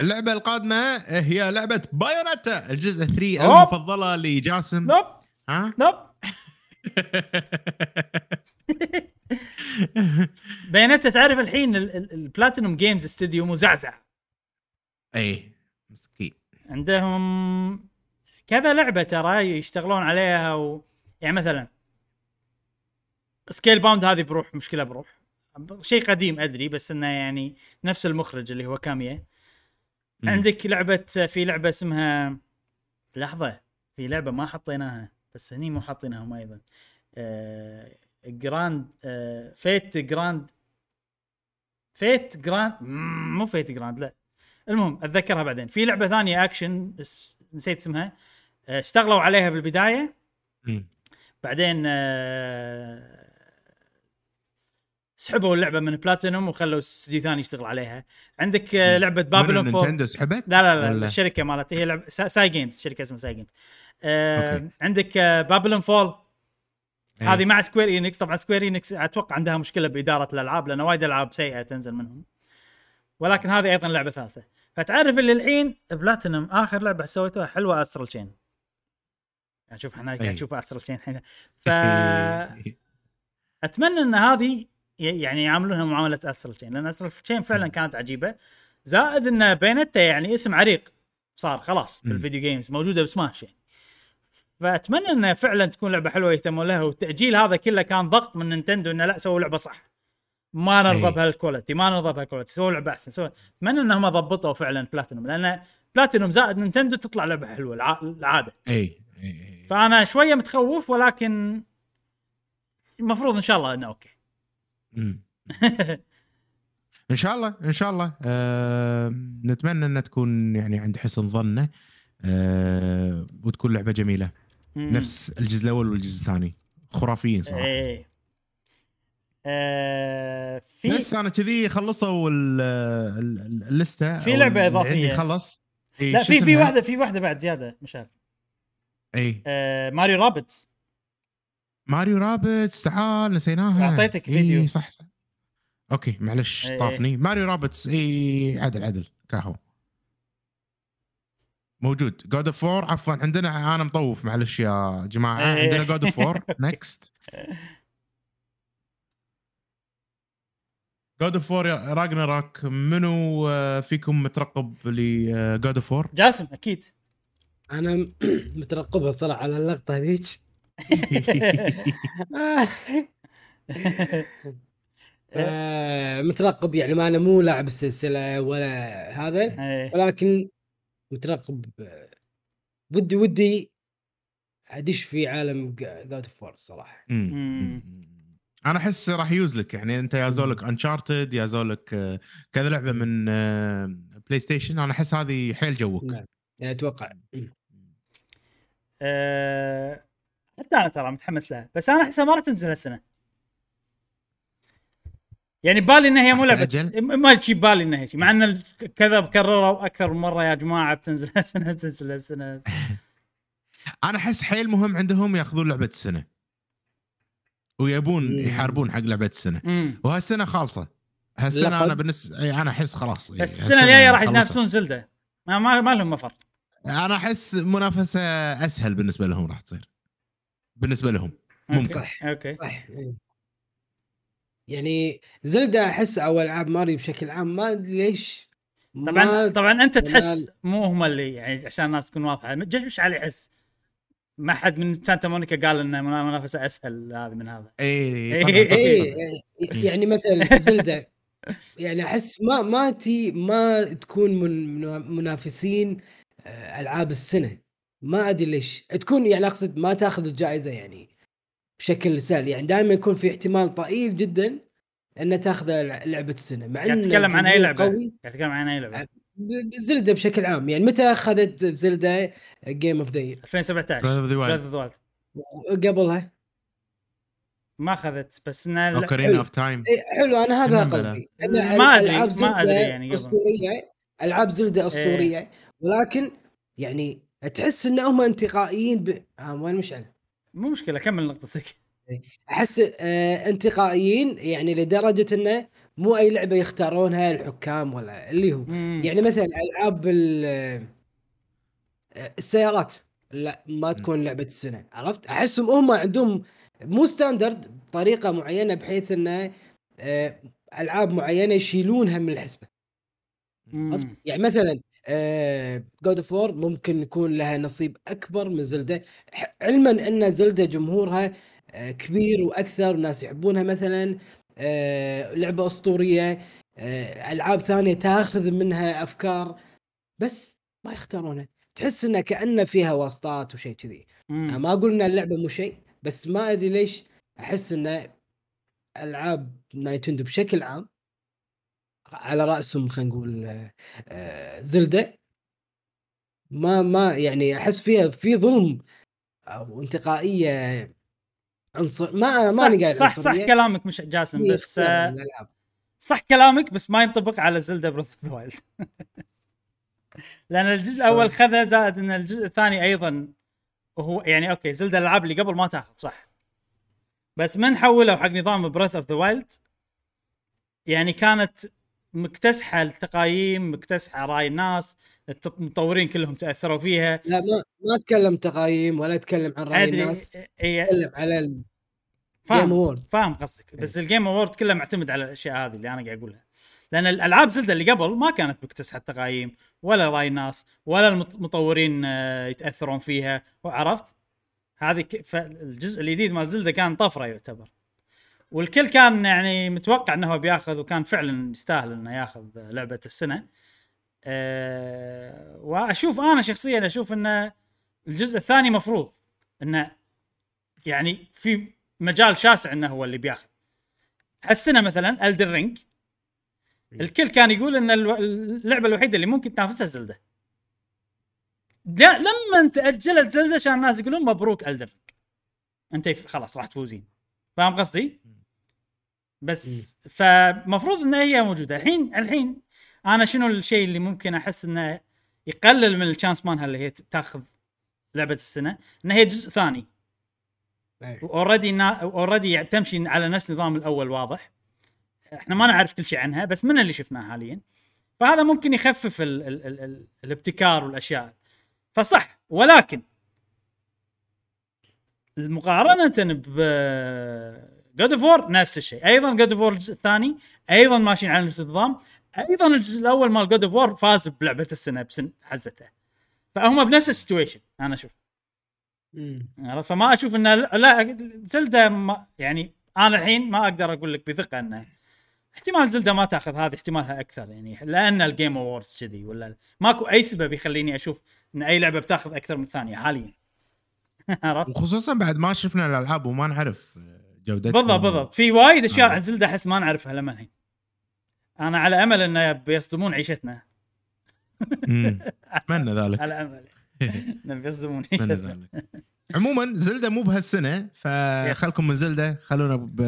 Speaker 3: اللعبة القادمة هي لعبة بايونيتا الجزء 3
Speaker 1: أوب.
Speaker 3: المفضلة لجاسم.
Speaker 1: نوب.
Speaker 3: ها؟
Speaker 1: نوب. بيانات تعرف الحين ال- ال- ال PlatinumGames studio مزعزع.
Speaker 3: اي مسكين.
Speaker 1: عندهم كذا لعبة ترى يشتغلون عليها و... يعني مثلا Scalebound هذه بروح مشكلة بروح. شيء قديم أدري بس إنه يعني نفس المخرج اللي هو كاميا. عندك لعبة في لعبة اسمها لحظة في لعبة ما حطيناها بس هني مو حاطينها هم أيضا. آه... Grand آه... Fate Grand Fate Grand مو Fate Grand لا. المهم أتذكرها بعدين. في لعبة ثانية اكشن بس نسيت اسمها. اشتغلوا عليها
Speaker 3: بالبداية.
Speaker 1: بعدين آه، سحبوا اللعبة من بلاتينوم وخلوا استوديو ثاني يشتغل عليها عندك آه،. لعبة
Speaker 3: Babylon's
Speaker 1: Fall
Speaker 3: Nintendo سحبت
Speaker 1: لا لا لا
Speaker 3: ولا؟
Speaker 1: الشركة مالتها هي لعبة سا- Cygames شركة اسمها Cygames آه
Speaker 3: okay.
Speaker 1: عندك آه Babylon's Fall
Speaker 3: إيه.
Speaker 1: هذه مع Square Enix طبعا Square Enix أتوقع عندها مشكلة بإدارة الألعاب لأن وايد ألعاب سيئة تنزل منهم ولكن هذه أيضا لعبة ثالثة فتعرف اللي الحين بلاتينوم آخر لعبة سويتوها حلوة Astral Chain يعني شوف إحنا قاعد
Speaker 3: أي.
Speaker 1: نشوف Astral Chain الحين فاتمنى إن هذه يعني يعاملونها معاملة Astral Chain لأن Astral Chain فعلا كانت عجيبة. زائد إن Bayonetta يعني اسم عريق صار خلاص
Speaker 3: مم.
Speaker 1: بال video games موجودة بسماش يعني فأتمنى انها فعلا تكون لعبة حلوة يهتمون لها والتأجيل هذا كله كان ضغط من Nintendo إنه لا سووا لعبة صح. ما نرضى.
Speaker 3: بهال
Speaker 1: quality ما نرضى بهال quality سووا لعبة أحسن سووا. أتمنى إنهم ضبطوا فعلا بلاتينوم لأن بلاتينوم زائد Nintendo تطلع لعبة حلوة الع- العادة.
Speaker 3: اي
Speaker 1: فأنا شوية متخوف ولكن المفروض إن شاء الله إنه okay.
Speaker 3: مم. إن شاء الله إن شاء الله. آه نتمنى إنها تكون يعني عند حسن ظنه آه وتكون لعبة جميلة. نفس الجزء الأول والجزء الثاني. خرافيين صراحة.
Speaker 1: إيه. آه في
Speaker 3: بس أنا كذي خلصوا ال- ال- ال- اللستة
Speaker 1: في إضافية.
Speaker 3: عندي خلص. إي،
Speaker 1: لا في في؟ واحدة في واحدة بعد زيادة مشعل.
Speaker 3: إي.
Speaker 1: آه ماريو رابتس.
Speaker 3: ماريو رابتس تعال نسيناها.
Speaker 1: أعطيتك
Speaker 3: إي،
Speaker 1: فيديو.
Speaker 3: صح صح. okay معلش
Speaker 1: إي،
Speaker 3: طافني. Mario Rabbids إي عدل عدل. كاهو. موجود. God of War عفوا عندنا أنا مطوف معلش يا جماعة.
Speaker 1: إي.
Speaker 3: عندنا God of War next God of War Ragnarok منو آه، فيكم مترقب ل God of
Speaker 1: War جاسم
Speaker 2: أكيد. أنا مترقبها صراحة على اللقطة هذيك. آه، مترقب يعني ما أنا مو لاعب السلسلة ولا هذا
Speaker 1: إيه.
Speaker 2: ولكن مترقب. آه، ودي ودي أدش في عالم God of War الصراحه.
Speaker 3: أنا أحس راح يوزلك يعني أنت يا زولك Uncharted يا زولك آه، كذا لعبة من آه، PlayStation أنا أحس هذه حيل جوك.
Speaker 2: نعم. يعني أتوقع.
Speaker 1: آه، حتى أنا ترى متحمس لها بس أنا أحسها ما راح تنزل هالسنة. يعني ببالي إنها هي مو
Speaker 3: لعبة؟
Speaker 1: ما تجي ببالي إنها هيك مع إن كذا كرروا أكثر من مرة يا جماعة بتنزل هالسنة بتنزل هالسنة.
Speaker 3: أنا أحس حيل مهم عندهم يأخذون لعبة السنة. ويبون. يحاربون حق لعبة السنة. وهالسنة
Speaker 2: خالصة.
Speaker 3: هالسنة أنا بالنسبة أنا أحس خلاص
Speaker 1: بس السنة الجاية راح. ينافسون زلدة. ما ما, ما لهم مفر.
Speaker 3: أنا أحس منافسة أسهل بالنسبة لهم راح تصير بالنسبة لهم ممكن.
Speaker 1: أوكي أوكي
Speaker 2: صح مم. يعني زلدة أحس أو ألعاب ماريو بشكل عام ما أدري ليش
Speaker 1: طبعا
Speaker 2: ما-
Speaker 1: طبعا
Speaker 2: أنت
Speaker 1: تحس مو هم اللي يعني عشان الناس تكون واضحة جيش مش علي يحس ما حد من سانتا مونيكا قال ان منافسة أسهل هذا من هذا
Speaker 3: اي
Speaker 1: إيه.
Speaker 2: اي
Speaker 3: طبعاً.
Speaker 2: يعني مثلا زلدة يعني أحس ما ما تي ما تكون من من- منافسين ألعاب السنة. ما أدري ليش. تكون يعني أقصد ما تأخذ الجائزة يعني بشكل سهل. يعني دائما يكون في احتمال ضئيل جدا ان تأخذ لع- لعبة السنة. مع
Speaker 1: قاعد
Speaker 2: ان
Speaker 1: تتكلم عن
Speaker 2: أي
Speaker 1: لعبة؟
Speaker 2: قوي.
Speaker 1: قاعد تتكلم عن أي لعبة؟
Speaker 2: ب- Zelda بشكل عام. يعني متى أخذت Zelda game of the
Speaker 1: 2017
Speaker 3: Breath of the Wild.
Speaker 1: Breath of the Wild.
Speaker 2: قبلها؟
Speaker 1: ما أخذت بس إنها
Speaker 3: Ocarina of Time
Speaker 2: إيه حلو. أنا هذا. قصدي.
Speaker 1: ما أدري-
Speaker 2: ألعاب
Speaker 1: ما
Speaker 2: Zelda
Speaker 1: أدري يعني.
Speaker 2: أسطورية. ألعاب Zelda أسطورية. ولكن يعني تحس ان هم انتقائيين ب... آه وين مشعل؟
Speaker 1: مو مشكلة كمل نقطتك.
Speaker 2: أحس آه انتقائيين يعني لدرجة إنه مو أي لعبة يختارونها الحكام ولا اللي هو.
Speaker 1: مم.
Speaker 2: يعني مثلا ألعاب ال- آه، السيارات. لا ما تكون لعبة السنة عرفت؟ أحسهم هم عندهم مو standard بطريقة معينة بحيث إنه آه، ألعاب معينة يشيلونها من
Speaker 1: الحسبة.
Speaker 2: عرفت؟ يعني مثلا God of War ممكن يكون لها نصيب أكبر من Zelda. ح- علما أن Zelda جمهورها آه، كبير وأكثر والناس يحبونها مثلا آه، لعبة أسطورية آه، ألعاب ثانية تاخذ منها أفكار بس ما يختارونها تحس انها كأنه فيها واسطات وشيء كذي. ما أقول إن اللعبة مو شيء بس ما أدري ليش أحس إن ألعاب نايتندو بشكل عام على رأسهم خلينا نقول آه، زلدة. ما ما يعني أحس فيها في ظلم أو انتقائية عنصر ما ماني قاعد
Speaker 1: صح صح
Speaker 2: عنصرية،
Speaker 1: كلامك مش جاسم
Speaker 2: في
Speaker 1: بس آه،. صح كلامك بس ما ينطبق على Zelda Breath of the Wild لأن الجزء الأول خذا زائد إن الجزء الثاني أيضا وهو يعني okay Zelda الالعاب اللي قبل ما تاخذ صح. بس من حولوا حق نظام Breath of the Wild يعني كانت مكتسحة التقايم مكتسحة رأي الناس المطورين كلهم تأثروا فيها.
Speaker 2: لا ما ما أتكلم تقايم ولا أتكلم عن رأي
Speaker 1: أدري
Speaker 2: الناس
Speaker 1: إي
Speaker 2: أتكلم على ال
Speaker 1: game
Speaker 2: award
Speaker 1: فاهم قصدك. بس الجيم اوورد كله معتمد على الأشياء هذه اللي أنا قاعد أقولها. لأن الالعاب Zelda اللي قبل ما كانت مكتسحة التقايم ولا رأي الناس ولا المطورين آه، يتأثرون فيها. عرفت هذه ك... فالجزء الجديد مال Zelda كان طفرة يعتبر. والكل كان يعني متوقع إنه هو بياخذ وكان فعلا يستاهل إنه ياخذ لعبة السنة. أه وأشوف أنا شخصيا أشوف إنه الجزء الثاني مفروض إنه يعني في مجال شاسع إنه هو اللي بياخذ. هالسنة مثلا Elden Ring الكل كان يقول إن اللعبة الوحيدة اللي ممكن تنافسها Zelda. لما تأجلت Zelda عشان الناس يقولون مبروك Elden Ring أنت خلاص راح تفوزين. فاهم قصدي؟ بس فمفروض ان هي موجودة. الحين الحين أنا شنو الشيء اللي ممكن أحس إنه يقلل من ال chance مالها اللي هي تأخذ لعبة السنة؟ إن هي جزء ثاني. already already تمشي على نفس النظام الأول واضح. إحنا ما نعرف كل شيء عنها بس من اللي شفناه حاليا. فهذا ممكن يخفف ال ال ال ال الابتكار والأشياء. فصح ولكن مقارنة ب God of War نفس الشيء. أيضا God of War الجزء الثاني أيضا ماشيين على نفس النظام. أيضا الجزء الأول مال God of War فاز بلعبة السنة بسن حزته. فهم بنفس ال situation
Speaker 2: أنا
Speaker 1: أشوف؟ فما أشوف إنه لا Zelda ما يعني أنا الحين ما أقدر أقول لك بثقة إنه احتمال Zelda ما تأخذ هذه احتمالها أكثر يعني لأن ال Game Awards كذي ولا ماكو أي سبب يخليني أشوف إن أي لعبة بتأخذ أكثر من الثانية حاليا. عرفت؟
Speaker 3: وخصوصا بعد ما شفنا الألعاب وما نعرف جودتها
Speaker 1: بالضبط بالضبط. في وايد أشياء
Speaker 3: آه.
Speaker 1: عن Zelda احس ما نعرفها لما الحين. أنا على أمل إنه بيصدمون عيشتنا.
Speaker 3: أتمنى ذلك.
Speaker 1: على أمل. انه بيصدمون
Speaker 3: أتمنى
Speaker 1: عيشتنا.
Speaker 3: ذلك. عموما Zelda مو بهالسنة فخلكم من Zelda خلونا ب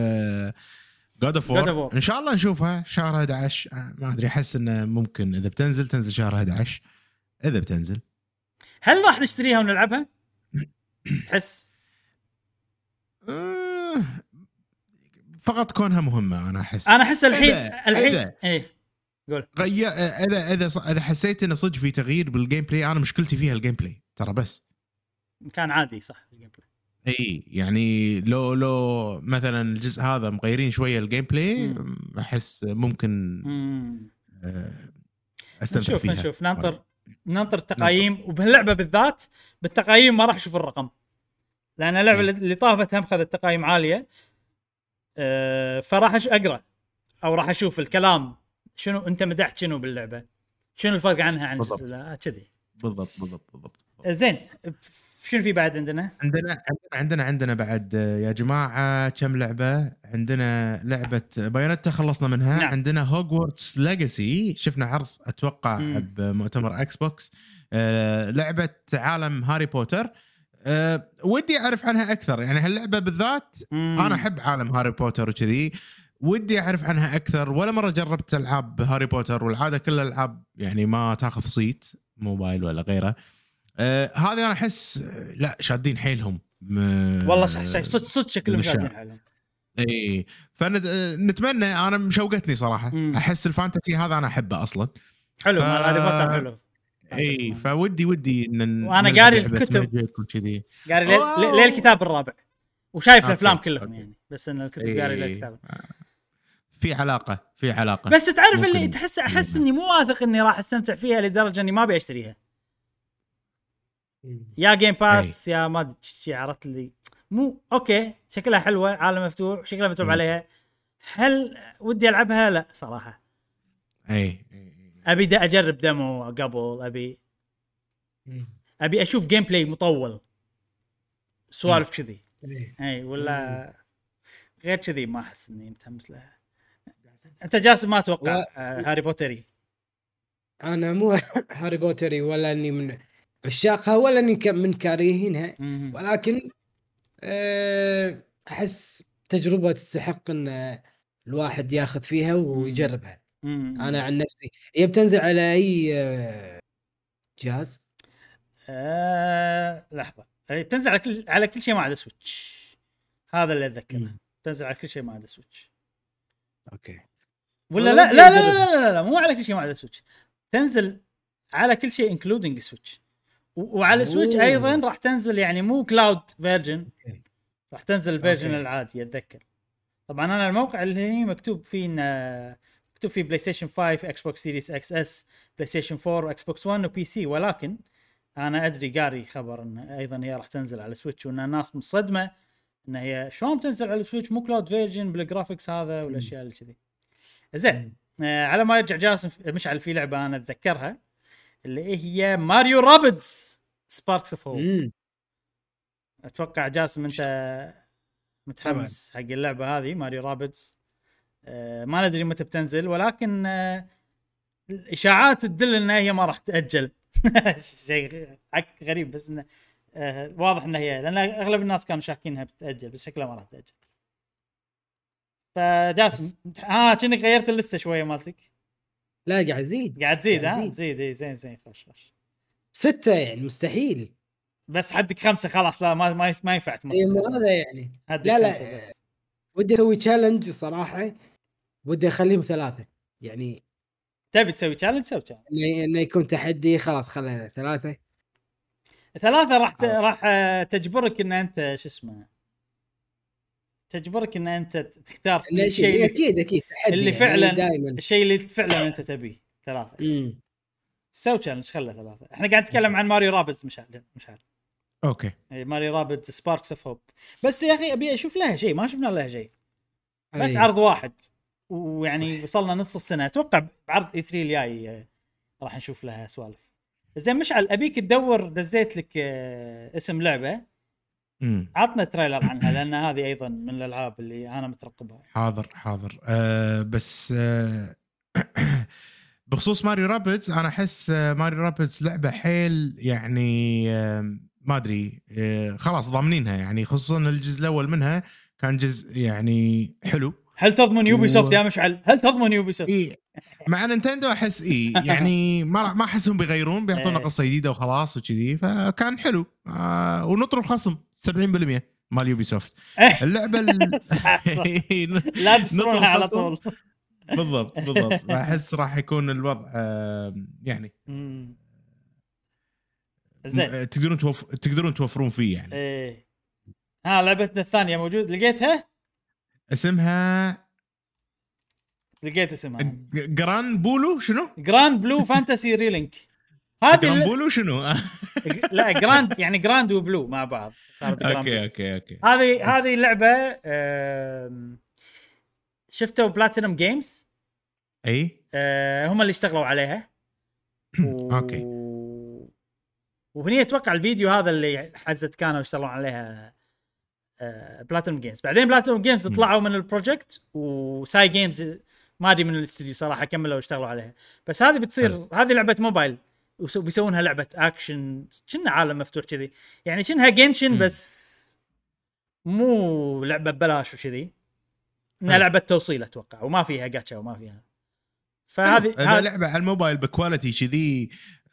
Speaker 1: God of War.
Speaker 3: إن شاء الله نشوفها شهر 11 آه، ما أدري أحس إنه ممكن إذا بتنزل تنزل شهر 11 إذا بتنزل.
Speaker 1: هل راح نشتريها ونلعبها؟ تحس؟
Speaker 3: فقط كونها مهمة أنا أحس.
Speaker 1: أنا أحس الحين
Speaker 3: إذا-
Speaker 1: الحين. إيه. قول.
Speaker 3: غير اذا إذا إذا حسيت إنه صدق في تغيير بال gameplay أنا مشكلتي فيها ال gameplay ترى بس.
Speaker 1: كان عادي صح ال gameplay
Speaker 3: إي يعني لو لو مثلا الجزء هذا مغيرين شوية ال gameplay
Speaker 1: مم.
Speaker 3: أحس ممكن
Speaker 1: مم.
Speaker 3: آه، أستمتع
Speaker 1: نشوف
Speaker 3: فيها.
Speaker 1: نشوف. ننطر ننطر التقايم وبهاللعبة بالذات بالتقايم ما راح أشوف الرقم. لأن
Speaker 3: اللعبة.
Speaker 1: اللي طافت هم خذت تقايم عالية. فراح أش- أقرأ. أو راح أشوف الكلام. شنو أنت مدحت شنو باللعبة؟ شنو الفرق عنها عن كذي.
Speaker 3: بالضبط بالضبط بالضبط.
Speaker 1: زين. شنو في بعد عندنا؟
Speaker 3: عندنا عندنا عندنا بعد آه، يا جماعة كم لعبة؟ عندنا لعبة Bayonetta خلصنا منها.
Speaker 1: نعم.
Speaker 3: عندنا Hogwarts Legacy شفنا عرض أتوقع
Speaker 1: مم.
Speaker 3: بمؤتمر Xbox آه، لعبة عالم هاري بوتر. آه، ودي أعرف عنها أكثر. يعني هاللعبة بالذات
Speaker 1: مم.
Speaker 3: أنا أحب عالم هاري بوتر وكذي. ودي أعرف عنها أكثر. ولا مرة جربت ألعاب هاري بوتر والعادة كل الألعاب يعني ما تاخذ صيت موبايل ولا غيره. آه هذه أنا أحس آه، لا شادين حيلهم.
Speaker 1: والله صح صح صدق صدق شكلهم. شادين حالهم
Speaker 3: إي فنتمنى أنا مشوقتني صراحة.
Speaker 1: مم.
Speaker 3: أحس ال fantasy هذا أنا أحبه أصلا.
Speaker 1: حلو
Speaker 3: ف-
Speaker 1: هاري بوتر حلو.
Speaker 3: اي فودي ودي
Speaker 1: إن
Speaker 3: نلعب
Speaker 1: قاري الكتب. قاري. لي الكتاب الرابع. وشايف الأفلام كلهم. يعني بس إن الكتب. قاري الكتاب.
Speaker 3: في علاقة في علاقة.
Speaker 1: بس تعرف اللي. تحس أحس إني مو واثق إني راح أستمتع فيها لدرجة إني ما أبي أشتريها. يا Game Pass يا ما أدري عرفت لي مو okay شكلها حلوة عالم مفتوح شكلها متعوب. عليها. هل ودي ألعبها؟ لا صراحة.
Speaker 3: اي
Speaker 1: أبي دا أجرب demo قبل أبي. أبي أشوف gameplay مطول سوالف كذي
Speaker 2: إيه.
Speaker 1: اي ولا غير كذي ما أحس إني متحمس لها أنت جاسم ما أتوقع
Speaker 2: لا.
Speaker 1: آه، هاري بوتري
Speaker 2: أنا مو هاري بوتري ولا إني من عشاقها ولا إني ك- من كارهينها. ولكن آه، أحس تجربة تستحق إن الواحد ياخذ فيها ويجربها
Speaker 1: مم.
Speaker 2: أنا عن نفسي هي بتنزل على أي آه، جهاز
Speaker 1: آه... لحظة أي بتنزل على كل على كل شيء ما عدا Switch هذا اللي أتذكره
Speaker 2: مم.
Speaker 1: تنزل على كل شيء ما عدا Switch
Speaker 2: okay
Speaker 1: ولا لا لا لا. لا لا لا لا مو على كل شيء ما عدا Switch تنزل على كل شيء including Switch وعلى
Speaker 2: Switch.
Speaker 1: أيضا راح تنزل يعني مو cloud
Speaker 2: version.
Speaker 1: راح تنزل ال
Speaker 2: version.
Speaker 1: العادي أتذكر طبعا أنا الموقع اللي هي مكتوب فيه إنه- مكتوب فيه PlayStation 5 Xbox Series X S PlayStation 4 Xbox 1 و PC ولكن أنا أدري قاري خبر إن أيضا هي راح تنزل على Switch وان الناس مصدمة إن هي شلون تنزل على Switch مو cloud version بال graphics هذا والأشياء اللي كذي. زين آه على ما يرجع جاسم مشعل في لعبة أنا أتذكرها اللي هي Mario Rabbids Sparks of
Speaker 2: Hope.
Speaker 1: أتوقع جاسم أنت متحمس حق اللعبة هذه Mario Rabbids ما ندري متى بتنزل ولكن آه الإشاعات تدل إن هي ما راح تأجل. شيء حق غريب بس إنه آه واضح ان هي لأن أغلب الناس كانوا شاكين إنها بتأجل بس شكلها ما راح تأجل. فجاسم ها كأنك غيرت اللستة شوية مالتك.
Speaker 2: لا قاعد ازيد
Speaker 1: قاعد تزيد ها؟
Speaker 2: زيد.
Speaker 1: تزيد اي زين زين خوش خوش.
Speaker 2: ستة يعني مستحيل.
Speaker 1: بس حدك خمسة خلاص لا ما ما, ما ينفع تمسك.
Speaker 2: هي مو هذا يعني.
Speaker 1: حدك
Speaker 2: لا، لا. ودي أسوي challenge صراحة. ودي أخليهم ثلاثة. يعني
Speaker 1: تبي تسوي challenge سوي challenge
Speaker 2: انه إنه يكون تحدي خلاص خلينا ثلاثة.
Speaker 1: ثلاثة راح ت...
Speaker 2: آه.
Speaker 1: راح آه، تجبرك إن أنت شو اسمه تجبرك إن أنت تختار
Speaker 2: إنه
Speaker 1: الشيء
Speaker 2: شيء
Speaker 1: اللي,
Speaker 2: أكيد أكيد تحدي
Speaker 1: اللي
Speaker 2: يعني
Speaker 1: فعلا
Speaker 2: دائما
Speaker 1: الشيء اللي فعلا أنت تبيه ثلاثة.
Speaker 2: امم
Speaker 1: سوي challenge خله ثلاثة. إحنا قاعد نتكلم عن ماريو رابيدز مشعل مشعل
Speaker 3: أوكي.
Speaker 1: إيه، ماريو رابيدز Sparks of Hope بس يا أخي أبي أشوف لها شيء ما شفنا لها شيء. بس
Speaker 2: أي.
Speaker 1: عرض واحد. ويعني
Speaker 2: صح.
Speaker 1: وصلنا نص السنة. أتوقع بعرض E3 الجاي آه، راح نشوف لها سوالف. زين مشعل أبيك تدور دزيت لك آه، اسم لعبة؟
Speaker 3: امم
Speaker 1: عطنا trailer عنها لأن هذه أيضا من الألعاب اللي أنا مترقبها.
Speaker 3: حاضر حاضر. أه بس أه بخصوص ماريو رابيدز أنا أحس آه، ماريو رابيدز لعبة حيل يعني آه، ما أدري آه، خلاص ضامنينها يعني خصوصا الجزء الأول منها كان جزء يعني حلو.
Speaker 1: هل تضمن يوبي سوفت يا مشعل؟ هل تضمن يوبي سوفت
Speaker 3: اي مع نينتندو أحس اي يعني ما راح ما أحسهم بيغيرون بيعطونا
Speaker 1: إيه.
Speaker 3: قصة جديدة وخلاص وكذي فكان حلو. آه ونطر الخصم 70% مال يوبي سوفت اللعبة ال...
Speaker 1: صح. لا تشترونها على. طول.
Speaker 3: بالضبط بالضبط. أحس راح يكون الوضع آه، يعني.
Speaker 1: زين.
Speaker 3: تقدرون توف... تقدرون توفرون فيه يعني.
Speaker 1: إيه. ها لعبتنا الثانية موجود. لقيتها؟
Speaker 3: اسمها
Speaker 1: لقيت اسمها
Speaker 3: جران بلو شنو؟
Speaker 1: Granblue Fantasy Relink هذه
Speaker 3: جران
Speaker 1: ال-
Speaker 3: بلو شنو؟
Speaker 1: لا جراند يعني grand و blue مع بعض صارت
Speaker 3: gran
Speaker 1: أوكي.
Speaker 3: أوكي أوكي
Speaker 1: هذه هذه لعبة شفتوا بلاتينوم جيمز
Speaker 3: أي
Speaker 1: آه، هم اللي اشتغلوا عليها و...
Speaker 3: أوكي.
Speaker 1: وهني أتوقع الفيديو هذا اللي حزت كانوا يشتغلون عليها بلاتينوم جيمز بعدين بلاتينوم جيمز. طلعوا من ال project وساي جيمز ما أدري من الاستوديو صراحة كملوا واشتغلوا عليها بس هذه بتصير هذه لعبة موبايل وسو- بيسوونها لعبة اكشن كنا عالم مفتوح كذي يعني كأنها Genshin
Speaker 3: مم.
Speaker 1: بس مو لعبة ببلاش وكذي
Speaker 3: إنها.
Speaker 1: لعبة توصيل أتوقع وما فيها جاتشا وما فيها
Speaker 3: هذه
Speaker 1: فهذه هذه-
Speaker 3: لعبة على الموبايل ب quality كذي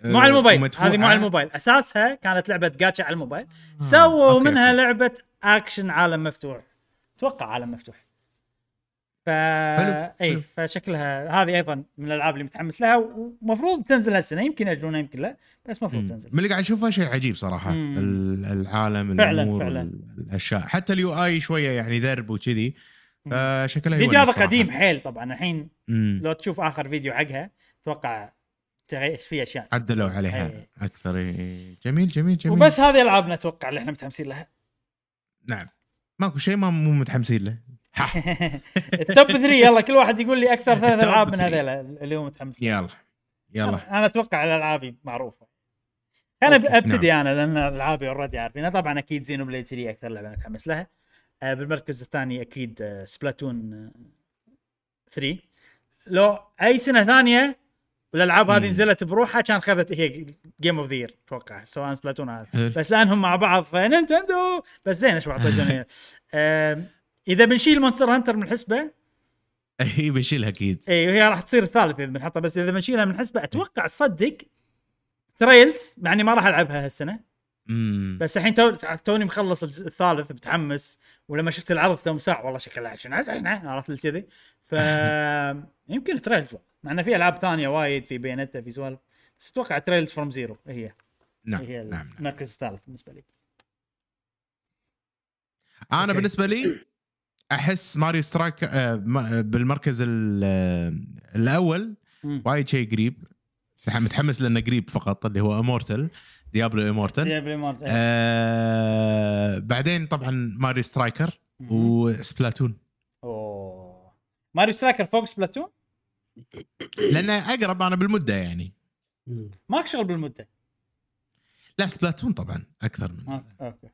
Speaker 3: آه،
Speaker 1: مو على الموبايل. هذه مو على الموبايل أساسها كانت لعبة جاتشا على الموبايل
Speaker 3: آه،
Speaker 1: سووا منها. لعبة اكشن عالم مفتوح أتوقع عالم مفتوح ف
Speaker 3: حلو،
Speaker 1: اي. فشكلها هذه أيضا من الألعاب اللي متحمس لها ومفروض تنزل هالسنة يمكن يأجلونها يمكن لا بس مفروض. تنزل
Speaker 3: من اللي قاعد اشوفه شيء عجيب صراحة
Speaker 1: مم.
Speaker 3: ال- العالم
Speaker 1: فعلاً،
Speaker 3: الأمور
Speaker 1: فعلاً.
Speaker 3: ال- الأشياء حتى ال UI شوية يعني ذرب وكذي فشكلها
Speaker 1: الفيديو
Speaker 3: يونس
Speaker 1: هذا. قديم حيل طبعا الحين
Speaker 3: مم.
Speaker 1: لو تشوف آخر فيديو حقها أتوقع في أشياء
Speaker 3: عدلوا عليها
Speaker 1: إيه.
Speaker 3: أكثر إيه. جميل جميل جميل
Speaker 1: وبس هذه ألعابنا أتوقع اللي إحنا متحمسين لها
Speaker 3: نعم. ماكو شيء ما مو متحمسين له.
Speaker 1: ال top 3 يلا كل واحد يقول لي أكثر ثلاث ألعاب من. هذيلا اللي هو متحمس لها
Speaker 3: يلا يلا.
Speaker 1: أنا أتوقع ألعابي معروفة.
Speaker 2: أنا
Speaker 1: أبتدي أنا لأن ألعابي already عارفينها. طبعا أكيد زينوبليد 3 أكثر لعبة متحمس لها. آه، بالمركز الثاني أكيد آه، سبلاتون آه، 3 لو أي سنة ثانية والألعاب هذه
Speaker 3: مم.
Speaker 1: نزلت بروحها كان خذت هي game of the year أتوقع سواء سبلاتون هذا. بس لأنهم مع بعض فننتندو بس زين إيش بعطيتوني آم، إذا بنشيل مونستر هانتر من الحسبه
Speaker 3: إي بشيلها أكيد.
Speaker 1: إي وهي راح تصير الثالث إذا بنحطها. بس إذا بنشيلها من الحسبه أتوقع تصدق تريلز مع إني ما راح ألعبها هالسنة.
Speaker 3: امم
Speaker 1: بس الحين تو توني مخلص الثالث متحمس. ولما شفت العرض ثمن ساعة والله شكلها زينة. عرفت كذي. ف يمكن تريلز مع انه في ألعاب ثانية وايد في بيانتا في سوالف بس أتوقع Trails from Zero هي
Speaker 3: نعم
Speaker 1: هي
Speaker 3: نعم نعم.
Speaker 1: المركز الثالث بالنسبة لي
Speaker 3: أنا
Speaker 2: أوكي.
Speaker 3: بالنسبة لي أحس ماريو سترايكر آه، ما- بالمركز ال- آه،
Speaker 1: الأول.
Speaker 3: وايد شيء قريب متحمس لأنه قريب فقط اللي هو Immortal ديابلو Immortal
Speaker 1: يا Play Mart.
Speaker 3: آه بعدين طبعا ماريو سترايكر. وسبلاتون
Speaker 1: أوه ماريو سترايكر فوق سبلاتون
Speaker 3: لأنه أقرب أنا بالمدة يعني.
Speaker 1: مالك شغل بالمدة
Speaker 3: لا سبلاتون طبعا أكثر من
Speaker 1: أوكي. أوكي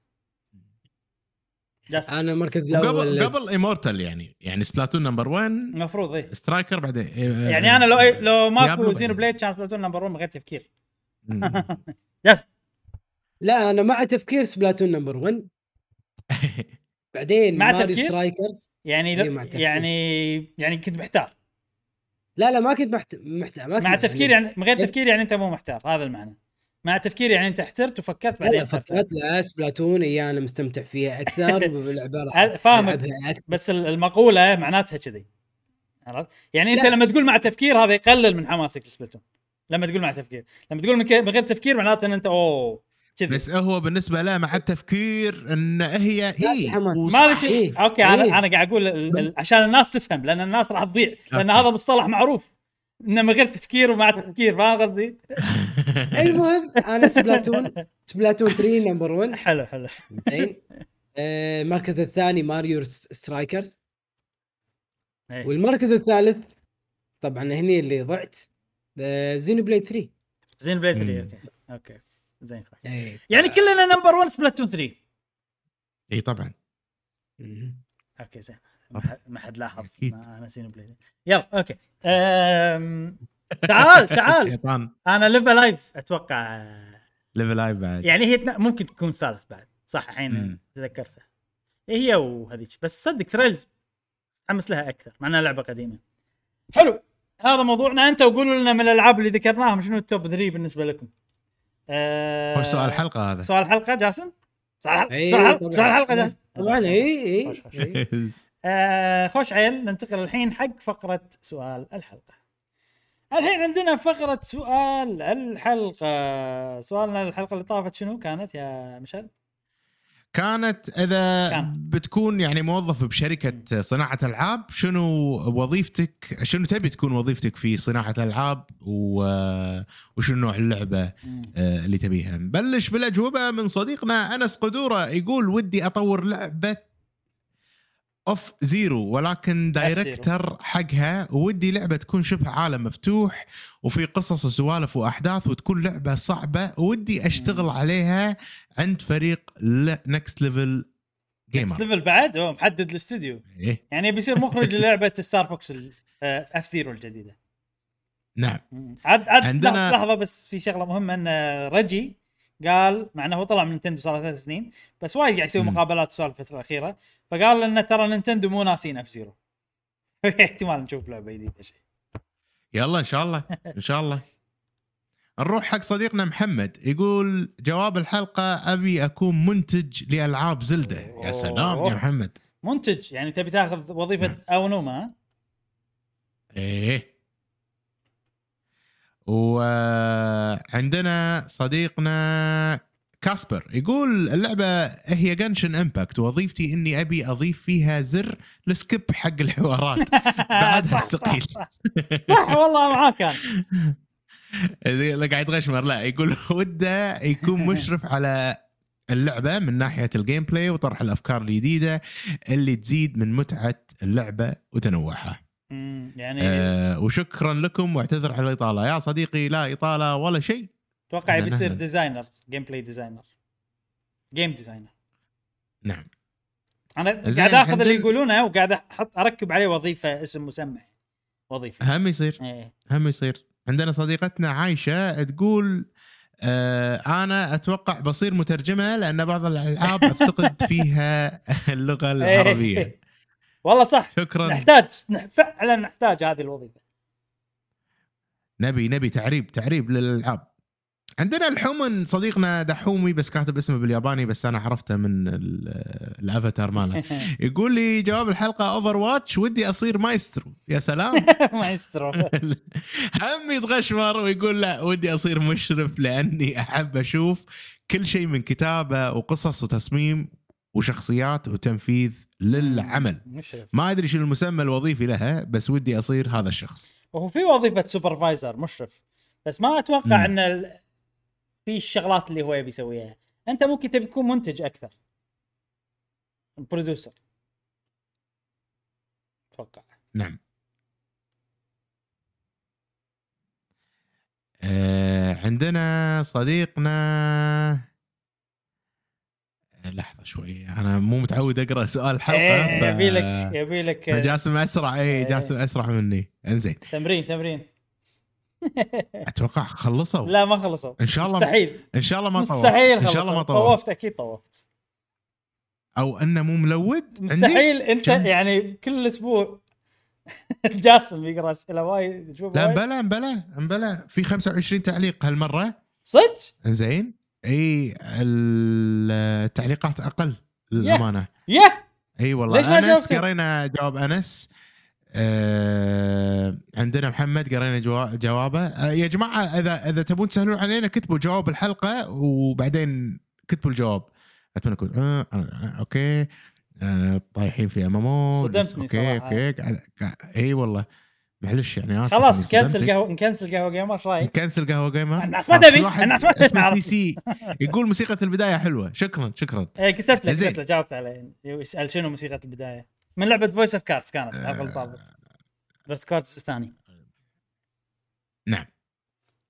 Speaker 2: أنا المركز
Speaker 3: قبل
Speaker 2: الأول
Speaker 3: قبل Immortal يعني يعني سبلاتون number 1
Speaker 1: المفروض إيه
Speaker 3: سترايكر بعدين آه،
Speaker 1: يعني أنا لو لو ماكو زينو بليد كان سبلاتون number 1 من غير تفكير. جاسم
Speaker 2: لا أنا مع تفكير سبلاتون number 1 بعدين
Speaker 1: مع تفكير؟
Speaker 2: سترايكرز
Speaker 1: يعني
Speaker 2: إيه،
Speaker 1: لو
Speaker 2: مع تفكير.
Speaker 1: يعني يعني كنت محتار
Speaker 2: لا لا ما كنت محت... محت... ما كنت
Speaker 1: مع تفكير يعني من غير. تفكير يعني أنت مو محتار هذا المعنى مع تفكير يعني أنت احترت وفكرت بعدين
Speaker 2: لا. فكرت لا سبلاتون إي أنا مستمتع فيها أكثر
Speaker 1: هذا- فاهمك. بس ال- المقولة معناتها كذي عرفت؟ يعني أنت
Speaker 2: لا.
Speaker 1: لما تقول مع تفكير هذا يقلل من حماسك لسبلاتون لما تقول مع تفكير لما تقول من غير تفكير معناته ان أنت أوه كذي
Speaker 3: بس هو بالنسبة له مع التفكير إن هي اي
Speaker 1: ما شيء
Speaker 2: إيه.
Speaker 1: okay أنا
Speaker 2: إيه.
Speaker 1: أنا قاعد أقول ال- ال- عشان الناس تفهم لأن الناس راح تضيع
Speaker 3: لأن.
Speaker 1: هذا مصطلح معروف إنه من غير تفكير ومع تفكير فاهم قصدي؟
Speaker 2: المهم أنا Splatoon Splatoon 3 number 1
Speaker 1: حلو حلو
Speaker 2: زين آه، المركز الثاني Mario Strikers
Speaker 1: إيه.
Speaker 2: والمركز الثالث طبعا هني اللي ضعت آه، Xenoblade 3
Speaker 1: Xenoblade 3
Speaker 3: مم.
Speaker 1: okay okay زين.
Speaker 2: اي
Speaker 1: يعني كلنا number 1 Splatoon 3
Speaker 3: إي طبعا.
Speaker 1: okay زين. ما حد- لاحظ أنا Xenoblade يلا أوكي. أم... تعال تعال.
Speaker 3: أنا
Speaker 1: Live A Live أتوقع.
Speaker 3: Live A Live اي بعد.
Speaker 1: يعني هي ممكن تكون ثالث بعد. صح الحين. تذكرتها. هي وهذيك. بس صدق Trails متحمس لها أكثر مع إنها لعبة قديمة. حلو. هذا موضوعنا. أنت وقولوا لنا من الألعاب اللي ذكرناهم شنو ال top 3 بالنسبة لكم؟
Speaker 3: خوش سؤال الحلقة هذا
Speaker 1: سؤال الحلقة جاسم سؤال
Speaker 2: إيه،
Speaker 1: الحلقة
Speaker 2: طبعاً.
Speaker 1: سؤال الحلقة جاسم
Speaker 2: طبعا اي. اي
Speaker 1: آه خوش عيل ننتقل الحين حق فقرة سؤال الحلقة الحين عندنا فقرة سؤال الحلقة سؤالنا الحلقة اللي طافت شنو كانت يا مشعل؟
Speaker 3: كانت إذا
Speaker 1: كان.
Speaker 3: بتكون يعني موظف بشركة صناعة ألعاب شنو وظيفتك شنو تبي تكون وظيفتك في صناعة الالعاب. وشنو نوع اللعبة آه، اللي تبيها نبلش بالأجوبة من صديقنا أنس قدورة يقول ودي أطور لعبة F-Zero وأكون director حقها ودي لعبة تكون شبه عالم مفتوح وفي قصص وسوالف وأحداث وتكون لعبة صعبة ودي
Speaker 1: أشتغل.
Speaker 3: عليها عند فريق Next Level
Speaker 1: Next
Speaker 3: Level
Speaker 1: Games Level بعد؟ هو محدد الاستوديو
Speaker 3: إيه.
Speaker 1: يعني بيصير مخرج للعبة Star Fox F-Zero الجديدة.
Speaker 3: نعم.
Speaker 1: عاد عاد
Speaker 3: عندنا-.
Speaker 1: لحظة بس في شغلة مهمة إن Reggie قال مع إنه هو طلع من Nintendo صار ثلاث سنين بس وايد قاعد يسوي. مقابلات وسوالف الفترة الأخيرة. فقال لنا ترى Nintendo مو ناسين F-Zero احتمال نشوف لعبة جديدة شيء.
Speaker 3: يلا إن شاء الله إن شاء الله. نروح حق صديقنا محمد يقول جواب الحلقة أبي أكون منتج لألعاب Zelda يا سلام يا
Speaker 1: أوه.
Speaker 3: محمد
Speaker 1: منتج يعني تبي تاخذ وظيفة
Speaker 3: نعم.
Speaker 1: Aonuma؟
Speaker 3: إيه وعندنا صديقنا كاسبر يقول اللعبة هي Genshin Impact وظيفتي إني أبي أضيف فيها زر ل skip حق الحوارات بعدها
Speaker 1: صح، صح،
Speaker 3: استقيل.
Speaker 1: صح, صح والله
Speaker 3: لا قاعد يغشمر لا يقول وده يكون مشرف على اللعبة من ناحية ال gameplay وطرح الأفكار الجديدة اللي تزيد من متعة اللعبة وتنوعها.
Speaker 1: يعني
Speaker 3: أه وشكرا لكم واعتذر على الإطالة. يا صديقي لا إطالة ولا شيء. أتوقع
Speaker 1: بيصير. designer gameplay designer game designer
Speaker 3: نعم. أنا
Speaker 1: قاعد آخذ اللي يقولونه وقاعد أحط أركب عليه وظيفة اسم مسمى وظيفة.
Speaker 3: هم يصير.
Speaker 1: إيه.
Speaker 3: هم يصير. عندنا صديقتنا عايشة تقول آه أنا أتوقع بصير مترجمة لأن بعض الألعاب أفتقد فيها اللغة العربية.
Speaker 1: إيه. والله صح.
Speaker 3: شكرا.
Speaker 1: نحتاج نح- فعلا نحتاج هذه الوظيفة.
Speaker 3: نبي نبي تعريب تعريب للألعاب. عندنا الحين صديقنا دحومي بس كاتب اسمه بالياباني بس أنا عرفته من ال- الأفاتار ماله. يقول لي جواب الحلقة Overwatch ودي أصير مايسترو. يا سلام.
Speaker 1: مايسترو.
Speaker 3: هم يتغشمر ويقول لا ودي أصير مشرف لأني أحب أشوف كل شيء من كتابة وقصص وتصميم وشخصيات وتنفيذ للعمل.
Speaker 1: مشرف.
Speaker 3: ما أدري شنو المسمى الوظيفي لها بس ودي أصير هذا الشخص.
Speaker 1: وهو في وظيفة سوبرفايزر مشرف. بس ما أتوقع
Speaker 3: مم.
Speaker 1: إن. في الشغلات اللي هو يبي يسويها. أنت ممكن تبي تكون منتج أكثر. برودوسر أتوقع.
Speaker 3: نعم. آه عندنا صديقنا آه، لحظة شوي. أنا مو متعود أقرأ سؤال
Speaker 1: الحلقة
Speaker 3: ف-
Speaker 1: يبي لك يبي لك
Speaker 3: جاسم أسرع اي
Speaker 1: إيه.
Speaker 3: جاسم أسرع مني. إنزين.
Speaker 1: تمرين تمرين.
Speaker 3: أتوقع خلصوا.
Speaker 1: لا ما خلصوا.
Speaker 3: إن شاء الله-
Speaker 1: مستحيل.
Speaker 3: إن شاء الله ما طوفت.
Speaker 1: مستحيل
Speaker 3: إن شاء الله ما طوفت.
Speaker 1: طوفت أكيد طوفت.
Speaker 3: أو إنه مو ملود؟
Speaker 1: مستحيل. أنت
Speaker 3: كم؟
Speaker 1: يعني كل أسبوع جاسم يقرأ أسئلة وايد تشوف
Speaker 3: لا
Speaker 1: وايد.
Speaker 3: مبلا مبلا مبلا في 25 تعليق هالمرة.
Speaker 1: صدق؟
Speaker 3: زين. إي التعليقات أقل للأمانة.
Speaker 1: يه
Speaker 3: إي والله.
Speaker 1: ليش ما أنس؟
Speaker 3: قرينا جواب أنس. آه عندنا محمد قرينا جوا- جوابه. آه يا جماعة اذا إذا تبون تسهلون علينا كتبوا جواب الحلقة وبعدين كتبوا الجواب. اتمنى اكون آه آه أوكي. آه طايحين في امامو
Speaker 1: صدمتني
Speaker 3: أوكي
Speaker 1: صراحة.
Speaker 3: أوكي إي والله. معلش يعني آسف.
Speaker 1: خلاص
Speaker 3: إني
Speaker 1: كنسل. قهوه نكنسل قهوة جيمر إيش رأيك؟
Speaker 3: نكنسل قهوة جيمر
Speaker 1: الناس ما
Speaker 3: آه،
Speaker 1: تبي، الناس ما تبي،
Speaker 3: اسمه سي. سي. يقول موسيقى البداية حلوة. شكرا شكرا.
Speaker 1: إيه كتبت
Speaker 3: زين.
Speaker 1: كتبت لك جاوبت عليه. يسأل شنو موسيقى البداية؟ من لعبة فويس اوف كاردز كانت
Speaker 3: آه.
Speaker 1: عقل طابت فويس كاردز الثاني
Speaker 3: نعم.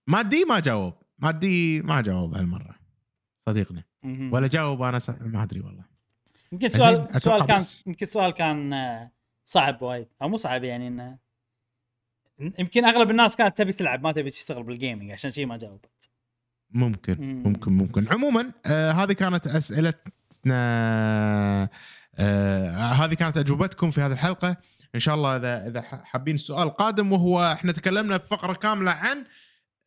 Speaker 3: مادي ما جاوب. مادي ما جاوب هالمرة. صديقنا. ولا جاوب أنا. ما أدري والله.
Speaker 1: يمكن سؤال سؤال كان يمكن سؤال كان آه، صعب وايد. أو مو صعب يعني انه يمكن أغلب الناس كانت تبي تلعب ما تبي تشتغل بالجيمنج عشان شيء ما جاوبت.
Speaker 3: ممكن
Speaker 1: مم.
Speaker 3: ممكن ممكن. عموما آه هذه كانت أسئلتنا هذه كانت أجوبتكم في هذه الحلقة. إن شاء الله اذا إذا حابين السؤال القادم وهو إحنا تكلمنا في فقره كاملة عن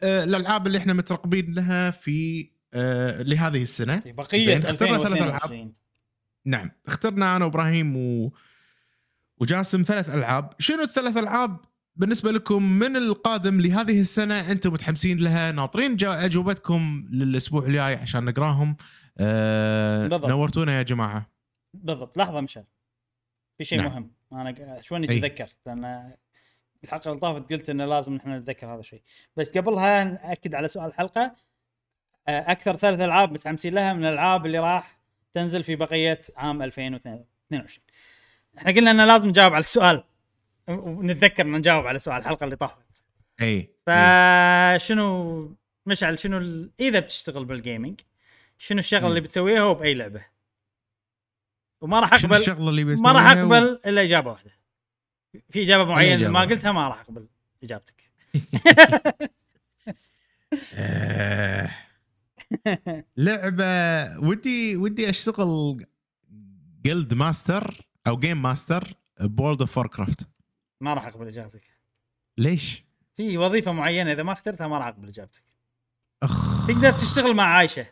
Speaker 3: آه الألعاب اللي إحنا مترقبين لها في آه لهذه السنة.
Speaker 1: في
Speaker 3: بقية اخترنا ثلاث
Speaker 1: 2022
Speaker 3: نعم اخترنا أنا وإبراهيم و... وجاسم ثلاث ألعاب. شنو الثلاث ألعاب بالنسبة لكم من القادم لهذه السنة أنتم متحمسين لها ناطرين أجوبتكم للأسبوع الجاي عشان نقراهم؟ آه. نورتونا يا جماعة.
Speaker 1: بالضبط لحظة مشعل في شيء
Speaker 3: نعم.
Speaker 1: مهم أنا شوي. أتذكر لأن الحلقة اللي طافت قلت إنه لازم نحن نتذكر هذا الشيء بس قبلها ناكد على سؤال الحلقة آه، أكثر ثلاث ألعاب متحمسين لها من الألعاب اللي راح تنزل في بقية عام 2022 إحنا قلنا إنه لازم نجاوب على السؤال ونتذكر ان نجاوب على سؤال الحلقة اللي طافت
Speaker 3: أي.
Speaker 1: فشنو مشعل شنو. إذا بتشتغل بالجيمنج شنو
Speaker 3: الشغلة.
Speaker 1: اللي بتسويها وبأي لعبة وما راح اقبل
Speaker 3: الشغلة اللي
Speaker 1: ما راح أقبل إلا إجابة واحدة. في
Speaker 3: إجابة
Speaker 1: معينة
Speaker 3: ما.
Speaker 1: قلتها ما راح أقبل
Speaker 3: إجابتك. لعبة ودي ودي أشتغل guild master أو game master ب World of Warcraft.
Speaker 1: ما راح أقبل إجابتك.
Speaker 3: ليش؟
Speaker 1: في وظيفة معينة إذا ما اخترتها ما راح أقبل إجابتك.
Speaker 3: أخ.
Speaker 1: تقدر تشتغل مع عايشة.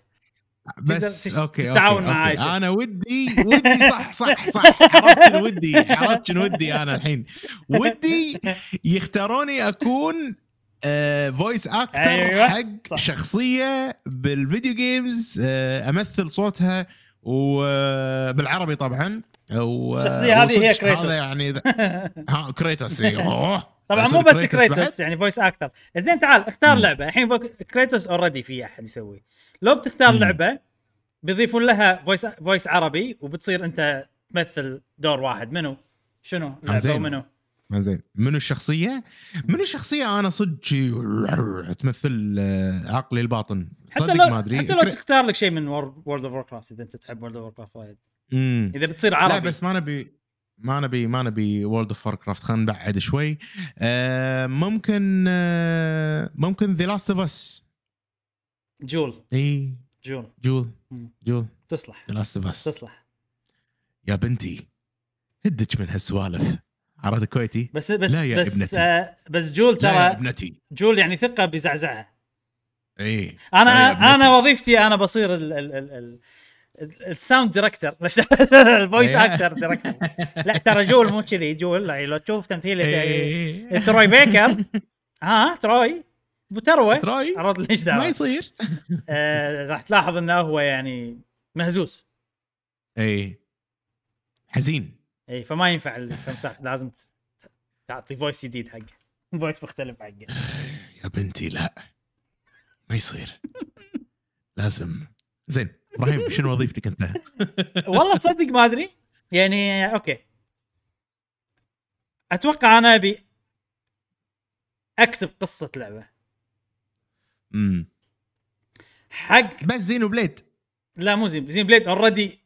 Speaker 3: بس okay
Speaker 1: تتعاون مع. عايشة.
Speaker 3: أنا ودي ودي صح صح صح عرفت شنو ودي عرفت شنو ودي أنا الحين ودي يختاروني أكون voice actor
Speaker 1: أيوة،
Speaker 3: حق
Speaker 1: صح.
Speaker 3: شخصية بال video games آه، أمثل صوتها وبالعربي طبعا و
Speaker 1: الشخصية هذه هي Kratos.
Speaker 3: هذا يعني ها Kratos إي، أوه.
Speaker 1: طبعا مو بس؟ Kratos يعني voice actor زين تعال اختار
Speaker 3: مم.
Speaker 1: لعبة الحين Kratos already في أحد يسوي لو بتختار
Speaker 3: مم.
Speaker 1: لعبة بيضيفون لها voice voice عربي وبتصير أنت تمثل دور واحد منو شنو اللعبة
Speaker 3: زين.
Speaker 1: ومنو
Speaker 3: ما زين منو الشخصية؟ منو الشخصية أنا صدق تمثل آه، عقلي الباطن
Speaker 1: حتى لو
Speaker 3: ما أدري
Speaker 1: حتى لو تختار لك شيء من World of Warcraft إذا أنت تحب World of Warcraft وايد. إذا بتصير عربي
Speaker 3: لا بس ما نبي ما نبي ما نبي World of Warcraft خلينا نبعد شوي. آه ممكن آه ممكن The Last of
Speaker 1: Us
Speaker 3: Joel.
Speaker 1: إي.
Speaker 3: Joel.
Speaker 1: Joel.
Speaker 3: Joel.
Speaker 1: تصلح.
Speaker 3: The Last of Us
Speaker 1: تصلح.
Speaker 3: يا بنتي هدك من هالسوالف. عرفت كويتي؟
Speaker 1: بس بس
Speaker 3: لا يا
Speaker 1: بس
Speaker 3: ابنتي.
Speaker 1: آه بس جول
Speaker 3: لا يا
Speaker 1: ترى
Speaker 3: ابنتي.
Speaker 1: جول يعني ثقة بيزعزعها
Speaker 3: إي. أنا.
Speaker 1: أنا وظيفتي أنا بصير ال ال ال ال ال- ال sound director ال voice
Speaker 3: إيه.
Speaker 1: أكتر director لا ترى جول مو كذي جول. يعني لو تشوف تمثيل
Speaker 3: إيه.
Speaker 1: تروي بيكر. ها تروي. أبو تروه
Speaker 3: تراي
Speaker 1: عرفت ليش
Speaker 3: ما يصير.
Speaker 1: آه راح تلاحظ إنه هو يعني مهزوز.
Speaker 3: اي حزين.
Speaker 1: اي فما ينفع التمساح لازم تعطي فويس جديد حقه. فويس مختلف حقه.
Speaker 3: يا بنتي لا. ما يصير. لازم. زين. إبراهيم شنو وظيفتك أنت؟
Speaker 1: والله صدق ما أدري. يعني okay. أتوقع أنا أبي أكتب قصة لعبة.
Speaker 3: امم
Speaker 1: حق
Speaker 3: بس Xenoblade.
Speaker 1: لا مو زين Xenoblade already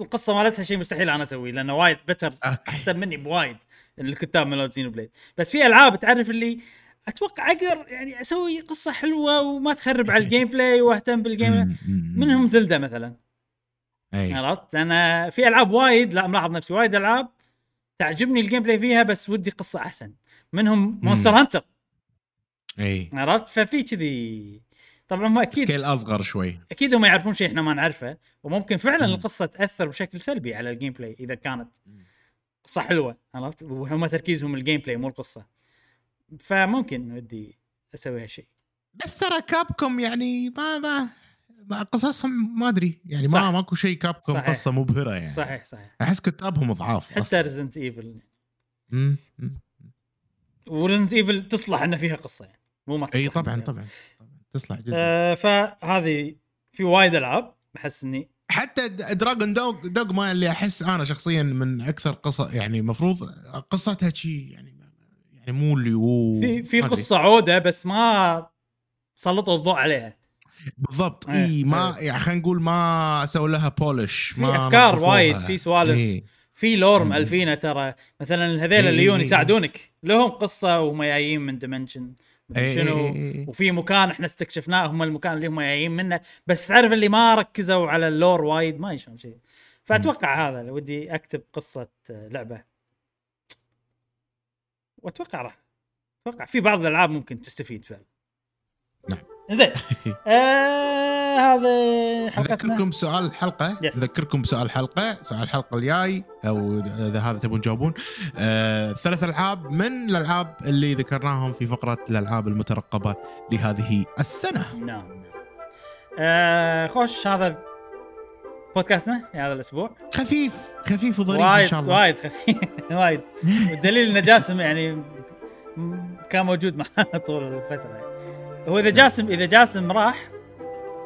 Speaker 1: القصة مالتها شيء مستحيل أنا أسويه لأنه وايد
Speaker 3: better
Speaker 1: أحسن مني بوايد الكتاب مالت Xenoblade. بس في ألعاب تعرف اللي أتوقع أقدر يعني أسوي قصة حلوة وما تخرب على ال gameplay واهتم
Speaker 3: بال game
Speaker 1: منهم Zelda مثلا.
Speaker 3: أي.
Speaker 1: عرفت؟ أنا في ألعاب وايد لا ملاحظ نفسي وايد ألعاب تعجبني ال gameplay فيها بس ودي قصة أحسن. منهم Monster Hunter
Speaker 3: أي.
Speaker 1: عرفت؟ ففي كذي. طبعا ما أكيد
Speaker 3: scale أصغر شوي.
Speaker 1: أكيد هم يعرفون شيء إحنا ما نعرفه وممكن فعلا
Speaker 3: مم.
Speaker 1: القصة تأثر بشكل سلبي على ال gameplay إذا كانت قصة حلوة عرفت؟ وهم تركيزهم ال gameplay مو القصة. فممكن ودي أسوي هالشيء
Speaker 3: بس ترى Capcom يعني ما ما, ما قصصهم ما أدري يعني
Speaker 1: صح.
Speaker 3: ما ماكو شيء Capcom
Speaker 1: صحيح.
Speaker 3: قصة مبهرة يعني
Speaker 1: صحيح صحيح
Speaker 3: أحس كتابهم ضعاف
Speaker 1: حتى. Resident
Speaker 3: Evil. و
Speaker 1: Resident Evil تصلح إنه فيها قصة يعني مو ما تصلح إي
Speaker 3: طبعا. طبعا طبعا تصلح جدا
Speaker 1: آه فهذه في وايد ألعاب أحس إني
Speaker 3: حتى Dragon's Dog Dogma اللي أحس أنا شخصيا من أكثر قصة يعني مفروض قصتها شي يعني يعني مو اللي هو
Speaker 1: في في. قصة عودة بس ما سلطوا الضوء عليها
Speaker 3: بالضبط
Speaker 1: إيه،
Speaker 3: إي ما يعني خلينا نقول ما سووا لها polish
Speaker 1: في
Speaker 3: نظفوها.
Speaker 1: وايد، في سوالف.
Speaker 3: إيه.
Speaker 1: في lore
Speaker 3: مم.
Speaker 1: مألفينه ترى مثلا هذيل اللي يجون
Speaker 3: إيه،
Speaker 1: يساعدونك لهم قصة وهم جايين من dimension
Speaker 3: إيه،
Speaker 1: شنو. وفي مكان إحنا استكشفناه هم المكان اللي هم جايين منه بس تعرف اللي ما ركزوا على اللور وايد ما يشون شيء فأتوقع هذا لو ودي أكتب قصة لعبة وأتوقع راح. أتوقع في بعض الألعاب ممكن تستفيد فعلا.
Speaker 3: نعم.
Speaker 1: زين آه هذا حلقتنا.
Speaker 3: نذكركم بسؤال الحلقة
Speaker 1: Yes.
Speaker 3: نذكركم بسؤال الحلقة سؤال الحلقة الجاي أو إذا هذا تبون تجاوبون. آه، ثلاث ألعاب. من الألعاب اللي ذكرناهم في فقرة الألعاب المترقبة لهذه السنة؟
Speaker 1: نعم نعم. آه خوش هذا بودكاستنا لهذا الأسبوع.
Speaker 3: خفيف خفيف وظريف
Speaker 1: إن
Speaker 3: شاء الله.
Speaker 1: وايد خفيف وايد. والدليل ان جاسم يعني كان موجود معنا طول الفترة. يعني. هو إذا جاسم إذا جاسم راح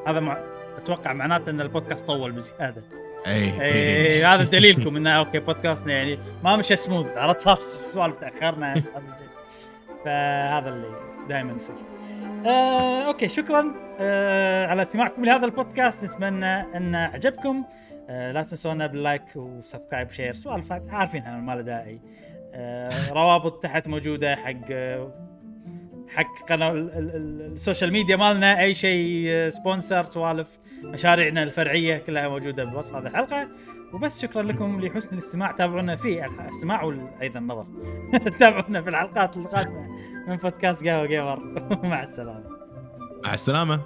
Speaker 1: هذا مع... أتوقع معناته إن البودكاست طول
Speaker 3: بزيادة.
Speaker 1: إي هذا دليلكم إنه okay بودكاستنا يعني ما مشى سموث عرفت؟ صار السوالف تأخرنا. فهذا اللي دائما يصير. آه، okay شكرا آه، على استماعكم لهذا البودكاست. نتمنى أن عجبكم آه، لا تنسونا بال like و subscribe share سوالف عارفينها ما له داعي. آه، روابط تحت موجودة حق حق قناة ال- ال- ال- ال social media مالنا. أي شيء آه، sponsor سوالف مشاريعنا الفرعية كلها موجودة بوصف هذه الحلقة. وبس شكرا لكم لحسن الاستماع. تابعونا في الاستماع وأيضا النظر تابعونا في الحلقات القادمة من بودكاست قهوة جيمر مع السلامة.
Speaker 3: مع السلامة.